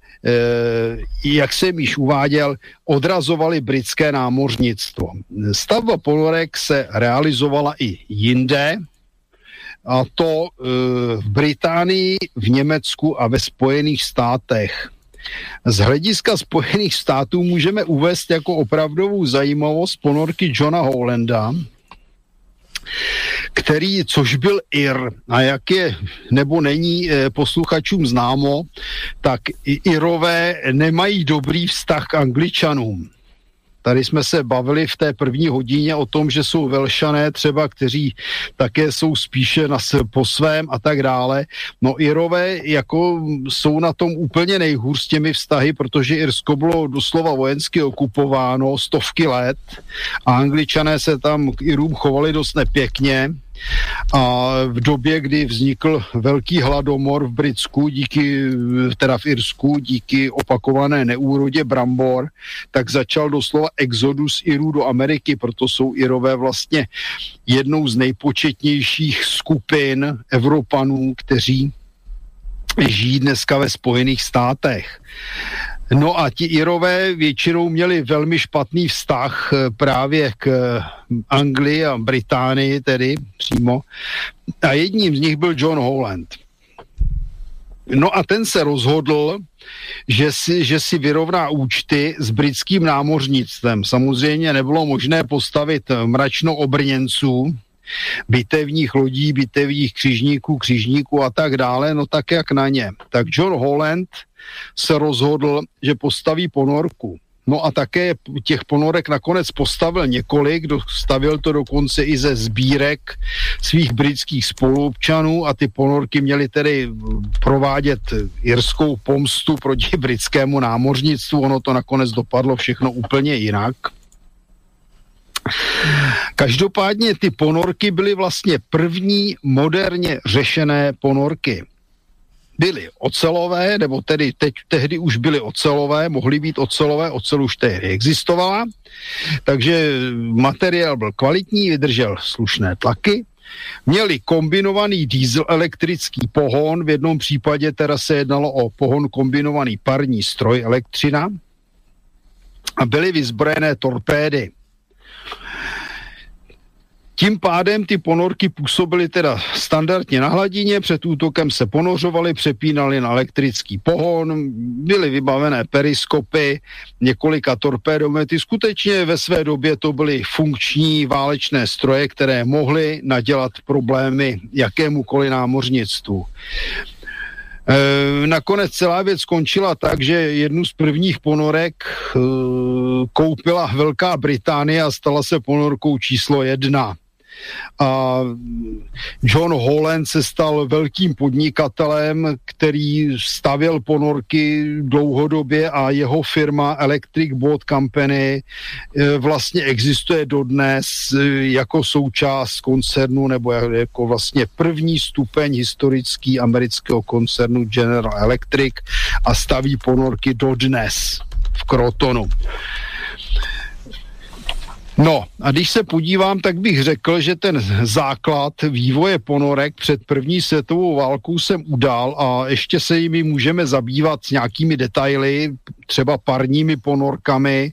jak jsem již uváděl, odrazovali britské námořnictvo. Stavba ponorek se realizovala i jinde, a to eh, v Británii, v Německu a ve Spojených státech. Z hlediska Spojených států můžeme uvést jako opravdovou zajímavost ponorky Johna Holanda, který, což byl Ir, a jak je nebo není e, posluchačům známo, tak Irové nemají dobrý vztah k Angličanům. Tady jsme se bavili v té první hodině o tom, že jsou velšané třeba, kteří také jsou spíše na, po svém a tak dále. No Irové jako jsou na tom úplně nejhůř s těmi vztahy, protože Irsko bylo doslova vojensky okupováno stovky let a angličané se tam k Irům chovali dost nepěkně A v době, kdy vznikl velký hladomor v Britsku, díky, teda v Irsku, díky opakované neúrodě brambor, tak začal doslova exodus Irů do Ameriky, proto jsou Irové vlastně jednou z nejpočetnějších skupin Evropanů, kteří žijí dneska ve Spojených státech. No a ti Irové většinou měli velmi špatný vztah eh, právě k eh, Anglii a Británii tedy přímo. A jedním z nich byl John Holland. No a ten se rozhodl, že si, že si vyrovná účty s britským námořnictvem. Samozřejmě nebylo možné postavit mračno obrněnců, bitevních lodí, bitevních křižníků, křižníků a tak dále, no tak jak na ně. Tak John Holland se rozhodl, že postaví ponorku. No a také těch ponorek nakonec postavil několik, stavil to dokonce i ze sbírek svých britských spoluobčanů a ty ponorky měly tedy provádět irskou pomstu proti britskému námořnictvu. Ono to nakonec dopadlo všechno úplně jinak. Každopádně ty ponorky byly vlastně první moderně řešené ponorky. Byly ocelové, nebo tedy teď, tehdy už byly ocelové, mohly být ocelové, ocel už tehdy existovala, takže materiál byl kvalitní, vydržel slušné tlaky, měli kombinovaný diesel elektrický pohon, v jednom případě teda se jednalo o pohon kombinovaný parní stroj elektřina. A byly vyzbrojené torpédy. Tím pádem ty ponorky působily teda standardně na hladině, před útokem se ponořovaly, přepínaly na elektrický pohon, byly vybavené periskopy, několika torpédomety. Skutečně ve své době to byly funkční válečné stroje, které mohly nadělat problémy jakémukoliv námořnictvu. E, nakonec celá věc skončila tak, že jednu z prvních ponorek e, koupila Velká Británie a stala se ponorkou číslo jedna a John Holland se stal velkým podnikatelem, který stavěl ponorky dlouhodobě a jeho firma Electric Boat Company eh, vlastně existuje dodnes eh, jako součást koncernu nebo jako vlastně první stupeň historický amerického koncernu General Electric a staví ponorky dodnes v Krotonu. No a když se podívám, tak bych řekl, že ten základ vývoje ponorek před první světovou válkou jsem udál a ještě se jimi můžeme zabývat s nějakými detaily, třeba parními ponorkami,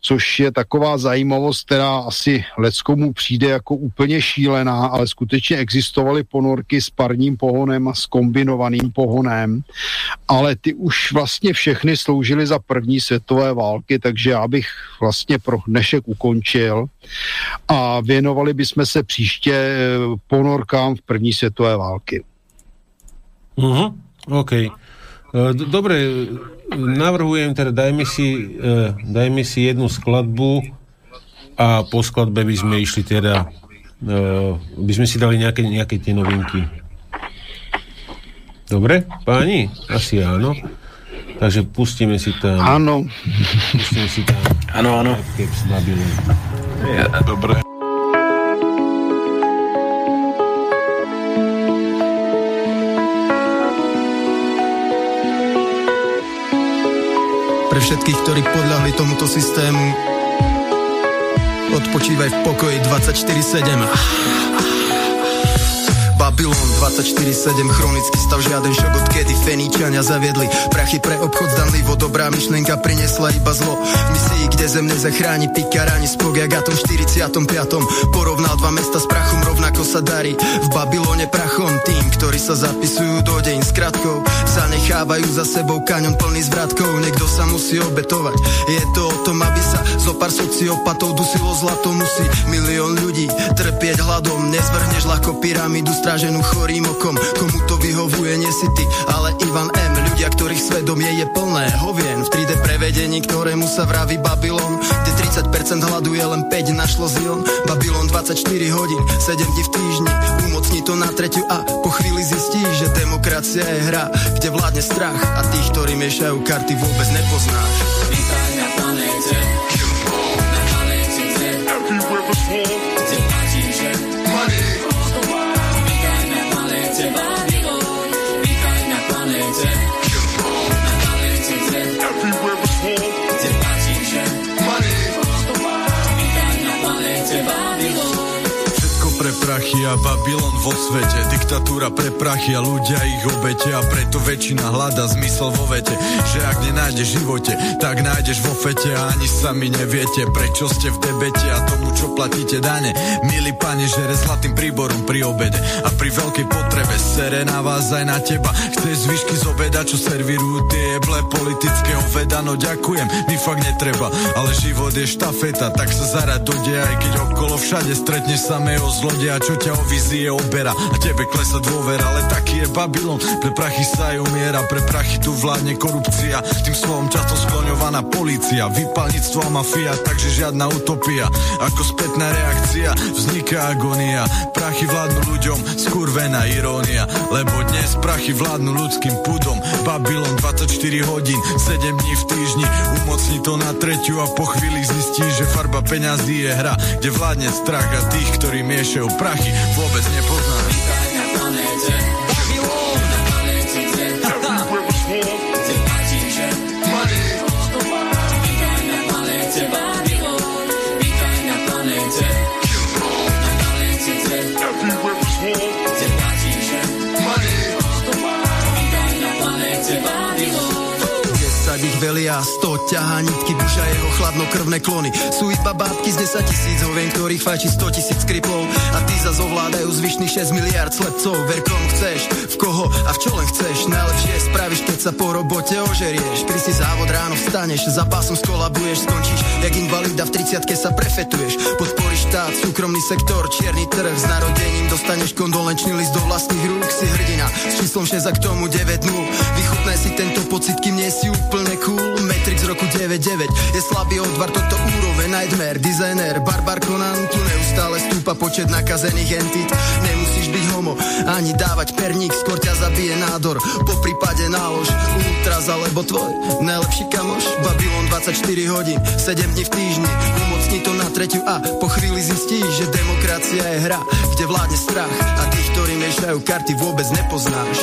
což je taková zajímavost, která asi leckomu přijde jako úplně šílená, ale skutečně existovaly ponorky s parním pohonem a s kombinovaným pohonem, ale ty už vlastně všechny sloužily za první světové války, takže já bych vlastně pro dnešek ukončil a věnovali bychom se příště eh, ponorkám v první světové války. Uh-huh. OK. Eh, dobre, navrhujem teda, dajme si, uh, dajme si jednu skladbu a po skladbe by sme išli teda, uh, by sme si dali nejaké, nejaké tie novinky. Dobre, páni? Asi áno. Takže pustíme si tam... Áno. Pustíme si tam... Áno, áno. Dobre. Pre všetkých, ktorí podľahli tomuto systému, odpočívaj v pokoji 24-7. Babylon 24-7 chronický stav, žiaden šok odkedy Feníčania zaviedli Prachy pre obchod zdanlivo, dobrá myšlienka prinesla iba zlo. Misii, kde zem nezachráni pikarani spok jak atom 45. Porovnal dva mesta s prachom, rovnako sa darí. V Babylone prachom tým, ktorí sa zapisujú do deň s kratkou Zanechávajú za sebou kaňon plný zvratkov Niekto sa musí obetovať Je to o tom, aby sa zo pár sociopatov dusilo zlato. Musí milión ľudí trpieť hladom Nezvrhneš ľahko pyramídu stráženú chorým okom. Komu to vyhovuje, nie si ty, ale Ivan M. Ľudia, ktorých svedomie je plné hovien. V 3D prevedení, ktorému sa vraví Babylon. Kde 30% hladu je len 5 našlo Zion Babylon 24 hodín, 7 dní v týždni. Umocni to na tretiu a po chvíli zistí, že demokracia je hra Kde vládne strach a tých, ktorí miešajú karty vôbec nepoznáš. Vítaj prachy a Babylon vo svete. Diktatúra pre prachy a ľudia ich obete. A preto väčšina hľada zmysel vo vete. Že ak nenájdeš v živote, tak nájdeš vo fete. A ani sami neviete, prečo ste v debete A tomu, čo platíte dane. Milí pane, žere zlatým príborom pri obede A pri veľkej potrebe. Sere na vás aj na teba. Chceš zvyšky z obeda, čo servírujú tie jeble politického veda. No ďakujem, mi fakt netreba. Ale život je štafeta, tak sa zarad do Aj keď okolo všade stretneš samého zlodeja Čo ťa o vizie obera a tebe klesa dôvera Ale taký je Babylon, pre prachy sa aj umiera Pre prachy tu vládne korupcia. Tým slovom často skloňovaná policia Vypalníctvo a mafia, takže žiadna utopia. Ako spätná reakcia vzniká agonia. Prachy vládnu ľuďom, skurvená irónia. Lebo dnes prachy vládnu ľudským pudom. Babylon 24 hodín, 7 dní v týždni. Umocni to na treťu a po chvíli zistí, že farba peňazí je hra Kde vládne strach a tých, ktorí miešajú prachy Vôbec nepoznáš velia sto ťahá nitky duša jeho chladnokrvné klony. Sú iba bábky z 10 tisíc hovien, ktorých fajči 100 tisíc skripov. A ty za zovládajú zvyšných 6 miliard slepcov. Ver kom chceš, v koho a v čo len chceš. Najlepšie spravíš, keď sa po robote ožerieš. Pri si závod ráno vstaneš, za pásom skolabuješ Skončíš. Jak invalida v 30 sa prefetuješ. Podporíš štát, súkromný sektor, čierny trh. S narodením dostaneš kondolenčný list do vlastných rúk Si hrdina, s číslom 6 a k tomu 9 0 Vychutnaj si tento pocit, kým nie si úplne cool. Matrix roku 99 Je slabý odvar, toto úroveň Nightmare, designer, Barbar Conan Tu neustále stúpa počet nakazených entit. Nemusíš byť homo, ani dávať perník Skôr ťa zabije nádor, po prípade nálož Ultras alebo tvoj najlepší kamoš. Babylon 24 hodín, 7 dní v týždni. Umocni to na tretiu a po chvíli zistíš Že demokracia je hra, kde vládne strach. A tých, ktorí miešajú karty vôbec nepoznáš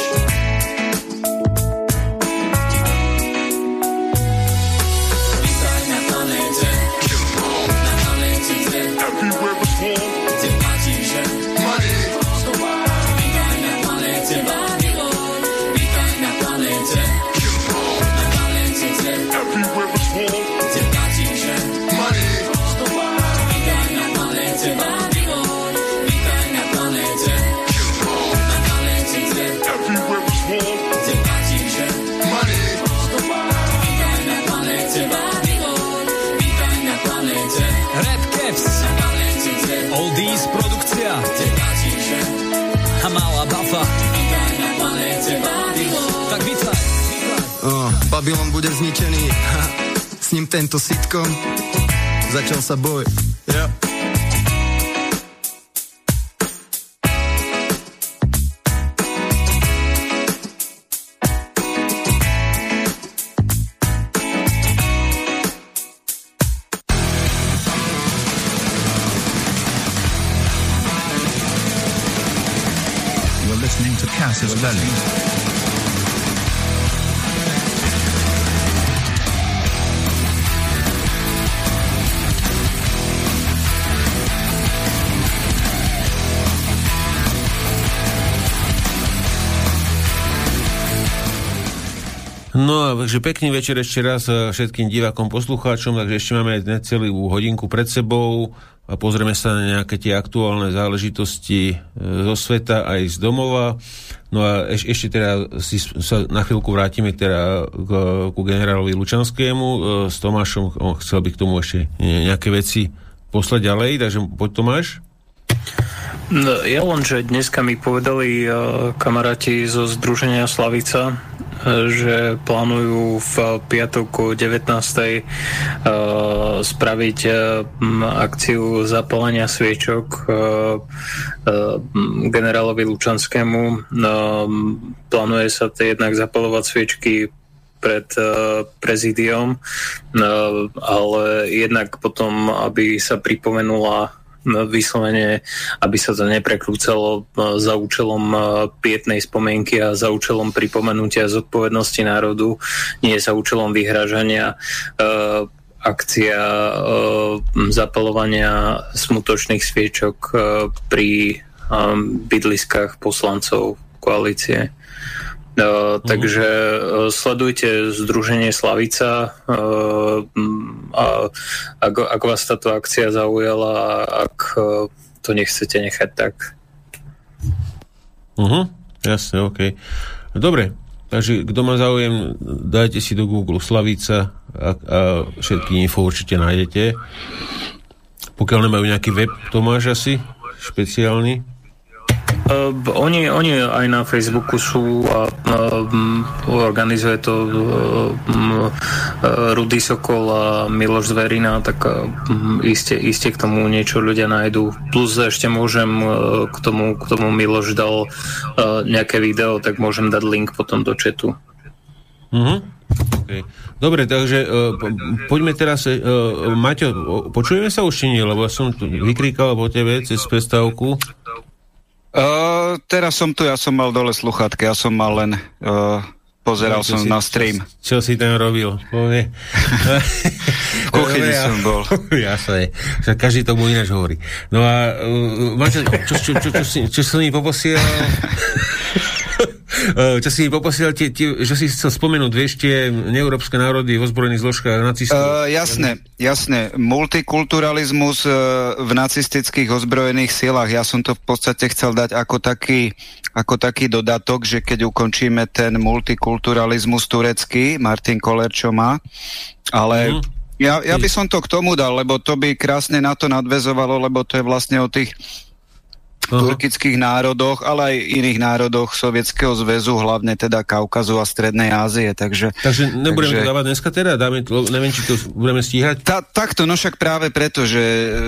Babylon bude zničený. Ha, s ním tento sitcom. Začal sa boj. Yeah. Listening to Cassius Belli. No takže pekný večer ešte raz e, všetkým divákom, poslucháčom, takže ešte máme celú hodinku pred sebou a pozrieme sa na nejaké tie aktuálne záležitosti e, zo sveta aj z domova. No a eš, ešte teda si sa na chvíľku vrátime teda k, ku generálovi Lučanskému e, s Tomášom, on chcel by k tomu ešte nejaké veci poslať ďalej, takže poď Tomáš. No, ja len, že dneska mi povedali uh, kamaráti zo Združenia Slavica, že plánujú v piatok 19. Eh, spraviť eh, akciu zapálenia sviečok eh, generálovi Lučanskému. Plánuje sa to jednak zapalovať sviečky pred prezidiom, ale jednak potom, aby sa pripomenula vyslovene, aby sa to neprekrúcalo e, za účelom e, pietnej spomienky a za účelom pripomenutia zodpovednosti národu, nie za účelom vyhražania e, akcia zapalovania smutočných sviečok pri bydliskách poslancov koalície. Uh, takže uh, sledujte Združenie Slavica uh, a ak, ak vás táto akcia zaujala, ak uh, to nechcete nechať tak. Uh-huh, jasne, OK. Dobre, takže kto má záujem, dajte si do Google Slavica a, a všetky info určite nájdete. Pokiaľ nemajú nejaký web, to máš asi špeciálny? Uh, oni, oni aj na Facebooku sú a uh, organizuje to uh, Rudy Sokol a Miloš Zverina, tak uh, iste, iste k tomu niečo ľudia nájdú. Plus ešte môžem uh, k tomu, k tomu Miloš dal uh, nejaké video, tak môžem dať link potom do chatu. Uh-huh. Okay. Dobre, takže uh, po, poďme teraz, uh, Maťo, počujeme sa už či nie, lebo ja som tu vykríkal po tebe cez prestávku. Uh, teraz som tu, ja som mal dole sluchatky, ja som mal len... Uh, pozeral no, som si, na stream. Čo, čo si tam robil? Povie. v kuchyni ja, som bol. Jasné, každý tomu ináč hovorí. No a uh, čo, čo, čo, čo, čo, čo, čo som mi poposiel? Eh, čo si poposiel, tie, tie, že si chcel spomenúť, vieš, tie neeurópske národy v ozbrojených zložkách nacistov. Uh, jasné, jasné. Multikulturalizmus uh, v nacistických ozbrojených silách. Ja som to v podstate chcel dať ako taký, ako taký dodatok, že keď ukončíme ten multikulturalizmus turecký, Martin Koller čo má, ale... Mm. Ja, ja by som to k tomu dal, lebo to by krásne na to nadvezovalo, lebo to je vlastne o tých turkických národoch, ale aj iných národoch Sovietskeho zväzu, hlavne teda Kaukazu a Strednej Ázie. Takže, takže nebudeme takže... to dávať dneska teda? Dáme, neviem, či to budeme stíhať? Ta, takto, no však práve preto, že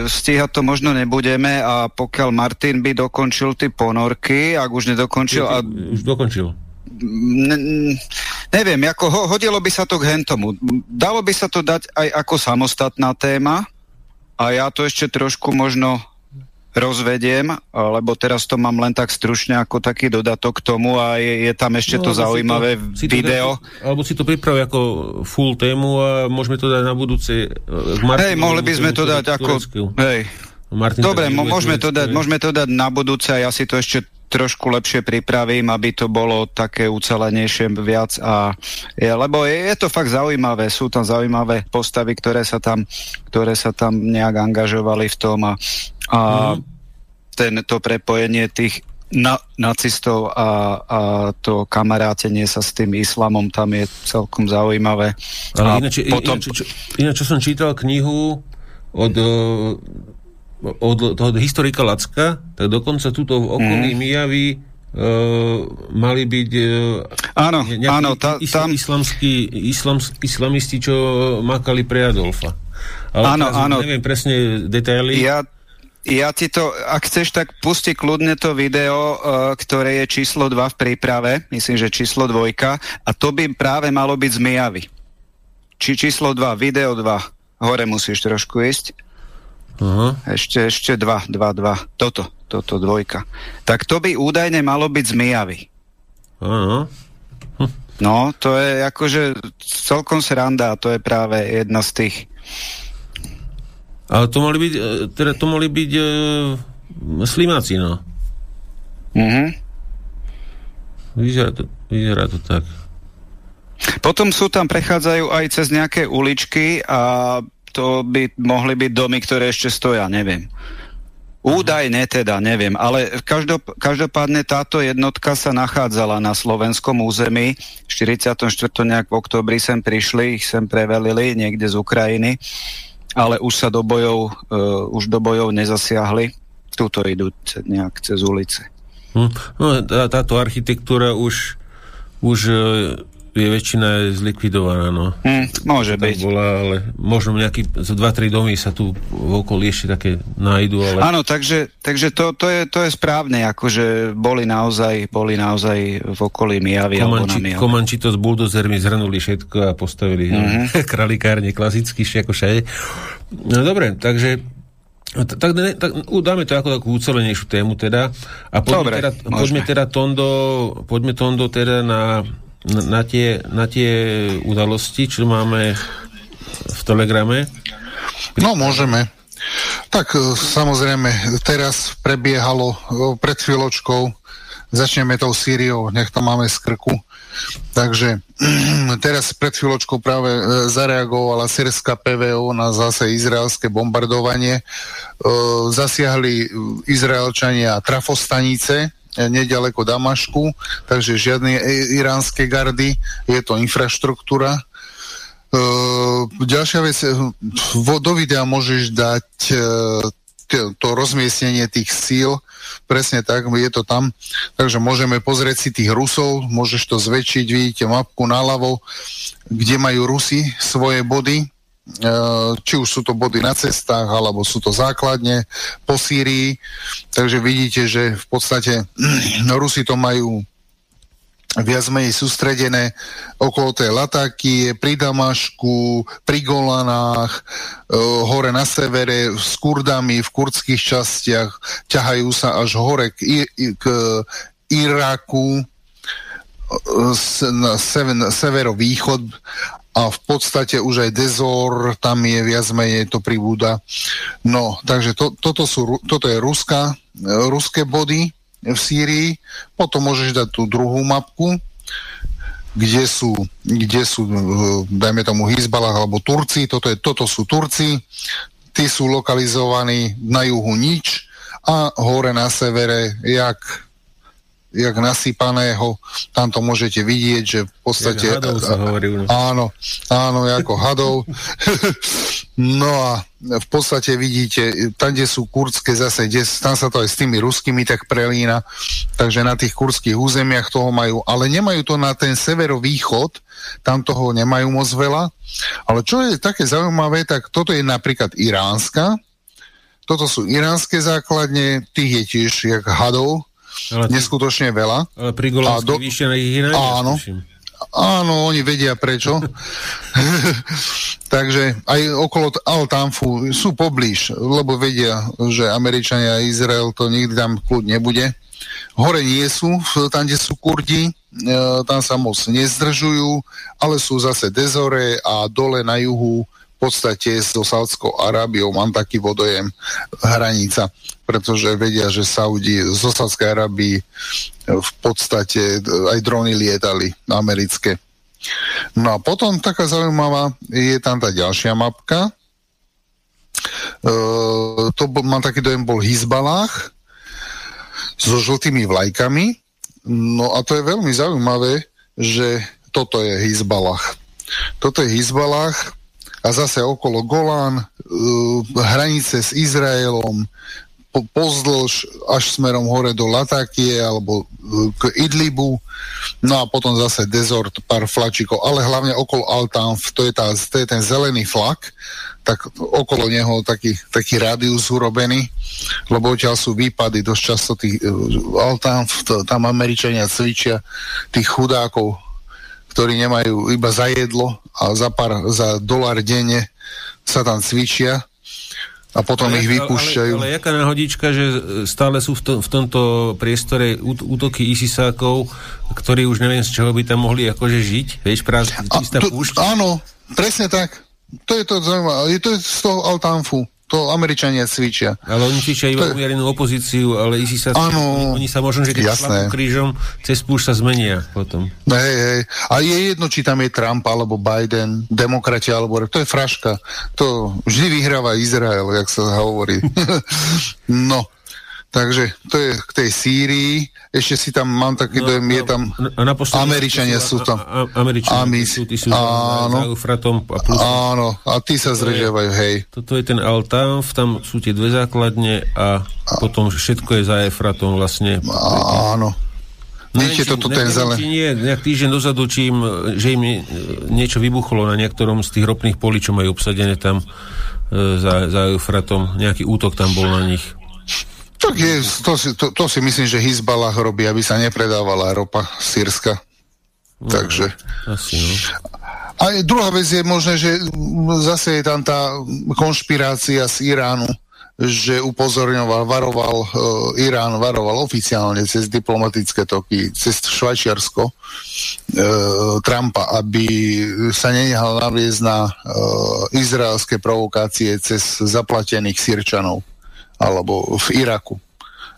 stíhať to možno nebudeme a pokiaľ Martin by dokončil tie ponorky, ak už nedokončil... A... Už dokončil. Ne, neviem, ako ho, hodilo by sa to k hentomu. Dalo by sa to dať aj ako samostatná téma a ja to ešte trošku možno rozvediem, lebo teraz to mám len tak stručne ako taký dodatok k tomu a je, je tam ešte no, to zaujímavé si to, video. Si to, alebo si to pripravi ako full tému a môžeme to dať na budúce. E, hej, mohli by sme to dať ako... Hej. Martin Dobre, môžeme to, dať, môžeme to dať na budúce a ja si to ešte trošku lepšie pripravím, aby to bolo také ucelenejšie viac a je, lebo je, je to fakt zaujímavé, sú tam zaujímavé postavy, ktoré sa tam, ktoré sa tam nejak angažovali v tom a, a mm. ten, to prepojenie tých na, nacistov a, a to kamarátenie sa s tým islamom tam je celkom zaujímavé. Ale ináč, potom... ináč, čo, ináč, čo som čítal knihu od od toho historika Lacka, tak dokonca túto v okolí mm. Mijavy Uh, mali byť uh, áno, áno, tá, tam... islamský, islams, islamisti, čo makali pre Adolfa. Ale áno, áno. Neviem presne detaily. Ja, ja ti to, ak chceš, tak pusti kľudne to video, uh, ktoré je číslo 2 v príprave, myslím, že číslo 2, a to by práve malo byť z Mijavy. Či číslo 2, video 2, hore musíš trošku ísť. Uh-huh. Ešte, ešte dva, dva, dva. Toto, toto dvojka. Tak to by údajne malo byť z Mijavy. Uh-huh. Hm. No, to je akože celkom sranda to je práve jedna z tých. Ale to mohli byť, e, teda to mohli byť e, slimáci, no. Uh-huh. Vyzerá to, vyzerá to tak. Potom sú tam, prechádzajú aj cez nejaké uličky a to by mohli byť domy, ktoré ešte stoja, neviem. Údajne teda, neviem, ale každop, každopádne táto jednotka sa nachádzala na slovenskom území. V 44. nejak v oktobri sem prišli, ich sem prevelili niekde z Ukrajiny, ale už sa do bojov, uh, už do bojov nezasiahli. Tuto idú nejak cez ulice. Hm. No, tá, táto architektúra už, už je väčšina zlikvidovaná, no. Hmm, môže byť. Bola, ale možno nejaký, z dva, tri domy sa tu v okolí ešte také nájdu, ale... Áno, takže, takže to, to, je, to je správne, akože boli naozaj, boli naozaj v okolí Mijavy Komanči, alebo na Komanči to s buldozermi zhrnuli všetko a postavili mm-hmm. kralikárne klasicky, ako všade. No dobre, takže tak, tak dáme to ako takú ucelenejšiu tému teda. A poďme, Dobre, teda, poďme teda Tondo, poďme Tondo teda na na tie, na tie udalosti, čo máme v Telegrame? No, môžeme. Tak e, samozrejme, teraz prebiehalo e, pred chvíľočkou, začneme tou Sýriou, nech to máme z krku. Takže teraz pred chvíľočkou práve e, zareagovala sírska PVO na zase izraelské bombardovanie. Zasiahli Izraelčania trafostanice, nedaleko Damašku, takže žiadne iránske gardy, je to infraštruktúra, Uh, ďalšia vec, vo, do videa môžeš dať uh, to rozmiestnenie tých síl, presne tak, je to tam, takže môžeme pozrieť si tých Rusov, môžeš to zväčšiť, vidíte mapku naľavo, kde majú Rusi svoje body, či už sú to body na cestách, alebo sú to základne po Sýrii, takže vidíte, že v podstate Rusi to majú viac menej sústredené. Okolo tej Lataky, pri Damašku, pri Golanách, e, hore na severe, s Kurdami v kurdských častiach, ťahajú sa až hore k, k Iraku, e, sever, severovýchod a v podstate už aj Dezor, tam je viac menej to pribúda. No, takže to, toto, sú, toto je Ruska, ruské body, v Sýrii, potom môžeš dať tú druhú mapku, kde sú, kde sú e, dajme tomu Hizbalah alebo Turci, toto, je, toto sú Turci, tí sú lokalizovaní na juhu nič a hore na severe, jak jak nasypaného, tam to môžete vidieť, že v podstate... hadov sa hovorí, no. Áno, áno, ako hadov. no a v podstate vidíte, tam, kde sú kurdské zase, kde, tam sa to aj s tými ruskými tak prelína, takže na tých kurdských územiach toho majú, ale nemajú to na ten severovýchod, tam toho nemajú moc veľa, ale čo je také zaujímavé, tak toto je napríklad iránska, toto sú iránske základne, tých je tiež jak hadov, ale neskutočne veľa. Ale pri do... výšine ich iné Áno. Áno, oni vedia prečo. Takže aj okolo Altamfu sú poblíž, lebo vedia, že Američania a Izrael to nikdy tam kľud nebude. Hore nie sú, tam, kde sú Kurdi, e, tam sa moc nezdržujú, ale sú zase Dezore a dole na juhu podstate so Saudskou Arábiou mám taký vodojem hranica pretože vedia, že Saudi zo Sádskej Arabii v podstate aj drony lietali americké. No a potom taká zaujímavá je tam tá ďalšia mapka. E, to bol, mám taký dojem, bol Hizbalách so žltými vlajkami. No a to je veľmi zaujímavé, že toto je Hizbalách. Toto je Hizbalách a zase okolo Golán, uh, hranice s Izraelom, po, pozdĺž až smerom hore do Latakie alebo e, k Idlibu, no a potom zase Desort, pár flačikov, ale hlavne okolo Altanf, to je, tá, to je ten zelený flak, tak okolo neho taký, taký rádius urobený, lebo odtiaľ sú výpady dosť často tých uh, Altanf, to, tam Američania cvičia tých chudákov, ktorí nemajú iba za jedlo a za, pár, za dolar denne sa tam cvičia a potom ale, ich vypúšťajú. Ale, ale jaká náhodička, že stále sú v, to, v tomto priestore útoky ISISákov, ktorí už neviem z čoho by tam mohli akože žiť, vieš, práve čistá púšť. Áno, presne tak. To je to zaujímavé. Je to z toho Altanfu to Američania cvičia. Ale oni cvičia iba umiernú opozíciu, ale ISIS sa, ano, oni, sa možno, že keď šlapú krížom, cez púšť sa zmenia potom. Hej, hej. A je jedno, či tam je Trump, alebo Biden, demokrati, alebo... To je fraška. To vždy vyhráva Izrael, jak sa hovorí. no, takže to je k tej Sýrii ešte si tam, mám taký no, dojem, je tam a Američania sú tam. Američania sú, tí sú áno, Eufratom. A plus, áno, a tí sa zrežiavajú, hej. Toto je ten Altanf, tam sú tie dve základne a, a potom všetko je za Eufratom vlastne. Áno. Vidíte toto ten zelen. Nie, nejak týždeň dozadu, čím, že im niečo vybuchlo na niektorom z tých ropných polí, čo majú obsadené tam e, za, za Eufratom, nejaký útok tam bol na nich. Tak je, to, si, to, to si myslím, že Hizbalah robí, aby sa nepredávala ropa sírska. No, Takže... Asi, no. A druhá vec je možné, že zase je tam tá konšpirácia z Iránu, že upozorňoval, varoval uh, Irán, varoval oficiálne cez diplomatické toky, cez Švajčiarsko uh, Trumpa, aby sa nenehal naviesť na uh, izraelské provokácie cez zaplatených Sirčanov alebo v Iraku,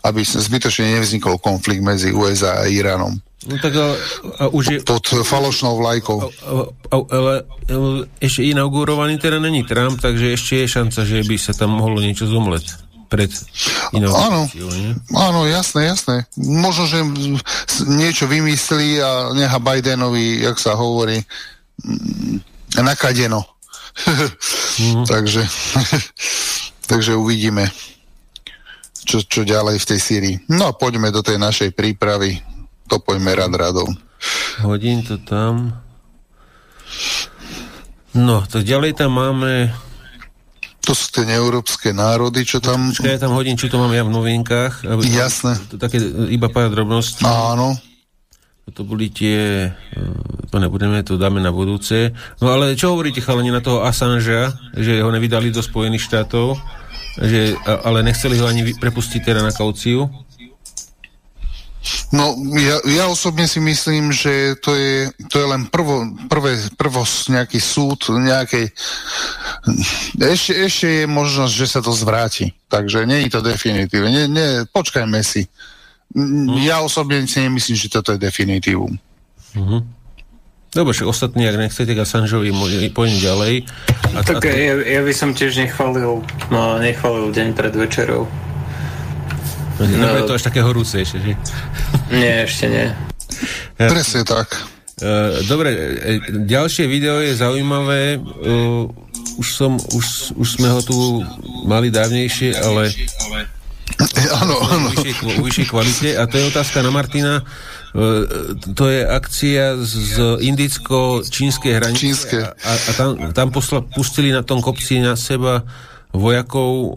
aby zbytočne nevznikol konflikt medzi USA a Iránom. No tak a, a už je... Pod falošnou vlajkou. Ale, ešte inaugurovaný teda není Trump, takže ešte je šanca, že by sa tam mohlo niečo zomleť pred Áno, áno, jasné, jasné. Možno, že niečo vymyslí a neha Bidenovi, jak sa hovorí, nakadeno. mm. takže, takže uvidíme, čo, čo ďalej v tej Syrii. No a poďme do tej našej prípravy to poďme rád radou. Hodím to tam. No, tak ďalej tam máme... To sú tie neeurópske národy, čo tam... Počkaj, ja tam hodím, čo to mám ja v novinkách. Jasné. To, také iba pár drobností. Áno. To boli tie... To nebudeme, to dáme na budúce. No ale čo hovoríte, chalani, na toho Assangea, že ho nevydali do Spojených štátov, že, ale nechceli ho ani prepustiť teda na kauciu? No, ja, ja osobne si myslím, že to je, to je len prvo, prvé, prvo nejaký súd, nejakej... Ešte, ešte je možnosť, že sa to zvráti. Takže nie je to definitívne. Nie, nie, počkajme si. Ja osobne si nemyslím, že toto je definitívum. Uh-huh. Dobre, však ostatní, ak nechcete Assangeovi, poďme ďalej. A, tak a to... ja, ja by som tiež nechválil, no, nechválil deň pred večerou. No, je to až také horúce ešte, že? Nie, ešte nie. Presne tak. E, dobre, e, ďalšie video je zaujímavé. Uh, už, som, už, už sme ho tu mali dávnejšie, ale Áno, áno. Vyššej kvalite. A to je otázka na Martina. To je akcia z indicko-čínskej hranice. Čínske. A, a tam, tam posla, pustili na tom kopci na seba vojakov, e,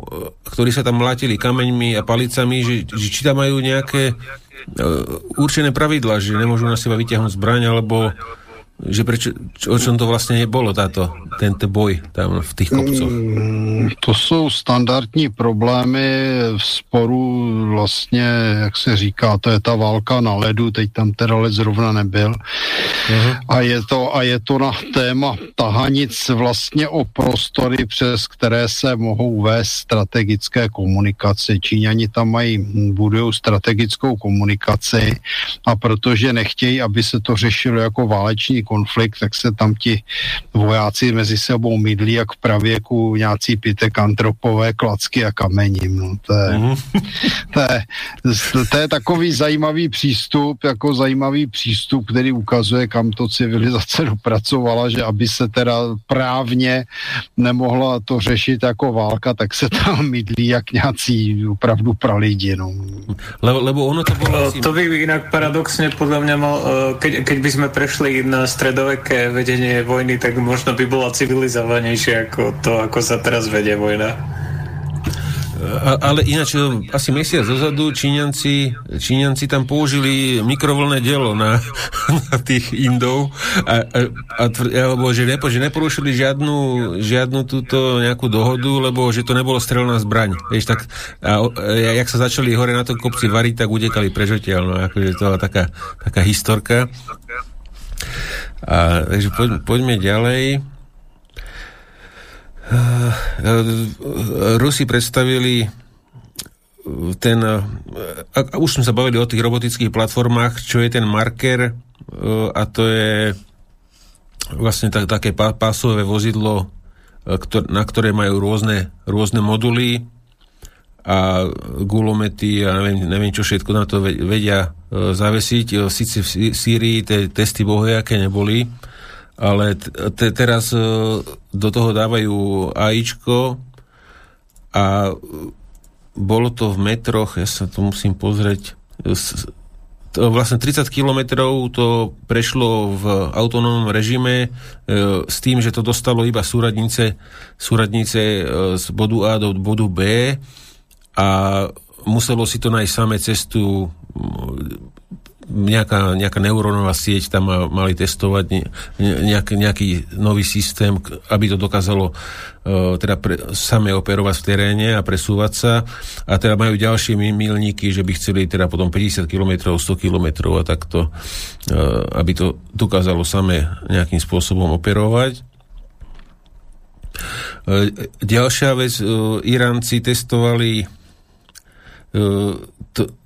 ktorí sa tam mlátili kameňmi a palicami, že, že či tam majú nejaké uh, určené pravidla, že nemôžu na seba vyťahnuť zbraň, alebo že prečo, o čom to vlastně nebolo, táto, tento boj tam v těch kopcoch? Mm, to jsou standardní problémy v sporu vlastně, jak se říká, to je ta válka na ledu, teď tam teda led zrovna nebyl. Uh-huh. A, je to, a je to na téma tahanic vlastně o prostory, přes které se mohou vést strategické komunikace. Číňani tam mají, budují strategickou komunikaci a protože nechtějí, aby se to řešilo jako váleční konflikt, tak se tam ti vojáci mezi sebou mydlí jak v pravěku nějací antropové klacky a kamení. No, to, je, mm. to, je, to je takový zajímavý přístup, jako zajímavý přístup, který ukazuje, kam to civilizace dopracovala, že aby se teda právně nemohla to řešit jako válka, tak se tam mydlí jak nějací opravdu pralidi. No. Lebo, lebo ono to bolo... To by inak paradoxne podľa mňa mal, eh, keď, keď by sme prešli na stredoveké vedenie vojny, tak možno by bola civilizovanejšie ako to, ako sa teraz vedie vojna. A, ale ináč, asi mesiac dozadu Číňanci, Číňanci tam použili mikrovlné dielo na, na tých Indov a, a, a alebo že, nepo, že neporušili žiadnu, žiadnu túto nejakú dohodu, lebo že to nebolo strelná zbraň. Vieš, tak, a, a jak sa začali hore na tom kopci variť, tak utekali preč No, akože to taká, taká historka. A, takže poď, poďme ďalej. Rusi predstavili ten, a už sme sa bavili o tých robotických platformách, čo je ten marker a to je vlastne tak, také pásové vozidlo, na ktoré majú rôzne, rôzne moduly a gulomety a neviem, neviem čo všetko na to vedia e, zavesiť. E, Sice v Sýrii tie testy bohojaké neboli, ale te, teraz e, do toho dávajú AIčko a bolo to v metroch, ja sa to musím pozrieť, to vlastne 30 kilometrov to prešlo v autonómnom režime s tým, že to dostalo iba súradnice, súradnice z bodu A do bodu B a muselo si to nájsť samé cestu nejaká, nejaká neurónová sieť tam mali testovať nejaký, nejaký nový systém, aby to dokázalo uh, teda pre, same operovať v teréne a presúvať sa a teda majú ďalšie milníky, že by chceli teda potom 50 km, 100 km a takto, uh, aby to dokázalo same nejakým spôsobom operovať. Uh, ďalšia vec, Iránci testovali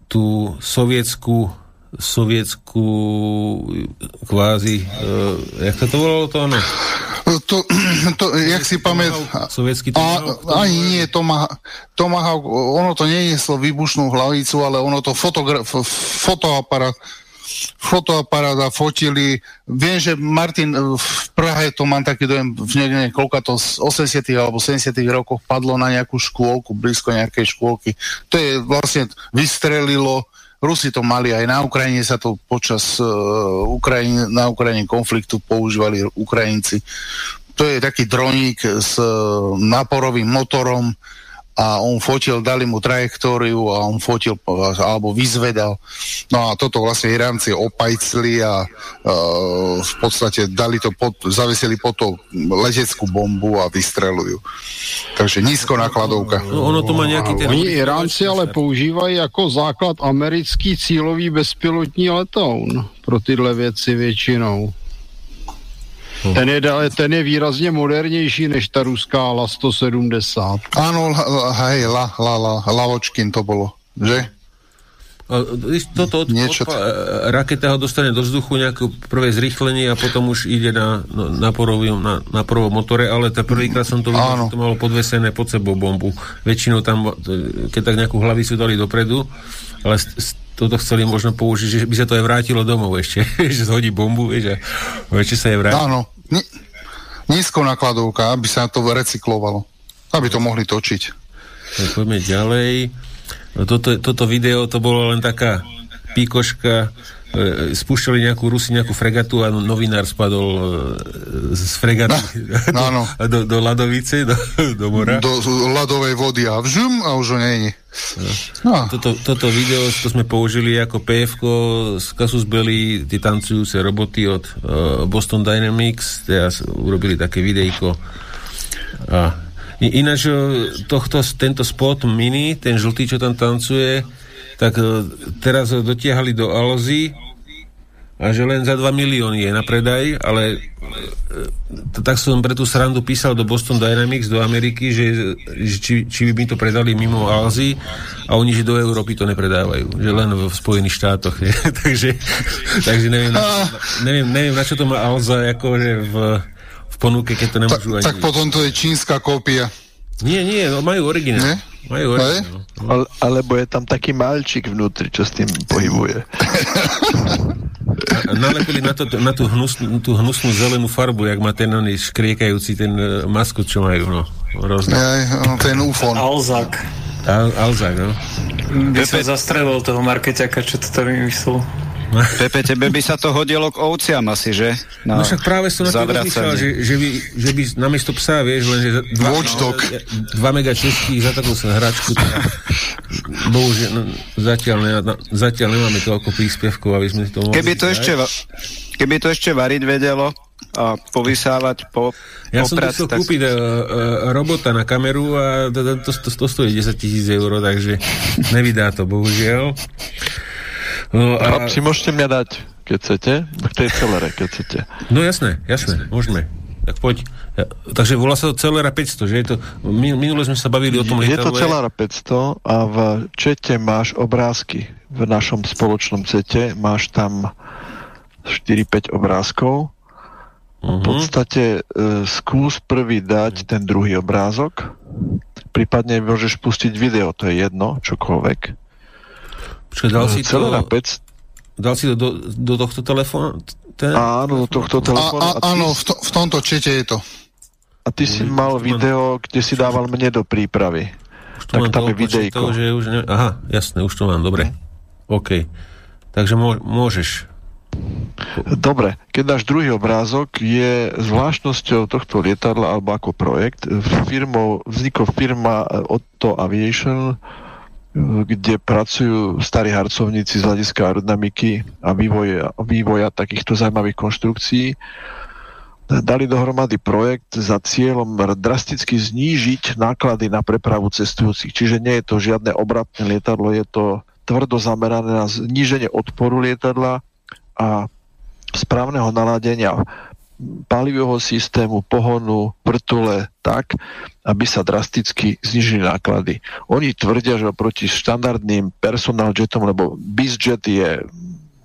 tú sovietskú sovietskú kvázi, uh, jak sa to volalo to ono? To, to jak si pamätám... Sovietský Tomahawk? Ani nie, Tomahawk, Tomahawk, ono to nenieslo výbušnú hlavicu, ale ono to fotogra- fotoaparát fotoaparát a fotili. Viem, že Martin v Prahe, to mám taký dojem, v niekde, koľka to z 80 alebo 70 rokoch padlo na nejakú škôlku, blízko nejakej škôlky. To je vlastne, vystrelilo Rusi to mali aj na Ukrajine, sa to počas uh, Ukrajine, na Ukrajine konfliktu používali Ukrajinci. To je taký droník s uh, náporovým motorom a on fotil, dali mu trajektóriu a on fotil alebo vyzvedal. No a toto vlastne Iránci opajcli a uh, v podstate dali to pod, zavesili pod to leteckú bombu a vystrelujú. Takže nízko nakladovka. No, ono to má nejaký ten... Oni Iránci ale používají jako základ americký cílový bezpilotní letoun pro tyhle věci většinou. Hm. Ten je, ten je výrazně modernější než ta ruská La 170. Áno, hej, La, La, La, Lavočkin to bolo, že? Toto od, Niečo odpa- e, raketa ho dostane do vzduchu nejaké prvé zrýchlenie a potom už ide na, no, na, porovým, na, na prvom motore, ale tá prvýkrát som to videl, to malo podvesené pod sebou bombu. Väčšinou tam, keď tak nejakú hlavicu dali dopredu, ale toto chceli možno použiť, že by sa to aj vrátilo domov ešte, že zhodí bombu, vieš, a ešte sa je vráti. Áno, nízko nakladovka, aby sa to recyklovalo, aby to mohli točiť. Tak poďme ďalej. No toto, toto video to bolo len taká píkoška, e, spúšťali nejakú Rusi, nejakú fregatu a novinár spadol e, z fregaty no, no. do, do, do ladovice, do, do mora. Do ľadovej vody a vžum a už ho není. No. Toto, toto video to sme použili ako pf z Casus Belli, tie tancujúce roboty od uh, Boston Dynamics, teraz urobili také videjko a Ináč e, tohto, tento spot mini, ten žltý, čo tam tancuje, tak teraz ho dotiahli do Alzy a že len za 2 milióny je na predaj, ale e, tak som pre tú srandu písal do Boston Dynamics, do Ameriky, že, že či, či by mi to predali mimo Alzy a oni, že do Európy to nepredávajú, že len v Spojených štátoch. Je. takže, takže neviem, na, neviem, neviem, na čo to má Alza, akože v v ponuke, keď to nemôžu tak, ani... Tak potom to je čínska kópia. Nie, nie, no, majú originál. Nie? Majú originál. No. Ale, alebo je tam taký malčík vnútri, čo s tým pohybuje. nalepili na, to, na tú, hnusnú, tú hnusnú zelenú farbu, jak má ten oný škriekajúci ten uh, maskot, čo majú, no. Rôzne. Aj, no, ten ufon. Alzak. Al, Alzak, no. By som zastrelil toho markeťaka, čo to vymyslel. Pepe, tebe by sa to hodilo k ovciam asi, že? Na no však práve som na to rozmýšľal, že, že, by, že by namiesto psa, vieš, len že dva, no, dva mega českých za takú sa hračku. Teda, bohužiaľ, no, zatiaľ, ne, na, zatiaľ nemáme toľko príspevkov, aby sme to mohli keby to, ešte, keby to ešte variť vedelo, a povysávať, po, Ja som to chcel tak... kúpiť uh, uh, robota na kameru a to, to, to, to stojí 10 tisíc eur, takže nevydá to, bohužiaľ. No, a... Chlapci, môžete mňa dať, keď chcete, k tej celere, keď chcete. No jasné, jasné, môžeme. Tak poď. Ja, takže volá sa to Celera 500, že je to... Minule sme sa bavili o tom Je to Celera 500 a v čete máš obrázky. V našom spoločnom cete máš tam 4-5 obrázkov. Uh-huh. V podstate e, skús prvý dať ten druhý obrázok. Prípadne môžeš pustiť video, to je jedno, čokoľvek. Počkaj, dal si to... Dal si to do, do tohto telefónu? Ten... Áno, do tohto telefónu. A, a, áno, v, to, v tomto čete je to. A ty si mal video, kde si dával mne do prípravy. Už tak tam je videjko. že už ne... Aha, jasné, už to mám, dobre. OK. Takže môžeš. Dobre, keď dáš druhý obrázok, je zvláštnosťou tohto lietadla alebo ako projekt. Firmou, vznikla firma Otto Aviation, kde pracujú starí harcovníci z hľadiska aerodynamiky a vývoja, vývoja takýchto zaujímavých konštrukcií dali dohromady projekt za cieľom drasticky znížiť náklady na prepravu cestujúcich. Čiže nie je to žiadne obratné lietadlo, je to tvrdo zamerané na zníženie odporu lietadla a správneho naladenia palivového systému, pohonu, vrtule tak, aby sa drasticky znižili náklady. Oni tvrdia, že proti štandardným personal jetom, lebo BizJet je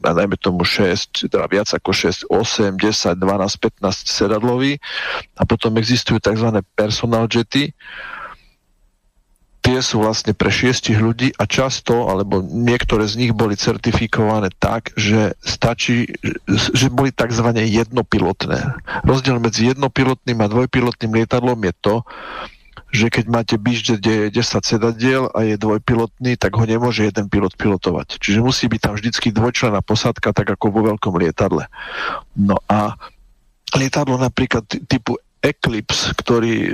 najmä tomu 6, teda viac ako 6, 8, 10, 12, 15 sedadlový a potom existujú tzv. personal jety, tie sú vlastne pre šiestich ľudí a často, alebo niektoré z nich boli certifikované tak, že stačí, že boli tzv. jednopilotné. Rozdiel medzi jednopilotným a dvojpilotným lietadlom je to, že keď máte bič, kde je 10 sedadiel a je dvojpilotný, tak ho nemôže jeden pilot pilotovať. Čiže musí byť tam vždycky dvojčlená posádka, tak ako vo veľkom lietadle. No a lietadlo napríklad typu Eclipse, ktorý e,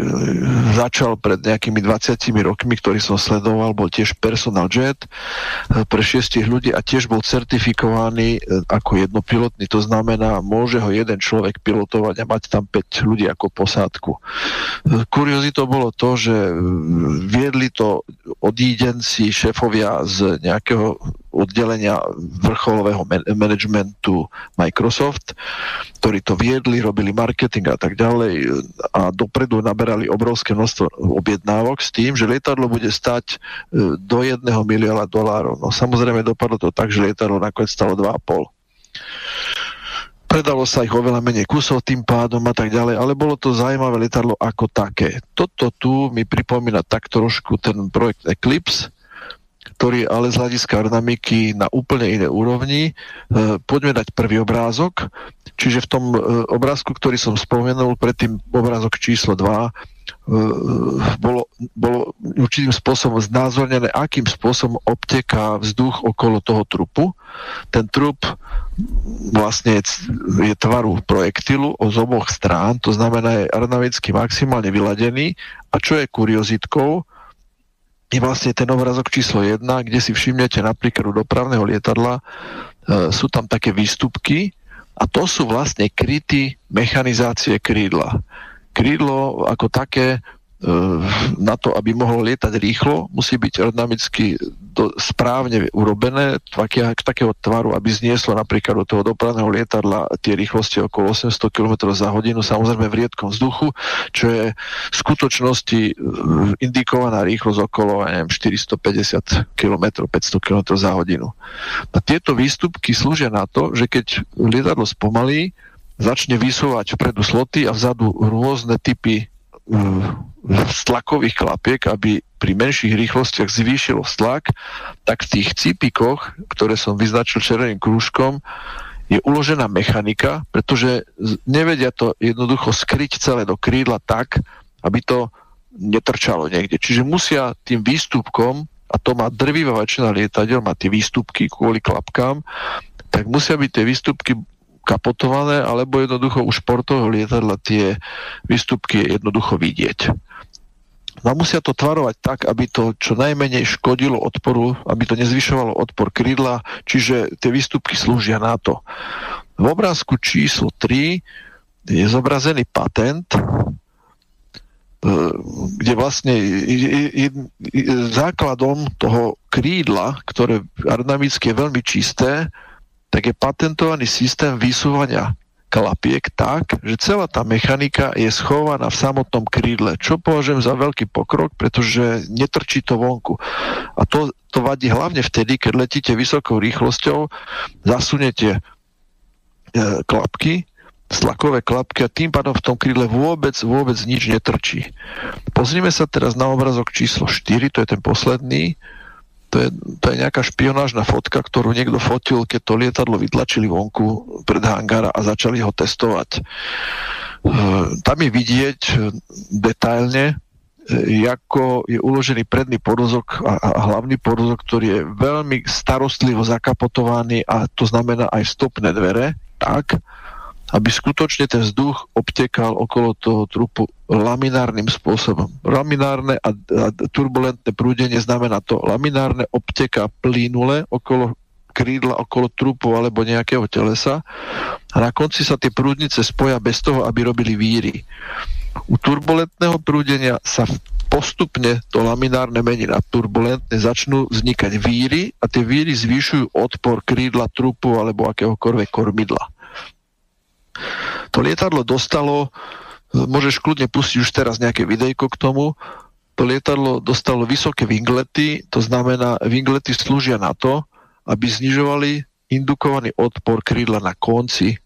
začal pred nejakými 20 rokmi, ktorý som sledoval, bol tiež personal jet e, pre šiestich ľudí a tiež bol certifikovaný e, ako jednopilotný. To znamená, môže ho jeden človek pilotovať a mať tam 5 ľudí ako posádku. Kuriozitou bolo to, že viedli to odídenci šéfovia z nejakého oddelenia vrcholového managementu Microsoft, ktorí to viedli, robili marketing a tak ďalej a dopredu naberali obrovské množstvo objednávok s tým, že lietadlo bude stať e, do jedného milióna dolárov. No samozrejme dopadlo to tak, že lietadlo nakoniec stalo 2,5 predalo sa ich oveľa menej kusov tým pádom a tak ďalej, ale bolo to zaujímavé lietadlo ako také. Toto tu mi pripomína tak trošku ten projekt Eclipse, ktorý je ale z hľadiska aerodynamiky na úplne iné úrovni. E, poďme dať prvý obrázok. Čiže v tom e, obrázku, ktorý som spomenul, predtým obrázok číslo 2, e, bolo, bolo určitým spôsobom znázornené, akým spôsobom obteká vzduch okolo toho trupu. Ten trup vlastne je tvaru projektilu z oboch strán, to znamená je aerodynamicky maximálne vyladený a čo je kuriozitkou, je vlastne ten obrazok číslo 1, kde si všimnete napríklad u dopravného lietadla, e, sú tam také výstupky a to sú vlastne kryty mechanizácie krídla. Krídlo ako také na to, aby mohlo lietať rýchlo, musí byť aerodynamicky do, správne urobené, také, takého tvaru, aby znieslo napríklad do toho dopravného lietadla tie rýchlosti okolo 800 km za hodinu, samozrejme v riedkom vzduchu, čo je v skutočnosti e, indikovaná rýchlosť okolo neviem, 450 km, 500 km za hodinu. A tieto výstupky slúžia na to, že keď lietadlo spomalí, začne vysúvať vpredu sloty a vzadu rôzne typy tlakových klapiek, aby pri menších rýchlostiach zvýšilo stlak, tak v tých cípikoch, ktoré som vyznačil červeným krúžkom, je uložená mechanika, pretože nevedia to jednoducho skryť celé do krídla tak, aby to netrčalo niekde. Čiže musia tým výstupkom, a to má drvivá väčšina lietadiel, má tie výstupky kvôli klapkám, tak musia byť tie výstupky kapotované, alebo jednoducho u športového lietadla tie výstupky jednoducho vidieť. No musia to tvarovať tak, aby to čo najmenej škodilo odporu, aby to nezvyšovalo odpor krídla, čiže tie výstupky slúžia na to. V obrázku číslo 3 je zobrazený patent, e, kde vlastne základom toho krídla, ktoré aerodynamicky je veľmi čisté, tak je patentovaný systém vysúvania klapiek tak, že celá tá mechanika je schovaná v samotnom krídle, čo považujem za veľký pokrok, pretože netrčí to vonku. A to, to vadí hlavne vtedy, keď letíte vysokou rýchlosťou, zasunete e, klapky, slakové klapky a tým pádom v tom krídle vôbec, vôbec nič netrčí. Pozrime sa teraz na obrazok číslo 4, to je ten posledný, to je, to je nejaká špionážna fotka, ktorú niekto fotil, keď to lietadlo vytlačili vonku pred hangára a začali ho testovať. E, tam je vidieť detailne, e, ako je uložený predný podozok a, a hlavný podozok, ktorý je veľmi starostlivo zakapotovaný a to znamená aj stopné dvere, tak, aby skutočne ten vzduch obtekal okolo toho trupu laminárnym spôsobom. Laminárne a, a turbulentné prúdenie znamená to, laminárne obteká plínule okolo krídla, okolo trupu alebo nejakého telesa a na konci sa tie prúdnice spoja bez toho, aby robili víry. U turbulentného prúdenia sa postupne to laminárne mení na turbulentne, začnú vznikať víry a tie víry zvyšujú odpor krídla, trupu alebo akéhokoľvek kormidla. To lietadlo dostalo, môžeš kľudne pustiť už teraz nejaké videjko k tomu, to lietadlo dostalo vysoké winglety, to znamená, winglety slúžia na to, aby znižovali indukovaný odpor krídla na konci.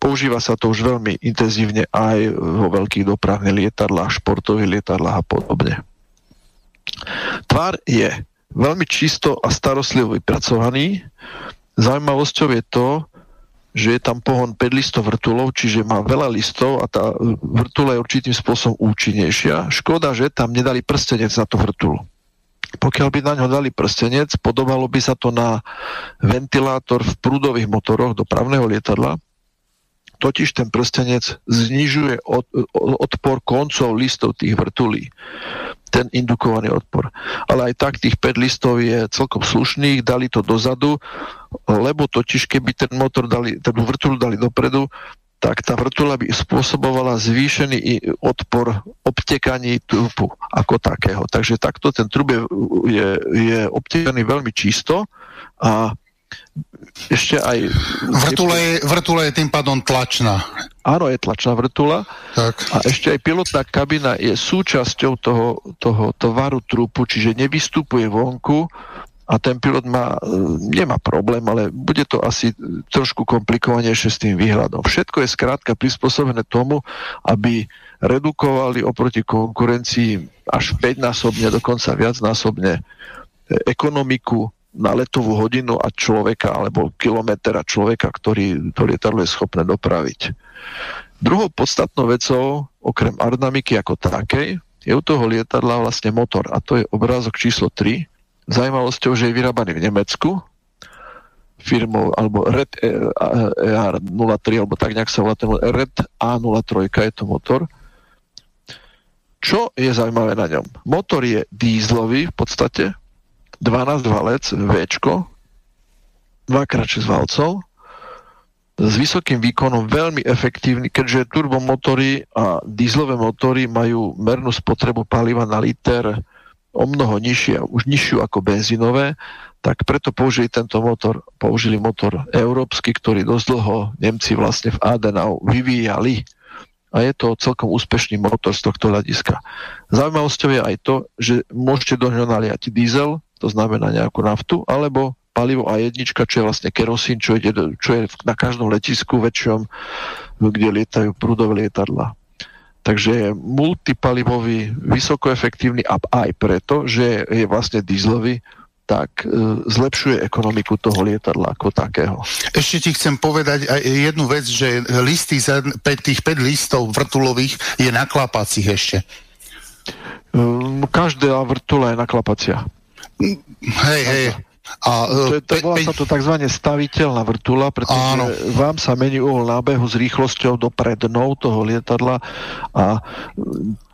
Používa sa to už veľmi intenzívne aj vo veľkých dopravných lietadlách, športových lietadlách a podobne. Tvar je veľmi čisto a starostlivo vypracovaný. Zaujímavosťou je to, že je tam pohon 5 listov vrtulov, čiže má veľa listov a tá vrtula je určitým spôsobom účinnejšia. Škoda, že tam nedali prstenec na tú vrtulu. Pokiaľ by na ňo dali prstenec, podobalo by sa to na ventilátor v prúdových motoroch dopravného lietadla, totiž ten prstenec znižuje od, odpor koncov listov tých vrtulí ten indukovaný odpor. Ale aj tak tých 5 listov je celkom slušných, dali to dozadu, lebo totiž keby ten motor dali, ten vrtul dali dopredu, tak tá vrtula by spôsobovala zvýšený odpor obtekaní trupu ako takého. Takže takto ten trub je, je, je obtekaný veľmi čisto a ešte aj... Vrtule je, vrtule je tým pádom tlačná. Áno, je tlačná vrtula. Tak. A ešte aj pilotná kabina je súčasťou toho, toho tovaru trupu, čiže nevystupuje vonku a ten pilot má, nemá problém, ale bude to asi trošku komplikovanejšie s tým výhľadom. Všetko je skrátka prispôsobené tomu, aby redukovali oproti konkurencii až 5-násobne, dokonca viacnásobne ekonomiku na letovú hodinu a človeka alebo kilometra človeka, ktorý to lietadlo je schopné dopraviť. Druhou podstatnou vecou, okrem aerodynamiky ako takej, je u toho lietadla vlastne motor a to je obrázok číslo 3. Zajímavosťou, že je vyrábaný v Nemecku firmou, alebo Red ER03, alebo tak nejak sa volá ten Red A03 je to motor. Čo je zaujímavé na ňom? Motor je dízlový v podstate, 12 valec V, 2x6 valcov, s vysokým výkonom, veľmi efektívny, keďže turbomotory a dízlové motory majú mernú spotrebu paliva na liter o mnoho nižšie, už nižšiu ako benzínové, tak preto použili tento motor, použili motor európsky, ktorý dosť dlho Nemci vlastne v Adenau vyvíjali. A je to celkom úspešný motor z tohto hľadiska. Zaujímavosťou je aj to, že môžete do ňoho naliať diesel, to znamená nejakú naftu, alebo palivo A1, čo je vlastne kerosín, čo, je, čo je na každom letisku väčšom, kde lietajú prúdové lietadla. Takže je multipalivový, vysokoefektívny a aj preto, že je vlastne dieselový, tak e, zlepšuje ekonomiku toho lietadla ako takého. Ešte ti chcem povedať aj jednu vec, že listy za tých 5 listov vrtulových je na klapacích ešte. E, každá vrtula je na klapacia. Hej, hej. A, to je, to, volá sa to tzv. staviteľná vrtula, pretože áno. vám sa mení uhol nábehu s rýchlosťou do prednou toho lietadla a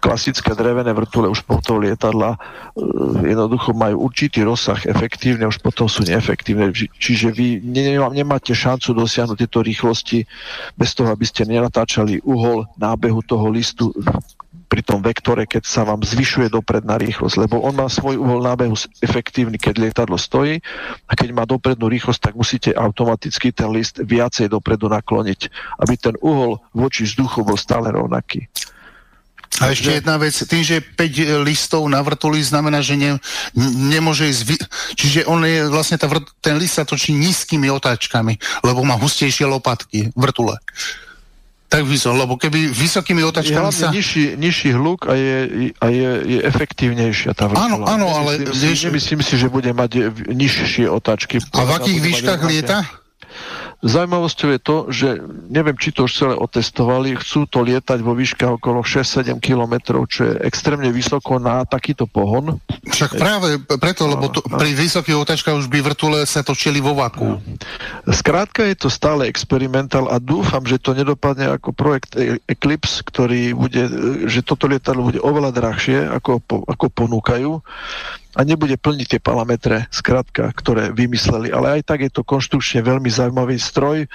klasické drevené vrtule už potom lietadla e, jednoducho majú určitý rozsah efektívne, už potom sú neefektívne. Čiže vy nemáte šancu dosiahnuť tieto rýchlosti bez toho, aby ste nenatáčali uhol nábehu toho listu pri tom vektore, keď sa vám zvyšuje dopredná rýchlosť, lebo on má svoj uhol nábehu efektívny, keď lietadlo stojí a keď má doprednú rýchlosť, tak musíte automaticky ten list viacej dopredu nakloniť, aby ten uhol voči vzduchu bol stále rovnaký. A ešte jedna vec, tým, že 5 listov na vrtuli znamená, že ne, nemôže ísť... Vy... Čiže on je vlastne tá vrt... ten list sa točí nízkymi otáčkami, lebo má hustejšie lopatky vrtule. Tak by som, lebo keby vysokými otačkami sa... nižší, nižší hluk a je, a je, je efektívnejšia tá vrtula. Áno, áno, ale... Nemyslím, si, nemyslím si, že bude mať nižšie otáčky. A v akých výškach lieta? Zaujímavosťou je to, že neviem, či to už celé otestovali, chcú to lietať vo výške okolo 6-7 kilometrov, čo je extrémne vysoko na takýto pohon. Však práve preto, lebo to, pri vysokých otáčkach už by vrtule sa točili vo vaku. Skrátka je to stále experimentál a dúfam, že to nedopadne ako projekt E- Eclipse, ktorý bude, že toto lietadlo bude oveľa drahšie, ako, ako ponúkajú a nebude plniť tie parametre, skrátka, ktoré vymysleli. Ale aj tak je to konštrukčne veľmi zaujímavý stroj,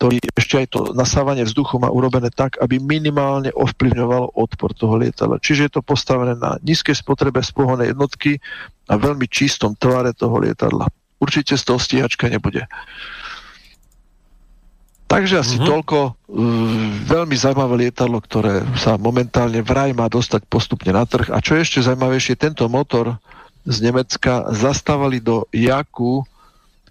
ktorý ešte aj to nasávanie vzduchu má urobené tak, aby minimálne ovplyvňovalo odpor toho lietadla. Čiže je to postavené na nízkej spotrebe spohonej jednotky a veľmi čistom tvare toho lietadla. Určite z toho stíhačka nebude. Takže asi mm-hmm. toľko. Uh, veľmi zaujímavé lietadlo, ktoré sa momentálne vraj má dostať postupne na trh. A čo je ešte zaujímavejšie, tento motor z Nemecka zastávali do Jaku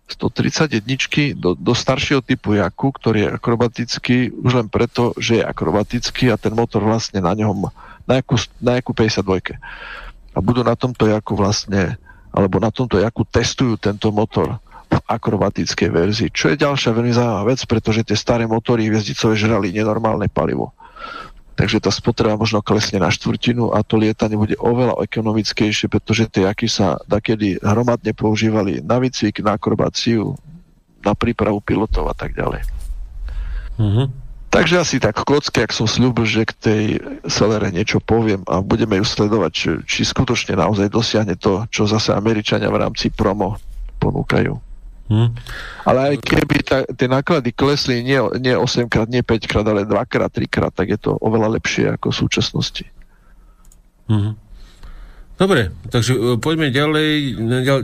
131 do, do staršieho typu Jaku, ktorý je akrobatický už len preto, že je akrobatický a ten motor vlastne na ňom na Jaku, na Jaku 52. A budú na tomto Jaku vlastne alebo na tomto Jaku testujú tento motor v akrobatickej verzii. Čo je ďalšia veľmi zaujímavá vec, pretože tie staré motory hviezdicové žrali nenormálne palivo. Takže tá spotreba možno klesne na štvrtinu a to lietanie bude oveľa ekonomickejšie, pretože tie jaky sa takedy hromadne používali na výcvik, na akrobáciu, na prípravu pilotov a tak ďalej. Mm-hmm. Takže asi tak kocky, ak som slúbil, že k tej Celere niečo poviem a budeme ju sledovať, či, či skutočne naozaj dosiahne to, čo zase Američania v rámci promo ponúkajú. Hmm. Ale aj keby ta, tie náklady klesli nie, nie 8 krát, nie 5 krát, ale 2 krát, 3 krát, tak je to oveľa lepšie ako v súčasnosti. Hmm. Dobre, takže e, poďme ďalej. ďalej.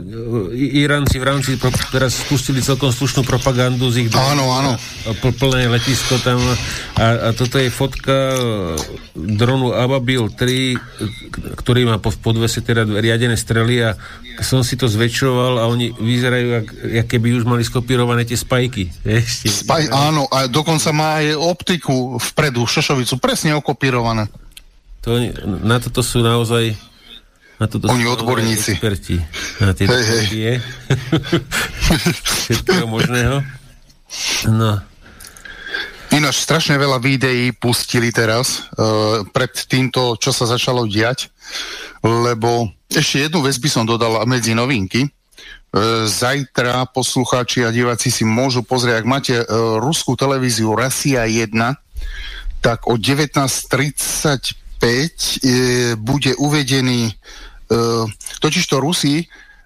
Iránci v rámci teraz spustili celkom slušnú propagandu z ich áno, áno. Pl, plné letisko tam a, a toto je fotka e, dronu Ababil 3, ktorý má v podvese teda riadené strely a som si to zväčšoval a oni vyzerajú, jak, jak keby už mali skopírované tie spajky. Ešte. Spaj, áno, a dokonca má aj optiku vpredu, šošovicu, presne okopírované. To, na toto sú naozaj na toto Oni odborníci. Experti na tie hej, hej. Všetkého možného. No. Ináč strašne veľa videí pustili teraz uh, pred týmto, čo sa začalo diať, lebo ešte jednu vec by som dodal medzi novinky. Uh, zajtra poslucháči a diváci si môžu pozrieť, ak máte uh, ruskú televíziu Rasia 1, tak o 19.35 e, bude uvedený, e, totižto Rusi e,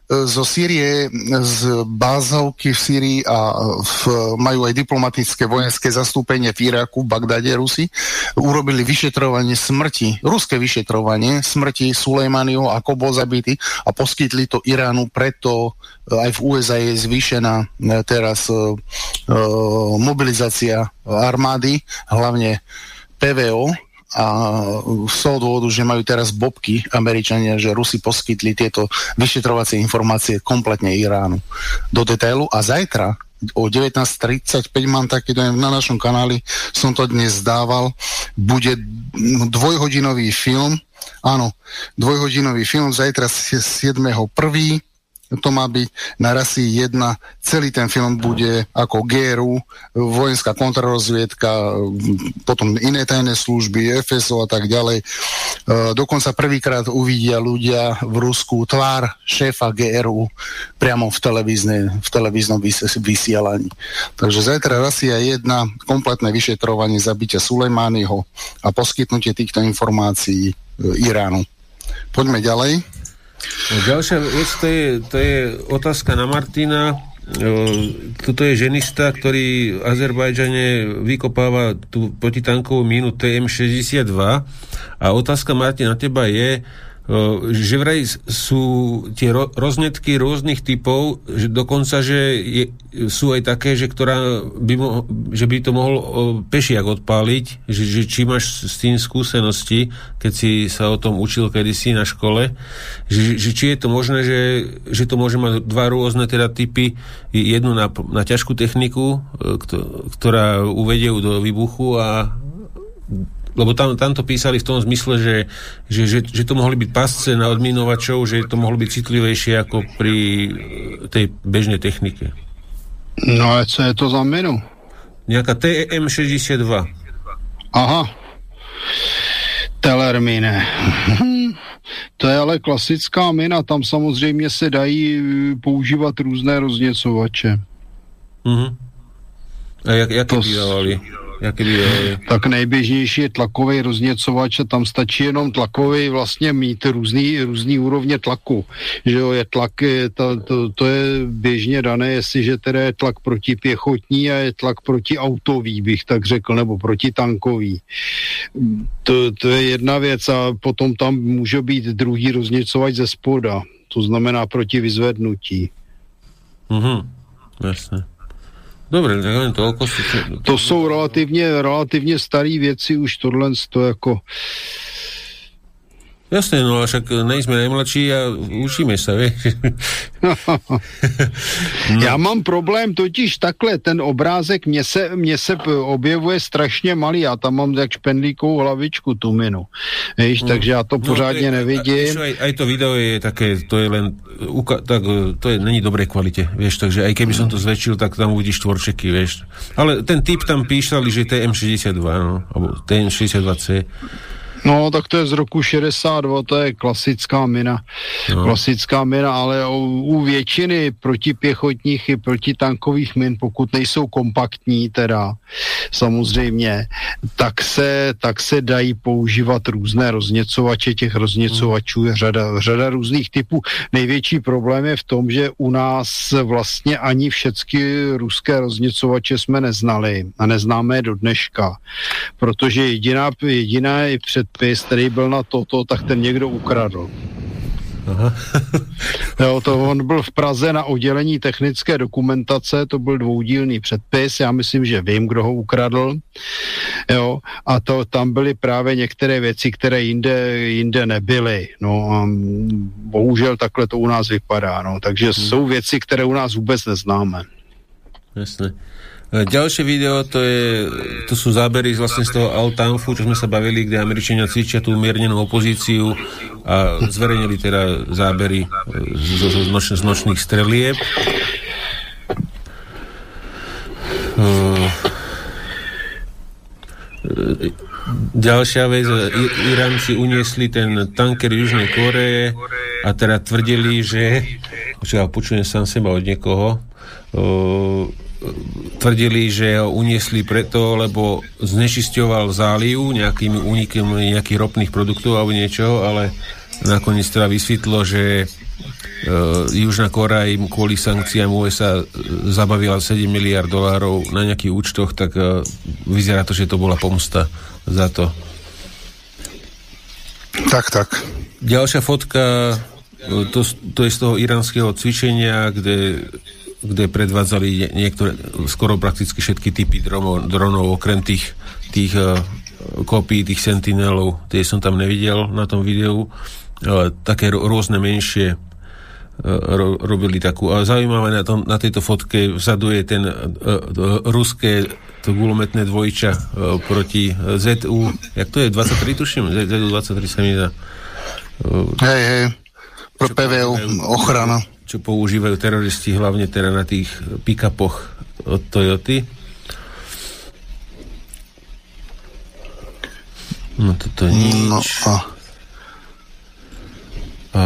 zo Sýrie, z bázovky v Sýrii a v, majú aj diplomatické vojenské zastúpenie v Iraku, v Bagdade Rusi, urobili vyšetrovanie smrti, ruské vyšetrovanie smrti Sulejmaniho, ako bol zabitý a poskytli to Iránu, preto aj v USA je zvýšená teraz uh, mobilizácia armády, hlavne PVO, a z toho dôvodu, že majú teraz bobky Američania, že Rusi poskytli tieto vyšetrovacie informácie kompletne Iránu do detailu. A zajtra o 19.35 mám taký dojem na našom kanáli, som to dnes dával, bude dvojhodinový film, áno, dvojhodinový film, zajtra 7.1 to má byť na rasy 1. Celý ten film bude ako GRU, vojenská kontrarozviedka, potom iné tajné služby, FSO a tak ďalej. E, dokonca prvýkrát uvidia ľudia v Rusku tvár šéfa GRU priamo v, v televíznom vysielaní. Takže zajtra Rasia 1, kompletné vyšetrovanie zabitia Sulejmányho a poskytnutie týchto informácií e, Iránu. Poďme ďalej. No, ďalšia vec, to je, to je otázka na Martina. Tuto je ženista, ktorý v Azerbajdžane vykopáva tú protitankovú mínu TM62 a otázka Martina na teba je, že vraj sú tie ro- roznetky rôznych typov, že dokonca, že je, sú aj také, že, ktorá by mo- že by to mohol pešiak odpáliť, že, že či máš s tým skúsenosti, keď si sa o tom učil kedysi na škole, že, že či je to možné, že, že to môže mať dva rôzne teda typy, jednu na, na ťažkú techniku, e, ktorá uvedie do výbuchu a lebo tam, tam to písali v tom zmysle, že, že, že, že to mohli byť pasce na odminovačov, že to mohlo byť citlivejšie ako pri tej bežnej technike. No a co je to za minu? Nejaká TM62. Aha. Telermine. to je ale klasická mina, tam samozřejmě se dají eh, používat různé rozněcovače. Mhm. A jak, jaké to... vydávali? Jaké vydávali? Tak nejběžnější je tlakový rozněcovač a tam stačí jenom tlakový vlastně mít různý, různý úrovně tlaku. Že jo, je tlak, je to, to, to, je běžně dané, jestliže teda je tlak protipěchotní a je tlak protiautový, bych tak řekl, nebo protitankový. To, to je jedna věc a potom tam může být druhý rozněcovač ze spoda. To znamená proti vyzvednutí. Mhm, jasně. Dobre, tak len toľko. To jsou relativně, relativně staré věci, už tohle to jako Jasné, no však nejsme najmladší a učíme sa, vieš. no. Já mám problém totiž takhle, ten obrázek mě se, mě se objevuje strašně malý, já tam mám jak špendlíkovou hlavičku tu minu, víš, no. takže já to no, pořádně je, nevidím. Aj, aj to video je také, to je len, tak, to je, není dobrej kvalite, vieš, takže aj keby som to zväčšil, tak tam uvidíš tvorčeky, vieš. Ale ten typ tam píšali, že to je M62, no, alebo TM62C. No, tak to je z roku 62, to je klasická mina. No. Klasická mina, ale u, u většiny protipěchotních i protitankových min, pokud nejsou kompaktní teda, samozřejmě, tak se, tak se dají používat různé rozněcovače, těch rozněcovačů je řada, řada různých typů. Největší problém je v tom, že u nás vlastně ani všechny ruské rozněcovače jsme neznali a neznáme je do dneška, protože jediná, jediná je před předpis, který byl na toto, tak ten někdo ukradl. Aha. jo, to on byl v Praze na oddělení technické dokumentace, to byl dvoudílný předpis, já myslím, že vím, kdo ho ukradl. Jo, a to tam byly právě některé věci, které jinde, jinde nebyly. No a bohužel takhle to u nás vypadá, no, takže hmm. jsou věci, které u nás vůbec neznáme. Jasne. E, ďalšie video, to, je, to sú zábery vlastne z toho Altanfu, čo sme sa bavili, kde Američania cvičia tú umiernenú opozíciu a zverejnili teda zábery z, z, z, noč, z nočných strelieb. Uh, ďalšia vec, Iránci uniesli ten tanker Južnej Koreje a teda tvrdili, že počujem sám seba od niekoho uh, tvrdili, že ho uniesli preto, lebo znečisťoval záliv nejakými únikom nejakých ropných produktov alebo niečo, ale nakoniec teda vysvetlo, že Uh, Južná Korea im kvôli sankciám USA zabavila 7 miliard dolárov na nejakých účtoch, tak uh, vyzerá to, že to bola pomsta za to. Tak, tak. Ďalšia fotka, to, to je z toho iránskeho cvičenia, kde kde predvádzali niektoré, skoro prakticky všetky typy dronov, dronov okrem tých, tých uh, kopí, tých sentinelov, tie som tam nevidel na tom videu, také rôzne menšie uh, ro, robili takú. A zaujímavé na, tom, na tejto fotke vzadu je ten uh, ruské to gulometné dvojča proti ZU, jak to je, 23 tuším? ZU 23 sa mi dá. Hej, hej, pro PVU, ochrana čo používajú teroristi hlavne teda na tých pick-upoch od Toyoty. No toto je nič. No a... a...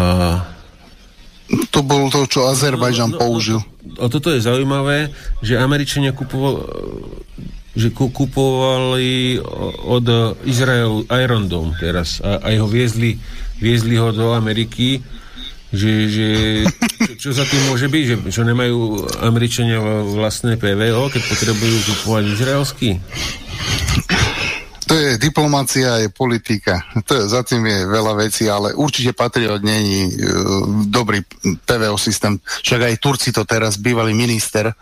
To bolo to, čo Azerbajžan no, no, použil. No, a toto je zaujímavé, že Američania kupovali že kupovali od Izraelu Iron Dome teraz a, a ho viezli, viezli ho do Ameriky že, že čo, čo za tým môže byť, že, že nemajú Američania vlastné PVO, keď potrebujú kupovať izraelský? To je diplomácia, je politika. To je, za tým je veľa vecí, ale určite Patriot není uh, dobrý PVO systém. Však aj Turci to teraz, bývalý minister uh,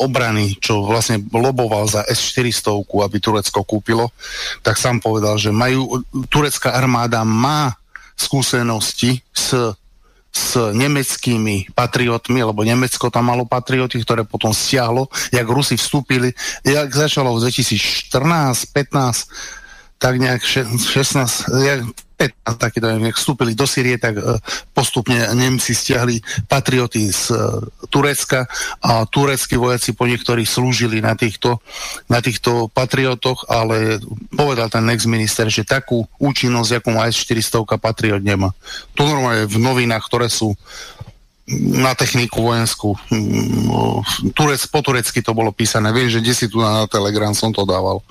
obrany, čo vlastne loboval za S-400, aby Turecko kúpilo, tak sám povedal, že majú, turecká armáda má skúsenosti s s nemeckými patriotmi, lebo Nemecko tam malo patrioty, ktoré potom stiahlo, jak Rusi vstúpili, jak začalo v 2014, 15, tak nejak 16, jak 15 takýto, neviem, vstúpili do Syrie, tak e, postupne Nemci stiahli patrioty z e, Turecka a tureckí vojaci po niektorých slúžili na týchto, na týchto patriotoch, ale povedal ten ex-minister, že takú účinnosť, ako má S-400 patriot nemá. To normálne v novinách, ktoré sú na techniku vojenskú. Mm, Turec, po turecky to bolo písané. Viem, že si tu na, Telegram som to dával.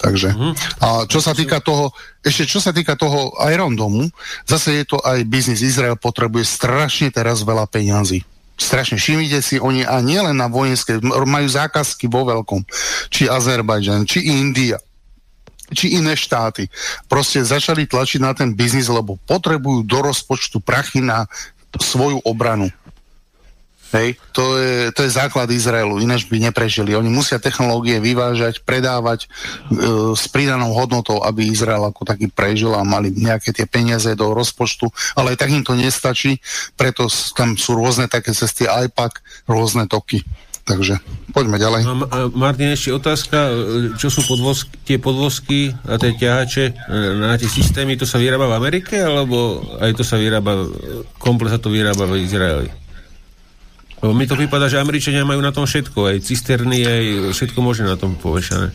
Takže. Mm. A čo sa týka toho, ešte čo sa týka toho Iron Domu, zase je to aj biznis. Izrael potrebuje strašne teraz veľa peňazí. Strašne. Všimnite si, oni a nielen na vojenské, majú zákazky vo veľkom. Či Azerbajdžan, či India, či iné štáty. Proste začali tlačiť na ten biznis, lebo potrebujú do rozpočtu prachy na svoju obranu. Hej, to je, to je základ Izraelu, ináč by neprežili. Oni musia technológie vyvážať, predávať e, s pridanou hodnotou, aby Izrael ako taký prežil a mali nejaké tie peniaze do rozpočtu, ale aj tak im to nestačí, preto tam sú rôzne také cesty IPAC, rôzne toky. Takže poďme ďalej. A, a Martin, ešte otázka, čo sú podvozky, tie podvozky a tie ťahače e, na tie systémy, to sa vyrába v Amerike, alebo aj to sa vyrába, komplet sa to vyrába v Izraeli? Lebo mi to vypadá, že Američania majú na tom všetko, aj cisterny, aj všetko môže na tom povešané.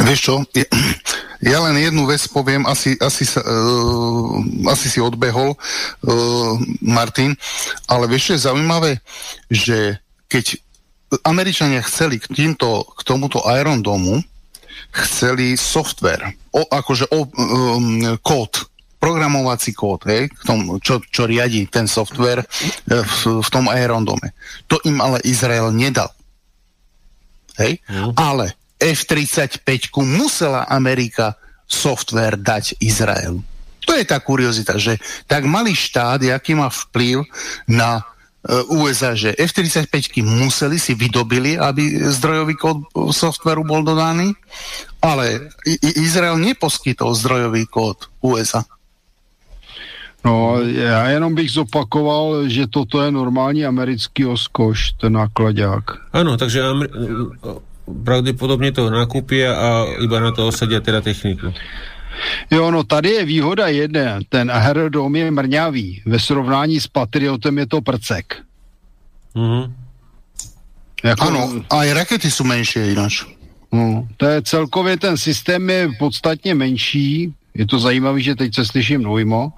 Vieš čo, ja len jednu vec poviem, asi, asi, sa, uh, asi si odbehol, uh, Martin, ale vieš čo je zaujímavé, že keď Američania chceli k, týmto, k tomuto Iron Domu, chceli software, o, akože o, um, kód, programovací kód, hej, k tomu, čo, čo riadi ten software e, v, v tom aerondome. To im ale Izrael nedal. Hej? Mm. Ale F-35 musela Amerika software dať Izraelu. To je tá kuriozita, že tak malý štát, aký má vplyv na e, USA, že F-35 museli si vydobili, aby zdrojový kód softveru bol dodaný, ale Izrael neposkytol zdrojový kód USA. No, já jenom bych zopakoval, že toto je normální americký oskoš, ten nákladák. Ano, takže Amer- pravděpodobně to nakupí a iba na to osadí teda techniku. Jo, no tady je výhoda jedna. Ten aerodrom je mrňavý. Ve srovnání s Patriotem je to prcek. Mm-hmm. Jako... Ano, a i rakety jsou menší jinak. No, to je celkově ten systém je podstatně menší, je to zajímavé, že teď se slyším dvojmo.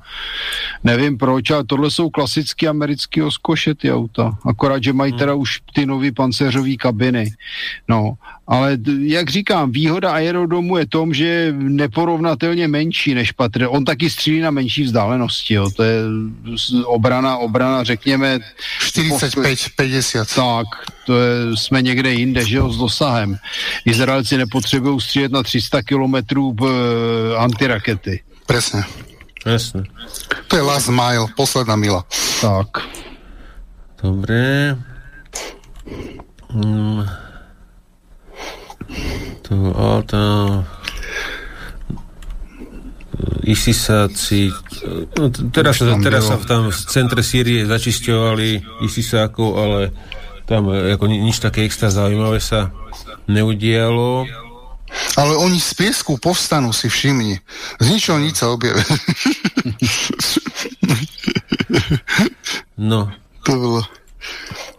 Nevím proč, ale tohle jsou klasické americké oskoše ty auta. Akorát, že mají hmm. teda už ty nové pancéřové kabiny. No, ale jak říkám, výhoda aerodomu je tom, že je neporovnatelně menší než Patriot. On taky střílí na menší vzdálenosti, jo. To je obrana, obrana, řekněme... 45-50. Tak, to je, jsme někde jinde, že jo, s dosahem. Izraelci nepotřebují střílet na 300 kilometrů uh, antirakety. Presne. Jasne. To je last mile, posledná mila. Tak. Dobre. Hmm. To auto ISISáci no, teraz, sa, teraz sa tam v centre Sýrie začisťovali ISISákov, ale tam e, ako nič také extra zaujímavé sa neudialo. Ale oni z piesku povstanú, si všimni. Z ničoho nič sa objavia. no. To bolo...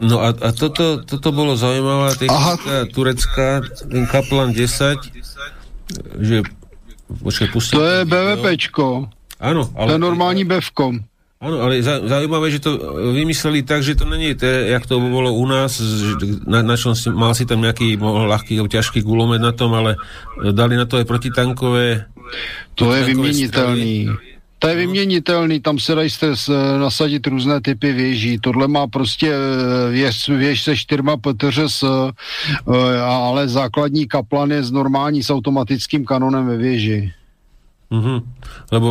No a, a toto, toto bolo zaujímavá technika Aha. turecká, ten Kaplan 10, že počkej, pustím. To je BVPčko. Áno, ale... To je normální bevkom. Áno, ale zaujímavé, že to vymysleli tak, že to není to, jak to bolo u nás, na, na čom si, mal si tam nejaký ľahký, ťažký gulomet na tom, ale dali na to aj protitankové... To je vyměnitelný. To je vyměnitelný, tam se dají nasadit různé typy věží. Tohle má prostě eh, věž, věž se čtyřma PTRS, eh, ale základní kaplan je s normální s automatickým kanonem ve věži. Mm-hmm. Lebo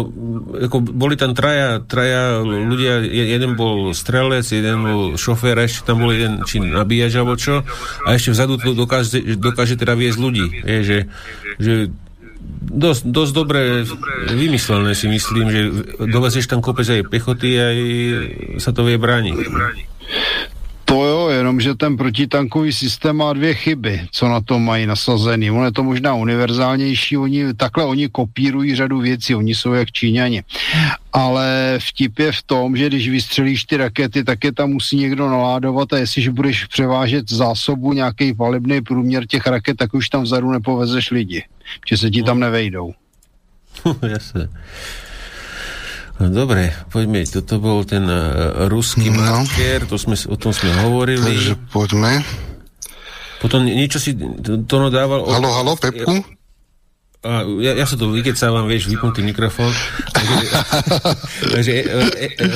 ako, boli tam traja, traja ľudia, jeden bol strelec, jeden bol šofér, ešte tam bol jeden či nabíjač alebo čo, a ešte vzadu to dokáže, dokáže teda viesť ľudí. Je, že, že dosť, dosť dobre vymyslené si myslím, že dovezieš tam kopec aj pechoty, aj sa to vie brániť. To jo, jenomže ten protitankový systém má dvě chyby, co na to mají nasazený. Ono je to možná univerzálnější, oni, takhle oni kopírují řadu věcí, oni jsou jak Číňani. Ale vtip je v tom, že když vystřelíš ty rakety, tak je tam musí někdo naládovat a jestliže budeš převážet zásobu, nějaký palebný průměr těch raket, tak už tam vzadu nepovezeš lidi, že se ti tam nevejdou. Jasne. No, Dobre, poďme, toto bol ten uh, ruský No. marker, to sme, o tom sme hovorili. Takže poďme. Potom niečo si Tono dával... Halo, halo, Pepku? A, ja, ja sa to vykecávam, vieš, vypnutý mikrofón. Takže, takže e, e, e,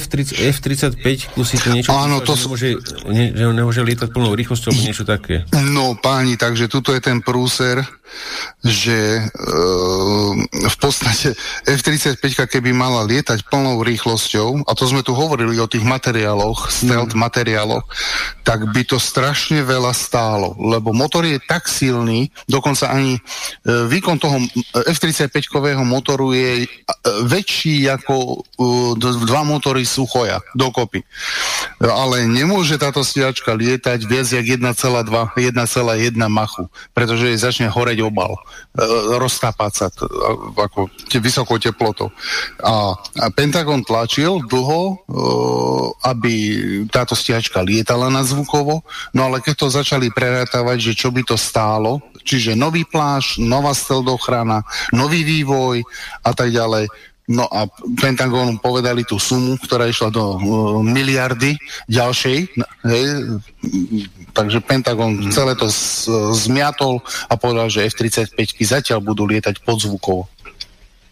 F30, F-35 si to niečo... Áno, to že, nemôže, ne, že nemôže lietať plnou rýchlosťou, niečo také. No páni, takže tuto je ten prúser, že e, v podstate F-35 keby mala lietať plnou rýchlosťou, a to sme tu hovorili o tých materiáloch, stealth materiáloch, tak by to strašne veľa stálo, lebo motor je tak silný, dokonca ani e, výkon toho F-35-kového motoru je e, väčší ako e, dva motory Suchoja dokopy. Ale nemôže táto stiačka lietať viac jak 1,2, 1,1 machu, pretože jej začne horeť obal, e, roztápať sa t- ako te, vysokou teplotou. A, a Pentagon tlačil dlho, e, aby táto stiačka lietala na zvukovo, no ale keď to začali prerátavať, že čo by to stálo, čiže nový pláž, nová steldochrana, nový vývoj a tak ďalej, No a Pentagonu povedali tú sumu, ktorá išla do uh, miliardy ďalšej. Hej, takže Pentagon Mhm. celé to z, zmiatol a povedal, že F-35 zatiaľ budú lietať podzvukovo.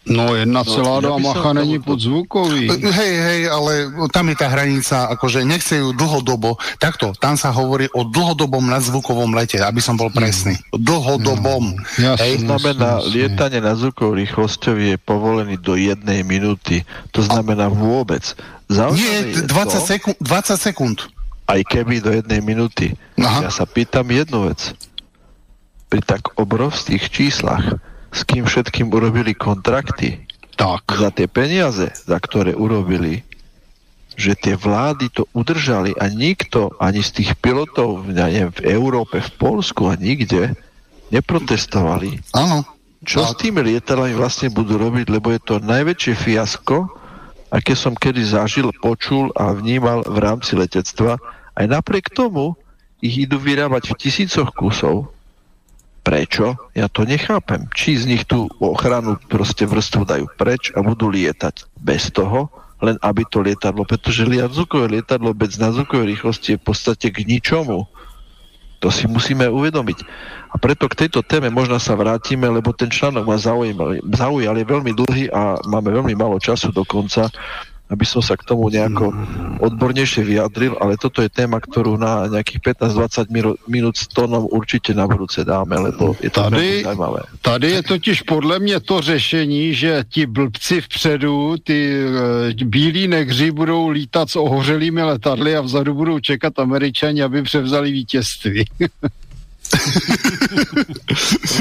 No 1,2 No, macha není podzvukový. Hej, hej, ale tam je tá hranica, akože nechce ju dlhodobo. Takto, tam sa hovorí o dlhodobom nadzvukovom lete, aby som bol presný. Dlhodobom. Hej. To znamená, lietanie na zvukovou rýchlosťou je povolený do jednej minúty. To znamená vôbec. Zaujímavé Nie, je 20 to, sekúnd. 20 sekúnd. Aj keby do jednej minúty. Aha. Ja sa pýtam jednu vec. Pri tak obrovských číslach, s kým všetkým urobili kontrakty, tak. za tie peniaze, za ktoré urobili, že tie vlády to udržali a nikto, ani z tých pilotov ja neviem, v Európe, v Polsku a nikde neprotestovali. Áno. Čo s tými lietadlami vlastne budú robiť, lebo je to najväčšie fiasko, aké som kedy zažil, počul a vnímal v rámci letectva. Aj napriek tomu ich idú vyrábať v tisícoch kusov. Prečo? Ja to nechápem. Či z nich tú ochranu proste vrstvu dajú preč a budú lietať bez toho, len aby to lietadlo, pretože liadzukové lietadlo bez nadzvukovej rýchlosti je v podstate k ničomu. To si musíme uvedomiť. A preto k tejto téme možno sa vrátime, lebo ten článok ma zaujímal, zaujal, je veľmi dlhý a máme veľmi málo času do konca, aby som sa k tomu nejako odbornejšie vyjadril, ale toto je téma, ktorú na nejakých 15-20 minút, s tónom určitě na budúce dáme, lebo je to Tady, zajímavé. tady je totiž podle mě to řešení, že ti blbci vpředu, ty e, bílí negři budou lítat s ohořelými letadly a vzadu budou čekat američani, aby převzali vítězství.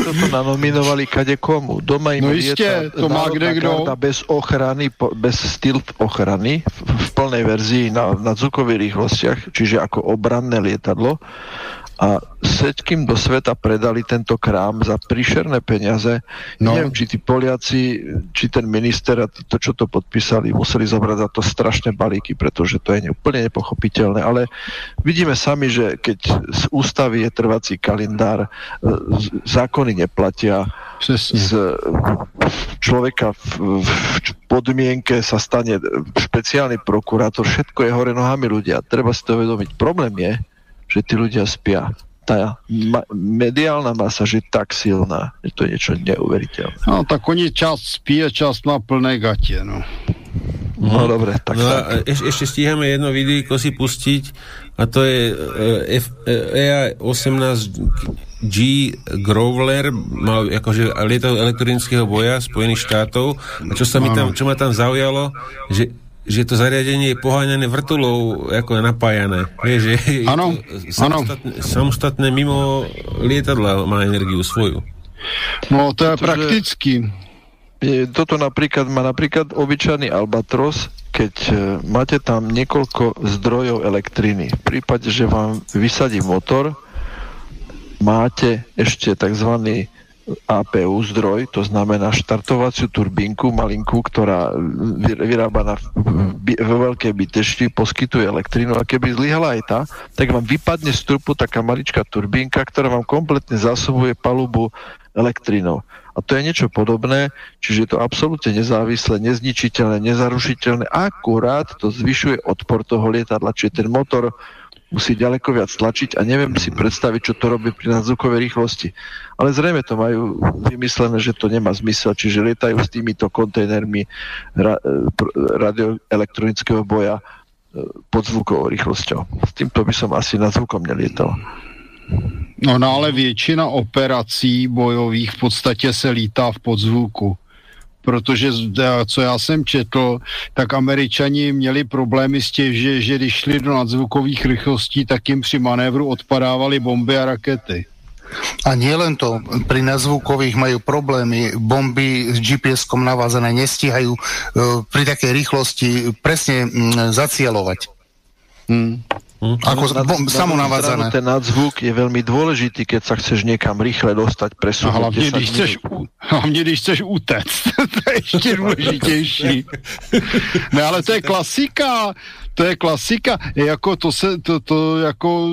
To nanominovali kade komu. Doma im No iste, to má kde kdo. bez ochrany, po- bez stealth ochrany v, v plnej verzii na, na zvukových rýchlostiach, čiže ako obranné lietadlo. A všetkým do sveta predali tento krám za príšerné peniaze. No. Neviem, či tí Poliaci, či ten minister a to, čo to podpísali, museli zobrať za to strašné balíky, pretože to je úplne nepochopiteľné. Ale vidíme sami, že keď z ústavy je trvací kalendár, e, zákony neplatia, z človeka v, v podmienke sa stane špeciálny prokurátor, všetko je hore nohami ľudia. Treba si to uvedomiť. Problém je, že tí ľudia spia. Tá ma- mediálna masa, že je tak silná, že to je niečo neuveriteľné. No tak oni čas spí a čas má plné gatě, no. No dobre, tak no a eš, ešte stíhame jedno videjko si pustiť a to je e, F, e, EA-18G Growler mal akože lietadlo elektronického boja Spojených štátov a čo, sa mi tam, čo ma tam zaujalo, že že to zariadenie je poháňané vrtulou, ako je napájané. Vieš, že Áno, samostatné, samostatné mimo lietadla má energiu svoju. No to je Pretože-. Je, toto napríklad má napríklad obyčajný Albatros, keď e, máte tam niekoľko zdrojov elektriny, v prípade, že vám vysadí motor, máte ešte tzv. APU zdroj, to znamená štartovaciu turbínku malinkú, ktorá vyrába na, vo veľkej bytešti, poskytuje elektrínu a keby zlyhala aj tá, tak vám vypadne z trupu taká maličká turbínka, ktorá vám kompletne zásobuje palubu elektrínou. A to je niečo podobné, čiže je to absolútne nezávislé, nezničiteľné, nezarušiteľné, akurát to zvyšuje odpor toho lietadla, čiže ten motor musí ďaleko viac tlačiť a neviem si predstaviť, čo to robí pri nadzvukovej rýchlosti. Ale zrejme to majú vymyslené, že to nemá zmysel, čiže lietajú s týmito kontajnermi ra, e, radioelektronického boja e, pod zvukovou rýchlosťou. S týmto by som asi nad zvukom nelietal. No, no ale většina operací bojových v podstatě se lítá v podzvuku protože co já jsem četl, tak američani měli problémy s tím, že, že když šli do nadzvukových rychlostí, tak jim při manévru odpadávaly bomby a rakety. A nie to, pri nazvukových majú problémy, bomby s GPS-kom navázané nestíhajú uh, pri takej rýchlosti presne um, zacielovať. Hmm. Hm? Ako na, bom, samonavádzané. Ten nadzvuk je veľmi dôležitý, keď sa chceš niekam rýchle dostať, presunúť. A hlavne, když chceš, hlavne, když chceš utec. to je ešte dôležitejší. ne, ale to je klasika to je klasika, jako to se, to, to jako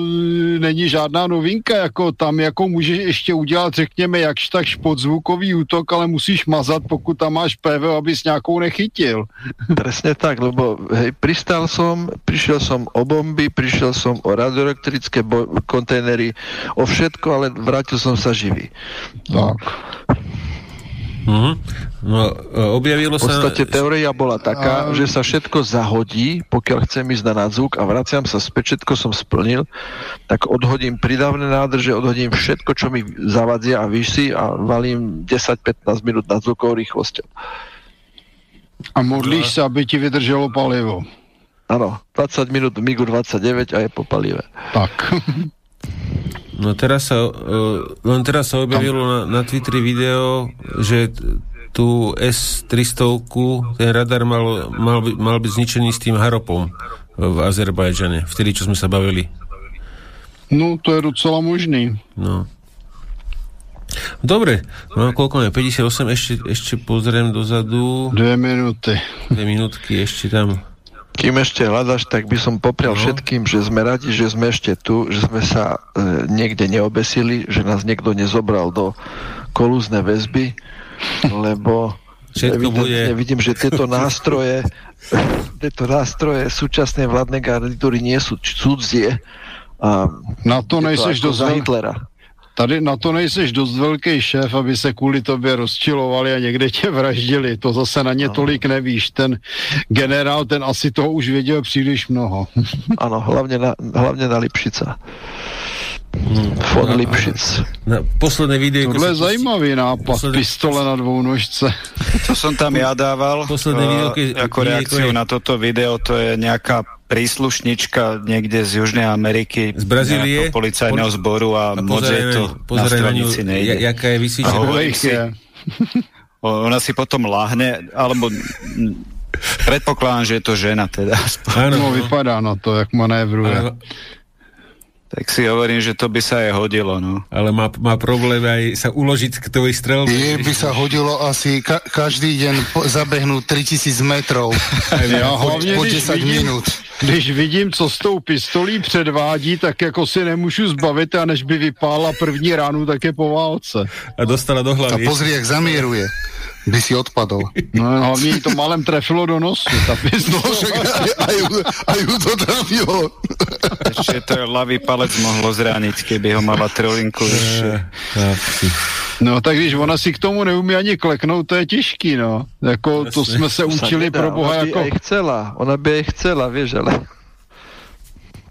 není žádná novinka, jako tam jako můžeš ještě udělat, řekněme, jakž takž podzvukový útok, ale musíš mazat, pokud tam máš PV, abys nějakou nechytil. Presne tak, lebo hej, pristal som, prišiel som o bomby, prišiel som o radioelektrické kontajnery, o všetko, ale vrátil som sa živý. Tak. Uh-huh. No, e, objavilo sa... V podstate teória bola taká, a... že sa všetko zahodí, pokiaľ chcem ísť na nadzvuk a vraciam sa späť, všetko som splnil, tak odhodím pridávne nádrže, odhodím všetko, čo mi zavadzia a vysí a valím 10-15 minút nadzvukovou rýchlosťou. A modlíš sa, aby ti vydržalo palivo. Áno, 20 minút MIGu 29 a je po palive. Tak. No teraz sa, uh, len teraz sa objavilo na, na Twitteri video, že tú S-300, ten radar mal, mal, by, mal byť zničený s tým Haropom v Azerbajdžane, vtedy, čo sme sa bavili. No, to je docela možný. No. Dobre, no koľko je? 58, ešte, ešte pozriem dozadu. Dve minúty. Dve minútky, ešte tam kým ešte hľadaš, tak by som poprial no. všetkým, že sme radi, že sme ešte tu, že sme sa e, niekde neobesili, že nás niekto nezobral do kolúzne väzby, lebo Všetko bude... vidím, že tieto nástroje tieto nástroje súčasnej vládnej garnitúry nie sú cudzie. A na to nejseš do za Hitlera. Tady na to nejseš dost velký šéf, aby se kvůli tobě rozčilovali a někde tě vraždili. To zase na ně no. tolik nevíš. Ten generál, ten asi toho už věděl příliš mnoho. ano, hlavně na, hlavně na Lipšica. Hmm. Von Lipšic. Na posledné video... Tohle je zajímavý nápad, posledné... pistole na dvou nožce. To som tam ja dával posledné video, keď, ako reakciu je... na toto video, to je nejaká príslušnička niekde z Južnej Ameriky, z Brazílie, policajného zboru a moc je to na stranici nejde. Jaká je vysvíčená? Si, ona si potom lahne, alebo predpokladám, že je to žena teda. Áno, no, vypadá na to, jak manévruje. Tak si hovorím, že to by sa aj hodilo, no. Ale má, má problém aj sa uložiť k tvojej strelbe. Je by sa hodilo asi ka- každý deň po- zabehnúť 3000 metrov. ja, hlavne, po 10 vidím, minút. Když vidím, co s tou pistolí předvádí, tak jako si nemůžu zbavit a než by vypála první ránu, tak je po válce. A dostala do hlavy. A pozri, jak zamieruje by si odpadol. No hlavne to malem trefilo do nosu. Tá no, však aj, aj, aj ju to trafilo. Ešte to ľavý palec mohlo zraniť, keby ho mala trolinku ešte. No tak když ona si k tomu neumí ani kleknout, to je těžký, no. Jako, to jsme se učili pro Boha ona jako... By aj chcela, ona by aj chcela, vieš, ale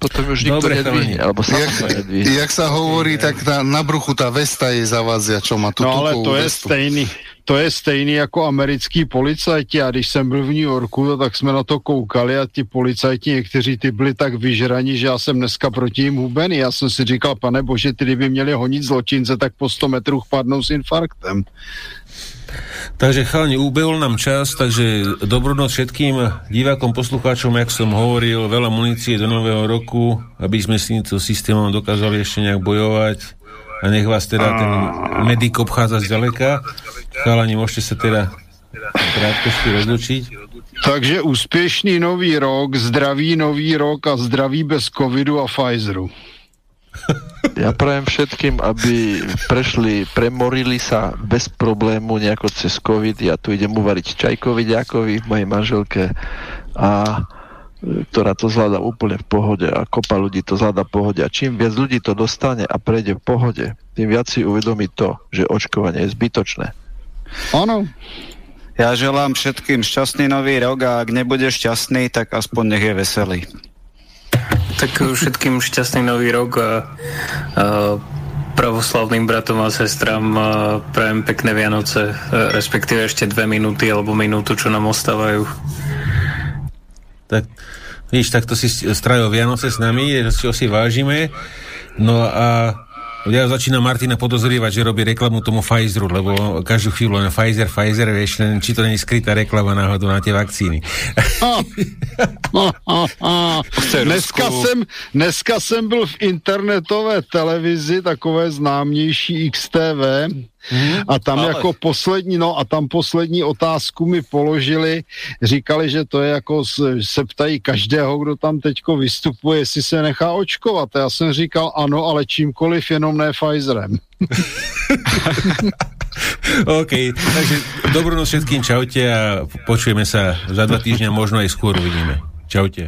potom už nikto Dobre, nedvihne, alebo sa jak, jak sa hovorí, tak tá, na bruchu tá vesta je zavazia, čo má tú No ale to je stejný, to je stejný jako americký policajti. A když jsem byl v New Yorku, tak jsme na to koukali a ti policajti někteří ty byli tak vyžraní, že já jsem dneska proti jim hubený. Já jsem si říkal, pane bože, ty kdyby měli honit zločince, tak po 100 metrů padnou s infarktem. Takže chalani, ubehol nám čas, takže dobrú noc všetkým divákom, poslucháčom, jak som hovoril, veľa munície do nového roku, aby sme s týmto systémom dokázali ešte nejak bojovať a nech vás teda ten medic obchádza zďaleka. Chalani, môžete sa teda krátkosti rozlučiť. Takže úspěšný nový rok, zdravý nový rok a zdraví bez covidu a Pfizeru. Ja prajem všetkým, aby prešli, premorili sa bez problému nejako cez COVID. Ja tu idem uvariť čajkovi ďakovi, mojej manželke a ktorá to zvláda úplne v pohode a kopa ľudí to zvláda v pohode. A čím viac ľudí to dostane a prejde v pohode, tým viac si uvedomí to, že očkovanie je zbytočné. Áno. Ja želám všetkým šťastný nový rok a ak nebude šťastný, tak aspoň nech je veselý. Tak všetkým šťastný nový rok a, a pravoslavným bratom a sestram prajem pekné Vianoce, respektíve ešte dve minúty alebo minútu, čo nám ostávajú. Tak, víš, takto si strajil Vianoce s nami, čo si vážime. No a ja začínam Martina podozrievať, že robí reklamu tomu Pfizeru, lebo každú chvíľu len Pfizer, Pfizer, vieš, len, či to není skrytá reklama náhodou na tie vakcíny. dneska, jsem, dneska jsem byl v internetové televizi, takové známější XTV, Hmm, a tam ale... jako poslední, no a tam poslední otázku mi položili, říkali, že to je jako, se ptají každého, kdo tam teďko vystupuje, jestli se nechá očkovat. A já jsem říkal ano, ale čímkoliv, jenom ne Pfizerem. OK, takže dobrú noc všetkým, čaute a počujeme sa za dva týždňa, možno aj skôr uvidíme. Čaute.